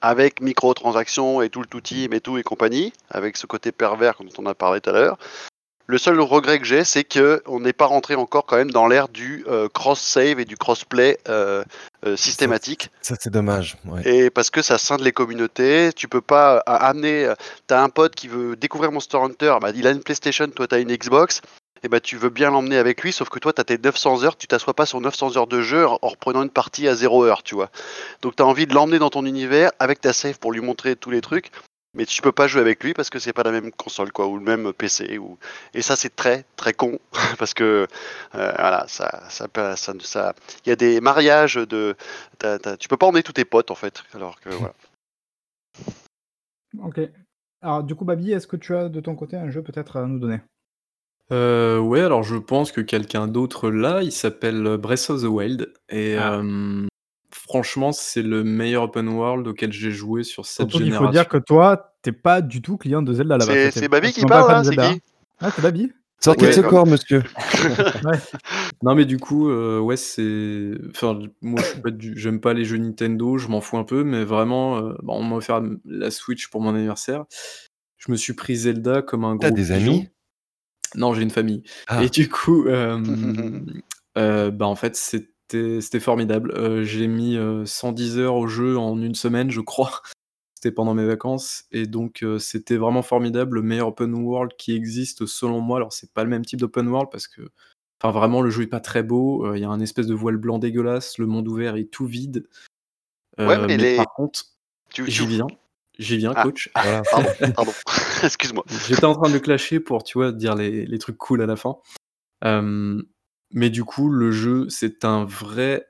avec microtransactions et tout le touti et tout et compagnie, avec ce côté pervers dont on a parlé tout à l'heure. Le seul regret que j'ai, c'est que on n'est pas rentré encore quand même dans l'ère du euh, cross-save et du cross-play euh, euh, systématique. Ça, c'est dommage. ouais. Et parce que ça scinde les communautés, tu peux pas amener. T'as un pote qui veut découvrir Monster Hunter, bah, il a une PlayStation, toi t'as une Xbox, et bah tu veux bien l'emmener avec lui, sauf que toi t'as tes 900 heures, tu t'assois pas sur 900 heures de jeu en en reprenant une partie à 0 heure, tu vois. Donc t'as envie de l'emmener dans ton univers avec ta save pour lui montrer tous les trucs, mais tu peux pas jouer avec lui parce que c'est pas la même console, quoi, ou le même PC. Ou... Et ça c'est très très con, parce que euh, voilà, ça, ça, peut- ça, ça, il y a des mariages de, tu peux pas emmener tous tes potes en fait, alors que voilà. Ok. Alors, du coup, Babi, est-ce que tu as de ton côté un jeu peut-être à nous donner? Euh, ouais, alors je pense que quelqu'un d'autre là, il s'appelle Breath of the Wild. Et Ah. euh, franchement, c'est le meilleur open world auquel j'ai joué sur cette Surtout génération. faut dire que toi, t'es pas du tout client de Zelda là-bas. C'est c'est Babi qui parle de c'est qui Ah, c'est Babi Sortez Ouais, de ce comme- corps, monsieur. Non, mais du coup, euh, ouais, c'est. Enfin, moi, je suis pas du... j'aime pas les jeux Nintendo, je m'en fous un peu, mais vraiment, euh, bon, on m'a offert la Switch pour mon anniversaire. Je me suis pris Zelda comme un T'as gros des pigeon. amis? Non, j'ai une famille. Ah. Et du coup, euh, euh, bah, en fait, c'était c'était formidable. Euh, j'ai mis euh, 110 heures au jeu en une semaine, je crois. C'était pendant mes vacances. Et donc, euh, c'était vraiment formidable. Le meilleur open world qui existe, selon moi. Alors, c'est pas le même type d'open world parce que, enfin, vraiment, le jeu est pas très beau. Euh, Il y a un espèce de voile blanc dégueulasse. Le monde ouvert est tout vide. Ouais, Euh, mais mais les- par contre, Tu- tu- j'y viens. J'y viens, Ah. coach. Voilà. Pardon, pardon. Excuse-moi. J'étais en train de le clasher pour, tu vois, dire les, les trucs cool à la fin. Euh, mais du coup, le jeu, c'est un vrai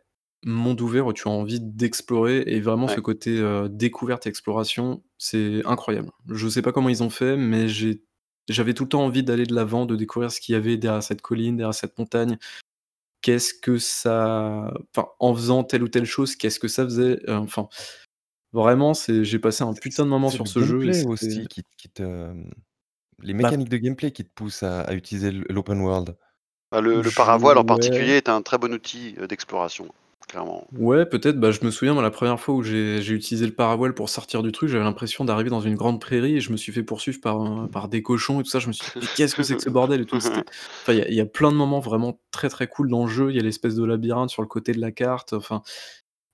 monde ouvert où tu as envie d'explorer et vraiment Ouais. ce côté euh, découverte et exploration, c'est incroyable. Je sais pas comment ils ont fait, mais j'avais tout le temps envie d'aller de l'avant, de découvrir ce qu'il y avait derrière cette colline, derrière cette montagne. Qu'est-ce que ça. Enfin, en faisant telle ou telle chose, qu'est-ce que ça faisait? Euh, Enfin, vraiment, j'ai passé un putain de moment sur ce jeu. et gameplay c'était- aussi qui, qui te. Les Bah mécaniques de gameplay qui te poussent à, à utiliser l'open world. Bah, le, le paravoile en ouais. particulier est un très bon outil euh, d'exploration, clairement. Ouais, peut-être. Bah, je me souviens, moi, la première fois où j'ai utilisé le paravoile pour sortir du truc, j'avais l'impression d'arriver dans une grande prairie et je me suis fait poursuivre par, un- par des cochons et tout ça. Je me suis dit, mais qu'est-ce que c'est que ce bordel et tout. Il y a- il y, a plein de moments vraiment très très cool dans le jeu. Il y a l'espèce de labyrinthe sur le côté de la carte. Enfin,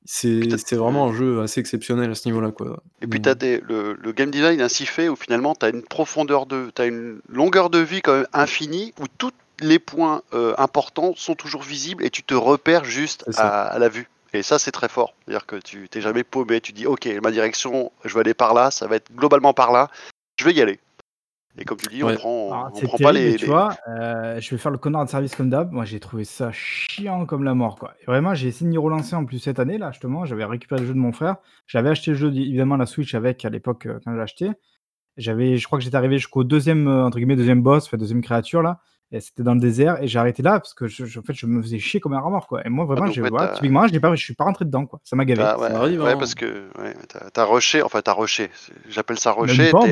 c'est vraiment un jeu assez exceptionnel à ce niveau-là, quoi. Et puis t'as des, le, le game design est ainsi fait où finalement tu as une profondeur de, t'as une longueur de vie quand même infinie où tous les points euh, importants sont toujours visibles et tu te repères juste à, à la vue. Et ça c'est très fort, c'est-à-dire que tu t'es jamais paumé, tu dis ok ma direction, je vais aller par là, ça va être globalement par là, je vais y aller. Et comme tu dis, Ouais. on prend, Alors, on C'est prend pas terrible, les, mais tu les- vois, euh, je vais faire le connard de service comme d'hab. Moi, j'ai trouvé ça chiant comme la mort, quoi. Et vraiment, j'ai essayé de m'y relancer en plus cette année, là, justement. J'avais récupéré le jeu de mon frère. J'avais acheté le jeu, évidemment, la Switch avec à l'époque euh, quand j'ai acheté. J'avais, je crois que j'étais arrivé jusqu'au deuxième, entre guillemets, deuxième boss, enfin, deuxième créature, là. Et c'était dans le désert. Et j'ai arrêté là parce que, je, je- en fait, je me faisais chier comme un mort, quoi. Et moi, vraiment, donc, ouais, voilà, t'as- typiquement, je, je suis pas rentré dedans, quoi. Ça m'a gavé. Ouais, arrive, ouais, hein. parce que ouais, t'as, rushé, enfin t'as rushé, j'appelle ça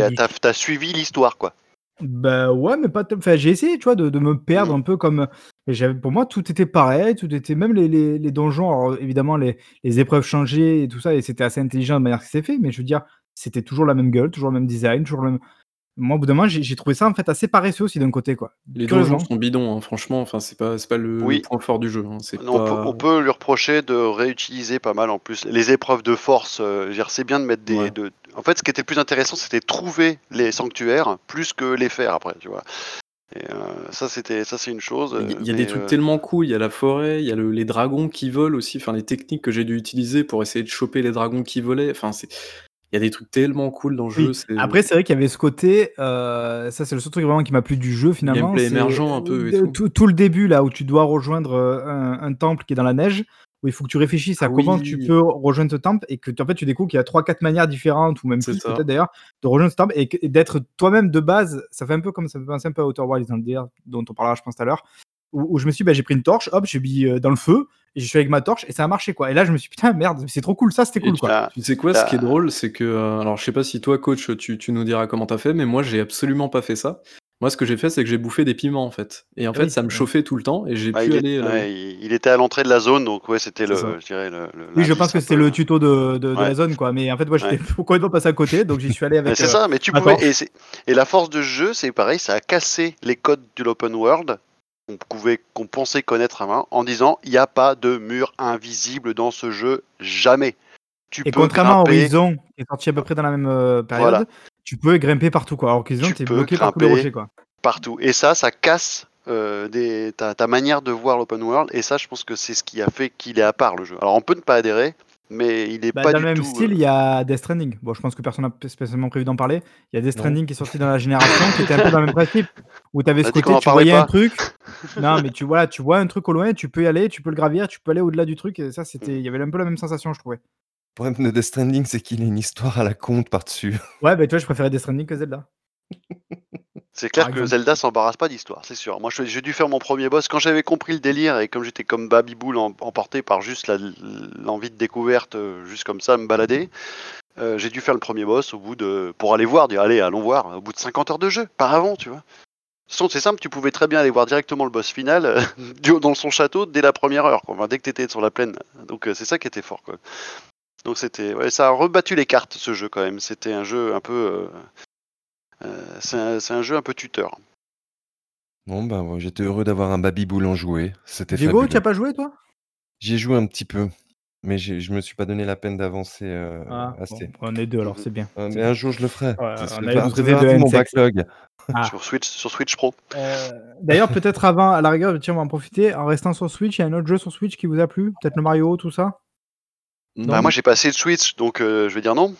mais- t'as, t'as suivi l'histoire quoi. Bah ouais, mais pas. Enfin, j'ai essayé, tu vois, de, de me perdre Mhm. un peu comme. Pour moi, tout était pareil, tout était. Même les, les, les donjons, alors, évidemment, les, les épreuves changeaient et tout ça, et c'était assez intelligent de manière que c'est fait, mais je veux dire, c'était toujours la même gueule, toujours le même design, toujours le même. Moi, au bout d'un moment, j'ai trouvé ça en fait assez paresseux aussi d'un côté, quoi. Les donjons sont bidons, hein, franchement. Enfin, c'est pas, c'est pas le, point fort du jeu. hein, on, peut, on peut lui reprocher de réutiliser pas mal en plus les épreuves de force. euh, c'est bien de mettre des. Ouais. de- En fait, ce qui était le plus intéressant, c'était trouver les sanctuaires plus que les faire après, tu vois. Et euh, ça, c'était, ça, c'est une chose. Il y a- mais, des trucs euh, tellement cool, il y a la forêt, il y a le- les dragons qui volent aussi, enfin les techniques que j'ai dû utiliser pour essayer de choper les dragons qui volaient, enfin c'est... Il y a des trucs tellement cool dans le jeu, Après, c'est vrai qu'il y avait ce côté, euh, ça c'est le seul truc vraiment qui m'a plu du jeu finalement. gameplay émergent un peu et tout. tout le début là où tu dois rejoindre euh, un, un temple qui est dans la neige, où il faut que tu réfléchisses à Ah comment tu peux rejoindre ce temple et que tu- en fait tu découvres qu'il y a trois quatre manières différentes ou même plus peut-être d'ailleurs de rejoindre ce temple et, d'être toi-même de base. Ça fait un peu comme ça me fait penser un peu à Outer Wilds dans le délire dont on parlera je pense tout à l'heure. Où, où je me suis, dit, bah, j'ai pris une torche, hop, j'ai mis euh, dans le feu et je suis avec ma torche et ça a marché quoi. Et là je me suis dit, putain merde, c'est trop cool, ça c'était cool tu- quoi. Ah, Tu sais quoi, ce qui est drôle, c'est que. euh, alors, je sais pas si toi, coach, tu, tu nous diras comment t'as fait, mais moi, j'ai absolument pas fait ça. Moi, ce que j'ai fait, c'est que j'ai bouffé des piments, en fait. Et en Ah fait, ça me ouais. chauffait tout le temps, et j'ai bah, pu il, est- aller. euh, ouais, il, était à l'entrée de la zone, donc ouais, c'était le, je dirais le. le- Oui, je pense que c'était le tuto de, de, la zone, quoi. Mais en fait, moi, j'étais complètement passé à côté, donc j'y suis allé avec. c'est euh, ça, mais tu ma pouvais. torche. Et, et la force de ce jeu, c'est pareil, ça a cassé les codes de l'open world qu'on pouvait, qu'on pensait connaître avant, en disant il n'y a pas de mur invisible dans ce jeu, jamais. Tu Et peux contrairement à Horizon, qui est sorti à peu près dans la même euh, période, Voilà. tu peux grimper partout, quoi. Alors qu'Horizon, Tu bloqué par tous les grimper. rochers, quoi. partout. Et ça, ça casse euh, des, ta, ta manière de voir l'open world. Et ça, je pense que c'est ce qui a fait qu'il est à part le jeu. Alors, on peut ne pas adhérer, mais il est Bah, pas dans du le même tout. style, euh, il y a Death Stranding. Bon, je pense que personne n'a spécialement prévu d'en parler. Il y a Death Stranding qui est sorti dans la génération, qui était un peu dans le même principe, où tu avais ce côté, tu voyais un truc. Non, mais tu vois, tu vois un truc au loin, tu peux y aller, tu peux le gravir, tu peux aller au-delà du truc. Et ça, c'était, il y avait un peu la même sensation, je trouvais. Le problème de Death Stranding, c'est qu'il a une histoire à la conte par-dessus. Ouais, bah tu vois, je préférais Death Stranding que Zelda. C'est clair Par que exemple. Zelda s'embarrasse pas d'histoire, c'est sûr. Moi, j'ai dû faire mon premier boss quand j'avais compris le délire et comme j'étais comme Babiboul em- emporté par juste l'envie de découverte, euh, juste comme ça, me balader. euh, j'ai dû faire le premier boss au bout de pour aller voir, dire allez, allons voir, au bout de 50 heures de jeu, pas avant, tu vois. C'est simple, tu pouvais très bien aller voir directement le boss final euh, dans son château dès la première heure, quoi. Dès que tu étais sur la plaine. Donc euh, c'est ça qui était fort, quoi. Donc c'était, ouais, ça a rebattu les cartes ce jeu quand même. C'était un jeu un peu, c'est un, c'est un jeu un peu tuteur. Bon, bah, ouais, j'étais heureux d'avoir un Baby Boulan joué. C'était Diego, tu fabuleux. as pas joué, toi? J'y ai joué un petit peu, mais j'ai- je me suis pas donné la peine d'avancer euh, Ah, assez. bon, on est deux, alors c'est bien. Euh, C'est mais bien. un jour, je le ferai. Ouais, on a de mon backlog. Ah. Sur Switch, sur Switch Pro. Euh, D'ailleurs, peut-être avant, à la rigueur, tiens, on va en profiter. En restant sur Switch, il y a un autre jeu sur Switch qui vous a plu? Peut-être le Mario, tout ça? Non, Bah, moi j'ai pas assez de Switch, donc euh, je vais dire non.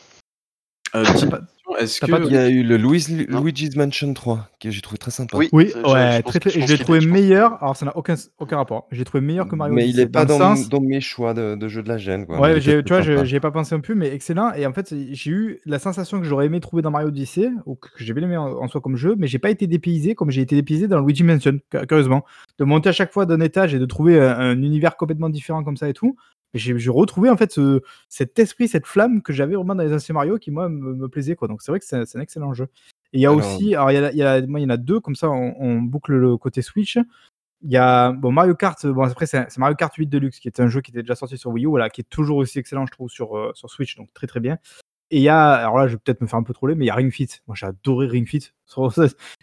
euh, pas- est-ce t'as que. pas de- Il y a eu le Louis-. Luigi's Mansion 3, que j'ai trouvé très sympa. Oui, Oui, ouais, très, très- je l'ai qu'il trouvé meilleur. Alors, ça n'a aucun, aucun rapport. J'ai trouvé meilleur que Mario mais il Odyssey, est pas dans dans, mes choix de, de jeu de la gêne. Quoi. Ouais, tu vois, j'y ai pas pensé un peu, mais excellent. Et en fait, j'ai eu la sensation que j'aurais aimé trouver dans Mario Odyssey, ou que j'ai bien aimé en, en soi comme jeu, mais j'ai pas été dépaysé comme j'ai été dépaysé dans Luigi Mansion, cu- curieusement. De monter à chaque fois d'un étage et de trouver un, un univers complètement différent comme ça et tout. J'ai retrouvé en fait ce, cet esprit, cette flamme que j'avais vraiment dans les anciens Mario qui moi me, me plaisait quoi. Donc c'est vrai que c'est un excellent jeu. Et il y a Alors- aussi, alors il y, a, il y a- moi, il y en a deux comme ça, on, on boucle le côté Switch. Il y a bon, Mario Kart, bon, après c'est c'est Mario Kart 8 Deluxe qui est un jeu qui était déjà sorti sur Wii U, voilà, qui est toujours aussi excellent, je trouve, sur, euh, sur Switch, donc très très bien. Et il y a, alors là, je vais peut-être me faire un peu troller, mais il y a Ring Fit. Moi, j'ai adoré Ring Fit.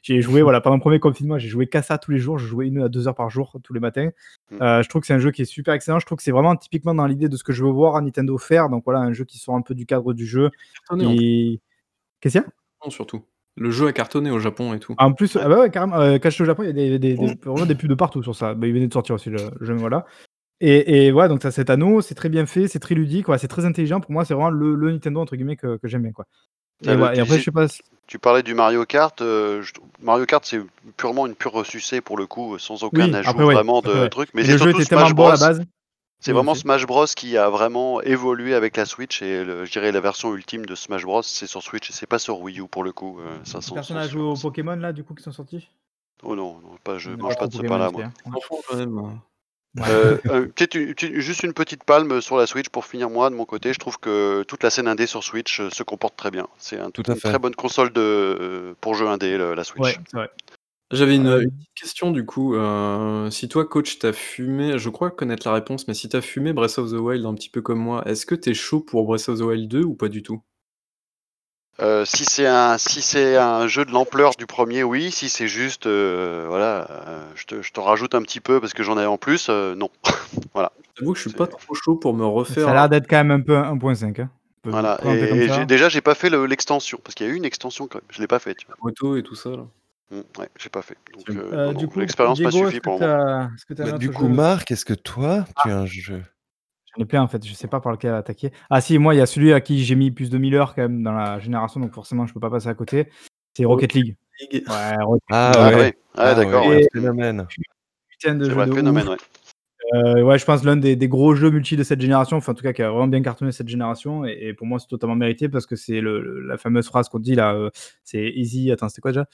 J'ai joué, voilà, pendant le premier confinement, j'ai joué qu'à ça tous les jours. Je jouais une à deux heures par jour, tous les matins. Mm. Euh, je trouve que c'est un jeu qui est super excellent. Je trouve que c'est vraiment typiquement dans l'idée de ce que je veux voir à Nintendo faire. Donc voilà, un jeu qui sort un peu du cadre du jeu. Et... Qu'est-ce qu'il y a? Japon, surtout. Le jeu a cartonné au Japon et tout. En plus, ah bah ouais, carrément, euh, quand j'étais au Japon, il y a des, des- des- vraiment des pubs de partout sur ça. Bah, il venait de sortir aussi le le jeu, voilà. Et, et voilà, donc ça, cet anneau, c'est très bien fait, c'est très ludique, ouais, c'est très intelligent. Pour moi, c'est vraiment le, le Nintendo entre guillemets que, que j'aime bien, quoi. Et, Ah, et après, je sais pas. si- Tu parlais du Mario Kart. euh, je- Mario Kart, c'est purement une pure ressucée pour le coup, sans aucun Oui, ajout après, ouais, vraiment après, de ouais. trucs. Mais c'est le jeu était tellement Smash bon à la Bros. base. C'est Oui, vraiment. Smash Bros qui a vraiment évolué avec la Switch et le- je dirais la version ultime de Smash Bros c'est sur Switch et c'est pas sur Wii U pour le coup. euh, ça, Personne n'a joué aux Pokémon là, du coup, qui sont sortis? Oh non, non, pas, je mange pas de ce Pokémon, pain-là moi. Euh, euh, juste une petite palme sur la Switch pour finir moi de mon côté. Je trouve que toute la scène indé sur Switch euh, se comporte très bien. C'est un, Tout à une fait. très bonne console de, euh, pour jeu indé, le- la Switch. Ouais. J'avais une, Euh, une petite question du coup. euh, si toi, coach, t'as fumé, je crois connaître la réponse, mais si t'as fumé Breath of the Wild un petit peu comme moi, est-ce que t'es chaud pour Breath of the Wild 2 ou pas du tout? Euh, si c'est un si c'est un jeu de l'ampleur du premier, oui. Si c'est juste, euh, voilà, euh, je te je t'en rajoute un petit peu parce que j'en ai en plus, euh, non. J'avoue que je suis pas trop chaud pour me refaire. Ça a l'air d'être quand même un peu 1.5. Hein. Voilà. Et, j'ai- déjà, j'ai pas fait le- l'extension parce qu'il y a eu une extension quand même. Je l'ai pas fait. Tu vois. Moto et tout ça. Là. Mm, ouais, j'ai pas fait. Donc, euh, Euh, non, du coup, l'expérience m'a Diego, que pour un Bah, du coup, jeu? Marc, est-ce que toi, tu as un jeu? J'en ai plein en fait, je sais pas par lequel attaquer. Ah si, moi il y a celui à qui j'ai mis plus de 1000 heures quand même dans la génération, donc forcément je peux pas passer à côté. C'est Rocket League. Ligue. Ouais, Rocket Ah Ah, ouais, ouais, ouais, Ah d'accord. ouais, ouais. Et- phénomène. putain de C'est jeu vrai, de phénomène, ouf. ouais. Euh, ouais, je pense l'un des, des gros jeux multi de cette génération, enfin en tout cas qui a vraiment bien cartonné cette génération, et, et pour moi c'est totalement mérité parce que c'est la fameuse phrase qu'on dit là, euh, c'est easy, attends c'était quoi déjà?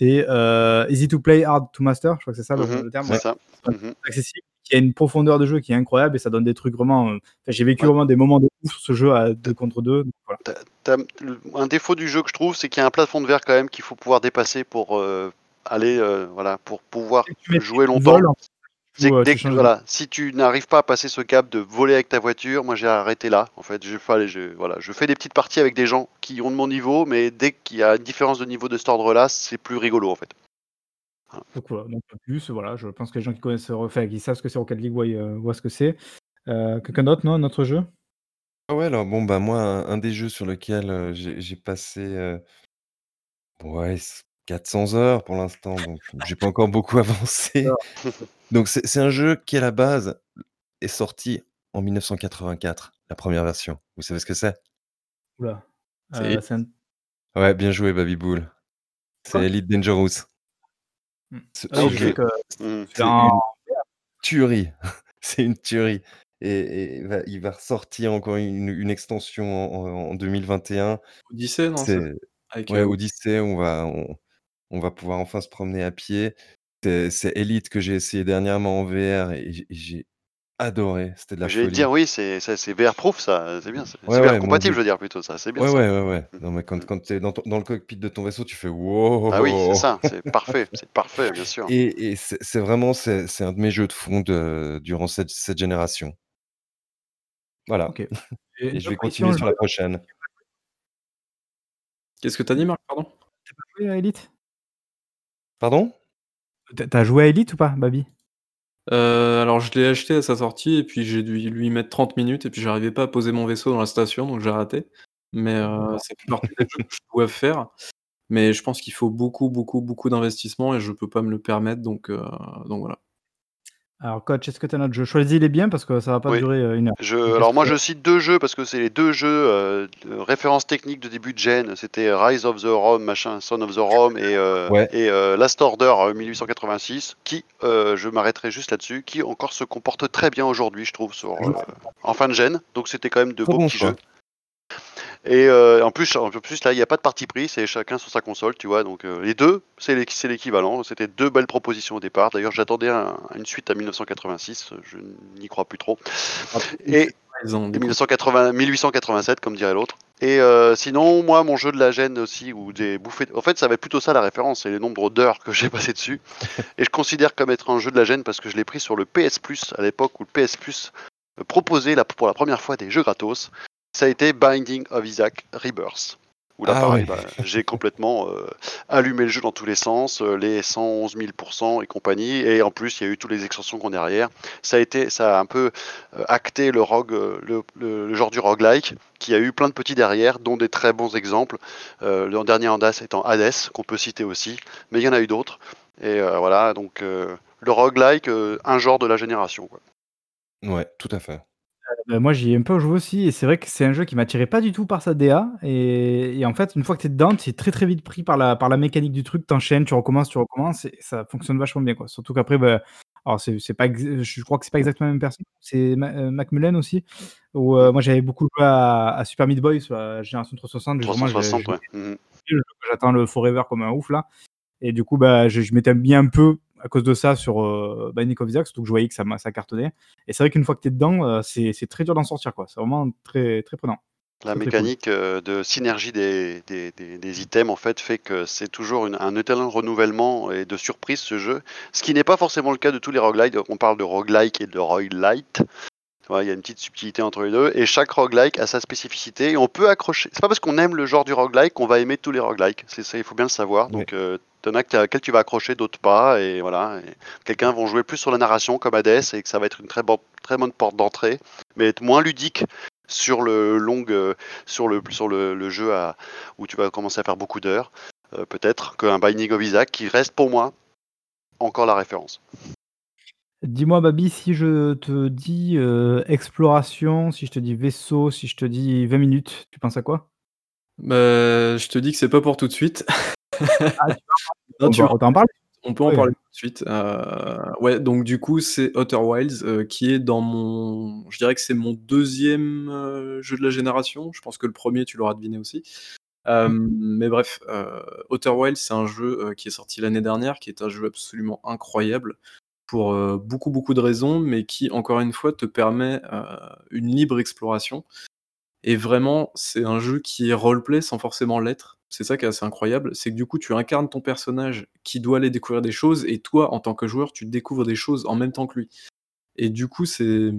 C'est euh, easy to play, hard to master, je crois que c'est ça le, Mhm, le terme. c'est ouais. ça. Mhm. accessible, qui a une profondeur de jeu qui est incroyable et ça donne des trucs vraiment. euh, j'ai vécu Ouais. vraiment des moments de ouf sur ce jeu à 2 contre 2. Voilà. T'as- le- un défaut du jeu que je trouve, c'est qu'il y a un plafond de verre quand même qu'il faut pouvoir dépasser pour euh, aller, euh, voilà, pour pouvoir jouer longtemps. que dès que- voilà, si tu n'arrives pas à passer ce cap de voler avec ta voiture, moi j'ai arrêté là. En fait, je, fais, allez, je, voilà, je fais des petites parties avec des gens qui ont de mon niveau, mais dès qu'il y a une différence de niveau de cet ordre-là, c'est plus rigolo en fait. Donc voilà, donc plus, voilà, je pense que les gens qui connaissent, enfin, qui savent ce que c'est Rocket League voient, euh, voient ce que c'est. Euh, Quelqu'un d'autre, non, notre jeu? Ah ouais, alors bon, bah moi, un, un des jeux sur lequel euh, j'ai j'ai passé euh, ouais, c- 400 heures pour l'instant, donc j'ai pas encore beaucoup avancé. Donc c'est c'est un jeu qui à la base est sorti en 1984, la première version. Vous savez ce que c'est? Oula. C'est- Euh, c'est un- Ouais, bien joué, Baby Bull. C'est Quoi Elite Dangerous. C'est c'est un- une tuerie. c'est une tuerie. Et, et il va- il va ressortir encore une, une extension en, en- en 2021. Odyssée, non Avec, ouais, euh, Odyssée, on va, on, on va pouvoir enfin se promener à pied. C'est c'est Elite que j'ai essayé dernièrement en VR et j'ai adoré. C'était de la J'allais folie. dire, oui, c'est ça, c'est VR proof, ça, c'est bien. C'est Ouais, c'est ouais, compatible, je veux dire plutôt, ça, c'est bien Ouais, ça. ouais, ouais, ouais. Mm. Non, mais quand, Mm. quand tu es dans, ton- dans le cockpit de ton vaisseau, tu fais wow. Ah oui, c'est ça, c'est parfait, c'est parfait, bien sûr. Et, et c'est c'est vraiment c'est c'est un de mes jeux de fond de, durant cette, cette génération. Voilà. Ok. Et je vais continuer sur la prochaine. Qu'est-ce que t'as dit, Marc Pardon? T'as joué à Elite? Pardon? T'as- T'as joué à Elite ou pas, Babi? Euh, alors je l'ai acheté à sa sortie et puis j'ai dû lui mettre 30 minutes et puis j'arrivais pas à poser mon vaisseau dans la station donc j'ai raté. Mais euh, c'est fait partie des jeux que je dois faire. Mais je pense qu'il faut beaucoup, beaucoup, beaucoup d'investissement et je peux pas me le permettre donc, euh, donc voilà. Alors, coach, est-ce que t'as notre jeu Choisis-les bien parce que ça va pas Oui. durer euh, une heure. Je, Donc, alors est-ce moi que- je cite deux jeux parce que c'est les deux jeux euh, de références techniques de début de gen. C'était Rise of the Rome, machin, Son of the Rome et, euh, Ouais. et euh, Last Order euh, 1886, qui, euh, je m'arrêterai juste là-dessus, qui encore se comporte très bien aujourd'hui, je trouve, sur, euh, en fin de gen. Donc c'était quand même de Très beaux bon petits choix. jeux. Et euh, en plus, en plus là, il n'y a pas de parti pris, c'est chacun sur sa console, tu vois. Donc euh, les deux, c'est l'équ- c'est l'équivalent. C'était deux belles propositions au départ. D'ailleurs, j'attendais un- une suite à 1986. Je n'y crois plus trop. Et ont et du coup- 1980, 1887, comme dirait l'autre. Et euh, sinon, moi, mon jeu de la gêne aussi, ou des bouffées. En fait, ça va être plutôt ça la référence, c'est les nombres d'heures que j'ai passé dessus. Et je considère comme être un jeu de la gêne parce que je l'ai pris sur le PS Plus à l'époque où le PS Plus proposait la- pour la première fois des jeux gratos. Ça a été Binding of Isaac Rebirth. Où là, Ah pareil, ouais. bah, j'ai complètement euh, allumé le jeu dans tous les sens, euh, les 111 000% et compagnie. Et en plus, il y a eu toutes les extensions qu'on a derrière. Ça a été, ça a un peu euh, acté le, rogue, le, le- le genre du roguelike, qui a eu plein de petits derrière, dont des très bons exemples. Euh, le dernier en date étant Hades, qu'on peut citer aussi, mais il y en a eu d'autres. Et voilà, donc le roguelike, un genre de la génération. quoi. Ouais, tout à fait. Euh, moi, j'y ai un peu joué aussi, et c'est vrai que c'est un jeu qui m'attirait pas du tout par sa DA. Et, et en fait, une fois que tu es dedans, tu es très très vite pris par la, par la mécanique du truc, t'enchaînes, tu recommences, tu recommences, et ça fonctionne vachement bien. Quoi. Surtout qu'après, bah, alors c'est c'est pas, je crois que c'est pas exactement la même personne, c'est euh, Macmillan aussi. Où, euh, moi, j'avais beaucoup joué à, à Super Meat Boy sur la génération 360. justement, je- 360, je- ouais. J'attends le Forever comme un ouf là. Et du coup, bah, je, je m'étais mis un peu à cause de ça sur euh, Binding of Isaac, surtout que je voyais que ça, m'a- ça cartonnait. Et c'est vrai qu'une fois que tu es dedans, euh, c'est c'est très dur d'en sortir. quoi. C'est vraiment très, très prenant. La mécanique euh, de synergie des, des, des- des items en fait fait que c'est toujours une- un éternel renouvellement et de surprise ce jeu. Ce qui n'est pas forcément le cas de tous les roguelites. On parle de roguelike et de roguelite. Il y a une petite subtilité entre les deux et chaque roguelike a sa spécificité et on peut accrocher. C'est pas parce qu'on aime le genre du roguelike qu'on va aimer tous les roguelikes. C'est ça, il faut bien le savoir. Donc euh, t'en as à laquelle tu vas accrocher, d'autres pas et voilà. Et Quelqu'un vont jouer plus sur la narration comme Hades et que ça va être une très, bonne très bonne porte d'entrée, mais être moins ludique sur le long, euh, sur le sur le, le jeu à, où tu vas commencer à faire beaucoup d'heures, euh, peut-être qu'un Binding of Isaac qui reste pour moi encore la référence. Dis-moi, Babi, si je te dis euh, exploration, si je te dis vaisseau, si je te dis 20 minutes, tu penses à quoi? Bah, je te dis que c'est pas pour tout de suite. Ah, Non, on, tu peut, on peut en parler On peut en Oui. parler tout de suite. Euh, ouais, donc du coup, c'est Outer Wilds euh, qui est dans mon. Je dirais que c'est mon deuxième euh, jeu de la génération. Je pense que le premier, tu l'auras deviné aussi. Mais bref, Outer Wilds, c'est un jeu qui est sorti l'année dernière, qui est un jeu absolument incroyable pour beaucoup, beaucoup de raisons, mais qui, encore une fois, te permet une libre exploration. Et vraiment, c'est un jeu qui est roleplay sans forcément l'être. C'est ça qui est assez incroyable, c'est que du coup, tu incarnes ton personnage qui doit aller découvrir des choses, et toi, en tant que joueur, tu découvres des choses en même temps que lui. Et du coup, c'est,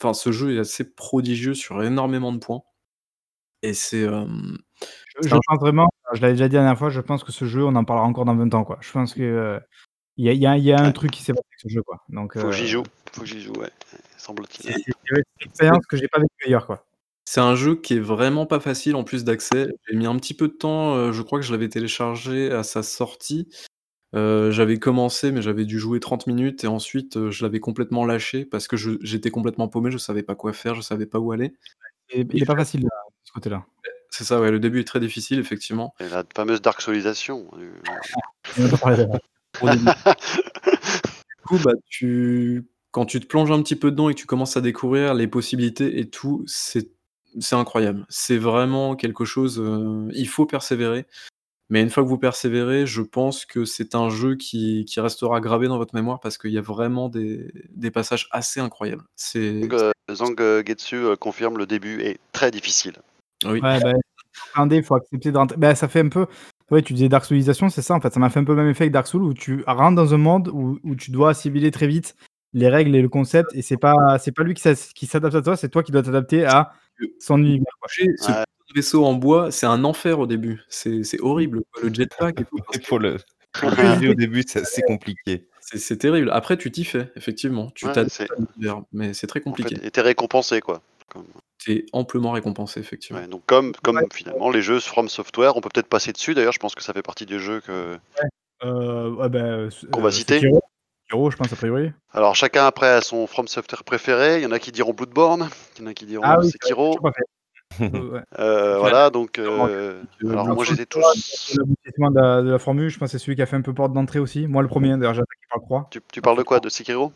enfin, ce jeu est assez prodigieux sur énormément de points. Et c'est, euh, Je, je pense vraiment, je l'avais déjà dit la dernière fois, je pense que ce jeu, on en parlera encore dans 20 ans. Quoi. Je pense que euh, il y a, il y a- il y a un truc qui s'est passé avec ce jeu. Quoi. Donc, Faut que j'y euh, joue, faut que j'y joue, ouais. Semble-t-il. c'est c'est une expérience que j'ai pas vécue ailleurs. Quoi. C'est un jeu qui est vraiment pas facile en plus d'accès. J'ai mis un petit peu de temps, euh, je crois que je l'avais téléchargé à sa sortie. Euh, j'avais commencé, mais j'avais dû jouer 30 minutes et ensuite euh, je l'avais complètement lâché parce que je- j'étais complètement paumé, je savais pas quoi faire, je savais pas où aller. Et, il est pas facile là, de ce côté-là. C'est ça, ouais, le début est très difficile, effectivement. Et la fameuse Dark Solisation. On en a parlé d'avant. Au début. du coup, bah, tu... quand tu te plonges un petit peu dedans et que tu commences à découvrir les possibilités et tout, c'est c'est incroyable. C'est vraiment quelque chose. euh, Il faut persévérer. Mais une fois que vous persévérez, je pense que c'est un jeu qui, qui restera gravé dans votre mémoire parce qu'il y a vraiment des, des passages assez incroyables. C'est Donc, euh, Zang euh, Getsu euh, confirme le début est très difficile. oui. Ouais, bah, il faut accepter de rentrer. Bah, ça fait un peu. Ouais, tu disais Dark Soulisation, c'est ça en fait. Ça m'a fait un peu le même effet que Dark Souls où tu rentres dans un monde où, où tu dois assimiler très vite les règles et le concept et c'est pas c'est pas lui qui s'adapte à toi, c'est toi qui dois t'adapter à son univers. quoi. Ce Ouais. vaisseau en bois, c'est un enfer au début. C'est horrible. quoi. Le jetpack et tout. Et pour le pour au début, c'est assez compliqué. C'est terrible. Après, tu t'y fais, effectivement. Tu Ouais, t'adaptes mais c'est très En compliqué. fait, et t'es récompensé, quoi. T'es amplement récompensé, effectivement. Ouais, donc comme, comme finalement les jeux From Software, on peut peut-être passer dessus. D'ailleurs, je pense que ça fait partie des jeux que. Euh, ouais, bah, euh, Qu'on va euh, citer. Sekiro. Sekiro, je pense a priori. Alors chacun après a son From Software préféré. Il y en a qui diront Bloodborne, il y en a qui diront Ah oui, Sekiro. Euh, ouais. Euh, voilà, donc. euh, Euh, alors moi j'étais tous. L'aboutissement de, la- de la formule, je pense c'est celui qui a fait un peu porte d'entrée aussi. Moi, le premier, d'ailleurs, j'ai attaqué par le 3. Tu, tu parles de quoi De Sekiro?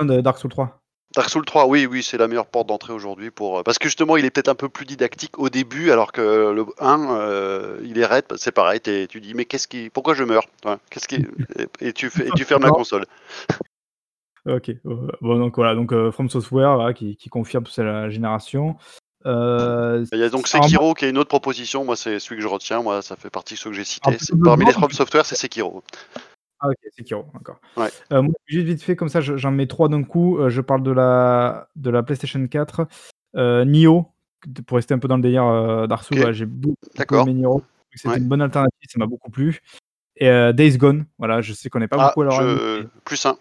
de Dark Souls 3. Dark Souls 3, oui, oui, c'est la meilleure porte d'entrée aujourd'hui pour euh, parce que justement, il est peut-être un peu plus didactique au début, alors que le 1, euh, il est raide, c'est pareil. t'es- Tu dis mais qu'est-ce qui, pourquoi je meurs Qu'est-ce qui et, tu fais, et tu fermes la console. Ok. euh, bon, donc voilà, donc euh, From Software qui, qui confirme toute la génération. Euh, Il y a donc Sekiro qui est une autre proposition. Moi, c'est celui que je retiens. Moi, ça fait partie de ceux que j'ai cités. C'est- Parmi les From Software, c'est Sekiro. Ah ok, Sekiro, d'accord. Ouais. Euh, moi, juste vite fait, comme ça, je- j'en mets trois d'un coup. Euh, je parle de la, de la PlayStation 4. Euh, Nioh, pour rester un peu dans le délire euh, Ok. j'ai beaucoup D'accord. aimé Nioh. C'était Ouais. une bonne alternative, ça m'a beaucoup plu. Et euh, Days Gone, voilà, je sais qu'on n'est pas Ah, beaucoup à l'heure je... plus un,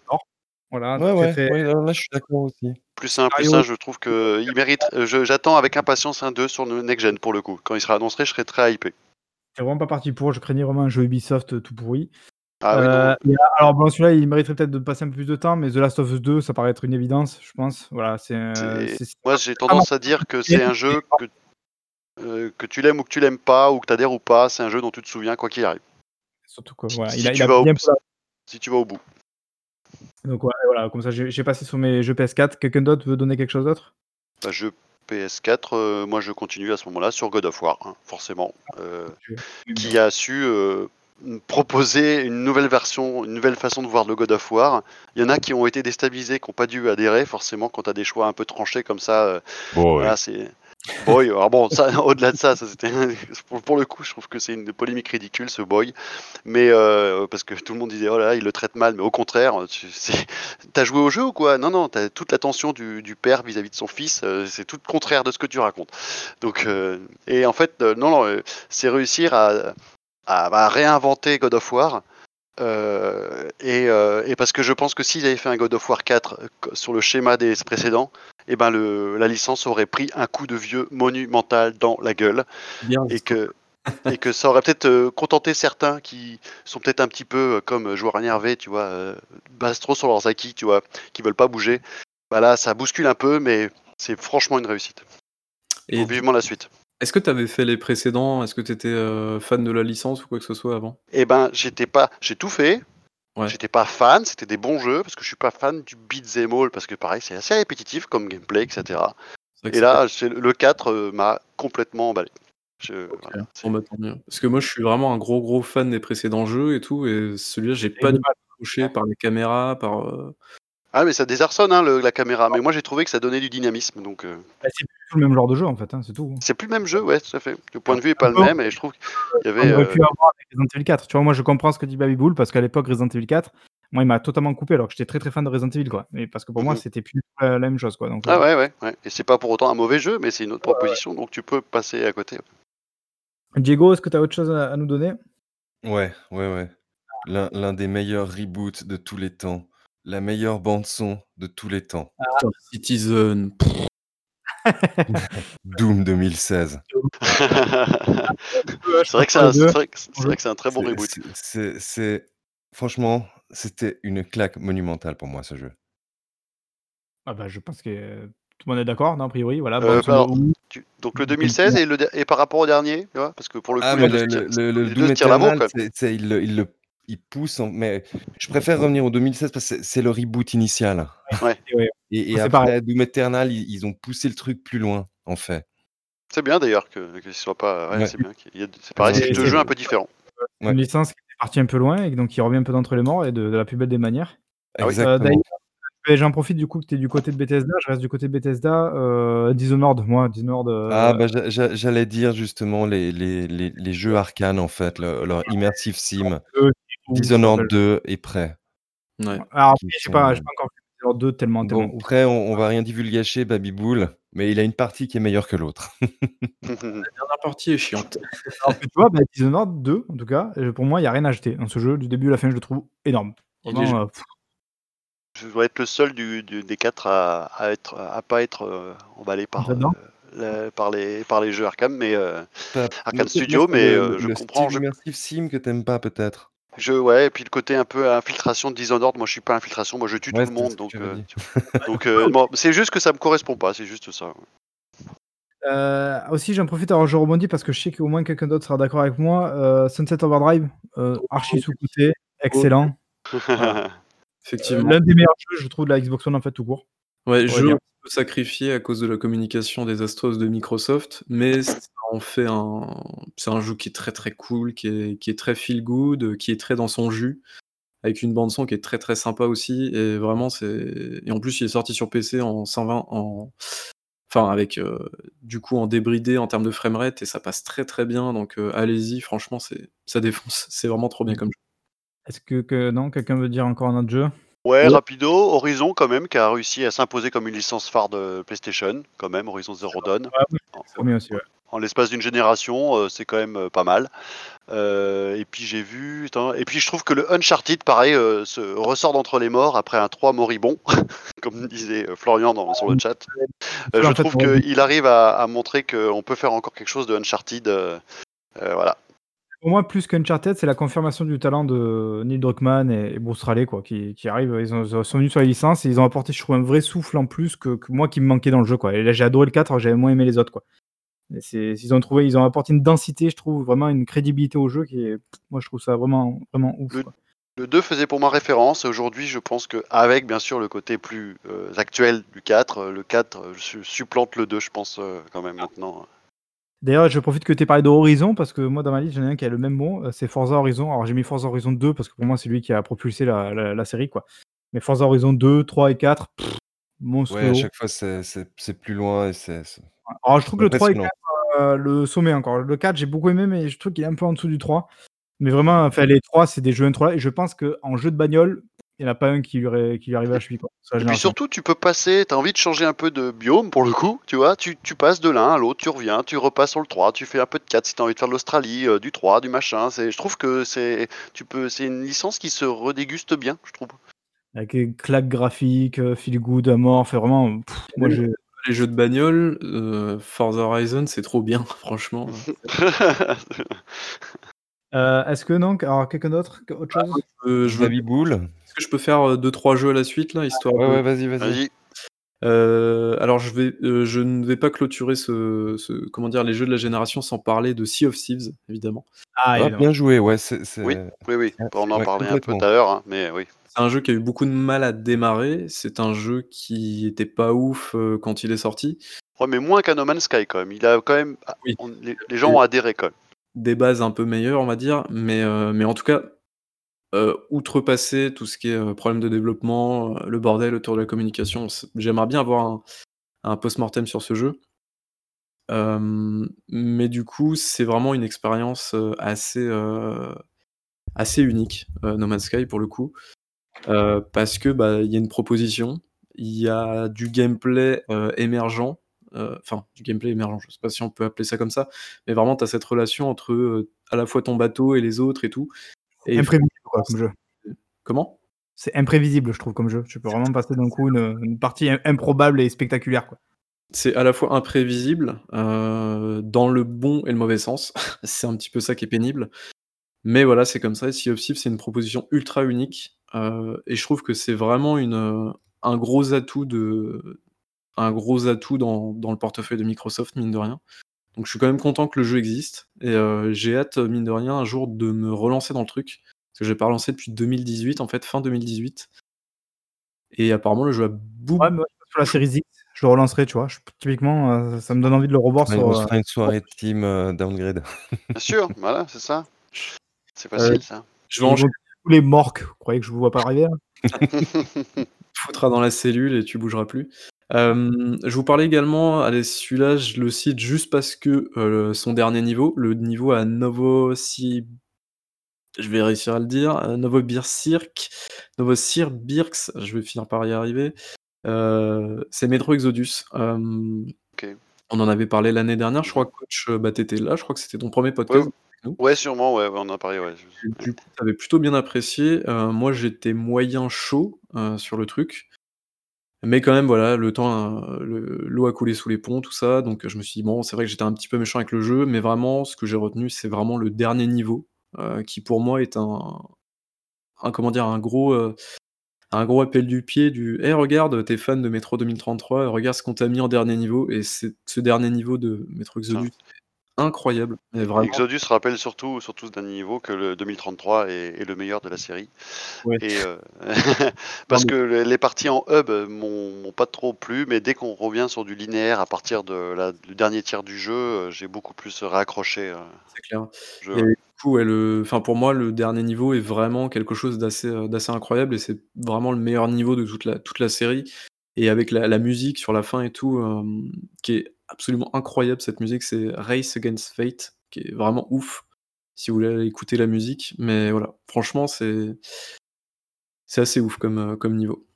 Voilà, Ouais, très, ouais, très- ouais, là, là, je suis d'accord aussi. plus un, plus Mario. un. Je trouve que il mérite. euh, je- J'attends avec impatience un 2 sur le next gen pour le coup. Quand il sera annoncé, je serai très hypé. c'est vraiment pas parti pour. Je craignais vraiment un jeu Ubisoft euh, tout pourri. Ah oui, Euh, et, alors bon, celui-là, il mériterait peut-être de passer un peu plus de temps, mais The Last of Us 2, ça paraît être une évidence, je pense. Voilà, c'est. euh, Moi, j'ai tendance à dire que c'est un jeu que, euh, que tu l'aimes ou que tu l'aimes pas, ou que tu adhères ou pas, c'est un jeu dont tu te souviens quoi qu'il arrive. Surtout quoi. Voilà, Si il a, tu il a au- Si tu vas au bout. Donc ouais, voilà, comme ça, j'ai passé sur mes jeux PS4. Quelqu'un d'autre veut donner quelque chose d'autre? Bah, jeu PS4, euh, moi je continue à ce moment-là sur God of War, hein, forcément, euh, qui a su euh, proposer une nouvelle version, une nouvelle façon de voir le God of War. Il y en a qui ont été déstabilisés, qui n'ont pas dû adhérer, forcément, quand tu as des choix un peu tranchés comme ça. euh, Bon, voilà, c'est. Boy, alors bon, au-delà de ça, ça c'était pour, pour le coup, je trouve que c'est une polémique ridicule ce boy, mais euh, parce que tout le monde disait oh là là, il le traite mal, mais au contraire, tu t'as joué au jeu ou quoi? Non, non, t'as toute l'attention du, du père vis-à-vis de son fils, euh, c'est tout le contraire de ce que tu racontes. Donc, euh, et en fait, non, non, c'est réussir à, à, à réinventer God of War. euh, et, euh, et parce que je pense que s'ils avaient fait un God of War 4 euh, sur le schéma des précédents, et ben le, la licence aurait pris un coup de vieux monumental dans la gueule Bien et que et que ça aurait peut-être contenté certains qui sont peut-être un petit peu comme joueurs énervés, tu vois, basent trop sur leurs acquis, tu vois, qui veulent pas bouger. Bah là, ça bouscule un peu, mais c'est franchement une réussite. Et vivement la suite. Est-ce que tu avais fait les précédents? Est-ce que tu étais fan de la licence ou quoi que ce soit avant? Eh ben, j'étais pas, j'ai tout fait. Ouais. J'étais pas fan, c'était des bons jeux parce que je suis pas fan du beat'em all parce que pareil, c'est assez répétitif comme gameplay, etc. C'est vrai que Et c'est là, le 4 euh, m'a complètement emballé. Je- voilà, c'est- Bon, bah, tant mieux. Parce que moi, je suis vraiment un gros, gros fan des précédents jeux et tout, et celui-là, j'ai pas du tout accroché par les caméras, par. euh, Ah mais ça désarçonne hein, le- la caméra, mais moi j'ai trouvé que ça donnait du dynamisme, donc euh, Bah, c'est plus tout le même genre de jeu en fait, hein, c'est tout. c'est plus le même jeu, ouais, tout à fait. Le point de vue est pas le peu. même, et je trouve qu'il y On avait... aurait euh, pu avoir avec Resident Evil 4. Tu vois, moi je comprends ce que dit Babybull parce qu'à l'époque Resident Evil 4, moi il m'a totalement coupé alors que j'étais très très fan de Resident Evil quoi. Mais parce que pour moi Mhm. c'était plus la, la même chose quoi. Donc, Ah euh, ouais, ouais, ouais. Et c'est pas pour autant un mauvais jeu, mais c'est une autre proposition, donc tu peux passer à côté. Diego, est-ce que tu as autre chose à, à nous donner? Ouais, ouais, ouais. L'un l'un des meilleurs reboots de tous les temps. La meilleure bande-son de tous les temps. Star Citizen. Doom 2016. c'est vrai que c'est un, c'est vrai que- c'est vrai que c'est un très bon C'est- reboot. c'est- C'est, c'est- franchement, c'était une claque monumentale pour moi ce jeu. Ah bah je pense que euh, tout le monde est d'accord, non, a priori, voilà. Euh, alors, Tu- Donc le 2016 et, le, et par rapport au dernier, tu vois, parce que pour le coup, Ah, les mais deux le, se tirent- le- le- le les Doom deux se tirent la bourre, Eternal, quand même. c'est- c'est- il, le- il le- il pousse, en- mais je préfère revenir au 2016 parce que c'est- le reboot initial. Ouais. Et, après pareil. Doom Eternal, ils, ils ont poussé le truc plus loin, en fait. C'est bien d'ailleurs que, que ce soit pas. Ouais, Ouais. c'est bien. qu'il y ait- C'est pareil, c'est deux jeux un peu différents. une licence qui est partie un peu loin et donc qui revient un peu d'entre les morts et de, de la plus belle des manières. Ah. Euh, Exactement. euh, J'en profite du coup que tu es du côté de Bethesda, je reste du côté de Bethesda. Euh, Dishonored, moi, Dishonored. euh, Ah, bah, j'a- j'a- j'allais dire justement les, les, les, les jeux arcane, en fait, le- leur immersive sim. euh, Dishonored 2 est prêt. Ouais. Alors, qui après, j'ai sont- pas, j'ai pas encore vu Dishonored 2 tellement, tellement Bon, après, on, on va rien divulgacher, Babybull, mais il a une partie qui est meilleure que l'autre. La dernière partie est chiante. Alors tu vois, bah, Dishonored 2, en tout cas, euh, pour moi, il n'y a rien à jeter. Dans ce jeu, du début à la fin, je le trouve énorme. Vraiment, euh, Je dois être le seul du, du- des quatre à, à être à pas être euh, emballé par, Là-dedans euh, la- par, les, par les jeux Arkham, mais euh, moi, Studio, mais, le- euh, je le comprends, je- immersive sim que t'aimes pas, peut-être. Je ouais, et puis le côté un peu infiltration de Dishonored, moi je suis pas infiltration, moi je tue Ouais, tout le monde, donc euh, donc euh, bon, c'est juste que ça me correspond pas, c'est juste ça. Euh, aussi, j'en profite, alors je rebondis parce que je sais qu'au moins quelqu'un d'autre sera d'accord avec moi. Euh, Sunset Overdrive, euh, archi sous-côté, excellent. Effectivement. L'un des meilleurs jeux, je trouve, de la Xbox One en fait, tout court. Ouais, jeu dire. un peu sacrifié à cause de la communication désastreuse de Microsoft, mais en fait un, c'est un jeu qui est très très cool, qui est, qui est très feel good, qui est très dans son jus, avec une bande son qui est très très sympa aussi, et vraiment c'est, et en plus il est sorti sur PC en 120, en, enfin avec euh, du coup en débridé en termes de framerate, et ça passe très très bien, donc euh, allez-y, franchement c'est, ça défonce, c'est vraiment trop bien comme jeu. Est-ce que, que- non, quelqu'un veut dire encore un autre jeu? Ouais, Ouais. rapido, Horizon quand même, qui a réussi à s'imposer comme une licence phare de PlayStation, quand même, Horizon Zero Dawn. En- Premier aussi, ouais. En l'espace d'une génération, euh, c'est quand même euh, pas mal. Euh, et puis j'ai vu, et puis je trouve que le Uncharted, pareil, euh, se ressort d'entre les morts après un 3 moribond, comme disait Florian dans, sur le chat. Euh, je trouve qu'il arrive à, à montrer qu'on peut faire encore quelque chose de Uncharted. voilà. Pour moi, plus qu'Uncharted, c'est la confirmation du talent de Neil Druckmann et, Bruce Raleigh, quoi, qui, qui arrivent. Ils, ont- ils sont venus sur la licence et ils ont apporté, je trouve, un vrai souffle en plus que, que moi qui me manquait dans le jeu, quoi. Et là, j'ai adoré le 4, alors j'avais moins aimé les autres, quoi. Ils ont trouvé, ils ont apporté une densité, je trouve, vraiment une crédibilité au jeu qui est, moi, je trouve ça vraiment, vraiment ouf. Le- quoi. Le 2 faisait pour moi référence. Aujourd'hui, je pense qu'avec, bien sûr, le côté plus euh, actuel du 4, euh, le 4 euh, su- supplante le 2, je pense, euh, quand même, maintenant. D'ailleurs, je profite que tu aies parlé de Horizon parce que moi, dans ma liste, j'en ai un qui a le même mot, c'est Forza Horizon. Alors, j'ai mis Forza Horizon 2 parce que pour moi, c'est lui qui a propulsé la, la- la série, quoi. Mais Forza Horizon 2, 3 et 4, pff, monstrueux. Ouais, à chaque fois, c'est- plus loin et c'est. Alors, je trouve que le 3 et 4, impressionnant. Euh, le sommet encore. Le 4, j'ai beaucoup aimé, mais je trouve qu'il est un peu en dessous du 3. Mais vraiment, enfin, les 3, c'est des jeux intro et je pense qu'en jeu de bagnole, il n'y en a pas un qui lui, aurait- qui lui arrive à cheville, quoi. Et puis surtout, tu peux passer, tu as envie de changer un peu de biome pour le coup, tu vois, tu, tu passes de l'un à l'autre, tu reviens, tu repasses sur le 3, tu fais un peu de 4 si tu as envie de faire de l'Australie, euh, du 3, du machin. C'est, je trouve que c'est, tu peux, c'est une licence qui se redéguste bien, je trouve. Avec des claques graphiques, euh, feel good à mort, fait vraiment. pff, moi, j'ai les jeux de bagnole, euh, Forza Horizon, c'est trop bien, franchement. Euh, Est-ce que non Alors, quelqu'un d'autre Autre chose Euh, je veux- Xavi Boule. Est-ce que je peux faire 2-3 jeux à la suite, là, histoire Ouais, de- ouais, vas-y, vas-y. Euh, alors je vais, euh, je ne vais pas clôturer ce, ce- comment dire, les jeux de la génération sans parler de Sea of Thieves, évidemment. Ah, Ah, bien joué, ouais. c'est- c'est- Oui, oui, oui. On en ouais, parlait un peu tout à l'heure, hein, mais oui. C'est un jeu qui a eu beaucoup de mal à démarrer. C'est un jeu qui était pas ouf euh, quand il est sorti. Ouais, mais moins qu'un No Man's Sky quand même. Il a quand même. Oui. on- les, les gens ont adhéré quand même. Des bases un peu meilleures, on va dire, mais, euh, mais en tout cas, euh, outrepasser tout ce qui est problème de développement, le bordel autour de la communication, j'aimerais bien avoir un, un post-mortem sur ce jeu. Euh, mais du coup, c'est vraiment une expérience assez, euh, assez unique, No Man's Sky pour le coup, Euh, parce que bah, il y a une proposition, il y a du gameplay euh, émergent, euh, enfin du gameplay émergent, je sais pas si on peut appeler ça comme ça, mais vraiment tu as cette relation entre à la fois ton bateau et les autres et tout. Et Imprévisible, quoi, comme jeu. comment? C'est imprévisible, je trouve, comme jeu. Tu peux vraiment passer d'un coup une, une partie im- improbable et spectaculaire, quoi. C'est à la fois imprévisible, dans le bon et le mauvais sens. c'est un petit peu ça qui est pénible. Mais voilà, c'est comme ça. Of Thieves, c'est une proposition ultra unique. Euh, et je trouve que c'est vraiment une, euh, un gros atout, de, un gros atout dans, dans le portefeuille de Microsoft, mine de rien. Donc je suis quand même content que le jeu existe. Et euh, j'ai hâte, mine de rien, un jour de me relancer dans le truc. Parce que j'ai pas relancé depuis 2018, en fait, fin 2018. Et apparemment, le jeu a beaucoup. Ouais, mais sur la série X, je le relancerai, tu vois. Je- typiquement, euh, ça me donne envie de le revoir Ouais, sur. on se fera une soirée team euh, downgrade. Bien sûr, voilà, c'est ça. C'est facile, Euh, ça. Je vais enchaîner. Tous les morques. Vous croyez que je vous vois pas arriver là? Foutras dans la cellule et tu bougeras plus. Euh, je vous parlais également, allez, celui-là, je le cite juste parce que euh, son dernier niveau, le niveau à Novosi... Je vais réussir à le dire. euh, Novosibirsk, Novosibirsk, je vais finir par y arriver. Euh, c'est Metro Exodus. Euh. On en avait parlé l'année dernière, je crois que coach, bah, t'étais là, je crois que c'était ton premier podcast. Ouais, sûrement, ouais, ouais, on en a parlé, ouais. Et Du coup, t'avais plutôt bien apprécié. Euh, moi, j'étais moyen chaud euh, sur le truc. Mais quand même, voilà, le temps, euh, le- l'eau a coulé sous les ponts, tout ça. Donc, je me suis dit, bon, c'est vrai que j'étais un petit peu méchant avec le jeu, mais vraiment, ce que j'ai retenu, c'est vraiment le dernier niveau, qui pour moi est un, un comment dire, un gros, un gros appel du pied du, hey, regarde, t'es fan de Metro 2033, regarde ce qu'on t'a mis en dernier niveau. Et c'est ce dernier niveau de Metro Exodus, est incroyable. Mais vraiment, Exodus rappelle surtout, surtout ce dernier niveau que le 2033 est, est le meilleur de la série. Ouais. Et, euh, parce que le- les parties en hub m'ont pas trop plu, mais dès qu'on revient sur du linéaire à partir de la- du dernier tiers du jeu, euh, j'ai beaucoup plus raccroché. euh, c'est clair. Et du coup, ouais, le, enfin pour moi, le dernier niveau est vraiment quelque chose d'assez, d'assez incroyable et c'est vraiment le meilleur niveau de toute la, toute la série. Et avec la, la musique sur la fin et tout, euh, qui est absolument incroyable, cette musique, c'est Race Against Fate, qui est vraiment ouf, si vous voulez aller écouter la musique. Mais voilà, franchement, c'est, c'est assez ouf comme, euh, comme niveau.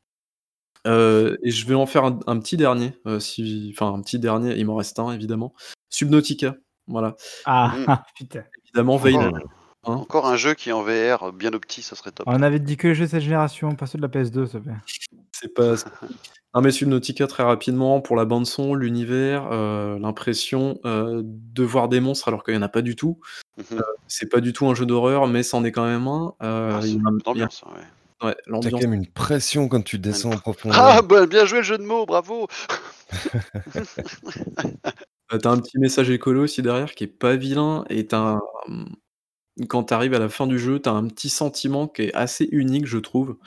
Euh, et je vais en faire un, un petit dernier, euh, si, enfin un petit dernier, il m'en reste un évidemment. Subnautica, voilà. Ah, Mm. putain. Évidemment, Veil. Encore, hein. encore un jeu qui est en VR bien opti, ça serait top. On avait dit que les jeux de cette génération, pas ceux de la PS2, s'il te plaît. C'est pas. Un mais Subnautica très rapidement pour la bande son, l'univers, euh, l'impression euh, de voir des monstres alors qu'il n'y en a pas du tout. Mhm. C'est pas du tout un jeu d'horreur, mais c'en est quand même un. Euh, Ah, il y a- une il y a- ambiance, ouais. ouais, T'as quand même une pression quand tu descends en profondeur. Ah, bah, bien joué le jeu de mots, bravo T'as un petit message écolo aussi derrière qui est pas vilain et t'as un- quand t'arrives à la fin du jeu, t'as un petit sentiment qui est assez unique, je trouve,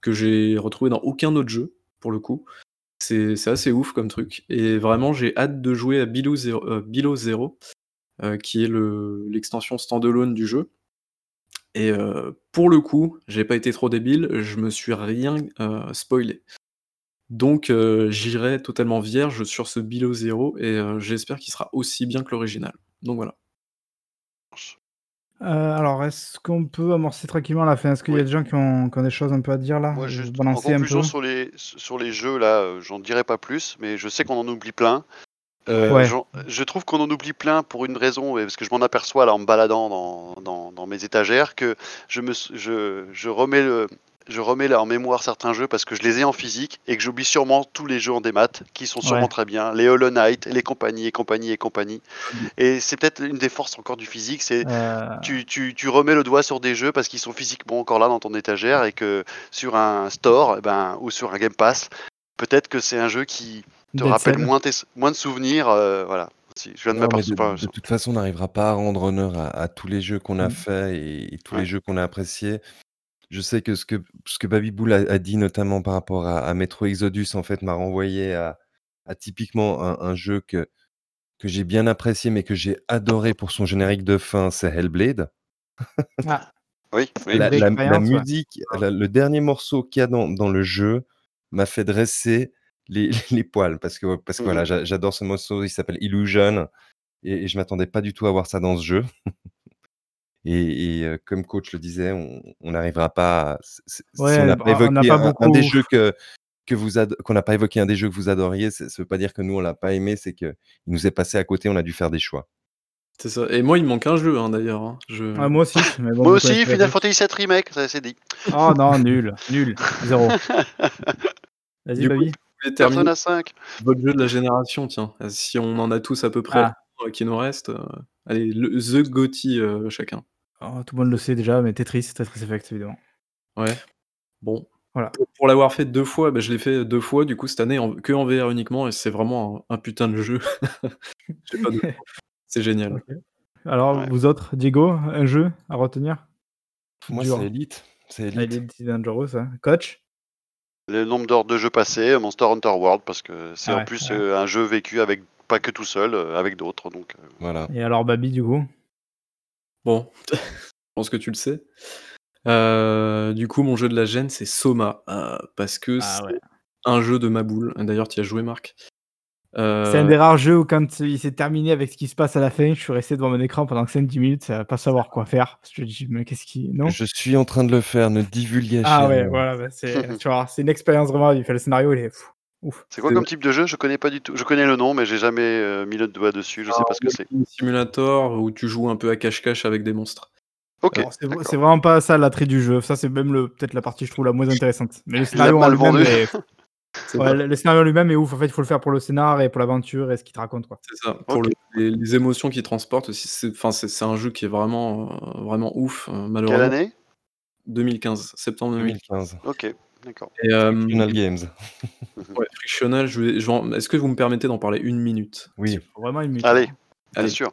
que j'ai retrouvé dans aucun autre jeu pour le coup. C'est assez ouf comme truc et vraiment j'ai hâte de jouer à Below Zero, euh, euh, qui est le- l'extension standalone du jeu. Et euh, pour le coup, j'ai pas été trop débile, je me suis rien spoilé. Donc j'irai totalement vierge sur ce Below Zero et j'espère qu'il sera aussi bien que l'original. Donc voilà. Euh, alors, est-ce qu'on peut amorcer tranquillement la fin? Est-ce qu'il y a Oui. des gens qui ont, qui ont des choses un peu à dire là? Moi, juste en un conclusion peu? sur les, sur les jeux, là, euh, j'en dirai pas plus, mais je sais qu'on en oublie plein. Euh, Ouais. j'en- Je trouve qu'on en oublie plein pour une raison, et parce que je m'en aperçois là en me baladant dans, dans, dans mes étagères, que je, me, s- je, je remets le, je remets là en mémoire certains jeux parce que je les ai en physique et que j'oublie sûrement tous les jeux en démat qui sont sûrement Ouais. très bien, les Hollow Knight, les compagnies et compagnie et compagnie. Et c'est peut-être une des forces encore du physique, c'est Euh, tu, tu, tu remets le doigt sur des jeux parce qu'ils sont physiquement encore là dans ton étagère et que sur un store eh ben, ou sur un Game Pass, peut-être que c'est un jeu qui te Dead rappelle Cell. moins, tes- moins de souvenirs. euh, voilà. Si, je viens de Non, mais de, m'apercevoir. de toute façon, on n'arrivera pas à rendre honneur à, à tous les jeux qu'on a Mm. faits et, et tous Ouais. les jeux qu'on a appréciés. Je sais que ce que, ce que Babyboul a, a dit notamment par rapport à, à Metro Exodus, en fait, m'a renvoyé à, à typiquement un, un jeu que, que j'ai bien apprécié, mais que j'ai adoré pour son générique de fin, c'est Hellblade. Ah, Oui, oui. La, la- la expérience, ouais. musique, la- le dernier morceau qu'il y a dans, dans le jeu m'a fait dresser les, les poils parce que, parce que Mhm. voilà, j'a- j'adore ce morceau, il s'appelle Illusion et, et je m'attendais pas du tout à voir ça dans ce jeu. Et, et, euh, comme coach le disait, on n'arrivera pas. à- Ouais, si on n'a bah, pas évoqué pas un, un beaucoup- des jeux que que vous qu'on n'a pas évoqué un des jeux que vous adoriez, ça ne veut pas dire que nous on l'a pas aimé, c'est que il nous est passé à côté, on a dû faire des choix. C'est ça. Et moi, il me manque un jeu, hein, d'ailleurs. hein. Je... ah, moi aussi. mais bon, Moi vous aussi, connaissez la Final vie. Fantasy VII Remake, ça c'est dit. Oh non, nul, nul, zéro. Vas-y, Du coup, Baby. Je voulais terminer Persona 5. votre jeu de la génération, tiens. Si on en a tous à peu près Ah. un qui nous reste, euh, allez, le, The Gotti euh, chacun. Oh, tout le monde le sait déjà, mais Tetris, Tetris Effect, évidemment. Ouais. Bon. Voilà. Pour, pour l'avoir fait deux fois, bah, je l'ai fait deux fois, du coup, cette année, en- que en VR uniquement, et c'est vraiment un, un putain de jeu. Je sais pas d'autres mots. c'est génial. Alors, Ouais. vous autres, Diego, un jeu à retenir? Moi, c'est Elite. C'est Ah, Elite. Elite Dangerous, hein. Coach Le nombre d'heures de jeux passés, Monster Hunter World, parce que c'est Ah en ouais, plus ouais. euh, un jeu vécu avec pas que tout seul, euh, avec d'autres. Donc, euh, Voilà. Et alors, Baby, du coup? Bon, je pense que tu le sais. Euh, du coup, mon jeu de la gêne, c'est Soma, euh, parce que Ah c'est ouais. un jeu de ma boule. D'ailleurs, tu y as joué, Marc. Euh, C'est un des rares jeux où, quand il s'est terminé avec ce qui se passe à la fin, je suis resté devant mon écran pendant 5-10 minutes à pas savoir quoi faire. Je me dis, mais qu'est-ce qui. Non? Je suis en train de le faire, ne divulguez Ah ouais, voilà, bah, c'est une expérience vraiment. Il fait le scénario, il est fou. Ouf. c'est quoi comme type de jeu? Je connais pas du tout. Je connais le nom, mais j'ai jamais euh, mis le doigt dessus. Je sais pas ce que c'est. un simulator où tu joues un peu à cache-cache avec des monstres. Ok. Alors, c'est d'accord. c'est vraiment pas ça l'attrait du jeu. Ça, c'est même le- peut-être la partie, je trouve, la moins intéressante. Mais le scénario en lui-même est- ouais, le, le scénario en lui-même est ouf. En fait, il faut le faire pour le scénar et pour l'aventure et ce qu'il te raconte. Quoi. c'est ça. Pour le- les, les émotions qu'il transporte aussi. C'est, enfin, c'est, c'est un jeu qui est vraiment, euh, vraiment ouf. euh, Quelle malheureusement. année 2015, septembre 2015. 2015. Ok, d'accord. Euh, Frictional Games. ouais, Frictional, je vais- je vais en- est-ce que vous me permettez d'en parler une minute? Oui. Vraiment une minute. Allez, bien Allez. sûr?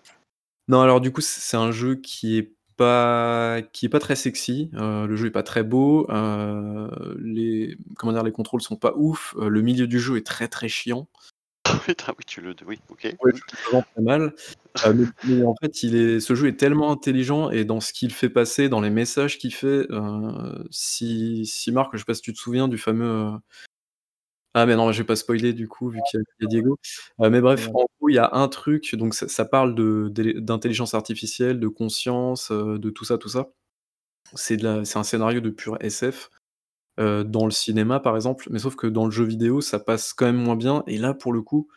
Non, alors du coup, c'est c'est un jeu qui est pas qui est pas très sexy. euh, le jeu est pas très beau. euh, les comment dire, les contrôles sont pas ouf. euh, le milieu du jeu est très très chiant. Putain, oui, tu le. Oui, ok. Ouais, je le vends très mal. Euh, mais, mais en fait, il est, ce jeu est tellement intelligent et dans ce qu'il fait passer, dans les messages qu'il fait. euh, si, si Marc, je sais pas si tu te souviens du fameux. euh, Ah mais non, je vais pas spoiler du coup vu qu'il y a, Diego. Euh, mais bref, en gros, il y a un truc. Donc ça, ça parle d'intelligence artificielle, de conscience, de tout ça, tout ça. C'est un scénario de pur SF. Euh, dans le cinéma par exemple, mais sauf que dans le jeu vidéo ça passe quand même moins bien. Et là pour le coup,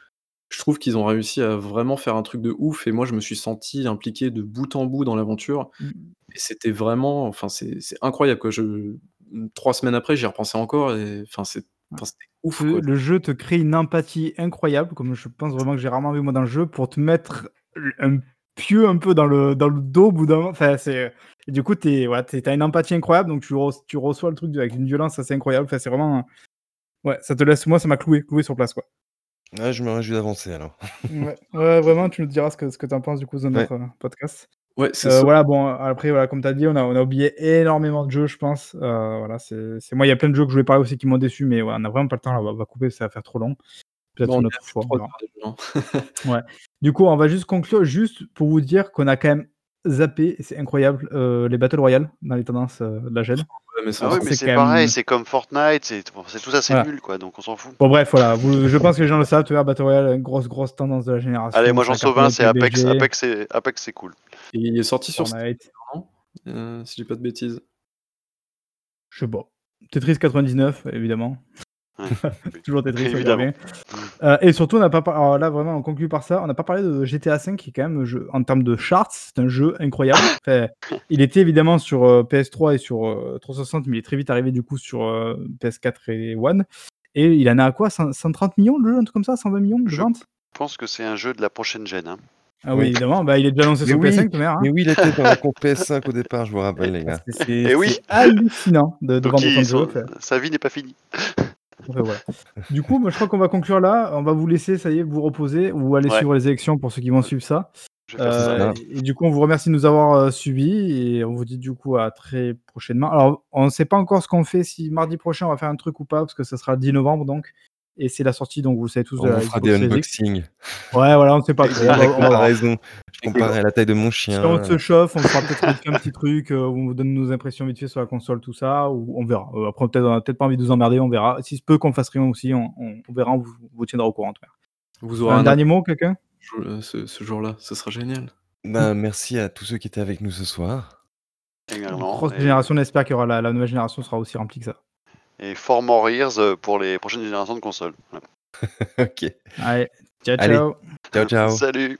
je trouve qu'ils ont réussi à vraiment faire un truc de ouf. Et moi je me suis senti impliqué de bout en bout dans l'aventure. Mm. Et c'était vraiment, enfin c'est incroyable quoi. Je trois semaines après j'y repensais encore et enfin c'est, ouf le jeu te crée une empathie incroyable, comme je pense vraiment que j'ai rarement vu moi dans le jeu, pour te mettre un pieu un peu dans le, dans le dos au bout d'un moment. Enfin, c'est... Et du coup, t'es, ouais, t'as une empathie incroyable, donc tu, re- tu reçois le truc avec une violence assez incroyable. Enfin, c'est vraiment. Ouais, ça te laisse. Moi, ça m'a cloué, cloué sur place, quoi. Ah, je me réjouis d'avancer alors. ouais. ouais, vraiment, tu nous diras ce que, ce que t'en penses du coup dans Ouais. notre euh, podcast. Ouais, c'est Euh, ça. voilà, bon, après, voilà, comme tu as dit, on a, on a oublié énormément de jeux, je pense. Euh, voilà, c'est moi, il y a plein de jeux que je voulais parler aussi qui m'ont déçu, mais ouais, on n'a vraiment pas le temps, là, on va couper, ça va faire trop long. Peut-être Bon, une autre fois. hein. Du coup, on va juste conclure, juste pour vous dire qu'on a quand même zappé, et c'est incroyable, euh, les Battle Royale dans les tendances euh, de la gêne. Ouais, mais ça, Ah oui, c'est mais c'est quand pareil, même- c'est comme Fortnite, c'est tout ça, c'est Voilà. nul, quoi, donc on s'en fout. Bon, bref, voilà, vous- je pense que les gens le savent, tu vois, Battle Royale, une grosse, grosse tendance de la génération. Allez, moi j'en sauve un, c'est Apex. Apex, c'est Apex, c'est cool. Et il est sorti sur Steam, Fortnite, euh, si je dis pas de bêtises. je sais pas. Tetris 99, évidemment. Toujours Tetris, Évidemment. Euh, et surtout, on n'a pas par- alors là vraiment on conclut par ça. On n'a pas parlé de GTA V qui est quand même jeu en termes de charts, c'est un jeu incroyable. Enfin, il était évidemment sur euh, PS3 et sur euh, 360, mais il est très vite arrivé du coup sur euh, PS4 et One. Et il en a à quoi? 100 130 millions de jeux, un truc comme ça? 120 millions de Je- ventes? Je pense que c'est un jeu de la prochaine gêne. hein. Ah oui, Oui. évidemment, bah, il est déjà annoncé Mais sur oui, PS5, ton mère. hein. Mais oui, il était dans la comp PS5 au départ, je vous rappelle, les gars. C'est- oui. c'est hallucinant de, de Donc vendre il- son- sa vie n'est pas finie. Enfin, voilà. Du coup, moi, je crois qu'on va conclure là. On va vous laisser, ça y est, vous reposer ou aller Ouais. suivre les élections pour ceux qui vont suivre ça. Euh, et du coup, on vous remercie de nous avoir euh, suivis et on vous dit du coup à très prochainement. Alors, on ne sait pas encore ce qu'on fait, si mardi prochain on va faire un truc ou pas, parce que ça sera le 10 novembre donc. Et c'est la sortie, donc vous le savez tous On de la fera Xbox des unboxings. Ouais, voilà, on ne sait pas trop. On La va- on va voir. comparaison. Je compare à la taille de mon chien. Si on se chauffe, on fera peut-être un petit truc, euh, où on vous donne nos impressions vite fait sur la console, tout ça, ou on verra. Euh, après, peut-être, on a peut-être pas envie de vous emmerder, on verra. Si se peut qu'on fasse rien aussi, on, on- on verra, on vous, vous tiendra au courant. en tout cas. Vous aurez Un un, dernier mot, quelqu'un? Euh, ce, ce jour-là, ce sera génial. Ben, merci à tous ceux qui étaient avec nous ce soir. Également. Grosse Et, génération, on espère qu'il y aura la, la nouvelle génération sera aussi remplie que ça. Et For More Years euh, pour les prochaines générations de consoles. Voilà. ok. Allez, ciao, Allez. ciao. Ciao, ciao. Salut